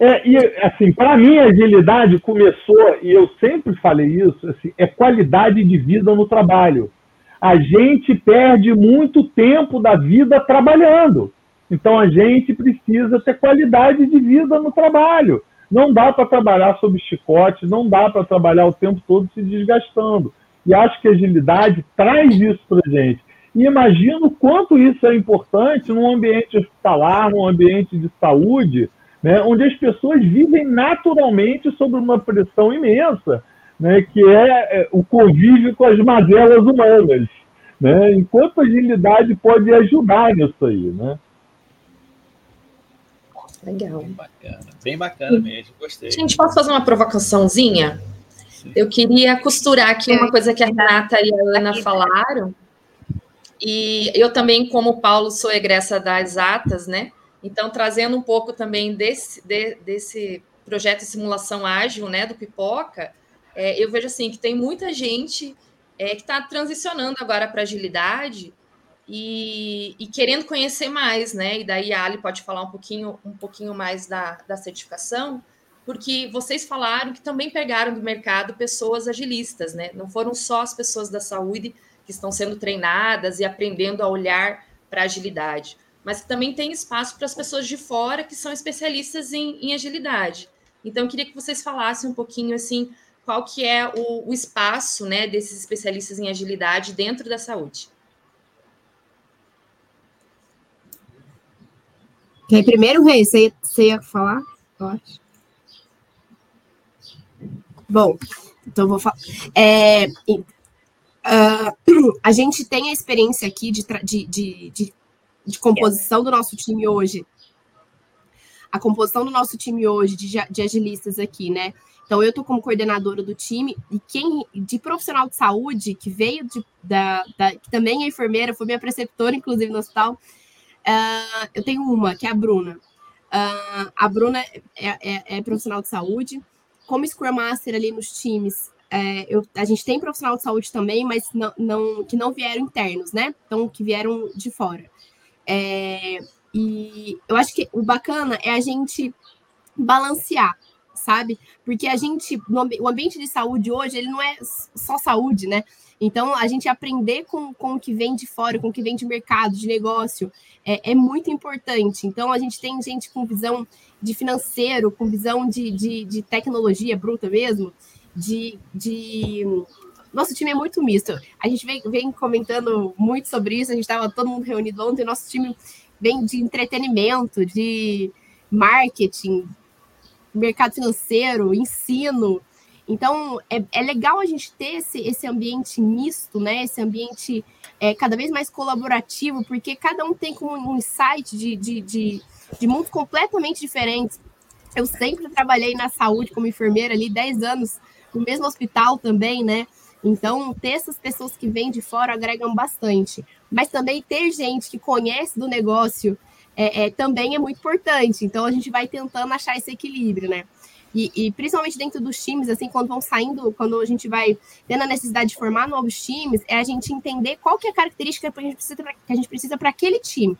É, e assim, para mim a agilidade começou, e eu sempre falei isso, assim, é qualidade de vida no trabalho. A gente perde muito tempo da vida trabalhando. Então a gente precisa ter qualidade de vida no trabalho Não dá para trabalhar sob chicote, não dá para trabalhar o tempo todo se desgastando. E acho que a agilidade traz isso para gente. E imagino quanto isso é importante num ambiente hospitalar, num ambiente de saúde, né, onde as pessoas vivem naturalmente sob uma pressão imensa, né, que é, é o convívio com as mazelas humanas. Né? Enquanto a agilidade pode ajudar nisso aí. Né? Legal. Bem bacana, bem bacana mesmo, gostei. Gente, posso fazer uma provocaçãozinha? Sim. Eu queria costurar aqui uma coisa que a Renata e a Ana falaram. E eu também, como Paulo, sou egressa das atas, né? Então, trazendo um pouco também desse, de, desse projeto de simulação ágil, né, do Pipoca, é, eu vejo assim que tem muita gente é, que está transicionando agora para agilidade e, e, querendo conhecer mais, né? E daí a Ali pode falar um pouquinho, um pouquinho mais da, da certificação, porque vocês falaram que também pegaram do mercado pessoas agilistas, né? Não foram só as pessoas da saúde que estão sendo treinadas e aprendendo a olhar para agilidade, mas que também tem espaço para as pessoas de fora que são especialistas em, em agilidade. Então, queria que vocês falassem um pouquinho assim qual que é o, o espaço né, desses especialistas em agilidade dentro da saúde. Quem primeiro, Rei, você, você ia falar? Eu acho. Bom, então vou falar. É, uh, a gente tem a experiência aqui de, de, de, de, de composição do nosso time hoje. A composição do nosso time hoje de, de agilistas aqui, né? Então, eu estou como coordenadora do time, e quem de profissional de saúde, que veio de, da, da, que também é enfermeira, foi minha preceptora, inclusive, no hospital, Uh, eu tenho uma, que é a Bruna. Uh, a Bruna é, é, é, profissional de saúde. Como Scrum Master ali nos times, é, eu, a gente tem profissional de saúde também, mas não, não, que não vieram internos, né? Então, que vieram de fora. É, e eu acho que o bacana é a gente balancear, sabe? Porque a gente, o ambiente de saúde hoje, ele não é só saúde, né? Então, a gente aprender com, com o que vem de fora, com o que vem de mercado, de negócio, é, é muito importante. Então, a gente tem gente com visão de financeiro, com visão de, de, de tecnologia bruta mesmo, de, de nosso time é muito misto. A gente vem, vem comentando muito sobre isso, a gente estava todo mundo reunido ontem, nosso time vem de entretenimento, de marketing, mercado financeiro, ensino. Então, é, é legal a gente ter esse, esse ambiente misto, né? Esse ambiente é, cada vez mais colaborativo, porque cada um tem um insight de, de, de, de completamente diferentes. Eu sempre trabalhei na saúde como enfermeira ali, 10 anos, no mesmo hospital também, né? Então, ter essas pessoas que vêm de fora agregam bastante. Mas também ter gente que conhece do negócio é, é, também é muito importante. Então, a gente vai tentando achar esse equilíbrio, né? E, e, principalmente dentro dos times, assim, quando vão saindo, quando a gente vai tendo a necessidade de formar novos times, é a gente entender qual que é a característica que a gente precisa para aquele time.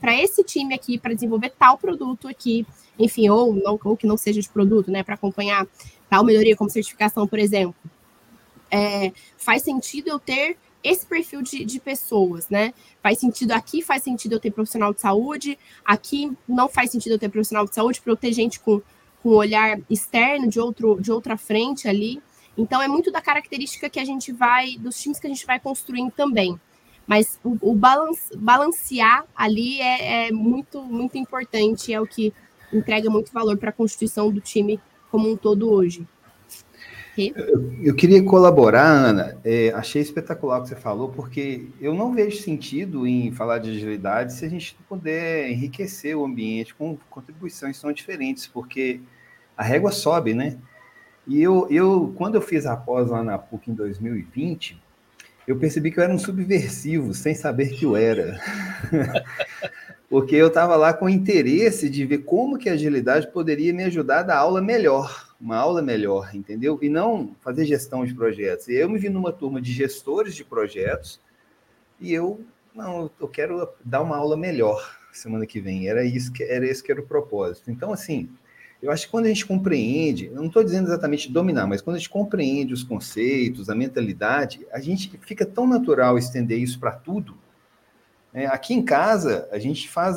Para esse time aqui, para desenvolver tal produto aqui, enfim, ou, ou que não seja de produto, né? Para acompanhar tal melhoria, como certificação, por exemplo. É, faz sentido eu ter esse perfil de, de, pessoas, né? Faz sentido aqui, faz sentido eu ter profissional de saúde, aqui não faz sentido eu ter profissional de saúde para eu ter gente com com olhar externo de, outro, de outra frente ali. Então, é muito da característica que a gente vai, dos times que a gente vai construindo também. Mas o, o balance, balancear ali é, é, muito, muito importante, é o que entrega muito valor para a constituição do time como um todo hoje. Eu, eu, queria colaborar, Ana. É, achei espetacular o que você falou, porque eu não vejo sentido em falar de agilidade se a gente puder enriquecer o ambiente com contribuições são diferentes, porque a régua sobe, né? E eu, eu, quando eu fiz a pós lá na PUC em 2020, eu percebi que eu era um subversivo, sem saber que eu era. Porque eu estava lá com interesse de ver como que a agilidade poderia me ajudar a dar aula melhor, uma aula melhor, entendeu? E não fazer gestão de projetos. Eu me vi numa turma de gestores de projetos e eu, não, eu quero dar uma aula melhor semana que vem. Era isso que era esse que era o propósito. Então, assim, eu acho que quando a gente compreende, eu não estou dizendo exatamente dominar, mas quando a gente compreende os conceitos, a mentalidade, a gente fica tão natural estender isso para tudo. É, aqui em casa, a gente faz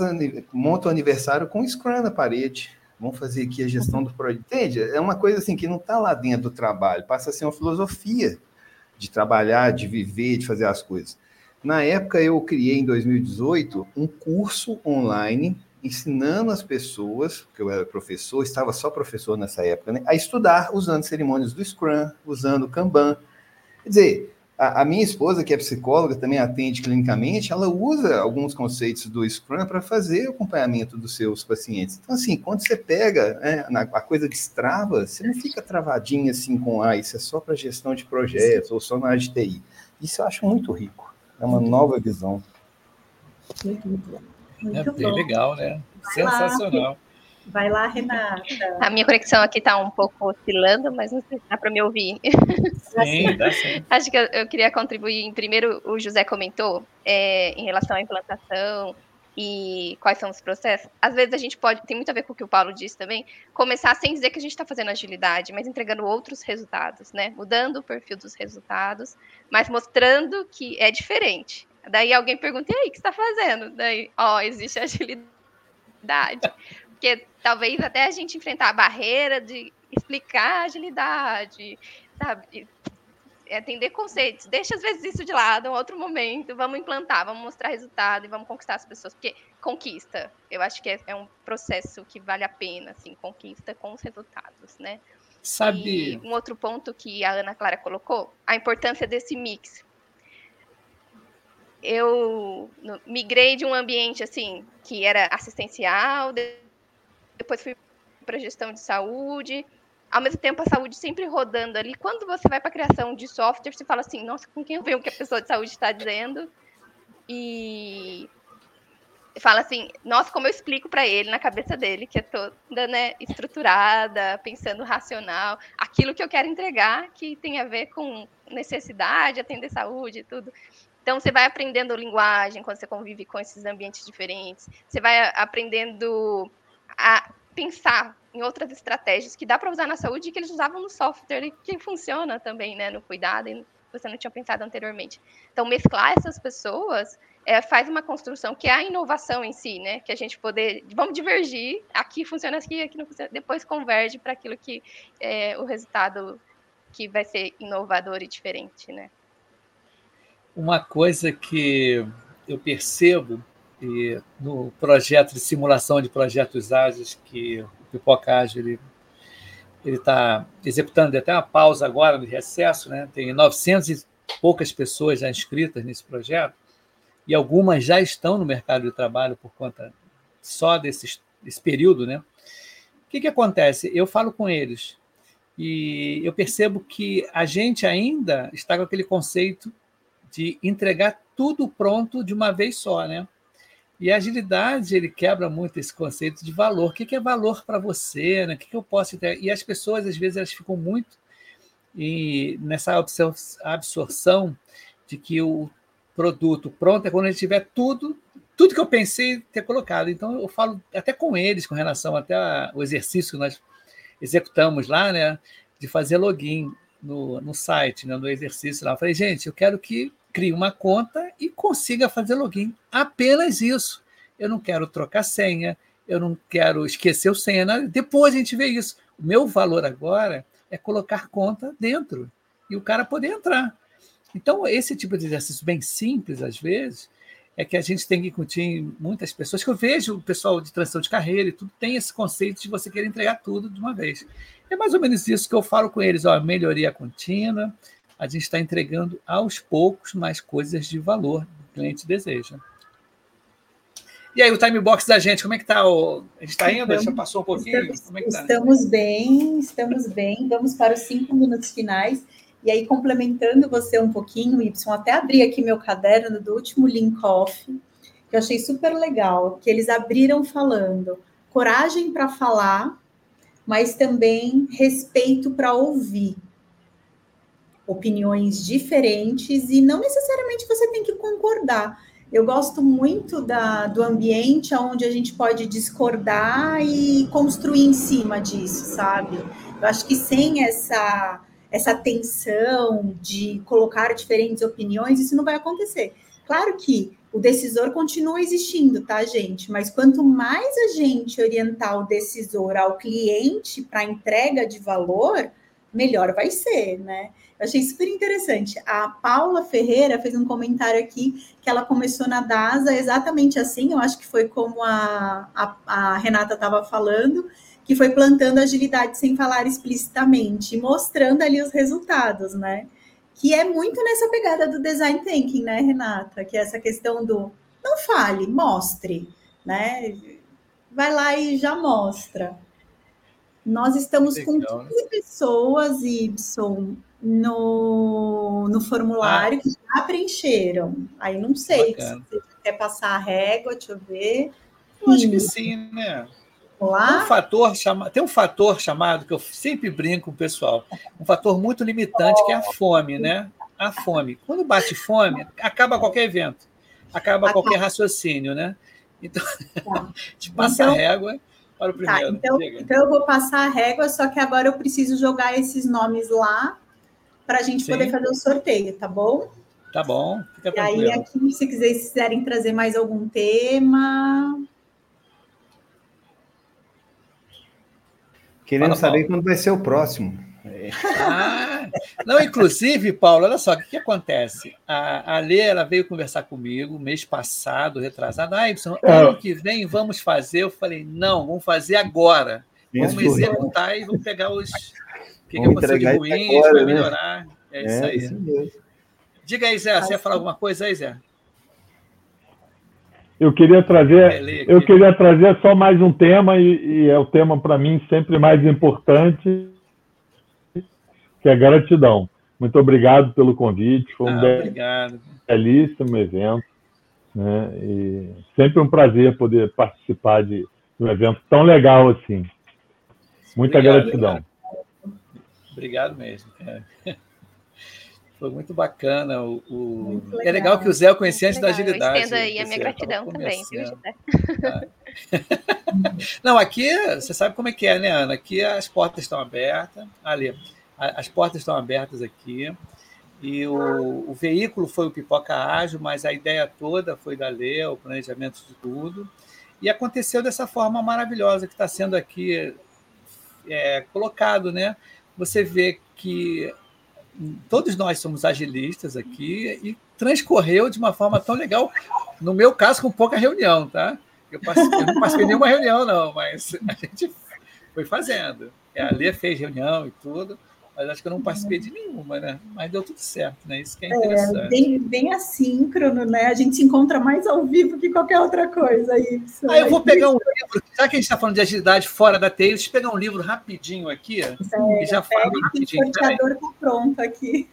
monta o aniversário com Scrum na parede. Vamos fazer aqui a gestão do projeto. Entende? É uma coisa assim que não está lá dentro do trabalho, passa a ser uma filosofia de trabalhar, de viver, de fazer as coisas. Na época, eu criei, em 2018, um curso online ensinando as pessoas, porque eu era professor, estava só professor nessa época, né, a estudar usando cerimônias do Scrum, usando o Kanban. Quer dizer, a, a, minha esposa, que é psicóloga, também atende clinicamente, ela usa alguns conceitos do Scrum para fazer o acompanhamento dos seus pacientes. Então, assim, quando você pega né, na, a coisa destrava, você não fica travadinho assim com, ah, isso é só para gestão de projetos ou só na área de TI. Isso eu acho muito rico. É uma nova visão. Muito, muito bom. Muito é bem bom. legal, né? Vai Sensacional. Lá. Vai lá, Renata. A minha conexão aqui está um pouco oscilando, mas não sei se dá para me ouvir. Sim, dá sim. Acho que eu, eu, queria contribuir. Primeiro, o José comentou é, em relação à implantação e quais são os processos. Às vezes a gente pode, tem muito a ver com o que o Paulo disse também, começar sem dizer que a gente está fazendo agilidade, mas entregando outros resultados, né? Mudando o perfil dos resultados, mas mostrando que é diferente. Daí alguém pergunta, e aí, o que você está fazendo? Daí, ó, existe agilidade. Porque talvez até a gente enfrentar a barreira de explicar a agilidade, sabe? É atender conceitos. Deixa às vezes isso de lado, um outro momento, vamos implantar, vamos mostrar resultado e vamos conquistar as pessoas, porque conquista, eu acho que é, é um processo que vale a pena, assim, conquista com os resultados, né? Sabe. E um outro ponto que a Ana Clara colocou, a importância desse mix. Eu migrei de um ambiente assim que era assistencial, depois fui para gestão de saúde. Ao mesmo tempo, a saúde sempre rodando ali. Quando você vai para criação de software, você fala assim: nossa, com quem eu vejo o que a pessoa de saúde está dizendo? E fala assim: nossa, como eu explico para ele na cabeça dele, que é toda né, estruturada, pensando racional, aquilo que eu quero entregar, que tem a ver com necessidade, atender saúde e tudo. Então, você vai aprendendo linguagem quando você convive com esses ambientes diferentes. Você vai aprendendo a pensar em outras estratégias que dá para usar na saúde e que eles usavam no software e que funciona também, né, no cuidado e você não tinha pensado anteriormente. Então, mesclar essas pessoas é, faz uma construção que é a inovação em si, né? Que a gente poder, vamos divergir, aqui funciona aqui, aqui não funciona, depois converge para aquilo que é o resultado que vai ser inovador e diferente, né? Uma coisa que eu percebo e no projeto de simulação de projetos ágeis que o Pipoca Ágil ele ele está executando até uma pausa agora no recesso, né? Tem 900 e poucas pessoas já inscritas nesse projeto e algumas já estão no mercado de trabalho por conta só desse, desse período, né? O que, que acontece? Eu falo com eles e eu percebo que a gente ainda está com aquele conceito de entregar tudo pronto de uma vez só, né? E a agilidade, ele quebra muito esse conceito de valor. O que é valor para você? Né? O que eu posso ter? E as pessoas, às vezes, elas ficam muito e nessa absorção de que o produto pronto é quando ele tiver tudo, tudo que eu pensei ter colocado. Então, eu falo até com eles, com relação até ao exercício que nós executamos lá, né? De fazer login no, no site, né, no exercício lá. Eu falei, gente, eu quero que crie uma conta e consiga fazer login. Apenas isso. Eu não quero trocar senha, eu não quero esquecer o senha. Nada. Depois a gente vê isso. O meu valor agora é colocar conta dentro e o cara poder entrar. Então, esse tipo de exercício bem simples, às vezes, é que a gente tem que incutir muitas pessoas, que eu vejo o pessoal de transição de carreira e tudo, tem esse conceito de você querer entregar tudo de uma vez. É mais ou menos isso que eu falo com eles, ó, melhoria contínua, a gente está entregando aos poucos mais coisas de valor que o cliente deseja. E aí, o time box da gente, como é que está? A gente está indo? Já passou um pouquinho? Estamos, como é que tá? estamos bem, estamos bem. Vamos para os cinco minutos finais. E aí, complementando você um pouquinho, Y, até abri aqui meu caderno do último Link Off, que eu achei super legal, que eles abriram falando coragem para falar, mas também respeito para ouvir opiniões diferentes e não necessariamente você tem que concordar. Eu gosto muito da, do ambiente onde a gente pode discordar e construir em cima disso, sabe? Eu acho que sem essa essa tensão de colocar diferentes opiniões, isso não vai acontecer. Claro que o decisor continua existindo, tá, gente? Mas quanto mais a gente orientar o decisor ao cliente para entrega de valor, melhor vai ser, né? Achei super interessante. A Paula Ferreira fez um comentário aqui que ela começou na DASA exatamente assim, eu acho que foi como a, a, a Renata estava falando, que foi plantando agilidade sem falar explicitamente, mostrando ali os resultados, né? Que é muito nessa pegada do design thinking, né, Renata? Que é essa questão do não fale, mostre, né? Vai lá e já mostra. Nós estamos Legal, com 15 né? pessoas, Y, no, no formulário ah. que já preencheram. Aí não sei se você quer passar a régua, deixa eu ver. Eu acho que sim, né? Lá? Tem um, fator chama... Tem um fator chamado, que eu sempre brinco com o pessoal, um fator muito limitante, que é a fome, né? A fome. Quando bate fome, acaba qualquer evento, acaba qualquer raciocínio, né? Então, tá. te passa então, a régua para o tá, primeiro. Tá, então, então, eu vou passar a régua, só que agora eu preciso jogar esses nomes lá para a gente Sim. poder fazer o sorteio, tá bom? Tá bom, fica E aí, aqui, se quiserem trazer mais algum tema. Queremos Fala, saber quando vai ser o próximo. Ah, não, inclusive, Paulo, olha só, o que, que acontece? A, a Lê, ela veio conversar comigo mês passado, retrasado. Ah, Y, é. ano que vem vamos fazer. Eu falei, não, vamos fazer agora. Vamos Isso, executar e vamos pegar os. O que, que aconteceu de ruim, para né? melhorar. É, isso é, aí. Isso Diga aí, Zé, você ia falar alguma coisa aí, Zé? Eu queria trazer, eu queria trazer só mais um tema e, e é o tema para mim sempre mais importante, que é gratidão. Muito obrigado pelo convite, foi um ah, belíssimo evento, né? E sempre um prazer poder participar de, um evento tão legal assim. Muita obrigado, gratidão. Obrigado, obrigado mesmo. Cara. Foi muito bacana. O, o... Muito legal. É legal que o Zé eu conhecia antes da agilidade. Eu estendo aí a minha gratidão também, viu, Não, aqui você sabe como é que é, né, Ana? Aqui as portas estão abertas. Ali, as portas estão abertas aqui. E o, o veículo foi o Pipoca Ágil, mas a ideia toda foi da Lê, o planejamento de tudo. E aconteceu dessa forma maravilhosa que está sendo aqui é, colocado, né? Você vê que todos nós somos agilistas aqui e transcorreu de uma forma tão legal. No meu caso, com pouca reunião, tá? Eu, eu não de nenhuma reunião, não, mas a gente foi fazendo. A Lê fez reunião e tudo mas acho que eu não participei de nenhuma, né? Mas deu tudo certo, né? Isso que é, é interessante. É, bem, bem assíncrono, né? A gente se encontra mais ao vivo que qualquer outra coisa. Isso. Ah, eu vou pegar um livro, já que a gente está falando de agilidade fora da TI, deixa eu pegar um livro rapidinho aqui é, e já falo rapidinho. O sorteador está pronto aqui.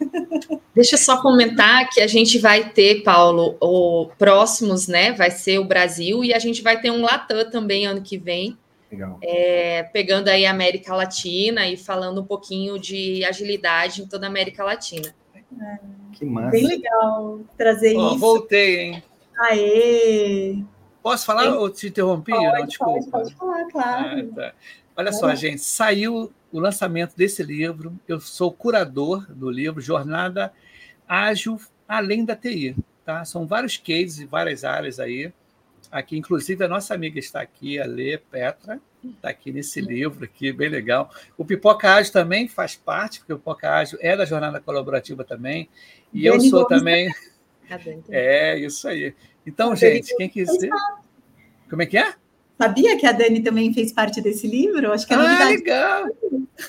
Deixa eu só comentar que a gente vai ter, Paulo, o próximos, né? Vai ser o Brasil e a gente vai ter um Latam também ano que vem. É, pegando aí a América Latina e falando um pouquinho de agilidade em toda a América Latina. É, que massa. Bem legal trazer oh, isso. Voltei, hein? Aê! Posso falar ou te interrompi? Pode, não, desculpa. Pode, pode falar, claro. Ah, tá. Olha só, gente, saiu o lançamento desse livro. Eu sou curador do livro Jornada Ágil Além da TI. Tá? São vários cases e várias áreas aí aqui, inclusive a nossa amiga está aqui, a Lê Petra, está aqui nesse livro aqui, bem legal. O Pipoca Ágil também faz parte, porque o Pipoca Ágil é da jornada colaborativa também, e eu sou também... É, isso aí. Então, gente, quem quiser... Como é que é? Sabia que a Dani também fez parte desse livro? Acho que é ah, legal!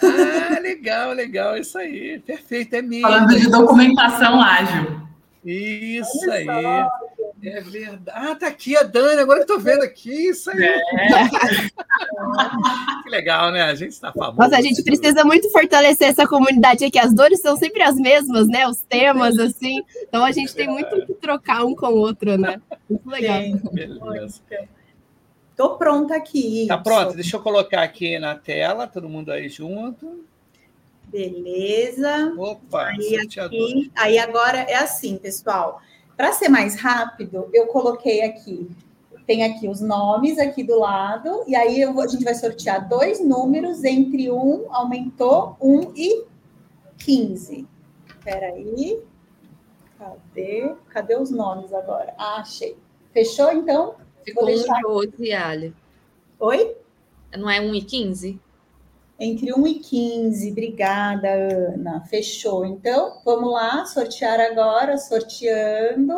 Ah, legal, legal, isso aí. Perfeito, é mesmo. Falando de documentação ágil. Isso aí. É verdade. Ah, tá aqui a Dani, agora eu tô vendo aqui isso aí. É. que legal, né? A gente está famoso. Nossa, a gente precisa muito fortalecer essa comunidade aqui. As dores são sempre as mesmas, né? Os temas, assim. Então a gente tem muito que trocar um com o outro, né? Muito legal. Beleza. Tô pronta aqui. Tá pronto, deixa eu colocar aqui na tela, todo mundo aí junto. Beleza. Opa, aí, aqui, aí agora é assim, pessoal. Para ser mais rápido, eu coloquei aqui, tem aqui os nomes aqui do lado, e aí eu, a gente vai sortear dois números, entre um, aumentou, um e 15. Espera aí. Cadê? Cadê os nomes agora? Ah, achei. Fechou, então? Ficou Vou deixar... 1 e Ali. Oi? Não é 1 e 15? Entre 1 e 15. Obrigada, Ana. Fechou. Então, vamos lá, sortear agora, sorteando.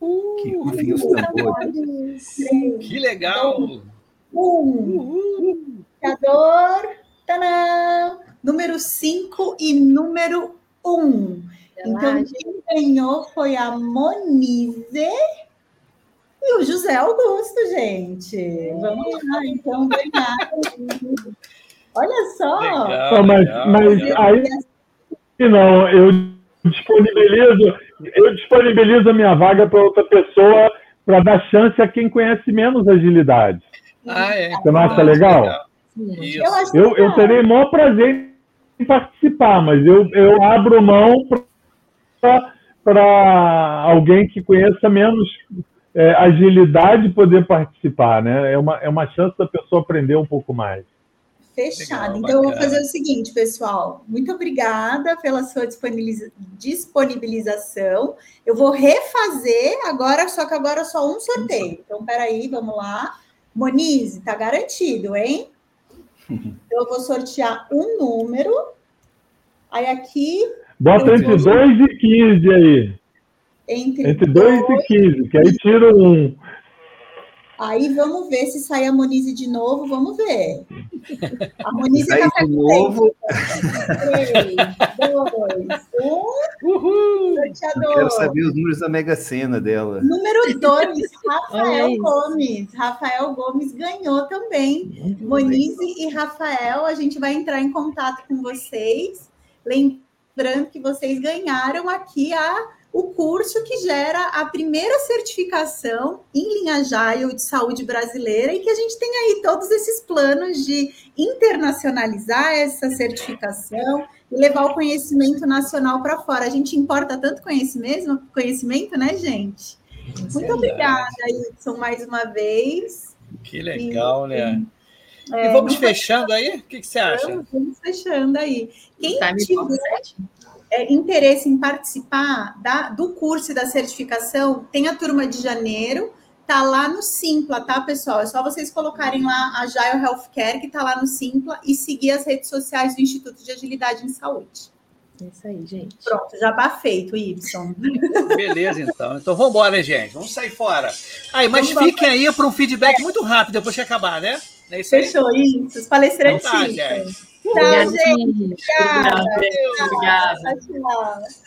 Uh, que rufem os tambores. Que legal! Um. Indicador. Tadã! Número 5 e número 1. Um. Então, quem ganhou foi a Monize e o José Augusto, gente. Vamos lá, então, ganhar. Olha só. Legal, mas, legal, mas legal. aí não, eu disponibilizo, eu disponibilizo a minha vaga para outra pessoa para dar chance a quem conhece menos agilidade. Ah, é. Você não acha legal? legal? Eu, eu, eu terei o maior prazer em participar, mas eu, eu abro mão para alguém que conheça menos é, agilidade poder participar, né? É uma, é uma chance da pessoa aprender um pouco mais. Fechado. Legal, então, eu vou fazer o seguinte, pessoal. Muito obrigada pela sua disponibilização. Eu vou refazer agora, só que agora só um sorteio. Então, peraí, vamos lá. Monize, tá garantido, hein? Então, eu vou sortear um número. Aí aqui. Bota entre 2 e 15 aí. Entre, entre 2 e 15, que aí tira um. Aí vamos ver se sai a Monize de novo, vamos ver. A Monize está de novo. 3, 2, 1. Uhul! Sorteador. Quero saber os números da Mega Sena dela. Número 2, Rafael Gomes. Rafael Gomes ganhou também. Monize e Rafael, a gente vai entrar em contato com vocês. Lembrando que vocês ganharam aqui a o curso que gera a primeira certificação em linha Agile de saúde brasileira e que a gente tem aí todos esses planos de internacionalizar essa certificação e levar o conhecimento nacional para fora. A gente importa tanto conhecimento, conhecimento, né, gente? Muito Verdade. obrigada, Edson, mais uma vez. Que legal, e, né? É, e vamos fechando aí? O que, que você acha? Vamos, vamos fechando aí. Quem tiver, é, interesse em participar da, do curso e da certificação, tem a turma de janeiro, tá lá no Simpla, tá, pessoal? É só vocês colocarem lá a Agile Healthcare, que tá lá no Simpla, e seguir as redes sociais do Instituto de Agilidade em Saúde. É isso aí, gente. Pronto, já tá feito, Y. Beleza, então. Então vamos embora, gente. Vamos sair fora. Aí, mas vamos fiquem aí para um feedback muito rápido depois que acabar, né? É isso aí? Fechou, isso. Os palestrantes. Então, tá, gente. Tchau, gente. Obrigada. Obrigada. Tchau.